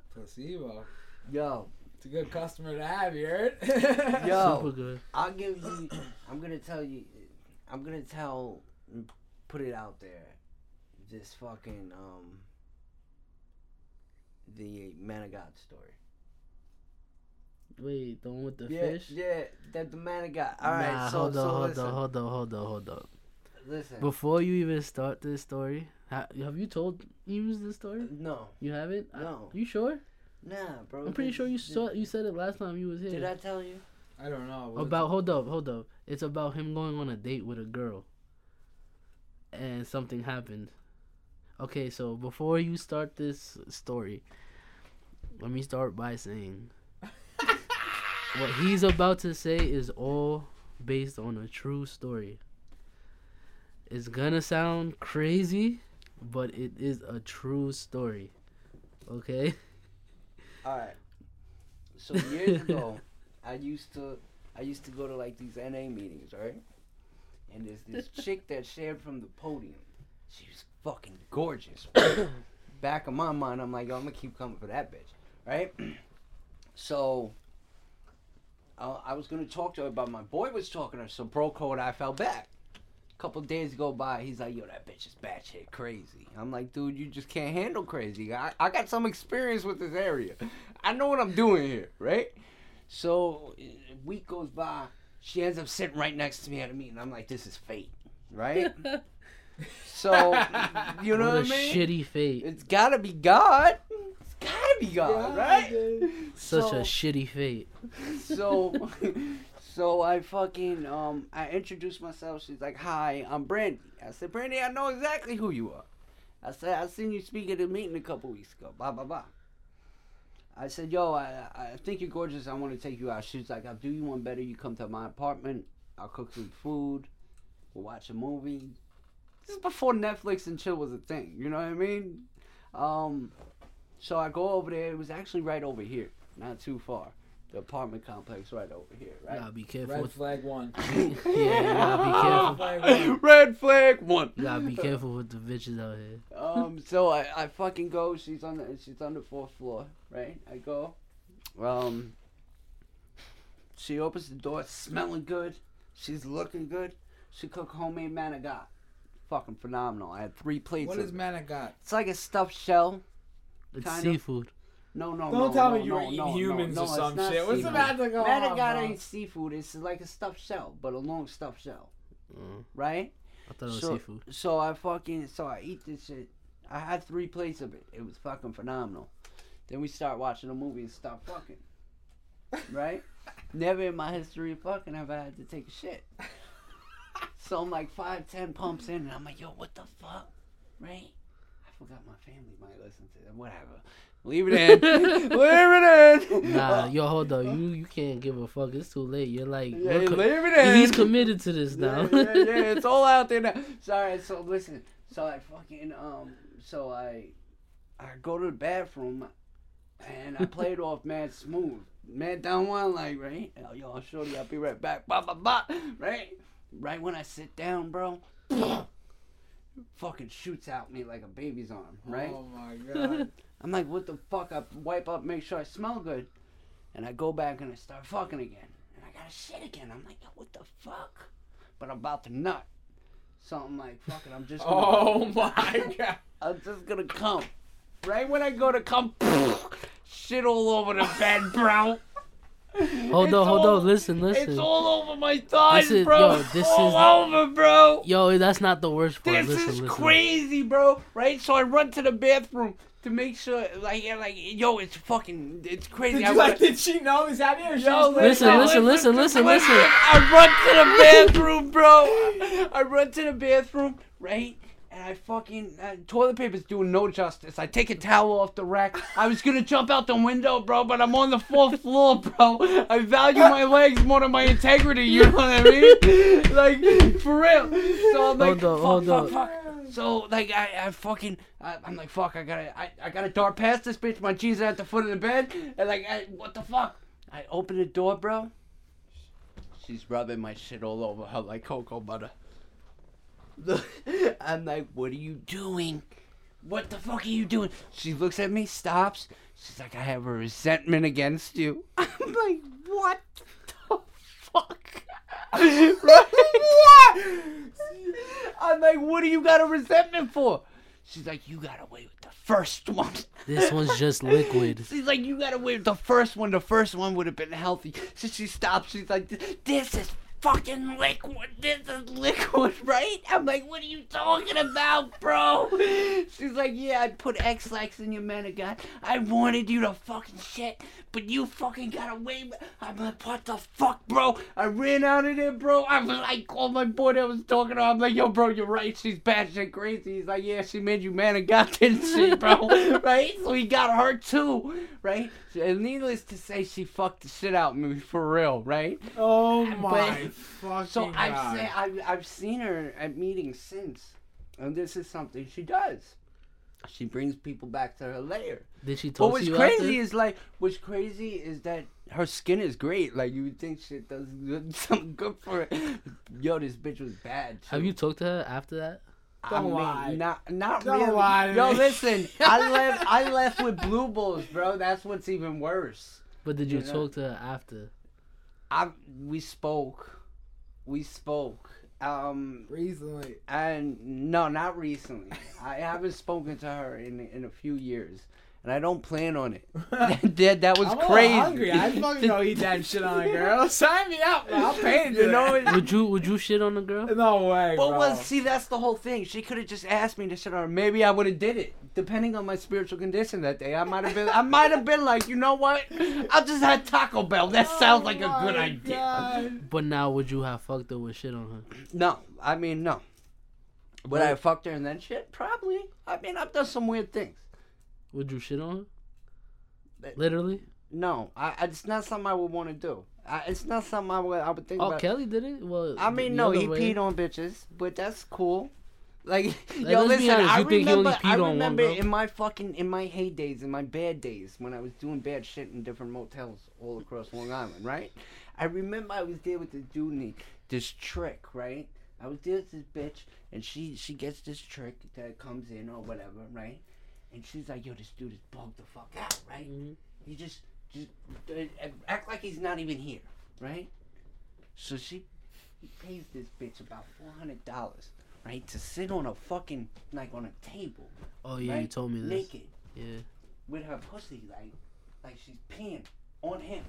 [SPEAKER 3] Placebo.
[SPEAKER 1] Yo,
[SPEAKER 3] It's a good customer to have. You heard?
[SPEAKER 1] Yo.
[SPEAKER 2] Super good.
[SPEAKER 1] I'll give you. I'm gonna tell you. I'm gonna tell. Put it out there. This fucking um. The man of God story.
[SPEAKER 2] Wait, the one with the
[SPEAKER 1] yeah,
[SPEAKER 2] fish?
[SPEAKER 1] yeah, that the man got. God. All right,
[SPEAKER 2] nah,
[SPEAKER 1] so
[SPEAKER 2] hold
[SPEAKER 1] so
[SPEAKER 2] on, hold
[SPEAKER 1] listen,
[SPEAKER 2] on, hold on, hold on, hold on.
[SPEAKER 1] listen.
[SPEAKER 2] Before you even start this story, ha- have you told Eames this story?
[SPEAKER 1] no,
[SPEAKER 2] You haven't? I-
[SPEAKER 1] No.
[SPEAKER 2] you sure?
[SPEAKER 1] nah, bro.
[SPEAKER 2] I'm pretty sure you
[SPEAKER 1] this-
[SPEAKER 2] saw you said it last time you was here.
[SPEAKER 1] Did I tell you?
[SPEAKER 3] I don't know. What-
[SPEAKER 2] About hold up, hold up. It's about him going on a date with a girl. And something happened. Okay, so before you start this story, let me start by saying what he's about to say is all based on a true story. It's gonna sound crazy, but it is a true story. Okay?
[SPEAKER 1] All right. So years ago, I used to I used to go to like these NA meetings, right? and there's this chick that shared from the podium. She was fucking gorgeous. Back of my mind, I'm like, yo, I'm gonna keep coming for that bitch, right? so, uh, I was gonna talk to her, but my boy was talking to her, so bro code, I fell back. A couple days go by, he's like, yo, that bitch is batshit crazy. I'm like, dude, you just can't handle crazy. I, I got some experience with this area. I know what I'm doing here, right? So, a week goes by, she ends up sitting right next to me at a meeting. I'm like, this is fate, right? so, you know
[SPEAKER 2] what
[SPEAKER 1] what,
[SPEAKER 2] a
[SPEAKER 1] I mean?
[SPEAKER 2] shitty fate.
[SPEAKER 1] It's gotta be God. It's gotta be God, right?
[SPEAKER 2] Such
[SPEAKER 1] so-
[SPEAKER 2] a shitty fate.
[SPEAKER 1] So, so I fucking um, I introduced myself. She's like, "Hi, I'm Brandy." I said, "Brandy, I know exactly who you are." I said, "I seen you speak at a meeting a couple weeks ago." Blah blah blah. I said, "Yo, I I think you're gorgeous. I want to take you out." She's like, "I'll do you one better. You come to my apartment. I'll cook some food. We'll watch a movie." This is before Netflix and chill was a thing. You know what I mean? Um, so I go over there. It was actually right over here, not too far. The apartment complex right over here,
[SPEAKER 2] You
[SPEAKER 1] right?
[SPEAKER 2] gotta be careful.
[SPEAKER 3] Red
[SPEAKER 2] with-
[SPEAKER 3] flag one.
[SPEAKER 2] yeah, you gotta be careful.
[SPEAKER 1] Red flag one.
[SPEAKER 2] You gotta be careful with the bitches out here.
[SPEAKER 1] Um, so I, I fucking go. She's on the she's on the fourth floor, right? I go. Um. She opens the door, smelling good. She's looking good. She cook homemade manigat. Fucking phenomenal. I had three plates.
[SPEAKER 3] What
[SPEAKER 1] of
[SPEAKER 3] is
[SPEAKER 1] it.
[SPEAKER 3] Manigat?
[SPEAKER 1] It's like a stuffed shell.
[SPEAKER 2] It's
[SPEAKER 1] Kind of.
[SPEAKER 2] seafood.
[SPEAKER 1] No, no,
[SPEAKER 3] Don't
[SPEAKER 1] no,
[SPEAKER 3] tell
[SPEAKER 1] no,
[SPEAKER 3] me you
[SPEAKER 1] no,
[SPEAKER 3] were eating
[SPEAKER 1] no,
[SPEAKER 3] humans
[SPEAKER 1] no,
[SPEAKER 3] or some
[SPEAKER 1] it's not
[SPEAKER 3] shit. What's
[SPEAKER 1] seafood.
[SPEAKER 3] about to go on,
[SPEAKER 1] Manigat
[SPEAKER 3] bro?
[SPEAKER 1] ain't seafood. It's like a stuffed shell, but a long stuffed shell,
[SPEAKER 2] Mm,
[SPEAKER 1] right?
[SPEAKER 2] I thought it was
[SPEAKER 1] So-
[SPEAKER 2] seafood.
[SPEAKER 1] So I fucking so I eat this shit. I had three plates of it. It was fucking phenomenal. Then we start watching a movie and start fucking. Right? Never in my history of fucking have I had to take a shit. So I'm like five, ten pumps in and I'm like, yo, what the fuck? Right? I forgot my family might listen to that. Whatever. Leave it in. Leave it in.
[SPEAKER 2] Nah, yo, hold up. You you can't give a fuck. It's too late. You're like,
[SPEAKER 1] Yeah,
[SPEAKER 2] co-
[SPEAKER 1] leave it in.
[SPEAKER 2] he's committed to this now.
[SPEAKER 1] Yeah, yeah, yeah, it's all out there now. Sorry, so listen. So I fucking um so I I go to the bathroom and I play it off mad smooth. Mad down one like, right? Oh, yo, shorty, I'll be right back. Bah, bah, bah, right? Right when I sit down, bro, fucking shoots out me like a baby's arm, oh right?
[SPEAKER 3] Oh my god.
[SPEAKER 1] I'm like, what the fuck? I wipe up, make sure I smell good. And I go back and I start fucking again. And I gotta shit again. I'm like, what the fuck? But I'm about to nut. So I'm like, fuck it, I'm just gonna,
[SPEAKER 3] oh my god.
[SPEAKER 1] I'm just gonna come. Right when I go to come, shit all over the bed, bro.
[SPEAKER 2] hold
[SPEAKER 1] It's
[SPEAKER 2] on, hold
[SPEAKER 1] all-
[SPEAKER 2] on. Listen, listen.
[SPEAKER 1] It's all over my thighs,
[SPEAKER 2] This is-
[SPEAKER 1] bro.
[SPEAKER 2] yo, this
[SPEAKER 1] all
[SPEAKER 2] is-
[SPEAKER 1] over, bro.
[SPEAKER 2] Yo, that's not the worst part.
[SPEAKER 1] This
[SPEAKER 2] listen,
[SPEAKER 1] is
[SPEAKER 2] listen.
[SPEAKER 1] crazy, bro. Right? So I run to the bathroom to make sure, like, yeah, like, yo, it's fucking, it's crazy.
[SPEAKER 3] Did you like? Did she know he's happy or she
[SPEAKER 1] Yo,
[SPEAKER 3] just
[SPEAKER 2] Listen,
[SPEAKER 3] like,
[SPEAKER 2] listen, listen, listen, listen.
[SPEAKER 1] I run to the bathroom, bro. I run to the bathroom, right? And I fucking uh, toilet paper's doing no justice. I take a towel off the rack. I was gonna jump out the window, bro, but I'm on the fourth floor, bro. I value my legs more than my integrity. You know what I mean? Like for real. So I'm like,
[SPEAKER 2] Hold
[SPEAKER 1] fuck, fuck, fuck. So like I, I fucking I, I'm like fuck I gotta I, I gotta dart past this bitch. My jeans are at the foot of the bed and like I, what the fuck? I open the door, bro. She's rubbing my shit all over her like cocoa butter. I'm like, what are you doing? What the fuck are you doing? She looks at me, stops. She's like, I have a resentment against you. I'm like, what the fuck? right? I'm like, what do you got a resentment for? She's like, you got away with the first one.
[SPEAKER 2] This one's just liquid.
[SPEAKER 1] She's like, you got away with the first one. The first one would have been healthy. So she stops. She's like, this is fucking liquid. This is liquid, right? I'm like, what are you talking about, bro? She's like, yeah, I put Ex-Lax in your Manigat. I wanted you to fucking shit, but you fucking got away I'm like, what the fuck, bro? I ran out of there, bro. I was like, called my boy that was talking to her. I'm like, yo, bro, you're right. She's batshit crazy. He's like, yeah, she made you Manigat, didn't she, bro? right? So he got her too, right? And needless to say, she fucked the shit out of me for real, right?
[SPEAKER 3] Oh
[SPEAKER 1] But-
[SPEAKER 3] my fucking
[SPEAKER 1] So I've
[SPEAKER 3] god.
[SPEAKER 1] say, I've, I've seen her at meetings since, and this is something she does. she brings people back to her lair.
[SPEAKER 2] Did she
[SPEAKER 1] But
[SPEAKER 2] talk to
[SPEAKER 1] what's
[SPEAKER 2] you
[SPEAKER 1] crazy
[SPEAKER 2] after?
[SPEAKER 1] is like, what's crazy is that her skin is great. Like you would think shit does good, something good for it. Yo, this bitch was bad.
[SPEAKER 2] Have you talked to her after that?
[SPEAKER 1] I
[SPEAKER 3] Don't
[SPEAKER 1] mean,
[SPEAKER 3] lie.
[SPEAKER 1] Not, not
[SPEAKER 3] Don't
[SPEAKER 1] really.
[SPEAKER 3] lie to
[SPEAKER 1] Yo,
[SPEAKER 3] me.
[SPEAKER 1] listen. I left. I left with blue bulls, bro. That's what's even worse.
[SPEAKER 2] But did you
[SPEAKER 1] Yeah.
[SPEAKER 2] talk to her after?
[SPEAKER 1] I we spoke, we spoke. Um,
[SPEAKER 3] Recently.
[SPEAKER 1] and no, not recently. I haven't spoken to her in in a few years, and I don't plan on it. that that was
[SPEAKER 3] I'm a little
[SPEAKER 1] crazy.
[SPEAKER 3] hungry. I fucking go eat that shit on a girl. Sign me up, bro. I'll pay to
[SPEAKER 1] You know
[SPEAKER 3] that.
[SPEAKER 1] it-
[SPEAKER 2] Would you would you shit on a girl?
[SPEAKER 3] No way,
[SPEAKER 1] But
[SPEAKER 3] bro.
[SPEAKER 1] well, see, that's the whole thing. She could have just asked me to shit on her. Maybe I would have did it, depending on my spiritual condition that day. I might have been. I might have been like, you know what? I'll just had Taco Bell. That oh sounds like a
[SPEAKER 3] Oh
[SPEAKER 1] good
[SPEAKER 3] my
[SPEAKER 1] idea.
[SPEAKER 3] God.
[SPEAKER 2] But now would you have fucked her with shit on her?
[SPEAKER 1] No, I mean no. Would I have fucked her and then shit? Probably. I mean, I've done some weird things.
[SPEAKER 2] Would you shit on her? Literally?
[SPEAKER 1] No, I, I- it's not something I would want to do. I, it's not something I would, I would think
[SPEAKER 2] Oh,
[SPEAKER 1] about.
[SPEAKER 2] Kelly did it. Well,
[SPEAKER 1] I mean, no, he
[SPEAKER 2] way-
[SPEAKER 1] peed on bitches, but that's cool. Like,
[SPEAKER 2] Like,
[SPEAKER 1] yo, listen, I
[SPEAKER 2] you think he only
[SPEAKER 1] remember,
[SPEAKER 2] peed
[SPEAKER 1] I
[SPEAKER 2] one
[SPEAKER 1] remember in my fucking, in my heydays, in my bad days, when I was doing bad shit in different motels all across Long Island, right? I remember I was there with this dude and he, this trick, right? I was there with this bitch, and she she gets this trick that comes in or whatever, right? And she's like, yo, this dude is bugged the fuck out, right?
[SPEAKER 2] Mhm.
[SPEAKER 1] He just just uh, act like he's not even here, right? So she he pays this bitch about four hundred dollars, right, to sit on a fucking like on a table,
[SPEAKER 2] Oh yeah,
[SPEAKER 1] right,
[SPEAKER 2] you told me this.
[SPEAKER 1] naked
[SPEAKER 2] Yeah.
[SPEAKER 1] with her pussy like like she's peeing on him,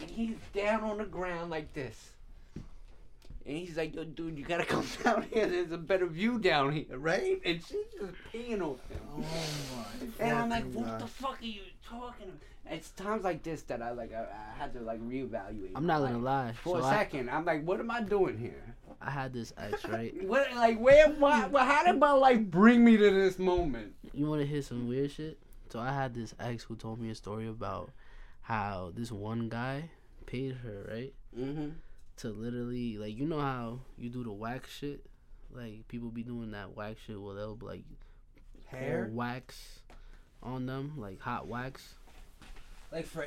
[SPEAKER 1] and he's down on the ground like this. And he's like, yo, dude, you gotta come down here. There's a better view down here, right? And she's just peeing on him.
[SPEAKER 3] Oh my.
[SPEAKER 1] And I'm like, what
[SPEAKER 3] God.
[SPEAKER 1] the fuck are you talking about? It's times like this that I like I, I had to like reevaluate.
[SPEAKER 2] I'm not
[SPEAKER 1] my
[SPEAKER 2] gonna lie.
[SPEAKER 1] For
[SPEAKER 2] So
[SPEAKER 1] a
[SPEAKER 2] I,
[SPEAKER 1] second, I'm like, what am I doing here?
[SPEAKER 2] I had this ex, right?
[SPEAKER 1] What like where why, well, how did my life bring me to this moment?
[SPEAKER 2] You want to hear some weird shit? So I had this ex who told me a story about how this one guy paid her, right?
[SPEAKER 1] Mm-hmm.
[SPEAKER 2] To literally, like, you know how you do the wax shit? Like, people be doing that wax shit where they'll, like,
[SPEAKER 3] Hair?
[SPEAKER 2] wax on them, like hot wax.
[SPEAKER 3] Like for.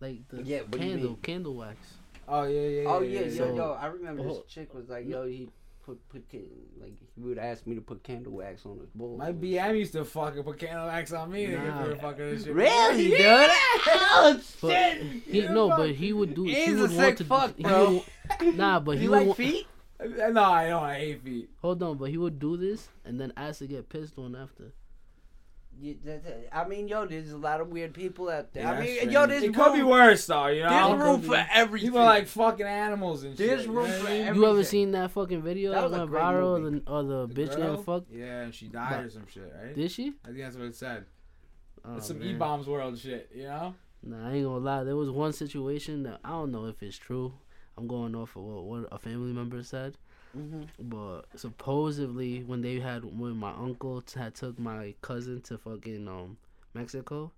[SPEAKER 2] Like the
[SPEAKER 1] Yeah, what do you
[SPEAKER 2] candle, candle wax.
[SPEAKER 3] Oh yeah, yeah.
[SPEAKER 1] yeah Oh yeah, yeah. yo,
[SPEAKER 2] So-
[SPEAKER 1] yo, I remember
[SPEAKER 2] Oh.
[SPEAKER 1] this chick was like, yo, he put put can- like he would ask me to put candle wax on his balls.
[SPEAKER 3] My BM used to fucking put candle wax on me.
[SPEAKER 2] Nah.
[SPEAKER 3] Nah. For fucking this shit.
[SPEAKER 1] Really, dude? Oh shit!
[SPEAKER 2] he no,
[SPEAKER 3] fuck.
[SPEAKER 2] but he would do. he
[SPEAKER 1] He's a sick
[SPEAKER 2] to.
[SPEAKER 1] fuck,
[SPEAKER 2] he
[SPEAKER 1] bro.
[SPEAKER 2] would- nah, but he
[SPEAKER 1] You
[SPEAKER 2] would.
[SPEAKER 1] like
[SPEAKER 2] wa-
[SPEAKER 1] feet?
[SPEAKER 3] No, I don't. I hate feet.
[SPEAKER 2] Hold on, but he would do this and then ask to get pissed on after.
[SPEAKER 1] You, that, that- I mean, yo, there's a lot of weird people out there.
[SPEAKER 3] Yeah,
[SPEAKER 1] I mean,
[SPEAKER 3] that's
[SPEAKER 1] yo,
[SPEAKER 3] strange.
[SPEAKER 1] there's
[SPEAKER 3] it could be worse though. You know,
[SPEAKER 1] there's room for everything.
[SPEAKER 3] People are like fucking animals and shit.
[SPEAKER 1] There's
[SPEAKER 3] you
[SPEAKER 1] room
[SPEAKER 3] know
[SPEAKER 1] for
[SPEAKER 3] I mean?
[SPEAKER 1] every-
[SPEAKER 2] You ever seen that fucking video
[SPEAKER 1] That
[SPEAKER 2] that,
[SPEAKER 1] was a
[SPEAKER 2] went viral
[SPEAKER 1] movie.
[SPEAKER 2] the, uh, or the,
[SPEAKER 3] The
[SPEAKER 2] bitch
[SPEAKER 3] girl?
[SPEAKER 2] getting fucked?
[SPEAKER 3] Yeah, and she died
[SPEAKER 2] But-
[SPEAKER 3] or some shit, right?
[SPEAKER 2] Did she?
[SPEAKER 3] I think that's what it said.
[SPEAKER 2] Oh,
[SPEAKER 3] It's some. E bombs world shit, you know?
[SPEAKER 2] Nah, I ain't gonna lie. There was one situation that I don't know if it's true. I'm going off of what, what a family member said.
[SPEAKER 1] Mhm.
[SPEAKER 2] But supposedly, when they had when my uncle t- had took my cousin to fucking um Mexico,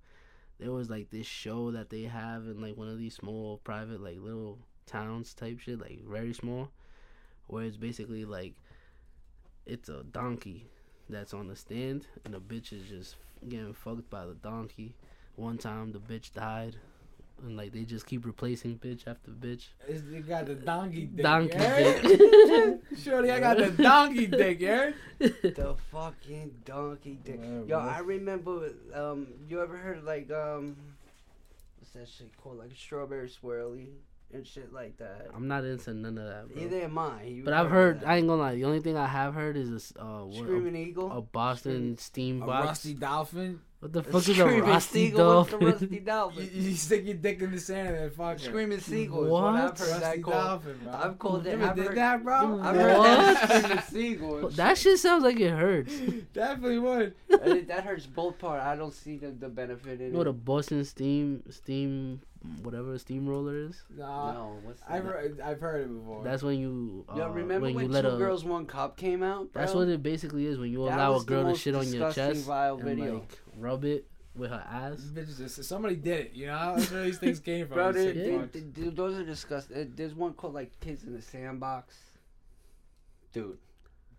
[SPEAKER 2] there was like this show that they have in like one of these small private like little towns type shit, like very small, where it's basically like it's a donkey that's on the stand and the bitch is just getting fucked by the donkey. One time the bitch died. And like they just keep replacing bitch after bitch.
[SPEAKER 3] It's, you got the donkey dick.
[SPEAKER 2] Donkey
[SPEAKER 3] yeah?
[SPEAKER 2] dick.
[SPEAKER 3] Shorty, I got the donkey dick, yeah?
[SPEAKER 1] The fucking donkey dick.
[SPEAKER 3] Yeah,
[SPEAKER 1] Yo,
[SPEAKER 3] bro.
[SPEAKER 1] I remember. Um, you ever heard of, like um, what's that shit called? Like a strawberry swirly and shit like that.
[SPEAKER 2] I'm not into none of that, bro.
[SPEAKER 1] Either am I. You
[SPEAKER 2] But I've heard.
[SPEAKER 1] that.
[SPEAKER 2] I ain't gonna lie. The only thing I have heard is a s- uh, what,
[SPEAKER 1] Screaming
[SPEAKER 2] a,
[SPEAKER 1] Eagle.
[SPEAKER 2] a Boston steam
[SPEAKER 3] A
[SPEAKER 2] box.
[SPEAKER 3] rusty dolphin.
[SPEAKER 2] What the fuck is a
[SPEAKER 1] Screaming
[SPEAKER 2] rusty
[SPEAKER 1] Seagull. What's the
[SPEAKER 2] dolphin?
[SPEAKER 1] rusty
[SPEAKER 3] You,
[SPEAKER 1] dolphin?
[SPEAKER 3] you stick your dick in the sand and then fuck her.
[SPEAKER 1] Screaming Seagull is what I've
[SPEAKER 2] What?
[SPEAKER 1] heard that
[SPEAKER 3] Rusty
[SPEAKER 1] called.
[SPEAKER 3] dolphin, bro.
[SPEAKER 1] I've called
[SPEAKER 3] You
[SPEAKER 1] it.
[SPEAKER 3] ever
[SPEAKER 1] I've
[SPEAKER 3] did
[SPEAKER 1] heard,
[SPEAKER 3] that, bro?
[SPEAKER 1] I've heard that
[SPEAKER 2] What?
[SPEAKER 1] Screaming Seagull.
[SPEAKER 2] that shit sounds like it hurts.
[SPEAKER 3] Definitely would.
[SPEAKER 1] That hurts both parts. I don't see the, the benefit in
[SPEAKER 2] You know what a. Boston steam steam whatever a steamroller is?
[SPEAKER 3] No,
[SPEAKER 1] No, what's that?
[SPEAKER 3] I've heard, I've heard it before.
[SPEAKER 2] That's when you. Uh,
[SPEAKER 1] Yo, remember
[SPEAKER 2] when
[SPEAKER 1] when,
[SPEAKER 2] you let
[SPEAKER 1] Two
[SPEAKER 2] a.
[SPEAKER 1] Girls One Cup came out? Bro?
[SPEAKER 2] That's what it basically is when you
[SPEAKER 1] That
[SPEAKER 2] allow a girl to
[SPEAKER 1] most
[SPEAKER 2] shit on your chest
[SPEAKER 1] vile
[SPEAKER 2] and
[SPEAKER 1] video.
[SPEAKER 2] like rub it with her ass.
[SPEAKER 3] Bitches somebody did it, you know? That's where these things came from.
[SPEAKER 1] Bro, they, they, they- those are disgusting. Uh, There's one called like Kids in the Sandbox. Dude,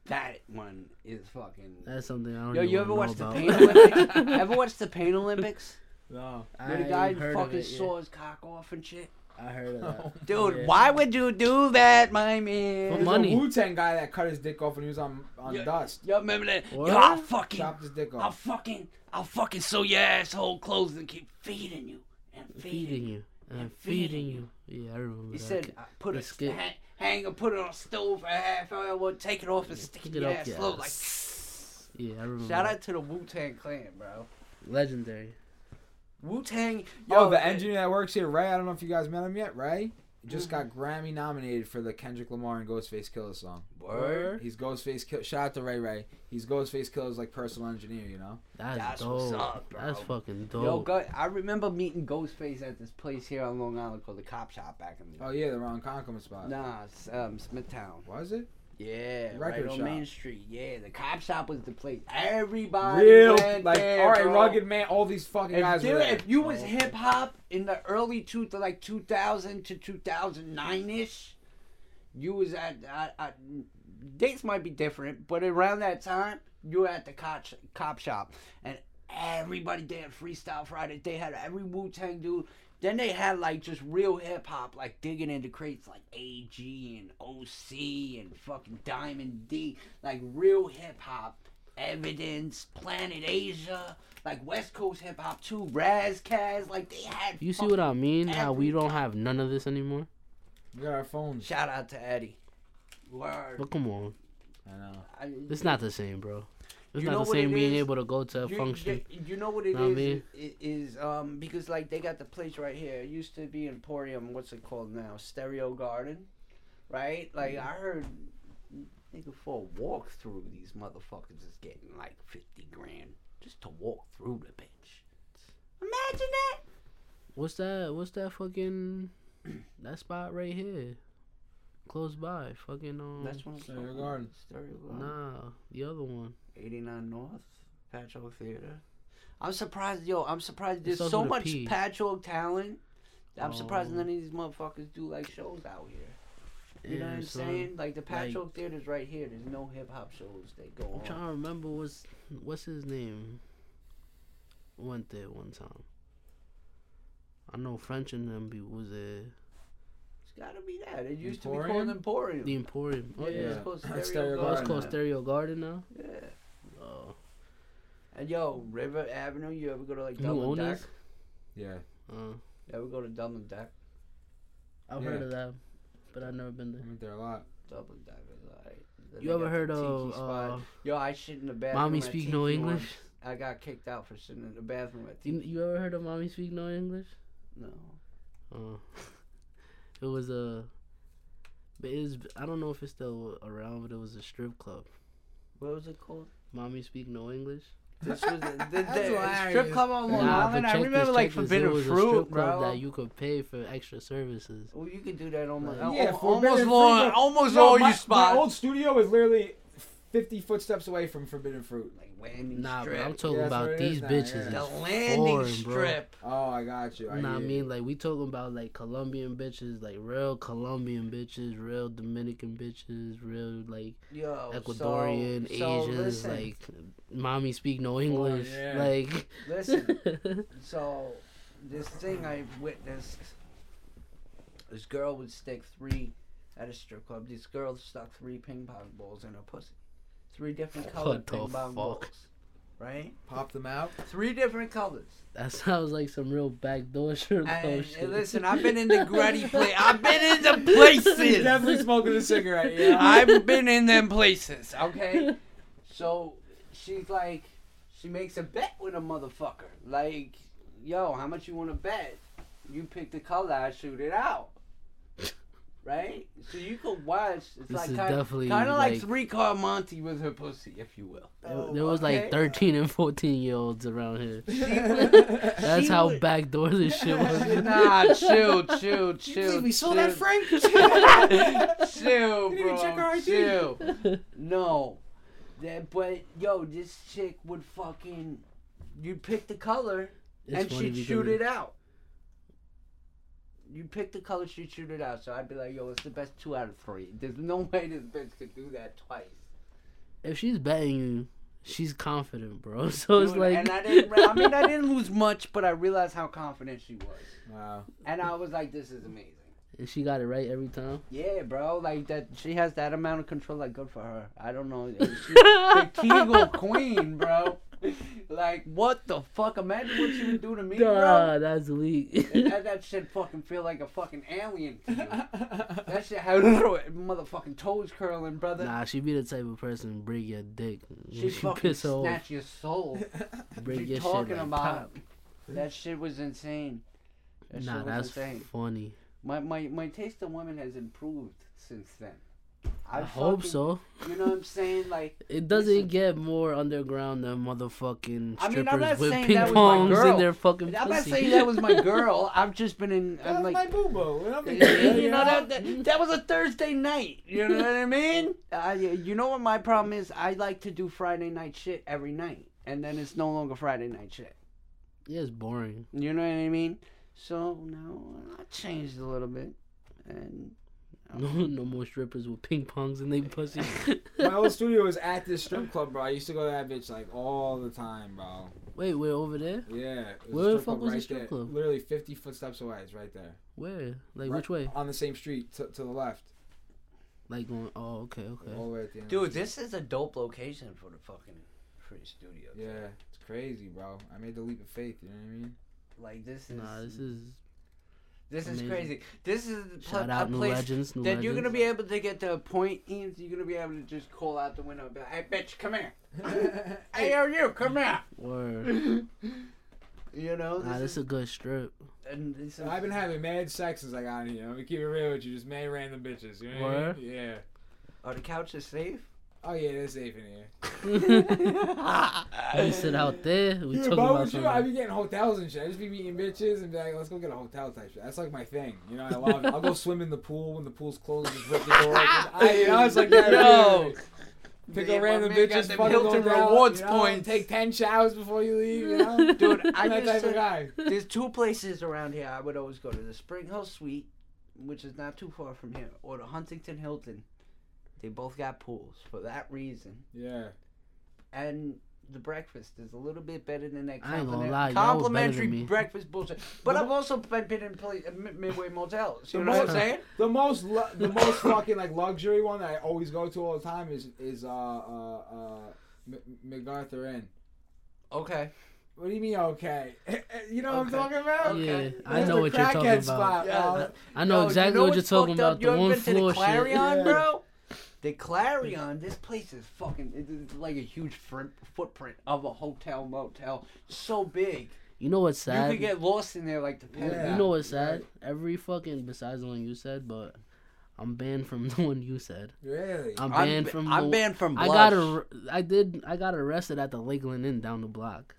[SPEAKER 1] that one is fucking.
[SPEAKER 2] That's something I don't.
[SPEAKER 1] Yo,
[SPEAKER 2] even
[SPEAKER 1] you ever
[SPEAKER 2] wanna
[SPEAKER 1] watch the
[SPEAKER 2] know
[SPEAKER 1] Pain. Olympics? ever watch the Pain Olympics?
[SPEAKER 3] No.
[SPEAKER 1] Where the
[SPEAKER 2] I
[SPEAKER 1] guy
[SPEAKER 2] heard of
[SPEAKER 1] fucking
[SPEAKER 2] it, yeah.
[SPEAKER 1] saw his cock off and shit.
[SPEAKER 2] I heard of that.
[SPEAKER 1] Dude,
[SPEAKER 2] Yeah.
[SPEAKER 1] why would you do that, my man?
[SPEAKER 2] For
[SPEAKER 3] There's
[SPEAKER 2] money.
[SPEAKER 3] a Wu Tang guy that cut his dick off when he was on on
[SPEAKER 1] Yeah.
[SPEAKER 3] Dust.
[SPEAKER 1] Yo, remember that?
[SPEAKER 2] What?
[SPEAKER 1] Yo, I'll fucking,
[SPEAKER 3] Chopped his dick
[SPEAKER 1] I'll
[SPEAKER 3] off.
[SPEAKER 1] fucking, I'll fucking sew your asshole closed and keep feeding you and feeding,
[SPEAKER 2] feeding
[SPEAKER 1] you.
[SPEAKER 2] you and
[SPEAKER 1] And
[SPEAKER 2] feeding
[SPEAKER 1] feeding
[SPEAKER 2] you. Yeah, I remember
[SPEAKER 1] He
[SPEAKER 2] that.
[SPEAKER 1] said, uh, put
[SPEAKER 2] the
[SPEAKER 1] a
[SPEAKER 2] skit.
[SPEAKER 1] ha- hang or put it on a stove for a half hour, we'll take it off and stick it
[SPEAKER 2] Stick
[SPEAKER 1] in
[SPEAKER 2] it
[SPEAKER 1] your
[SPEAKER 2] up
[SPEAKER 1] ass
[SPEAKER 2] your
[SPEAKER 1] slow, like.
[SPEAKER 2] Yeah, I remember.
[SPEAKER 1] Shout
[SPEAKER 2] that.
[SPEAKER 1] out to the Wu Tang Clan, bro.
[SPEAKER 2] Legendary.
[SPEAKER 1] Wu Tang.
[SPEAKER 3] Yo, the engineer that works here, Ray. I don't know if you guys met him yet. Ray just got Grammy nominated for the Kendrick Lamar and Ghostface Killah song.
[SPEAKER 1] Word.
[SPEAKER 3] He's Ghostface Killah. Shout out to Ray Ray. He's Ghostface Killah's like personal engineer. You know.
[SPEAKER 2] That's,
[SPEAKER 1] That's
[SPEAKER 2] dope.
[SPEAKER 1] what's up, bro.
[SPEAKER 2] That's fucking dope.
[SPEAKER 1] Yo, go, I remember meeting Ghostface at this place here on Long Island called the Cop Shop back in the
[SPEAKER 3] Oh yeah, the Ronkonkoma spot.
[SPEAKER 1] Nah, it's, um, Smithtown.
[SPEAKER 3] Was it?
[SPEAKER 1] Yeah,
[SPEAKER 3] Record
[SPEAKER 1] right on
[SPEAKER 3] shop.
[SPEAKER 1] Main Street. Yeah, the Cop Shop was the place. Everybody
[SPEAKER 3] Real
[SPEAKER 1] went
[SPEAKER 3] like
[SPEAKER 1] there,
[SPEAKER 3] all right,
[SPEAKER 1] bro.
[SPEAKER 3] rugged man. All these fucking
[SPEAKER 1] If,
[SPEAKER 3] guys
[SPEAKER 1] there- if you was
[SPEAKER 3] Oh.
[SPEAKER 1] hip hop in the early two to like 2000 to 2009 ish, you was at, at, at dates might be different, but around that time you were at the cop, cop shop and everybody there Freestyle Friday. They had every Wu Tang dude. Then they had like just real hip hop, like digging into crates like AG and OC and fucking Diamond D, like real hip hop. Evidence, Planet Asia, like West Coast hip hop too, Ras Kass, like they had.
[SPEAKER 2] you see what I mean? How we don't have none of this anymore.
[SPEAKER 3] We got our phones.
[SPEAKER 1] Shout out to Eddie. Word.
[SPEAKER 2] But come on,
[SPEAKER 3] I know.
[SPEAKER 1] I-
[SPEAKER 2] it's not the same, bro. It's
[SPEAKER 1] You
[SPEAKER 2] not the same being
[SPEAKER 1] is?
[SPEAKER 2] able to go to a
[SPEAKER 1] you,
[SPEAKER 2] function.
[SPEAKER 1] You, you know what it is?
[SPEAKER 2] Know what I mean?
[SPEAKER 1] It is um because like they got the place right here. It used to be Emporium. What's it called now? Stereo Garden, right? Like I heard, nigga, for a walk through, these motherfuckers is getting like fifty grand just to walk through the bitch. Imagine that.
[SPEAKER 2] What's that? What's that fucking that spot right here? Close by, fucking um.
[SPEAKER 1] That's what I'm
[SPEAKER 3] Stereo Garden.
[SPEAKER 1] Stereo Garden.
[SPEAKER 2] Nah, the other one.
[SPEAKER 1] 89 North, Patchogue Theater. I'm surprised, yo. I'm surprised. There's so much
[SPEAKER 2] P.
[SPEAKER 1] Patchogue talent. I'm surprised
[SPEAKER 2] Oh.
[SPEAKER 1] none of these motherfuckers do like shows out here. You know what I'm
[SPEAKER 2] son.
[SPEAKER 1] saying? Like the
[SPEAKER 2] like-
[SPEAKER 1] Patchogue Theater's right here. There's no hip hop shows that go
[SPEAKER 2] I'm
[SPEAKER 1] on.
[SPEAKER 2] trying to remember what's what's his name. Went there one time. I know French and them be was there.
[SPEAKER 1] It's gotta be that. It used to be called Emporium.
[SPEAKER 2] The Emporium. Oh
[SPEAKER 1] yeah,
[SPEAKER 2] yeah.
[SPEAKER 1] it's called
[SPEAKER 3] That's
[SPEAKER 1] Stereo
[SPEAKER 3] Stereo
[SPEAKER 2] Oh, it's called
[SPEAKER 1] now.
[SPEAKER 2] Stereo Garden now.
[SPEAKER 1] Yeah.
[SPEAKER 2] Oh,
[SPEAKER 1] And yo, River Avenue. You ever go to like
[SPEAKER 2] new
[SPEAKER 1] Dublin Deck?
[SPEAKER 2] owners.
[SPEAKER 3] Yeah.
[SPEAKER 2] Uh,
[SPEAKER 1] You ever go to Dublin Deck?
[SPEAKER 2] I've
[SPEAKER 3] Yeah.
[SPEAKER 2] heard of that, but I've never been
[SPEAKER 3] I
[SPEAKER 2] there.
[SPEAKER 3] went there a lot.
[SPEAKER 1] Dublin Deck is alright. Then
[SPEAKER 2] You
[SPEAKER 1] they
[SPEAKER 2] ever
[SPEAKER 1] got
[SPEAKER 2] heard
[SPEAKER 1] the Tiki
[SPEAKER 2] of
[SPEAKER 1] spot.
[SPEAKER 2] uh,
[SPEAKER 1] Yo, I shit in the bathroom.
[SPEAKER 2] Mommy
[SPEAKER 1] at
[SPEAKER 2] Speak
[SPEAKER 1] Tiki
[SPEAKER 2] No
[SPEAKER 1] once.
[SPEAKER 2] English?
[SPEAKER 1] I got kicked out for sitting in the bathroom at
[SPEAKER 2] You,
[SPEAKER 1] Tiki.
[SPEAKER 2] you ever heard of Mommy Speak No English?
[SPEAKER 1] No.
[SPEAKER 2] Uh, it was a. But it was, I don't know if it's still around, but it was a strip club.
[SPEAKER 1] What was it called?
[SPEAKER 2] Mommy Speak No English.
[SPEAKER 1] This was the, the,
[SPEAKER 3] That's
[SPEAKER 1] the strip club on Long
[SPEAKER 2] Nah,
[SPEAKER 1] Island. I remember
[SPEAKER 2] this,
[SPEAKER 1] like
[SPEAKER 2] check this.
[SPEAKER 1] Forbidden
[SPEAKER 2] it was a
[SPEAKER 1] Fruit,
[SPEAKER 2] strip club
[SPEAKER 1] bro.
[SPEAKER 2] that you could pay for extra services.
[SPEAKER 1] well, you could do that almost.
[SPEAKER 2] Like-
[SPEAKER 3] Yeah, uh,
[SPEAKER 1] al-
[SPEAKER 3] Forbidden
[SPEAKER 1] almost
[SPEAKER 3] Fruit,
[SPEAKER 1] long, almost
[SPEAKER 3] Yo,
[SPEAKER 1] all
[SPEAKER 3] my,
[SPEAKER 1] you spots.
[SPEAKER 3] my old studio is literally 50 footsteps away from Forbidden Fruit.
[SPEAKER 1] like landing
[SPEAKER 2] Nah,
[SPEAKER 1] strip.
[SPEAKER 2] but I'm talking
[SPEAKER 3] Yeah,
[SPEAKER 2] about these
[SPEAKER 3] now,
[SPEAKER 2] bitches.
[SPEAKER 3] yeah.
[SPEAKER 1] the landing
[SPEAKER 2] foreign, bro.
[SPEAKER 1] strip.
[SPEAKER 3] Oh, I got you. I
[SPEAKER 2] Nah, I mean like we talking about like Colombian bitches, like real Colombian bitches, real Dominican bitches, real like
[SPEAKER 1] Yo,
[SPEAKER 2] Ecuadorian,
[SPEAKER 1] so, so
[SPEAKER 2] Asians, like mommy speak no English, oh,
[SPEAKER 3] yeah.
[SPEAKER 2] like
[SPEAKER 1] listen. So, this thing I witnessed, this girl would stick three at a strip club. This girl stuck three ping pong balls in her pussy, three different
[SPEAKER 2] What
[SPEAKER 1] colored
[SPEAKER 2] the
[SPEAKER 1] ping pong
[SPEAKER 2] fuck?
[SPEAKER 1] balls, right?
[SPEAKER 3] Pop them out.
[SPEAKER 1] Three different colors.
[SPEAKER 2] that sounds like some real backdoor strip
[SPEAKER 1] And,
[SPEAKER 2] shit.
[SPEAKER 1] and listen, I've been in the gruddy place. I've been in the places.
[SPEAKER 3] Definitely smoking a cigarette. Yeah.
[SPEAKER 1] I've been in them places. Okay, so she's like, she makes a bet with a motherfucker. Like, yo, how much you want to bet? You pick the color, I shoot it out. Right? So you could watch. It's
[SPEAKER 2] This
[SPEAKER 1] like
[SPEAKER 2] is
[SPEAKER 1] kind,
[SPEAKER 2] definitely,
[SPEAKER 1] kind of like,
[SPEAKER 2] like-
[SPEAKER 1] three car Monty with her pussy, if you will.
[SPEAKER 2] There, there oh, was
[SPEAKER 1] okay.
[SPEAKER 2] like 13 and 14 year olds around here.
[SPEAKER 3] That's
[SPEAKER 2] That's
[SPEAKER 1] She
[SPEAKER 2] how
[SPEAKER 1] would-
[SPEAKER 2] backdoor this shit was.
[SPEAKER 1] nah, chill, chill, chill.
[SPEAKER 3] we saw
[SPEAKER 1] chill.
[SPEAKER 3] that, Frank?
[SPEAKER 1] chill, bro.
[SPEAKER 3] check our ID.
[SPEAKER 1] Chill. No, that but yo, this chick would fucking you pick the color
[SPEAKER 2] It's
[SPEAKER 1] and she'd shoot it out. You pick the color, she'd shoot it out. So I'd be like, yo, it's the best two out of three. There's no way this bitch could do that twice.
[SPEAKER 2] if she's betting you, she's confident, bro. So it's
[SPEAKER 1] Dude,
[SPEAKER 2] like,
[SPEAKER 1] and I didn't. I mean, I didn't lose much, but I realized how confident she was,
[SPEAKER 3] Wow.
[SPEAKER 1] and I was like, "This is amazing."
[SPEAKER 2] and she got it right every time.
[SPEAKER 1] Yeah, bro. Like that, she has that amount of control. Like, good for her. I don't know. She, the Kegel Queen, bro. Like, what the fuck? Imagine what she would do to me, bro.
[SPEAKER 2] Nah, that's elite.
[SPEAKER 1] And that, that shit fucking feel like a fucking alien to you. That shit had motherfucking toes curling, brother.
[SPEAKER 2] nah, she be the type of person to break your dick.
[SPEAKER 1] she
[SPEAKER 2] she
[SPEAKER 1] fucking
[SPEAKER 2] piss her off.
[SPEAKER 1] snatch your soul.
[SPEAKER 2] Break
[SPEAKER 1] you
[SPEAKER 2] your
[SPEAKER 1] talking
[SPEAKER 2] shit like
[SPEAKER 1] about?
[SPEAKER 2] pop.
[SPEAKER 1] That shit was insane. That
[SPEAKER 2] Nah,
[SPEAKER 1] shit was
[SPEAKER 2] that's
[SPEAKER 1] insane.
[SPEAKER 2] funny.
[SPEAKER 1] My, my my taste of women has improved since then.
[SPEAKER 2] I, hope
[SPEAKER 1] fucking-
[SPEAKER 2] so.
[SPEAKER 1] You know what I'm saying? Like,
[SPEAKER 2] It doesn't
[SPEAKER 1] Listen.
[SPEAKER 2] get more underground than motherfucking
[SPEAKER 1] I
[SPEAKER 2] strippers
[SPEAKER 1] mean, I'm not
[SPEAKER 2] with
[SPEAKER 1] saying
[SPEAKER 2] ping
[SPEAKER 1] that was my
[SPEAKER 2] pongs
[SPEAKER 1] girl.
[SPEAKER 2] in their fucking
[SPEAKER 1] I'm not saying that was my girl. I've just been in.
[SPEAKER 3] Uh, that
[SPEAKER 1] I'm
[SPEAKER 3] was
[SPEAKER 1] like,
[SPEAKER 3] my boo boo.
[SPEAKER 1] you know that, that that was a Thursday night. You know what I mean? I, you know what my problem is? I like to do Friday night shit every night, and then it's no longer Friday night shit.
[SPEAKER 2] yeah, it's boring.
[SPEAKER 1] You know what I mean? So now I changed a little bit, and
[SPEAKER 2] No, no more strippers with ping pongs in their pussy.
[SPEAKER 3] My old studio was at this strip club, bro. I used to go to that bitch like all the time, bro.
[SPEAKER 2] Wait, we're over there.
[SPEAKER 3] Yeah. it was a
[SPEAKER 2] Where the fuck
[SPEAKER 3] club
[SPEAKER 2] was the strip
[SPEAKER 3] there.
[SPEAKER 2] club?
[SPEAKER 3] Literally 50 footsteps away. It's right there.
[SPEAKER 2] Where? Like
[SPEAKER 3] Right
[SPEAKER 2] which way?
[SPEAKER 3] On the same street to, to the left.
[SPEAKER 2] Like going? Oh, okay, okay.
[SPEAKER 3] All the way at the end.
[SPEAKER 1] dude, this is a dope location for the fucking free studio.
[SPEAKER 3] Yeah, it's crazy, bro. I made the leap of faith. You know what I mean?
[SPEAKER 1] Like this is
[SPEAKER 2] Nah, this is
[SPEAKER 1] this is crazy. This is the pl-
[SPEAKER 2] shout
[SPEAKER 1] a
[SPEAKER 2] out new
[SPEAKER 1] place
[SPEAKER 2] legends. New
[SPEAKER 1] that
[SPEAKER 2] legends.
[SPEAKER 1] you're gonna be able to get to a point, Ian. You're gonna be able to just call out the window and be like, "Hey, bitch, come here. Hey, yo, you, come here."
[SPEAKER 2] Word.
[SPEAKER 1] You know,
[SPEAKER 2] Nah, this
[SPEAKER 1] this
[SPEAKER 2] is a good strip.
[SPEAKER 1] and this is,
[SPEAKER 3] I've been having mad sex since I got here. Let me keep it real with you. Just mad random bitches. You know what I
[SPEAKER 2] Word?
[SPEAKER 3] mean? Yeah.
[SPEAKER 1] Are the couches safe?
[SPEAKER 3] Oh, yeah, they're safe in here.
[SPEAKER 2] we sit out there. We
[SPEAKER 3] Yeah,
[SPEAKER 2] talk about
[SPEAKER 3] with you, I
[SPEAKER 2] something.
[SPEAKER 3] be getting hotels and shit. I just be meeting bitches and be like, let's go get a hotel type shit. That's like my thing. You know, I love it. I'll go swim in the pool when the pool's closed. Just rip the door. I, you know, it's like that.
[SPEAKER 1] Yo.
[SPEAKER 3] Pick
[SPEAKER 1] Yeah,
[SPEAKER 3] a random
[SPEAKER 1] man got
[SPEAKER 3] bitches,
[SPEAKER 1] them
[SPEAKER 3] fucking
[SPEAKER 1] Hilton
[SPEAKER 3] down,
[SPEAKER 1] rewards
[SPEAKER 3] you know,
[SPEAKER 1] points.
[SPEAKER 3] Take ten showers before you leave. You know,
[SPEAKER 1] Dude, I
[SPEAKER 3] I'm that type
[SPEAKER 1] to-
[SPEAKER 3] of guy.
[SPEAKER 1] There's two places around here I would always go to: the Spring Hill Suite, which is not too far from here, or the Huntington Hilton. They both got pools for that reason,
[SPEAKER 3] Yeah.
[SPEAKER 1] and the breakfast is a little bit better than that
[SPEAKER 2] I ain't gonna lie, y'all was better
[SPEAKER 1] complimentary
[SPEAKER 2] than me.
[SPEAKER 1] breakfast bullshit. But I've also been been in play, uh, mid- midway motels. You
[SPEAKER 3] The
[SPEAKER 1] know what I'm
[SPEAKER 3] most-
[SPEAKER 1] saying?
[SPEAKER 3] The most, lu- the most fucking like luxury one that I always go to all the time is is uh uh uh M- MacArthur Inn.
[SPEAKER 1] Okay.
[SPEAKER 3] What do you mean? Okay, you know what I'm
[SPEAKER 1] Okay.
[SPEAKER 3] talking about?
[SPEAKER 1] Okay.
[SPEAKER 2] Yeah, I
[SPEAKER 3] That's
[SPEAKER 2] know
[SPEAKER 3] the
[SPEAKER 2] what you're talking
[SPEAKER 3] crackhead
[SPEAKER 2] about.
[SPEAKER 3] spot,
[SPEAKER 1] Yeah.
[SPEAKER 3] bro.
[SPEAKER 2] I know
[SPEAKER 1] Yo,
[SPEAKER 2] exactly
[SPEAKER 1] you know
[SPEAKER 2] what you're
[SPEAKER 1] what's
[SPEAKER 2] talking
[SPEAKER 1] fucked up?
[SPEAKER 2] about.
[SPEAKER 1] You
[SPEAKER 2] The
[SPEAKER 1] ever
[SPEAKER 2] one
[SPEAKER 1] been to
[SPEAKER 2] floor
[SPEAKER 1] the Clarion,
[SPEAKER 3] Yeah.
[SPEAKER 1] bro? The Clarion, mm-hmm. this place is fucking it's like a huge footprint of a hotel motel. So big.
[SPEAKER 2] You know what's sad?
[SPEAKER 1] You
[SPEAKER 2] sad?
[SPEAKER 1] could get lost in there like the
[SPEAKER 3] Yeah.
[SPEAKER 2] You know what's sad?
[SPEAKER 3] Right.
[SPEAKER 2] Every fucking besides the one you said, but I'm banned from the one you said.
[SPEAKER 3] Really?
[SPEAKER 2] I'm
[SPEAKER 1] I'm,
[SPEAKER 2] banned from.
[SPEAKER 1] I'm
[SPEAKER 2] the,
[SPEAKER 1] banned from
[SPEAKER 2] I
[SPEAKER 1] Blush.
[SPEAKER 2] got ar- I did. I got arrested at the Lakeland Inn down the block.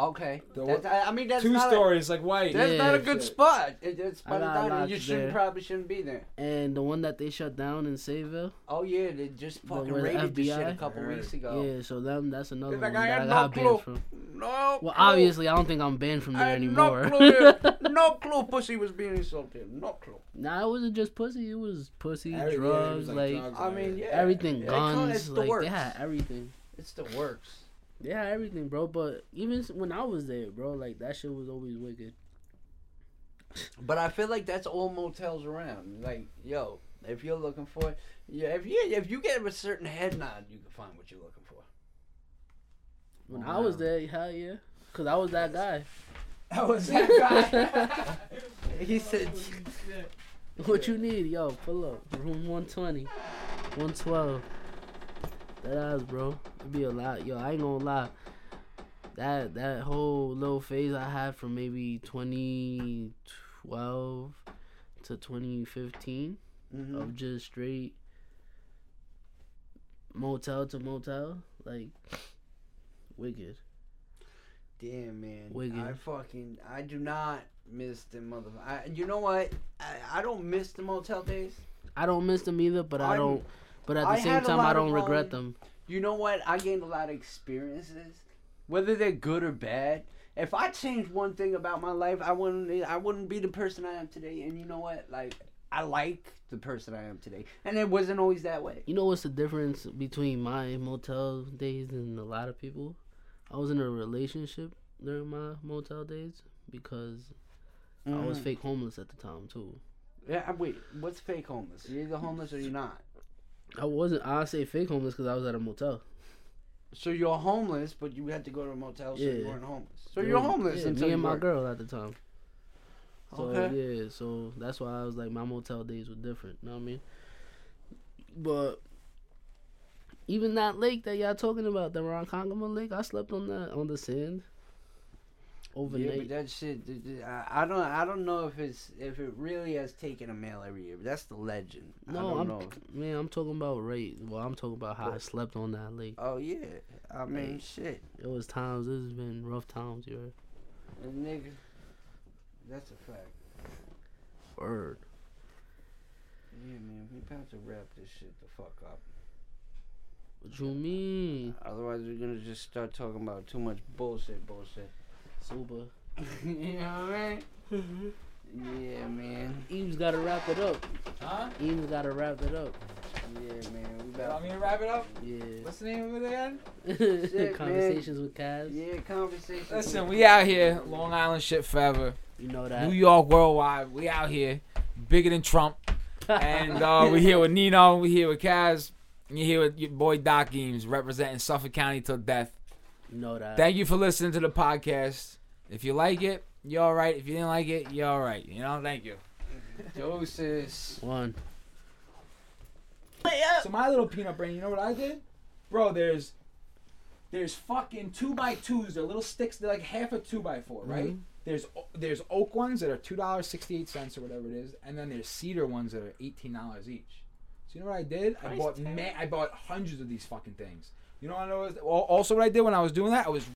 [SPEAKER 1] Okay.
[SPEAKER 3] The
[SPEAKER 1] That's, I, I mean, that's
[SPEAKER 3] Two
[SPEAKER 1] not
[SPEAKER 3] stories, like why?
[SPEAKER 1] A, that's not a
[SPEAKER 2] Yeah.
[SPEAKER 1] good spot. It, it's
[SPEAKER 2] I
[SPEAKER 1] spot
[SPEAKER 2] got
[SPEAKER 1] down. and You shouldn't
[SPEAKER 2] there.
[SPEAKER 1] probably shouldn't be there.
[SPEAKER 2] And the one that they shut down in Sayville.
[SPEAKER 1] Oh yeah, they just
[SPEAKER 2] The-
[SPEAKER 1] fucking
[SPEAKER 2] the
[SPEAKER 1] raided this shit a couple
[SPEAKER 3] I heard.
[SPEAKER 1] weeks ago.
[SPEAKER 2] Yeah, so them that's another
[SPEAKER 1] It's like,
[SPEAKER 2] one
[SPEAKER 1] I
[SPEAKER 2] that I
[SPEAKER 1] had
[SPEAKER 2] got
[SPEAKER 1] no
[SPEAKER 2] banned
[SPEAKER 1] clue.
[SPEAKER 2] from.
[SPEAKER 1] No.
[SPEAKER 2] Well,
[SPEAKER 1] clue.
[SPEAKER 2] obviously, I don't think I'm banned from there
[SPEAKER 1] had
[SPEAKER 2] anymore.
[SPEAKER 1] No clue. no clue. Pussy was being insulted. No clue.
[SPEAKER 2] nah, it wasn't just pussy. It was pussy,
[SPEAKER 3] Every- yeah,
[SPEAKER 2] drugs,
[SPEAKER 3] was,
[SPEAKER 2] like,
[SPEAKER 3] drugs
[SPEAKER 1] I mean, yeah.
[SPEAKER 2] everything,
[SPEAKER 1] Yeah,
[SPEAKER 2] guns.
[SPEAKER 1] it's the
[SPEAKER 2] like
[SPEAKER 1] works.
[SPEAKER 2] they had everything.
[SPEAKER 1] It's the works.
[SPEAKER 2] Had everything, bro. But even when I was there, bro, like that shit was always wicked.
[SPEAKER 1] But I feel like that's all motels around. Like, yo, if you're looking for, yeah, if you if you get a certain head nod, you can find what you're looking for.
[SPEAKER 2] When
[SPEAKER 3] Oh,
[SPEAKER 2] I was there, hell yeah, cause I was that guy.
[SPEAKER 3] I was that guy.
[SPEAKER 1] He said,
[SPEAKER 2] What you need, yo? Pull up. Room 120, 112. That ass, bro. It'd be a lot, yo. I ain't gonna lie. That that whole little phase I had from maybe 2012 to 2015
[SPEAKER 1] Mhm.
[SPEAKER 2] of just straight motel to motel, like wicked.
[SPEAKER 1] "Damn, man,
[SPEAKER 2] Wicked.
[SPEAKER 1] I fucking I do not miss the mother. I, you know what? I, I don't miss the motel days.
[SPEAKER 2] I don't miss them either, but I
[SPEAKER 1] I'm-
[SPEAKER 2] don't. But at the
[SPEAKER 1] I
[SPEAKER 2] same time, I don't regret them.
[SPEAKER 1] You know what? I gained a lot of experiences, whether they're good or bad. If I changed one thing about my life, I wouldn't. I wouldn't be the person I am today. And you know what? Like, I like the person I am today, and it wasn't always that way.
[SPEAKER 2] You know what's the difference between my motel days and a lot of people? I was in a relationship during my motel days because I was
[SPEAKER 1] Mhm.
[SPEAKER 2] fake homeless at the time too.
[SPEAKER 1] Yeah, wait. What's fake homeless? You're either homeless or you're not.
[SPEAKER 2] I wasn't. I say fake homeless because I was at a motel.
[SPEAKER 1] So you're homeless, but you had to go to a motel, so you weren't homeless. So you're homeless
[SPEAKER 2] Yeah,
[SPEAKER 1] until
[SPEAKER 2] me and my girl at the time. So
[SPEAKER 1] Okay.
[SPEAKER 2] yeah, so that's why I was like my motel days were different. You know what I mean? But even that lake that y'all talking about, the Ronkonkoma Lake, I slept on that on the sand
[SPEAKER 1] Yeah,
[SPEAKER 2] overnight.
[SPEAKER 1] but that shit, I I don't, I don't know if it's if it really has taken a male every year. But that's the legend. I
[SPEAKER 2] no,
[SPEAKER 1] don't
[SPEAKER 2] I'm
[SPEAKER 1] know.
[SPEAKER 2] man, I'm talking about right. Well, I'm talking about how I slept on that lake.
[SPEAKER 1] Oh yeah, I mean shit,
[SPEAKER 2] It was times. This has been rough times, you heard?
[SPEAKER 1] And nigga. That's a fact.
[SPEAKER 2] Word.
[SPEAKER 1] Yeah, man, we about to wrap this shit the fuck up.
[SPEAKER 2] What you mean?
[SPEAKER 1] Otherwise, we're gonna just start talking about too much bullshit, bullshit.
[SPEAKER 2] Super.
[SPEAKER 1] you know what I mean? Yeah, man.
[SPEAKER 2] Eames gotta wrap it up.
[SPEAKER 3] Huh?
[SPEAKER 2] Eames gotta wrap it up.
[SPEAKER 1] Yeah, man. We
[SPEAKER 3] Want
[SPEAKER 1] about.
[SPEAKER 3] me to wrap it up?
[SPEAKER 2] Yeah.
[SPEAKER 3] What's the name of it again?
[SPEAKER 1] man.
[SPEAKER 2] Conversations with Kaz.
[SPEAKER 1] Yeah, conversation.
[SPEAKER 3] Listen, we out here, Long Island shit forever.
[SPEAKER 2] You know that.
[SPEAKER 3] New York worldwide. We out here, bigger than Trump. And uh, we here with Nino. We here with Kaz. and You here with your boy Doc Eames, representing Suffolk County till death.
[SPEAKER 2] You know that.
[SPEAKER 3] Thank you for listening to the podcast. If you like it, you're all right. If you didn't like it, you're all right. You know, thank you.
[SPEAKER 1] Doses.
[SPEAKER 2] One.
[SPEAKER 3] So my little peanut brain, you know what I did, bro? There's, there's fucking two by twos. They're little sticks. They're like half a two by 4 right?
[SPEAKER 2] Mhm.
[SPEAKER 3] There's there's oak ones that are two dollars sixty eight cents or whatever it is, and then there's cedar ones that are eighteen dollars each. So you know what I did? I
[SPEAKER 1] Price
[SPEAKER 3] bought
[SPEAKER 1] tag.
[SPEAKER 3] ma- I bought hundreds of these fucking things. You know what I know? Also, what I did when I was doing that, I was